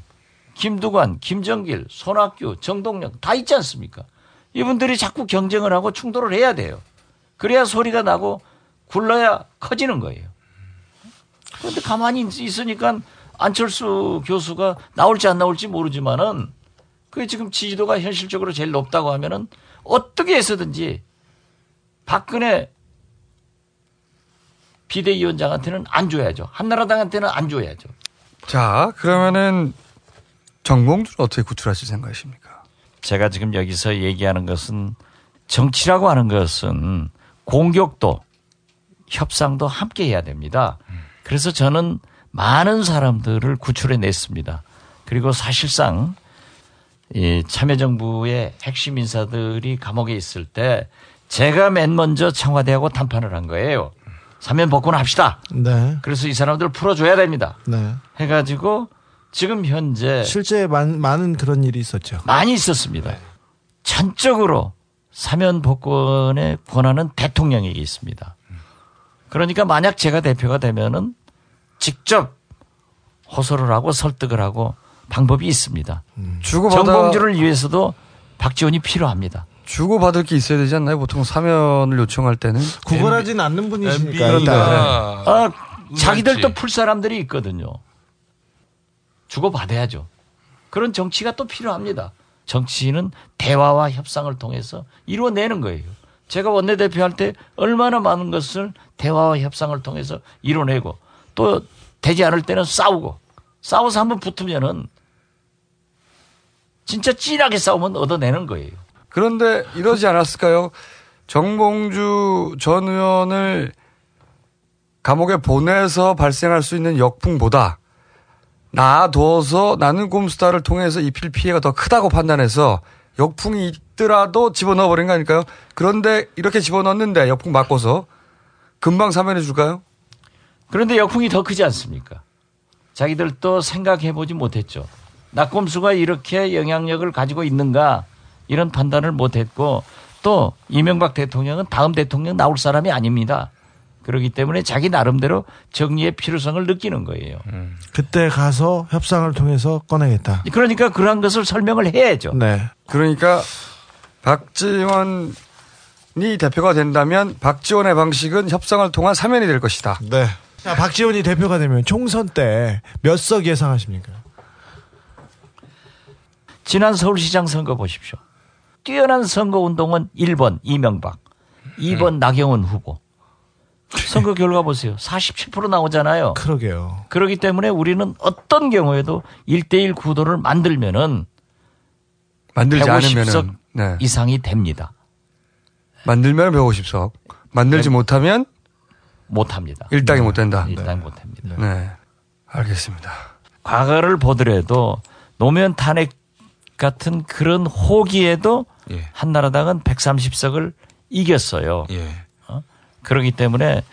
김두관, 김정길, 손학규, 정동영 다 있지 않습니까? 이분들이 자꾸 경쟁을 하고 충돌을 해야 돼요. 그래야 소리가 나고 굴러야 커지는 거예요. 그런데 가만히 있으니까 안철수 교수가 나올지 안 나올지 모르지만은 그게 지금 지지도가 현실적으로 제일 높다고 하면은 어떻게 해서든지 박근혜 비대위원장한테는 안 줘야죠. 한나라당한테는 안 줘야죠. 자, 그러면은 정봉주를 어떻게 구출하실 생각이십니까? 제가 지금 여기서 얘기하는 것은 정치라고 하는 것은 공격도 협상도 함께 해야 됩니다. 그래서 저는 많은 사람들을 구출해 냈습니다. 그리고 사실상 이 참여정부의 핵심 인사들이 감옥에 있을 때 제가 맨 먼저 청와대하고 담판을 한 거예요. 사면 복권 합시다. 네. 그래서 이 사람들 풀어줘야 됩니다. 네. 해가지고 지금 현재 실제 많, 많은 그런 일이 있었죠. 많이 있었습니다. 전적으로 사면 복권의 권한은 대통령에게 있습니다. 그러니까 만약 제가 대표가 되면은 직접 호소를 하고 설득을 하고 방법이 있습니다. 주고받아- 정봉주를 위해서도 박지원이 필요합니다. 주고받을 게 있어야 되지 않나요? 보통 사면을 요청할 때는. 구걸하진 않는 분이시니까 MB 일단. 아, 자기들도 풀 사람들이 있거든요. 주고받아야죠. 그런 정치가 또 필요합니다. 정치는 대화와 협상을 통해서 이루어내는 거예요. 제가 원내대표 할 때 얼마나 많은 것을 대화와 협상을 통해서 이뤄내고 또 되지 않을 때는 싸우고 싸워서 한번 붙으면은 진짜 찐하게 싸우면 얻어내는 거예요. 그런데 이러지 않았을까요? 정봉주 전 의원을 감옥에 보내서 발생할 수 있는 역풍보다 놔둬서 나는 곰스타를 통해서 입힐 피해가 더 크다고 판단해서 역풍이 있더라도 집어넣어 버린 거 아닐까요? 그런데 이렇게 집어넣는데 역풍 맞고서 금방 사면해 줄까요? 그런데 역풍이 더 크지 않습니까? 자기들도 생각해보지 못했죠. 낙곰수가 이렇게 영향력을 가지고 있는가 이런 판단을 못했고 또 이명박 대통령은 다음 대통령 나올 사람이 아닙니다. 그렇기 때문에 자기 나름대로 정리의 필요성을 느끼는 거예요. 그때 가서 협상을 통해서 꺼내겠다. 그러니까 그러한 것을 설명을 해야죠. 네. 그러니까 박지원이 대표가 된다면 박지원의 방식은 협상을 통한 사면이 될 것이다. 네. 자, 박지원이 대표가 되면 총선 때 몇 석 예상하십니까? 지난 서울시장 선거 보십시오. 뛰어난 선거 운동은 1번 이명박, 2번 나경원 후보. 선거 결과 보세요. 47% 나오잖아요. 그러게요. 그렇기 때문에 우리는 어떤 경우에도 1대1 구도를 만들면은 만들지 150석 않으면은 네. 이상이 됩니다. 만들면 150석. 만들지 네. 못하면 못합니다. 일당이 못 된다. 일당이 못합니다. 네. 알겠습니다. 과거를 보더라도 노무현 탄핵 같은 그런 호기에도 예. 한나라당은 130석을 이겼어요. 예. 어? 그렇기 때문에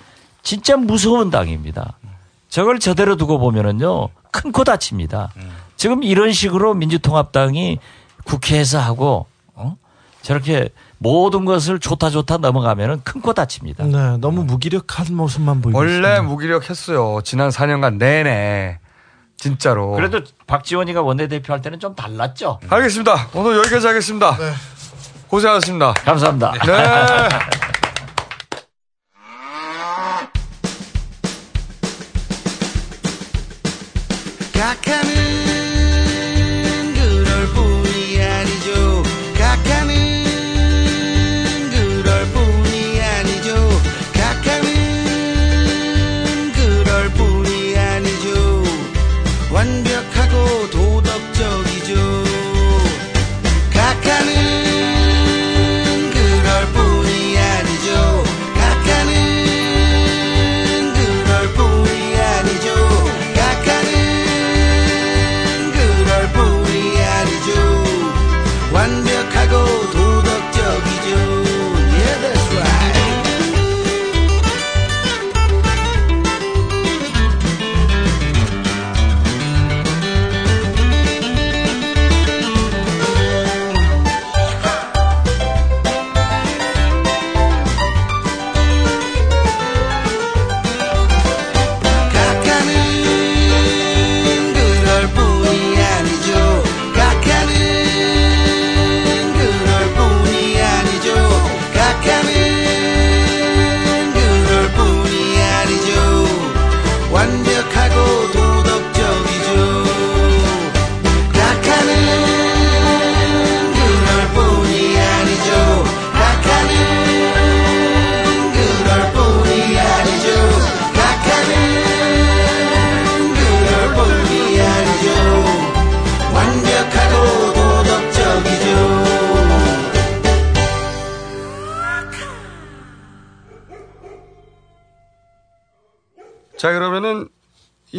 진짜 무서운 당입니다. 저걸 저대로 두고 보면은요 큰 코 다칩니다. 지금 이런 식으로 민주통합당이 국회에서 하고 어? 저렇게 모든 것을 좋다 좋다 넘어가면은 큰 코 다칩니다. 네, 너무 무기력한 모습만 보이고 원래 있습니다. 무기력했어요. 지난 4년간 내내. 진짜로. 그래도 박지원이가 원내대표 할 때는 좀 달랐죠. 알겠습니다. 오늘 여기까지 하겠습니다. 고생하셨습니다. 감사합니다. 네. (laughs) 각하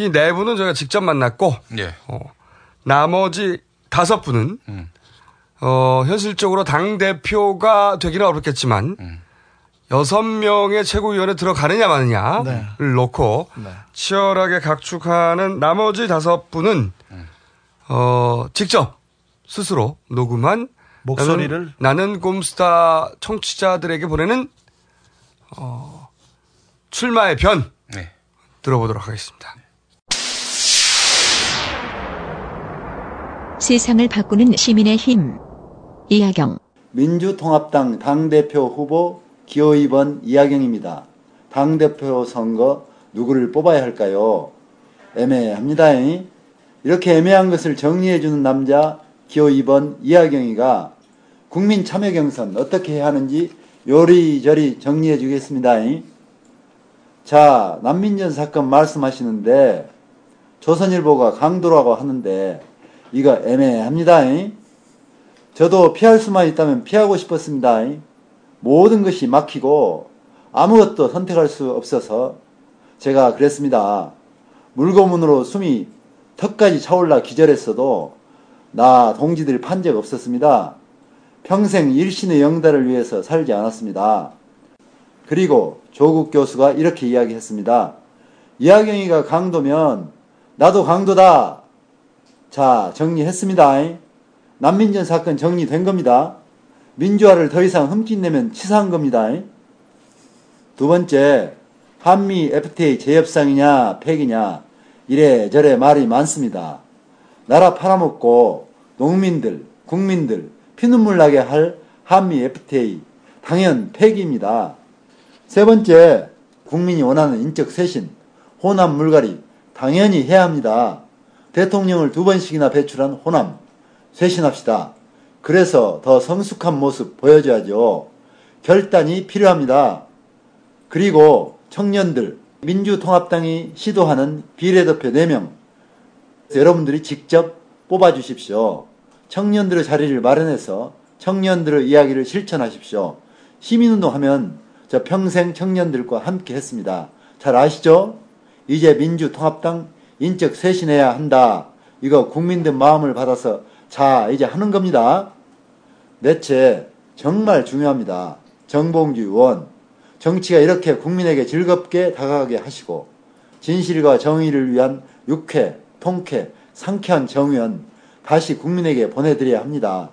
이 네 분은 저희가 직접 만났고, 예. 어, 나머지 다섯 분은, 어, 현실적으로 당 대표가 되기는 어렵겠지만, 여섯 명의 최고위원에 들어가느냐 마느냐를 놓고 치열하게 각축하는 나머지 다섯 분은 어, 직접 스스로 녹음한 목소리를? 나는, 나는 곰스타 청취자들에게 보내는 어, 출마의 변 네. 들어보도록 하겠습니다. 세상을 바꾸는 시민의 힘. 이하경. 민주통합당 당대표 후보 기호 2번 이하경입니다. 당대표 선거 누구를 뽑아야 할까요? 애매합니다. 이렇게 애매한 것을 정리해주는 남자 기호 2번 이하경이가 국민 참여 경선 어떻게 해야 하는지 요리저리 정리해 주겠습니다. 자, 난민전 사건 말씀하시는데 조선일보가 강도라고 하는데 이거 애매합니다. 저도 피할 수만 있다면 피하고 싶었습니다. 모든 것이 막히고 아무것도 선택할 수 없어서 제가 그랬습니다. 물고문으로 숨이 턱까지 차올라 기절했어도 나 동지들 판 적 없었습니다. 평생 일신의 영달을 위해서 살지 않았습니다. 그리고 조국 교수가 이렇게 이야기했습니다. 이하경이가 강도면 나도 강도다. 자, 정리했습니다. 난민전 사건 정리된 겁니다. 민주화를 더 이상 흠집내면 치사한 겁니다. 두 번째, 한미 FTA 재협상이냐 폐기냐 이래저래 말이 많습니다. 나라 팔아먹고 농민들, 국민들 피눈물 나게 할 한미 FTA 당연 폐기입니다. 세 번째, 국민이 원하는 인적 쇄신, 호남 물갈이 당연히 해야 합니다. 대통령을 두 번씩이나 배출한 호남 쇄신합시다. 그래서 더 성숙한 모습 보여줘야죠. 결단이 필요합니다. 그리고 청년들, 민주통합당이 시도하는 비례대표 4명, 여러분들이 직접 뽑아주십시오. 청년들의 자리를 마련해서 청년들의 이야기를 실천하십시오. 시민운동 하면 저 평생 청년들과 함께 했습니다. 잘 아시죠? 이제 민주통합당 인적 쇄신해야 한다. 이거 국민들 마음을 받아서 자, 이제 하는 겁니다. 넷째, 정말 중요합니다. 정봉주 의원, 정치가 이렇게 국민에게 즐겁게 다가가게 하시고, 진실과 정의를 위한 육회, 통쾌, 상쾌한 정의원 다시 국민에게 보내드려야 합니다.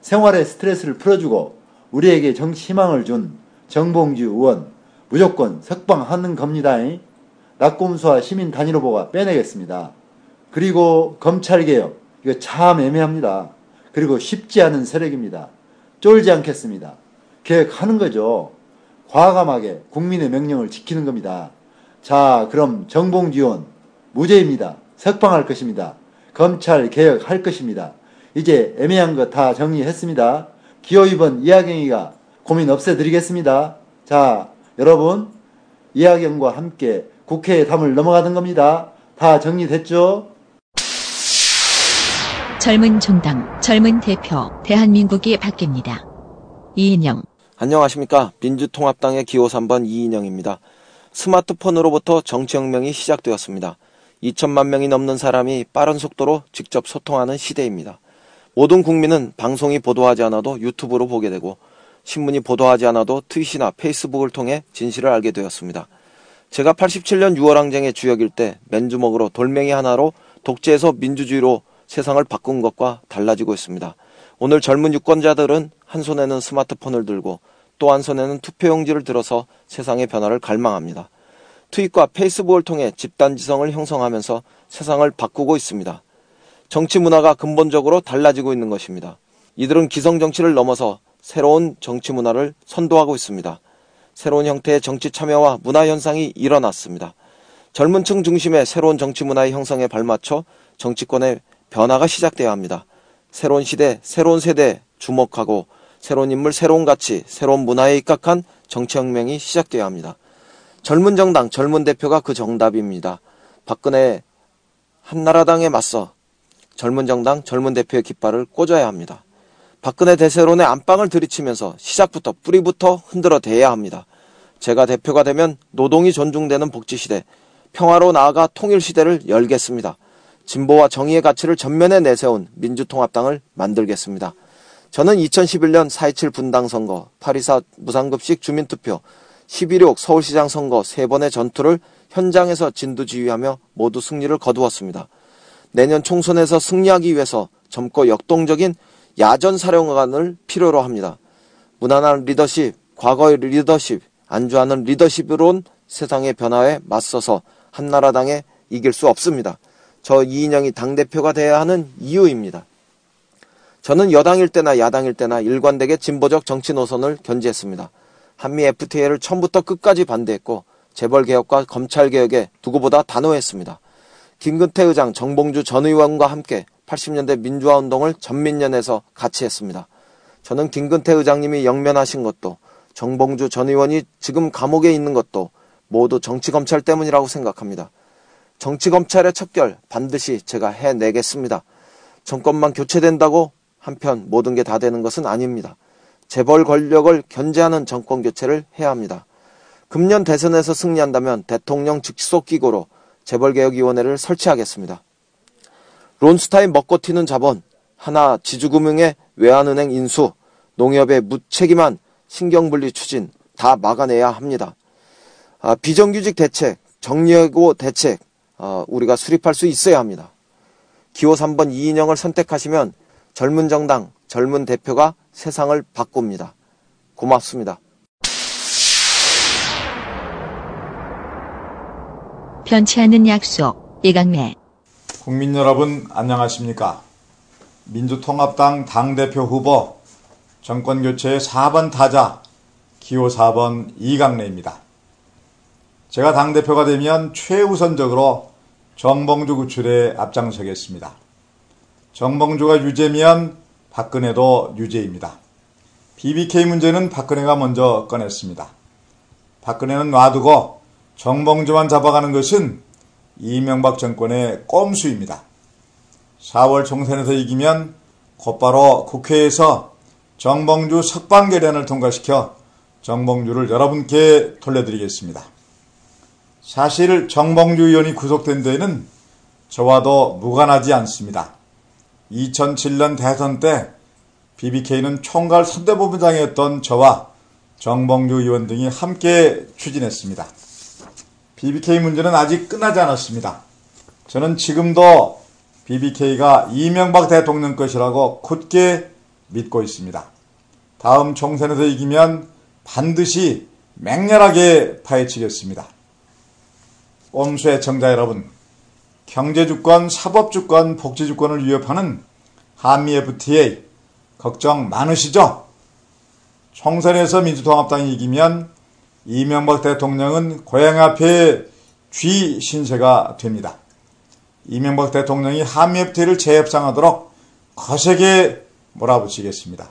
생활의 스트레스를 풀어주고, 우리에게 정치 희망을 준 정봉주 의원, 무조건 석방하는 겁니다. 낙곰수와 시민 단일 후보가 빼내겠습니다. 그리고 검찰개혁, 이거 참 애매합니다. 그리고 쉽지 않은 세력입니다. 쫄지 않겠습니다. 계획하는 거죠. 과감하게 국민의 명령을 지키는 겁니다. 자, 그럼 정봉주 의원 무죄입니다. 석방할 것입니다. 검찰 개혁할 것입니다. 이제 애매한 거 다 정리했습니다. 기호 2번 이하경이가 고민 없애드리겠습니다. 자, 여러분 이하경과 함께 국회에 담을 넘어가는 겁니다. 다 정리됐죠? 젊은 정당, 젊은 대표, 대한민국이 바뀝니다. 이인영. 안녕하십니까. 민주통합당의 기호 3번 이인영입니다. 스마트폰으로부터 정치혁명이 시작되었습니다. 2천만 명이 넘는 사람이 빠른 속도로 직접 소통하는 시대입니다. 모든 국민은 방송이 보도하지 않아도 유튜브로 보게 되고 신문이 보도하지 않아도 트윗이나 페이스북을 통해 진실을 알게 되었습니다. 제가 87년 6월 항쟁의 주역일 때 맨주먹으로 돌멩이 하나로 독재에서 민주주의로 세상을 바꾼 것과 달라지고 있습니다. 오늘 젊은 유권자들은 한 손에는 스마트폰을 들고 또 한 손에는 투표용지를 들어서 세상의 변화를 갈망합니다. 트윗과 페이스북을 통해 집단지성을 형성하면서 세상을 바꾸고 있습니다. 정치 문화가 근본적으로 달라지고 있는 것입니다. 이들은 기성 정치를 넘어서 새로운 정치 문화를 선도하고 있습니다. 새로운 형태의 정치 참여와 문화 현상이 일어났습니다. 젊은 층 중심의 새로운 정치 문화의 형성에 발맞춰 정치권의 변화가 시작되어야 합니다. 새로운 시대, 새로운 세대 주목하고 새로운 인물, 새로운 가치, 새로운 문화에 입각한 정치혁명이 시작되어야 합니다. 젊은 정당, 젊은 대표가 그 정답입니다. 박근혜 한나라당에 맞서 젊은 정당, 젊은 대표의 깃발을 꽂아야 합니다. 박근혜 대세론의 안방을 들이치면서 시작부터 뿌리부터 흔들어 대야 합니다. 제가 대표가 되면 노동이 존중되는 복지시대, 평화로 나아가 통일시대를 열겠습니다. 진보와 정의의 가치를 전면에 내세운 민주통합당을 만들겠습니다. 저는 2011년 4.27 분당 선거, 8.24 무상급식 주민투표, 11.6 서울시장 선거 세 번의 전투를 현장에서 진두지휘하며 모두 승리를 거두었습니다. 내년 총선에서 승리하기 위해서 젊고 역동적인 야전 사령관을 필요로 합니다. 무난한 리더십, 과거의 리더십, 안주하는 리더십으론 세상의 변화에 맞서서 한나라당에 이길 수 없습니다. 저 이인영이 당대표가 돼야 하는 이유입니다. 저는 여당일 때나 야당일 때나 일관되게 진보적 정치 노선을 견지했습니다. 한미 FTA를 처음부터 끝까지 반대했고 재벌 개혁과 검찰 개혁에 두고보다 단호했습니다. 김근태 의장, 정봉주 전 의원과 함께 80년대 민주화 운동을 전민련에서 같이 했습니다. 저는 김근태 의장님이 영면하신 것도 정봉주 전 의원이 지금 감옥에 있는 것도 모두 정치검찰 때문이라고 생각합니다. 정치검찰의 척결 반드시 제가 해내겠습니다. 정권만 교체된다고 한편 모든 게 다 되는 것은 아닙니다. 재벌 권력을 견제하는 정권 교체를 해야 합니다. 금년 대선에서 승리한다면 대통령 직속 기구로 재벌개혁위원회를 설치하겠습니다. 론스타인 먹고 튀는 자본, 하나 지주금융의 외환은행 인수, 농협의 무책임한 신경분리 추진 다 막아내야 합니다. 아, 비정규직 대책, 정리하고 대책 어, 우리가 수립할 수 있어야 합니다. 기호 3번 이인영을 선택하시면 젊은 정당, 젊은 대표가 세상을 바꿉니다. 고맙습니다. 변치 않는 약속, 이강래. 국민 여러분 안녕하십니까? 민주통합당 당대표 후보 정권교체의 4번 타자 기호 4번 이강래입니다. 제가 당대표가 되면 최우선적으로 정봉주 구출에 앞장서겠습니다. 정봉주가 유죄면 박근혜도 유죄입니다. BBK 문제는 박근혜가 먼저 꺼냈습니다. 박근혜는 놔두고 정봉주만 잡아가는 것은 이명박 정권의 꼼수입니다. 4월 총선에서 이기면 곧바로 국회에서 정봉주 석방 개련을 통과시켜 정봉주를 여러분께 돌려드리겠습니다. 사실 정봉주 의원이 구속된 데에는 저와도 무관하지 않습니다. 2007년 대선 때 BBK는 총괄 선대본부장이었던 저와 정봉주 의원 등이 함께 추진했습니다. BBK 문제는 아직 끝나지 않았습니다. 저는 지금도 BBK가 이명박 대통령 것이라고 굳게 믿고 있습니다. 다음 총선에서 이기면 반드시 맹렬하게 파헤치겠습니다. 꼼수의 청자 여러분, 경제주권, 사법주권, 복지주권을 위협하는 한미 FTA 걱정 많으시죠? 총선에서 민주통합당이 이기면 이명박 대통령은 고향 앞에 쥐 신세가 됩니다. 이명박 대통령이 한미 FTA를 재협상하도록 거세게 몰아붙이겠습니다.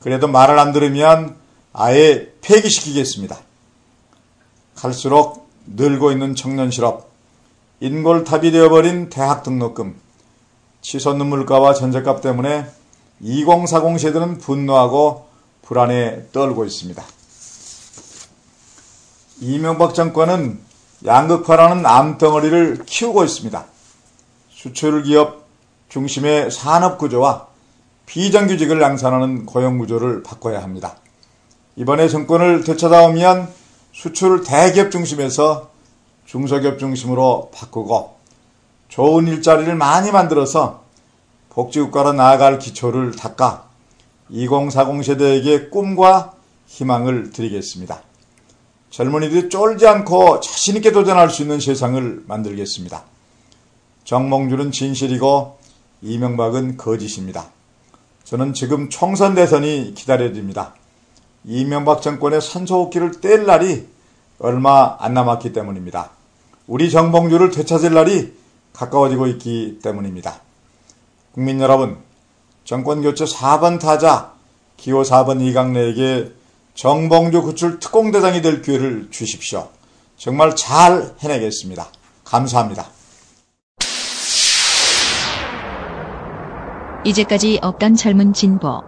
그래도 말을 안 들으면 아예 폐기시키겠습니다. 갈수록 늘고 있는 청년 실업, 인골탑이 되어버린 대학 등록금, 치솟는 물가와 전셋값 때문에 2040 세대는 분노하고 불안에 떨고 있습니다. 이명박 정권은 양극화라는 암덩어리를 키우고 있습니다. 수출 기업 중심의 산업 구조와 비정규직을 양산하는 고용 구조를 바꿔야 합니다. 이번에 정권을 되찾아오면 수출을 대기업 중심에서 중소기업 중심으로 바꾸고 좋은 일자리를 많이 만들어서 복지국가로 나아갈 기초를 닦아 2040 세대에게 꿈과 희망을 드리겠습니다. 젊은이들이 쫄지 않고 자신있게 도전할 수 있는 세상을 만들겠습니다. 정몽주는 진실이고 이명박은 거짓입니다. 저는 지금 총선 대선이 기다려집니다. 이명박 정권의 산소호흡기를 뗄 날이 얼마 안 남았기 때문입니다. 우리 정봉주를 되찾을 날이 가까워지고 있기 때문입니다. 국민 여러분, 정권교체 4번 타자 기호 4번 이강래에게 정봉주 구출 특공대장이 될 기회를 주십시오. 정말 잘 해내겠습니다. 감사합니다. 이제까지 없던 젊은 진보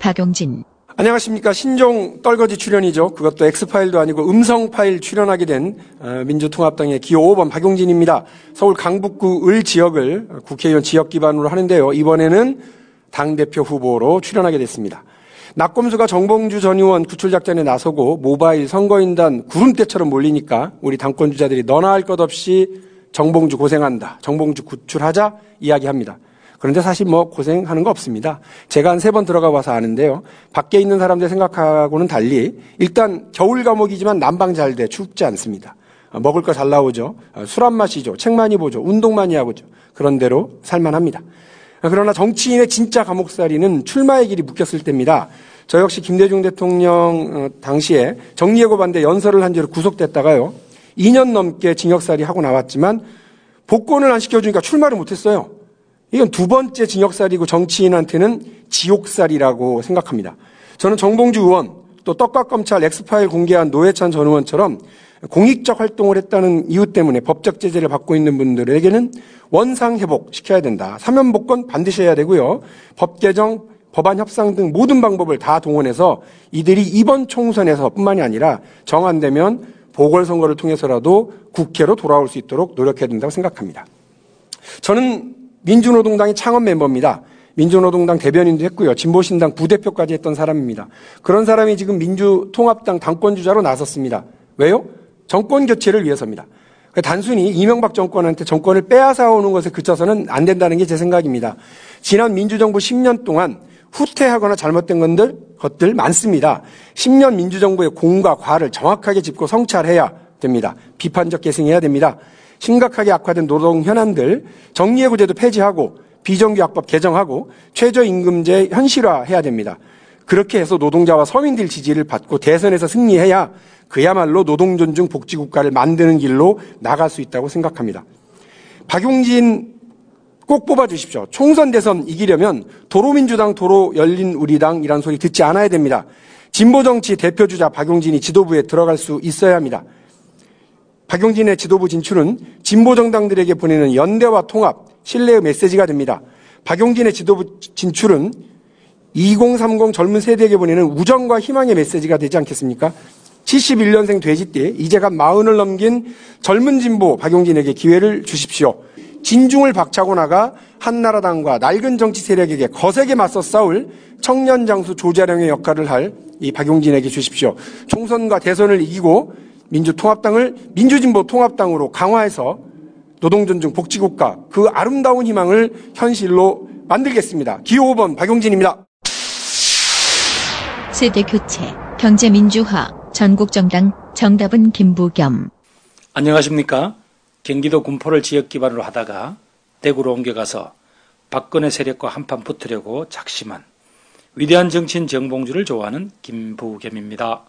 박용진 안녕하십니까. 신종 떨거지 출연이죠. 그것도 X파일도 아니고 음성 파일 출연하게 된 어, 민주통합당의 기호 5번 박용진입니다. 서울 강북구 을 지역을 국회의원 지역 기반으로 하는데요. 이번에는 당대표 후보로 출연하게 됐습니다. 낙검수가 정봉주 전 의원 구출작전에 나서고 모바일 선거인단 구름대처럼 몰리니까 우리 당권주자들이 너나 할 것 없이 정봉주 고생한다. 정봉주 구출하자 이야기합니다. 그런데 사실 뭐 고생하는 거 없습니다. 제가 한 세 번 들어가 봐서 아는데요. 밖에 있는 사람들 생각하고는 달리 일단 겨울 과목이지만 난방 잘 돼 춥지 않습니다. 어, 먹을 거 잘 나오죠. 어, 술안 마시죠. 책 많이 보죠. 운동 많이 하고죠. 그런 대로 살만합니다. 어, 그러나 정치인의 진짜 감옥살이는 출마의 길이 묶였을 때입니다. 저 역시 김대중 대통령 당시에 정리해고 반대 연설을 한 죄로 구속됐다가요. 2년 넘게 징역살이 하고 나왔지만 복권을 안 시켜주니까 출마를 못했어요. 이건 두 번째 징역살이고 정치인한테는 지옥살이라고 생각합니다. 저는 정봉주 의원 또 떡밥검찰 엑스파일 공개한 노회찬 전 의원처럼 공익적 활동을 했다는 이유 때문에 법적 제재를 받고 있는 분들에게는 원상 회복 시켜야 된다. 사면 복권 반드시 해야 되고요. 법 개정, 법안 협상 등 모든 방법을 다 동원해서 이들이 이번 총선에서 뿐만이 아니라 정안되면 보궐선거를 통해서라도 국회로 돌아올 수 있도록 노력해야 된다고 생각합니다. 저는 민주노동당의 창원 멤버입니다. 민주노동당 대변인도 했고요. 진보신당 부대표까지 했던 사람입니다. 그런 사람이 지금 민주통합당 당권주자로 나섰습니다. 왜요? 정권 교체를 위해서입니다. 단순히 이명박 정권한테 정권을 빼앗아 오는 것에 그쳐서는 안 된다는 게 제 생각입니다. 지난 민주정부 10년 동안 후퇴하거나 잘못된 것들, 것들 많습니다. 10년 민주정부의 공과 과를 정확하게 짚고 성찰해야 됩니다. 비판적 계승해야 됩니다. 심각하게 악화된 노동 현안들 정리해고제도 폐지하고 비정규학법 개정하고 최저임금제 현실화해야 됩니다. 그렇게 해서 노동자와 서민들 지지를 받고 대선에서 승리해야 그야말로 노동 존중 복지 국가를 만드는 길로 나갈 수 있다고 생각합니다. 박용진 꼭 뽑아 주십시오. 총선 대선 이기려면 도로민주당 도로 열린 우리당이란 소리 듣지 않아야 됩니다. 진보 정치 대표 주자 박용진이 지도부에 들어갈 수 있어야 합니다. 박용진의 지도부 진출은 진보 정당들에게 보내는 연대와 통합, 신뢰의 메시지가 됩니다. 박용진의 지도부 진출은 2030 젊은 세대에게 보내는 우정과 희망의 메시지가 되지 않겠습니까? 71년생 돼지띠, 이제가 마흔을 넘긴 젊은 진보 박용진에게 기회를 주십시오. 진중을 박차고 나가 한나라당과 낡은 정치 세력에게 거세게 맞서 싸울 청년 장수 조자령의 역할을 할 이 박용진에게 주십시오. 총선과 대선을 이기고 민주통합당을 민주진보 통합당으로 강화해서 노동존중 복지국가 그 아름다운 희망을 현실로 만들겠습니다. 기호 5번 박용진입니다. 세대 교체, 경제 민주화, 전국 정당 정답은 김부겸. 안녕하십니까? 경기도 군포를 지역 기반으로 하다가 대구로 옮겨가서 박근혜 세력과 한판 붙으려고 작심한 위대한 정치인 정봉주를 좋아하는 김부겸입니다.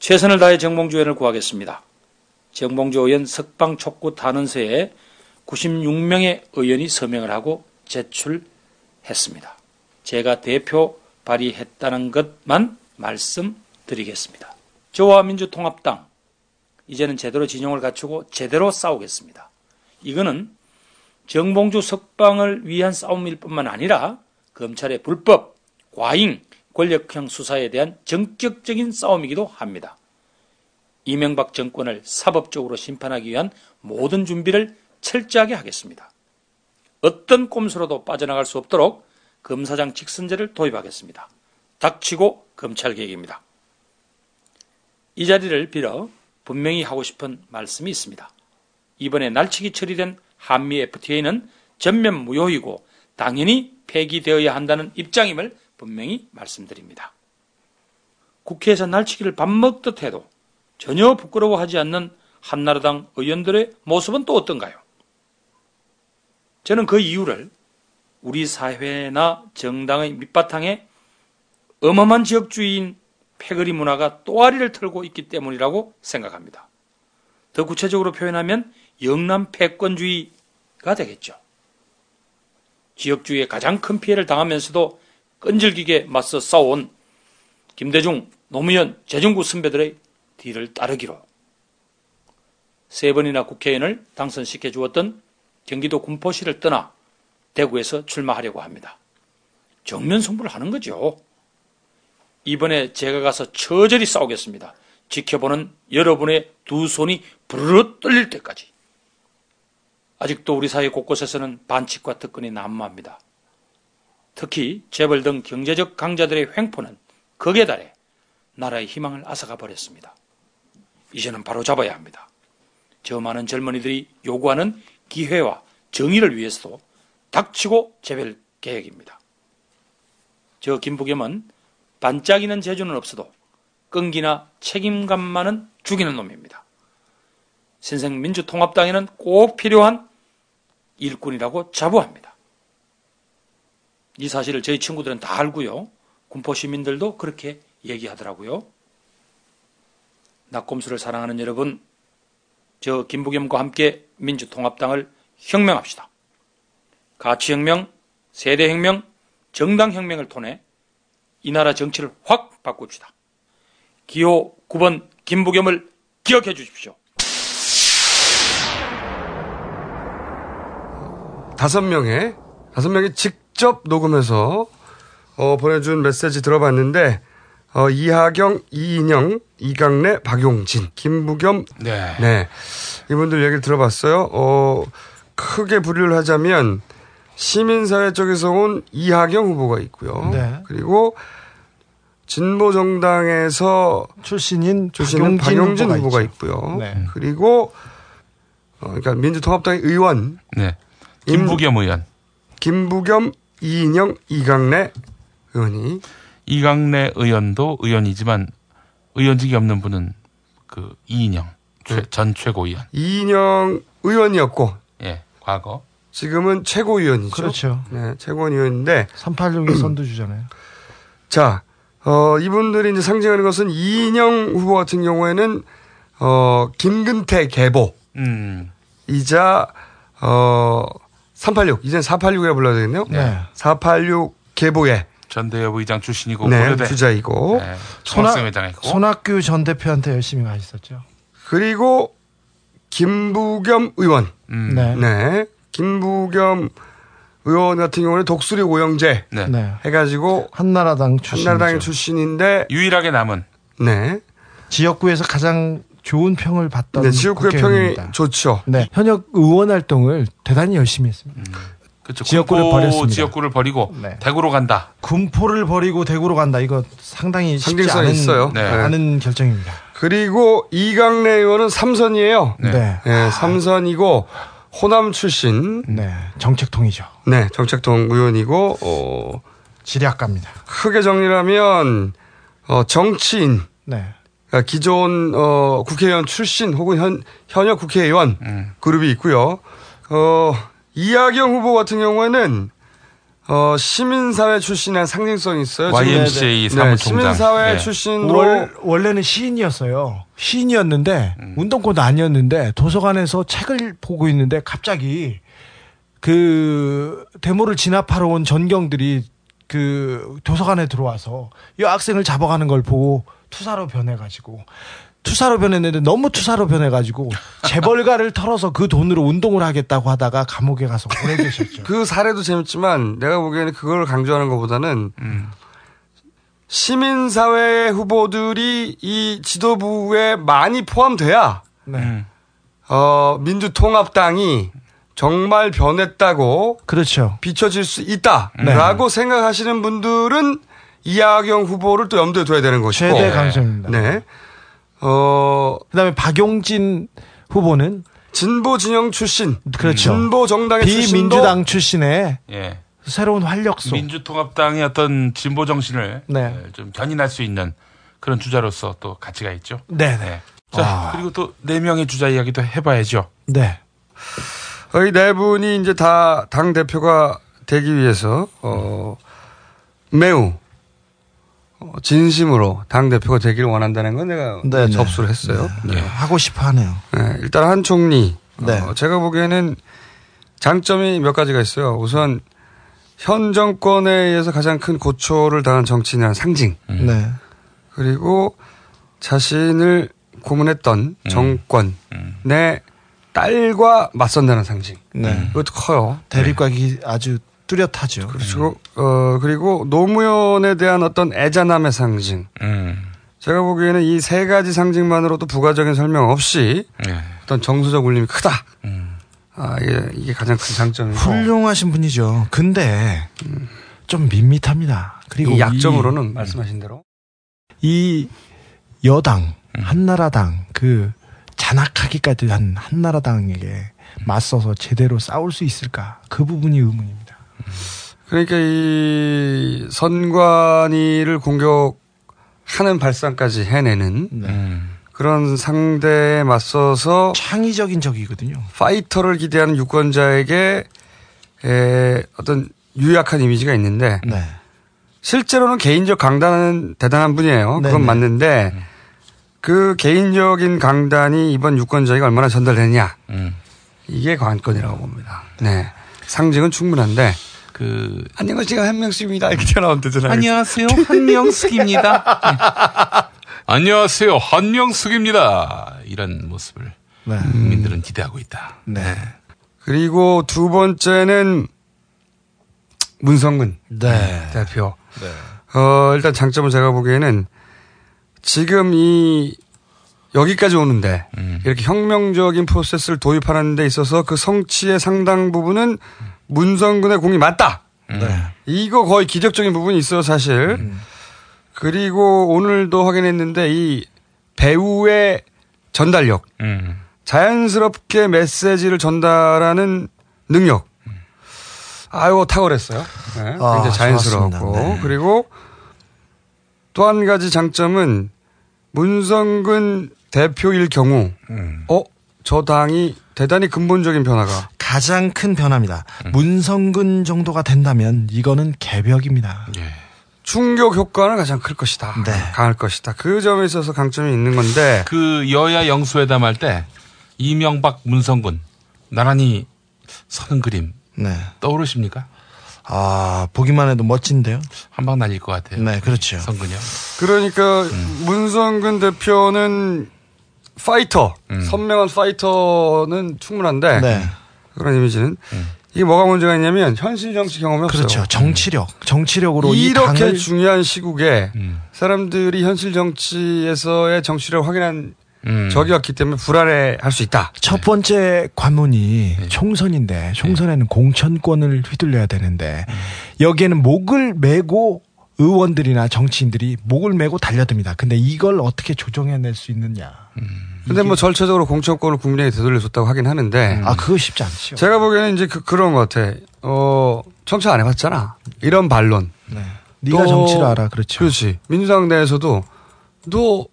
최선을 다해 정봉주 의원을 구하겠습니다. 정봉주 의원 석방 촉구 탄원서에 96명의 의원이 서명을 하고 제출했습니다. 제가 대표 발의했다는 것만 말씀드리겠습니다. 저와 민주통합당 이제는 제대로 진영을 갖추고 제대로 싸우겠습니다. 이거는 정봉주 석방을 위한 싸움일 뿐만 아니라 검찰의 불법, 과잉, 권력형 수사에 대한 전격적인 싸움이기도 합니다. 이명박 정권을 사법적으로 심판하기 위한 모든 준비를 철저하게 하겠습니다. 어떤 꼼수로도 빠져나갈 수 없도록 검사장 직선제를 도입하겠습니다. 닥치고 검찰 개혁입니다. 이 자리를 빌어 분명히 하고 싶은 말씀이 있습니다. 이번에 날치기 처리된 한미 FTA는 전면 무효이고 당연히 폐기되어야 한다는 입장임을 분명히 말씀드립니다. 국회에서 날치기를 밥 먹듯 해도 전혀 부끄러워하지 않는 한나라당 의원들의 모습은 또 어떤가요? 저는 그 이유를 우리 사회나 정당의 밑바탕에 어마어마한 지역주의인 패거리 문화가 또아리를 털고 있기 때문이라고 생각합니다. 더 구체적으로 표현하면 영남 패권주의가 되겠죠. 지역주의에 가장 큰 피해를 당하면서도 끈질기게 맞서 싸워온 김대중, 노무현, 재정구 선배들의 뒤를 따르기로 세 번이나 국회의원을 당선시켜 주었던 경기도 군포시를 떠나 대구에서 출마하려고 합니다. 정면 승부를 하는 거죠. 이번에 제가 가서 처절히 싸우겠습니다. 지켜보는 여러분의 두 손이 부르르 떨릴 때까지. 아직도 우리 사회 곳곳에서는 반칙과 특권이 난무합니다. 특히 재벌 등 경제적 강자들의 횡포는 극에 달해 나라의 희망을 앗아가 버렸습니다. 이제는 바로 잡아야 합니다. 저 많은 젊은이들이 요구하는 기회와 정의를 위해서도 닥치고 재별 계획입니다. 저 김부겸은 반짝이는 재주는 없어도 끈기나 책임감만은 죽이는 놈입니다. 신생 민주통합당에는 꼭 필요한 일꾼이라고 자부합니다. 이 사실을 저희 친구들은 다 알고요. 군포 시민들도 그렇게 얘기하더라고요. 낙곰수를 사랑하는 여러분, 저 김부겸과 함께 민주통합당을 혁명합시다. 가치혁명, 세대혁명, 정당혁명을 통해 이 나라 정치를 확 바꿉시다. 기호 9번 김부겸을 기억해 주십시오. 다섯 명의 다섯 명이 직접 녹음해서 어, 보내준 메시지 들어봤는데 어, 이하경, 이인영, 이강래, 박용진, 김부겸, 네. 네 이분들 얘기를 들어봤어요. 어, 크게 분류를 하자면 시민사회 쪽에서 온 이하경 후보가 있고요. 네. 그리고 진보 정당에서 출신인 출신은 박용진 박용진 후보가 후보가, 있죠. 있고요. 네. 그리고 어, 그러니까 민주통합당의 의원 네. 김부겸 의원. 김부겸, 이인영, 이강래 의원이 이강래 의원도 의원이지만 의원직이 없는 분은 그 이인영 최- 전 최고위원. 이인영 의원이었고 예, 과거. 지금은 최고위원이죠. 그렇죠. 네, 최고위원인데 386의 선두주잖아요. 자, 어, 이분들이 이제 상징하는 것은 이인영 후보 같은 경우에는 어, 김근태 계보 음. 이자 어, 386 이제는 486이라 불러야 되겠네요. 네. 486 계보의 전대협 의장 출신이고 네, 고려대 주자이고 네, 손학, 총학생회장이고 손학규 전 대표한테 열심히 가셨었죠. 그리고 김부겸 의원. 네. 네. 김부겸 의원 같은 경우는 독수리 오영재 네. 네. 해가지고 한나라당 출신. 한나라당 출신인데 유일하게 남은 네. 지역구에서 가장 좋은 평을 받던 네, 지역구의 평이. 좋죠. 네. 현역 의원 활동을 대단히 열심히 했습니다. 그렇죠. 지역구를 군포 버렸습니다. 지역구를 버리고 네. 대구로 간다. 군포를 버리고 대구로 간다. 이거 상당히 쉽지 않은, 있어요. 네. 않은 결정입니다. 그리고 이강래 의원은 삼선이에요. 네. 네, 삼선이고 호남 출신. 네. 정책통이죠. 네, 정책통 의원이고 어, 지략가입니다. 크게 정리하면 어, 정치인 네. 그러니까 기존 어, 국회의원 출신 혹은 현, 현역 국회의원 음. 그룹이 있고요. 어, 이하경 후보 같은 경우에는 어, 시민사회 출신의 상징성이 있어요. 지금 YMCA 네, 사무총장. 시민사회 네. 출신으로 월, 원래는 시인이었어요. 시인이었는데 운동권도 아니었는데 도서관에서 책을 보고 있는데 갑자기 그 데모를 진압하러 온 전경들이 그 도서관에 들어와서 이 학생을 잡아가는 걸 보고 투사로 변해가지고 투사로 변했는데 너무 투사로 변해가지고 재벌가를 털어서 그 돈으로 운동을 하겠다고 하다가 감옥에 가서 오래 계셨죠. 그 사례도 재밌지만 내가 보기에는 그걸 강조하는 것보다는 시민사회 후보들이 이 지도부에 많이 포함돼야 네. 어, 민주통합당이 정말 변했다고 그렇죠. 비춰질 수 있다라고 생각하시는 분들은 이하경 후보를 또 염두에 둬야 되는 것이고 최대 강점입니다. 네. 어, 그다음에 박용진 후보는 진보 진영 출신, 그렇죠. 진보 정당의 비민주당 출신의 예. 새로운 활력소. 민주통합당의 어떤 진보 정신을 네. 예, 좀 견인할 수 있는 그런 주자로서 또 가치가 있죠. 네네. 자 아. 그리고 또 네 명의 주자 이야기도 해봐야죠. 네. 거의 네 분이 이제 다 당 대표가 되기 위해서 어, 매우 어, 진심으로 당 대표가 되기를 원한다는 건 내가 네, 네. 접수를 했어요. 네. 하고 싶어 하네요. 네, 일단 한 총리. 네. 어, 제가 보기에는 장점이 몇 가지가 있어요. 우선 현 정권에 의해서 가장 큰 고초를 당한 정치인이라는 상징. 네. 그리고 자신을 고문했던 정권의 딸과 맞선다는 상징. 네. 이것도 커요. 대립각이 아주 뚜렷하죠. 그리고 어 그리고 노무현에 대한 어떤 애잔함의 상징. 음. 제가 보기에는 이 세 가지 상징만으로도 부가적인 설명 없이 예. 어떤 정서적 울림이 크다. 음. 아 이게 이게 가장 큰 장점이고. 훌륭하신 분이죠. 근데 좀 밋밋합니다. 그리고 이 약점으로는 이, 말씀하신 대로 이 여당 음. 한나라당 그 잔악하기까지 한 한나라당에게 맞서서 제대로 싸울 수 있을까? 그 부분이 의문입니다. 그러니까 이 선관위를 공격하는 발상까지 해내는 음. 그런 상대에 맞서서 창의적인 적이거든요. 파이터를 기대하는 유권자에게 에, 어떤 유약한 이미지가 있는데 네. 실제로는 개인적 강단은 대단한 분이에요. 그건 네네. 맞는데 그 개인적인 강단이 이번 유권자에게 얼마나 전달되느냐 음. 이게 관건이라고 봅니다. 네. 상징은 충분한데 그 안녕하세요 한명수입니다 이렇게 튀어나오면 되잖아요. 안녕하세요 한명숙입니다. 안녕하세요 한명숙입니다. 이런 모습을 네. 국민들은 기대하고 있다. 네. 그리고 두 번째는 문성근 네. 대표. 어, 일단 장점은 제가 보기에는 지금 이 여기까지 오는데 이렇게 혁명적인 프로세스를 도입하는 데 있어서 그 성취의 상당 부분은 문성근의 공이 맞다. 네. 이거 거의 기적적인 부분이 있어요, 사실. 그리고 오늘도 확인했는데 이 배우의 전달력, 음. 자연스럽게 메시지를 전달하는 능력. 아유, 탁월했어요. 네, 아, 굉장히 자연스럽고. 네. 그리고 또 한 가지 장점은 문성근 대표일 경우, 음. 어, 저 당이 대단히 근본적인 변화가. 가장 큰 변화입니다. 음. 문성근 정도가 된다면 이거는 개벽입니다. 예. 충격 효과는 가장 클 것이다. 강할 것이다. 그 점에 있어서 강점이 있는 건데 그 여야 영수회담 할 때 이명박 문성군 나란히 서는 그림 네. 떠오르십니까? 아, 보기만 해도 멋진데요. 한 방 날릴 것 같아요. 네, 그렇죠. 성근이요. 그러니까 문성근 대표는 파이터, 선명한 파이터는 충분한데 네. 그런 이미지는 이게 뭐가 문제가 있냐면 현실 정치 경험이 없어요. 그렇죠. 정치력. 정치력으로 이 이렇게 중요한 시국에 사람들이 현실 정치에서의 정치력을 확인한 적이 없기 때문에 불안해할 수 있다. 첫 번째 관문이 총선인데 총선에는 공천권을 휘둘려야 되는데 여기에는 목을 메고 의원들이나 정치인들이 목을 메고 달려듭니다. 근데 이걸 어떻게 조정해낼 수 있느냐. 근데 뭐 절차적으로 공천권을 국민에게 되돌려줬다고 하긴 하는데 아 그거 쉽지 않죠. 제가 보기에는 이제 그, 그런 것 같아. 어 정치 안 해봤잖아. 이런 반론. 네. 네가 정치를 알아, 그렇죠. 그렇지. 민주당 내에서도 너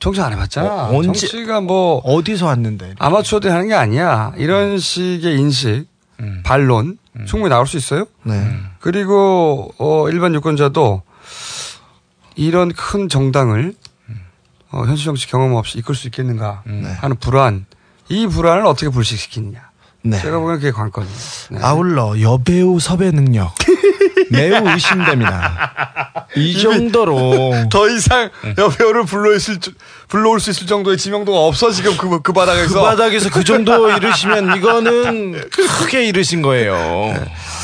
정치 안 해봤잖아. 어, 언제- 정치가 뭐 어디서 왔는데? 아마추어들이 하는 게 아니야. 이런 식의 인식, 반론 충분히 나올 수 있어요. 네. 그리고 어, 일반 유권자도 이런 큰 정당을 어, 현실 정치 경험 없이 이끌 수 있겠는가 하는 불안, 이 불안을 어떻게 불식시키느냐. 네. 제가 보기엔 그게 관건이에요. 네. 아울러 여배우 섭외 능력 (laughs) 매우 의심됩니다. 이 정도로 더 이상 여배우를 불러 있을 불러올 수 있을 정도의 지명도가 없어 지금 그, 그 바닥에서 그 바닥에서 그 정도 이르시면 이거는 크게 이르신 거예요.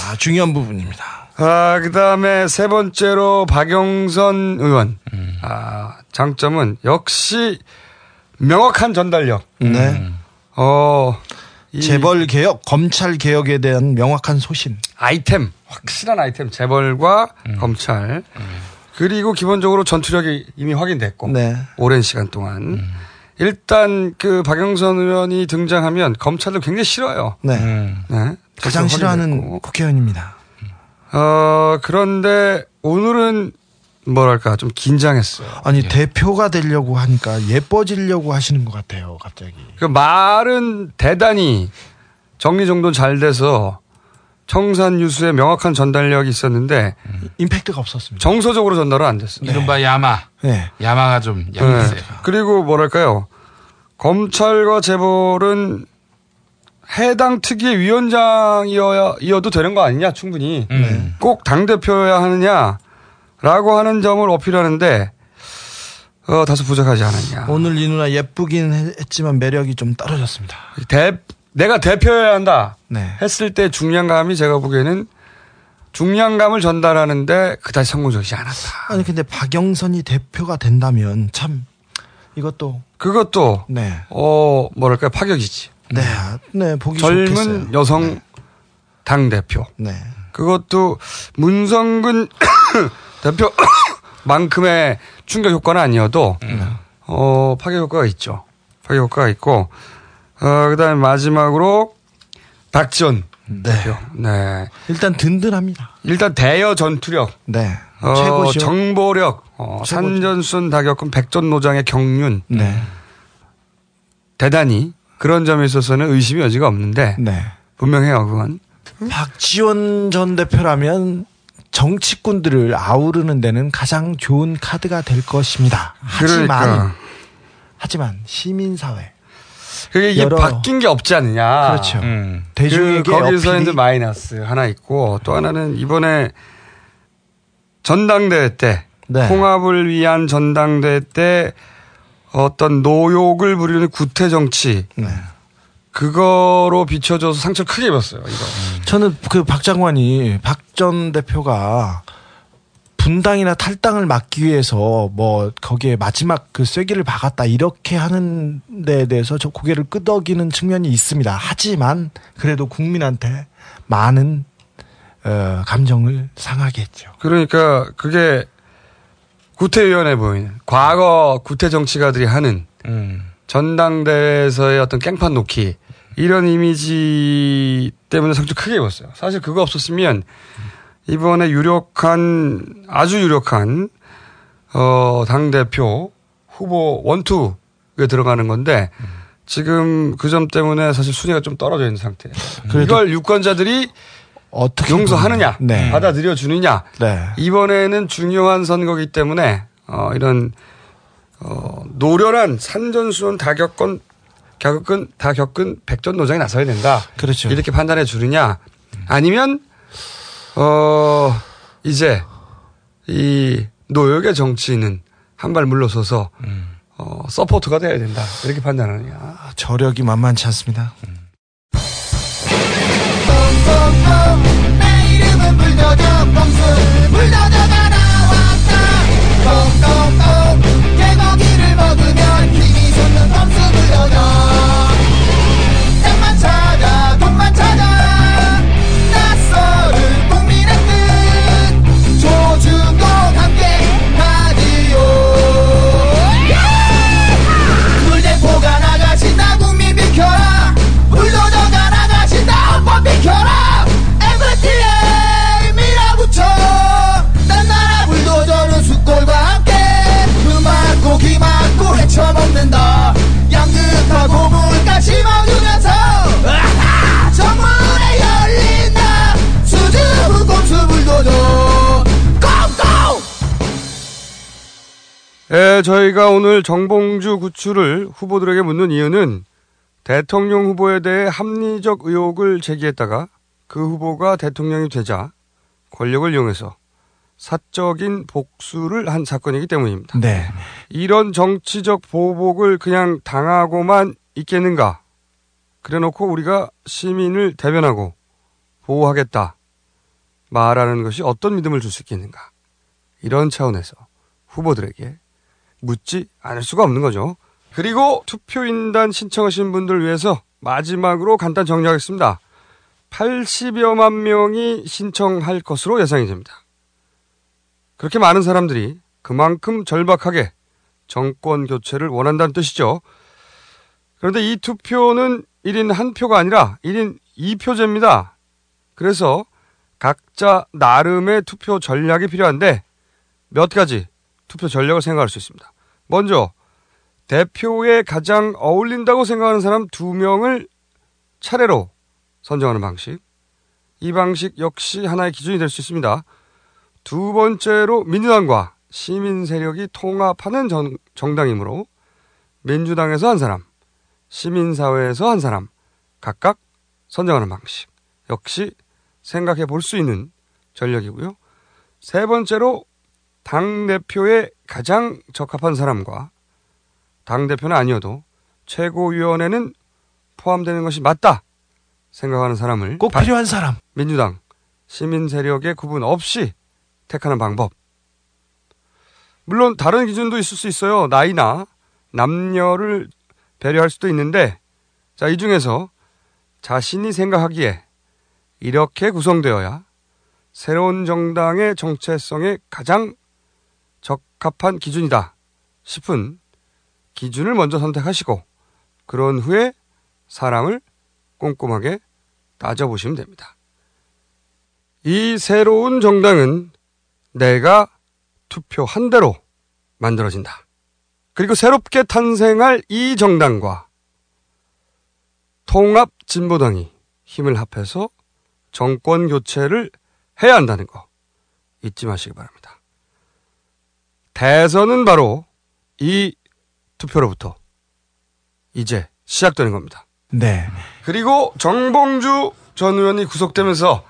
아, 중요한 부분입니다. 아, 그 다음에 세 번째로 박영선 의원. 아, 장점은 역시 명확한 전달력. 네. 어, 이 재벌 개혁, 검찰 개혁에 대한 명확한 소신. 아이템, 확실한 아이템, 재벌과 검찰. 그리고 기본적으로 전투력이 이미 확인됐고. 네. 오랜 시간 동안. 일단 그 박영선 의원이 등장하면 검찰도 굉장히 싫어요. 네. 네. 가장 싫어하는 국회의원입니다. 어, 그런데 오늘은 뭐랄까 좀 긴장했어요. 아니 대표가 되려고 하니까 예뻐지려고 하시는 것 같아요, 갑자기. 그 말은 대단히 정리정돈 잘 돼서 청산 유수의 명확한 전달력이 있었는데 임팩트가 없었습니다. 정서적으로 전달은 안 됐어요. 이른바 야마. 네. 야마가 좀 네. 약했어요. 그리고 뭐랄까요. 검찰과 재벌은 해당 특위의 위원장이어야, 이어도 되는 거 아니냐, 충분히. 꼭 당 대표여야 하느냐라고 하는 점을 어필하는데, 어, 다소 부족하지 않았냐. 오늘 이 누나 예쁘긴 했지만 매력이 좀 떨어졌습니다. 대, 내가 대표여야 한다. 네. 했을 때 중량감이 제가 보기에는 중량감을 전달하는데 그다지 성공적이지 않았다. 아니 근데 박영선이 대표가 된다면 참 이것도 그것도 네. 어 뭐랄까 파격이지. 네, 네 보기 젊은 좋겠어요. 여성 당 대표. 네. 그것도 문성근 (coughs) 대표만큼의 (coughs) 충격 효과는 아니어도 어 파격 효과가 있죠. 파격 효과가 있고 어 그다음에 마지막으로 박지원 대표. 네. 일단 든든합니다. 일단 대여 전투력. 네. 어, 최고죠. 정보력, 어, 산전순 다격금 백전노장의 경륜. 네. 대단히 그런 점에 있어서는 의심이 여지가 없는데 네. 분명해요 그건. 박지원 전 대표라면 정치꾼들을 아우르는 데는 가장 좋은 카드가 될 것입니다. 하지만 그러니까. 하지만 시민사회 그게 이게 바뀐 게 없지 않느냐. 그렇죠. 대중에게 그 거기서 이제 마이너스 하나 있고 또 하나는 이번에 전당대회 때 네. 통합을 위한 전당대회 때 어떤 노욕을 부리는 구태 정치 네. 그거로 비춰져서 상처를 크게 입었어요. 이거. 저는 그 박 장관이 박 전 대표가 분당이나 탈당을 막기 위해서 뭐 거기에 마지막 그 쐐기를 박았다 이렇게 하는 데 대해서 저 고개를 끄덕이는 측면이 있습니다. 하지만 그래도 국민한테 많은 어, 감정을 상하게 했죠. 그러니까 그게 구태위원회 보이는 과거 구태 정치가들이 하는 전당대회에서의 어떤 깽판 놓기 이런 이미지 때문에 상처 크게 입었어요. 사실 그거 없었으면 이번에 유력한 아주 유력한 어당 대표 후보 원투에 들어가는 건데 지금 그 점 때문에 사실 순위가 좀 떨어져 있는 상태예요. 이걸 유권자들이 어떻게 용서하느냐, 네. 받아들여 주느냐. 네. 이번에는 중요한 선거기 때문에 어, 이런 어, 노련한 산전수전 다 겪은 겪은 다 겪은 백전 노장이 나서야 된다. 그렇죠. 이렇게 판단해 주느냐, 아니면 어 이제 이 노역의 정치인은 한 발 물러서서 어, support가 돼야 된다. 이렇게 판단하느냐. 저력이 만만치 않습니다. 내 이름은 불도저 범수 불도저가 나왔다 꽁꽁꽁 개고기를 먹으면 힘이 솟는 범수 불도저 예, 저희가 오늘 정봉주 구출을 후보들에게 묻는 이유는 대통령 후보에 대해 합리적 의혹을 제기했다가 그 후보가 대통령이 되자 권력을 이용해서 사적인 복수를 한 사건이기 때문입니다. 네. 이런 정치적 보복을 그냥 당하고만 있겠는가? 그래 놓고 우리가 시민을 대변하고 보호하겠다. 말하는 것이 어떤 믿음을 줄 수 있겠는가? 이런 차원에서 후보들에게 묻지 않을 수가 없는 거죠. 그리고 투표인단 신청하신 분들 위해서 마지막으로 간단 정리하겠습니다. 80여만 명이 신청할 것으로 예상이 됩니다. 그렇게 많은 사람들이 그만큼 절박하게 정권 교체를 원한다는 뜻이죠. 그런데 이 투표는 1인 한 표가 아니라 1인 2표제입니다. 그래서 각자 나름의 투표 전략이 필요한데 몇 가지 투표 전략을 생각할 수 있습니다. 먼저 대표에 가장 어울린다고 생각하는 사람 두 명을 차례로 선정하는 방식. 이 방식 역시 하나의 기준이 될 수 있습니다. 두 번째로 민주당과 시민 세력이 통합하는 정, 정당이므로 민주당에서 한 사람, 시민사회에서 한 사람 각각 선정하는 방식. 역시 생각해 볼 수 있는 전략이고요. 세 번째로 당대표에 가장 적합한 사람과 당대표는 아니어도 최고위원회는 포함되는 것이 맞다 생각하는 사람을 꼭 필요한 사람. 민주당 시민 세력의 구분 없이 택하는 방법. 물론 다른 기준도 있을 수 있어요. 나이나 남녀를 배려할 수도 있는데 자, 이 중에서 자신이 생각하기에 이렇게 구성되어야 새로운 정당의 정체성에 가장 적합한 기준이다 싶은 기준을 먼저 선택하시고 그런 후에 사람을 꼼꼼하게 따져보시면 됩니다. 이 새로운 정당은 내가 투표한 대로 만들어진다. 그리고 새롭게 탄생할 이 정당과 통합 진보당이 힘을 합해서 정권 교체를 해야 한다는 거 잊지 마시기 바랍니다. 대선은 바로 이 투표로부터 이제 시작되는 겁니다. 네. 그리고 정봉주 전 의원이 구속되면서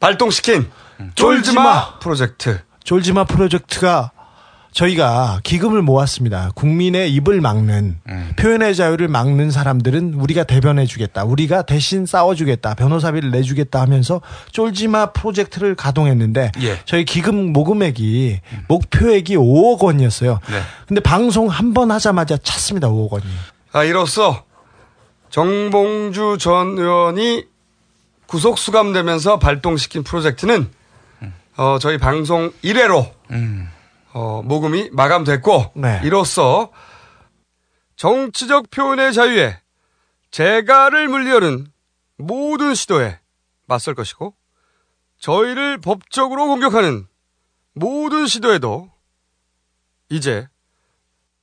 발동시킨 쫄지마 프로젝트. 졸지마 프로젝트가 저희가 기금을 모았습니다. 국민의 입을 막는 표현의 자유를 막는 사람들은 우리가 대변해 주겠다. 우리가 대신 싸워 주겠다. 변호사비를 내 주겠다 하면서 쫄지마 프로젝트를 가동했는데 예. 저희 기금 모금액이 목표액이 5억 원이었어요. 네. 근데 방송 한 번 하자마자 찼습니다. 5억 원이. 아, 이로써 정봉주 전 의원이 구속 수감되면서 발동시킨 프로젝트는 어, 저희 방송 1회로 어, 모금이 마감됐고 네. 이로써 정치적 표현의 자유에 재갈을 물리려는 모든 시도에 맞설 것이고 저희를 법적으로 공격하는 모든 시도에도 이제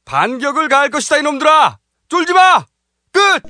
반격을 가할 것이다 이놈들아 쫄지 마 끝.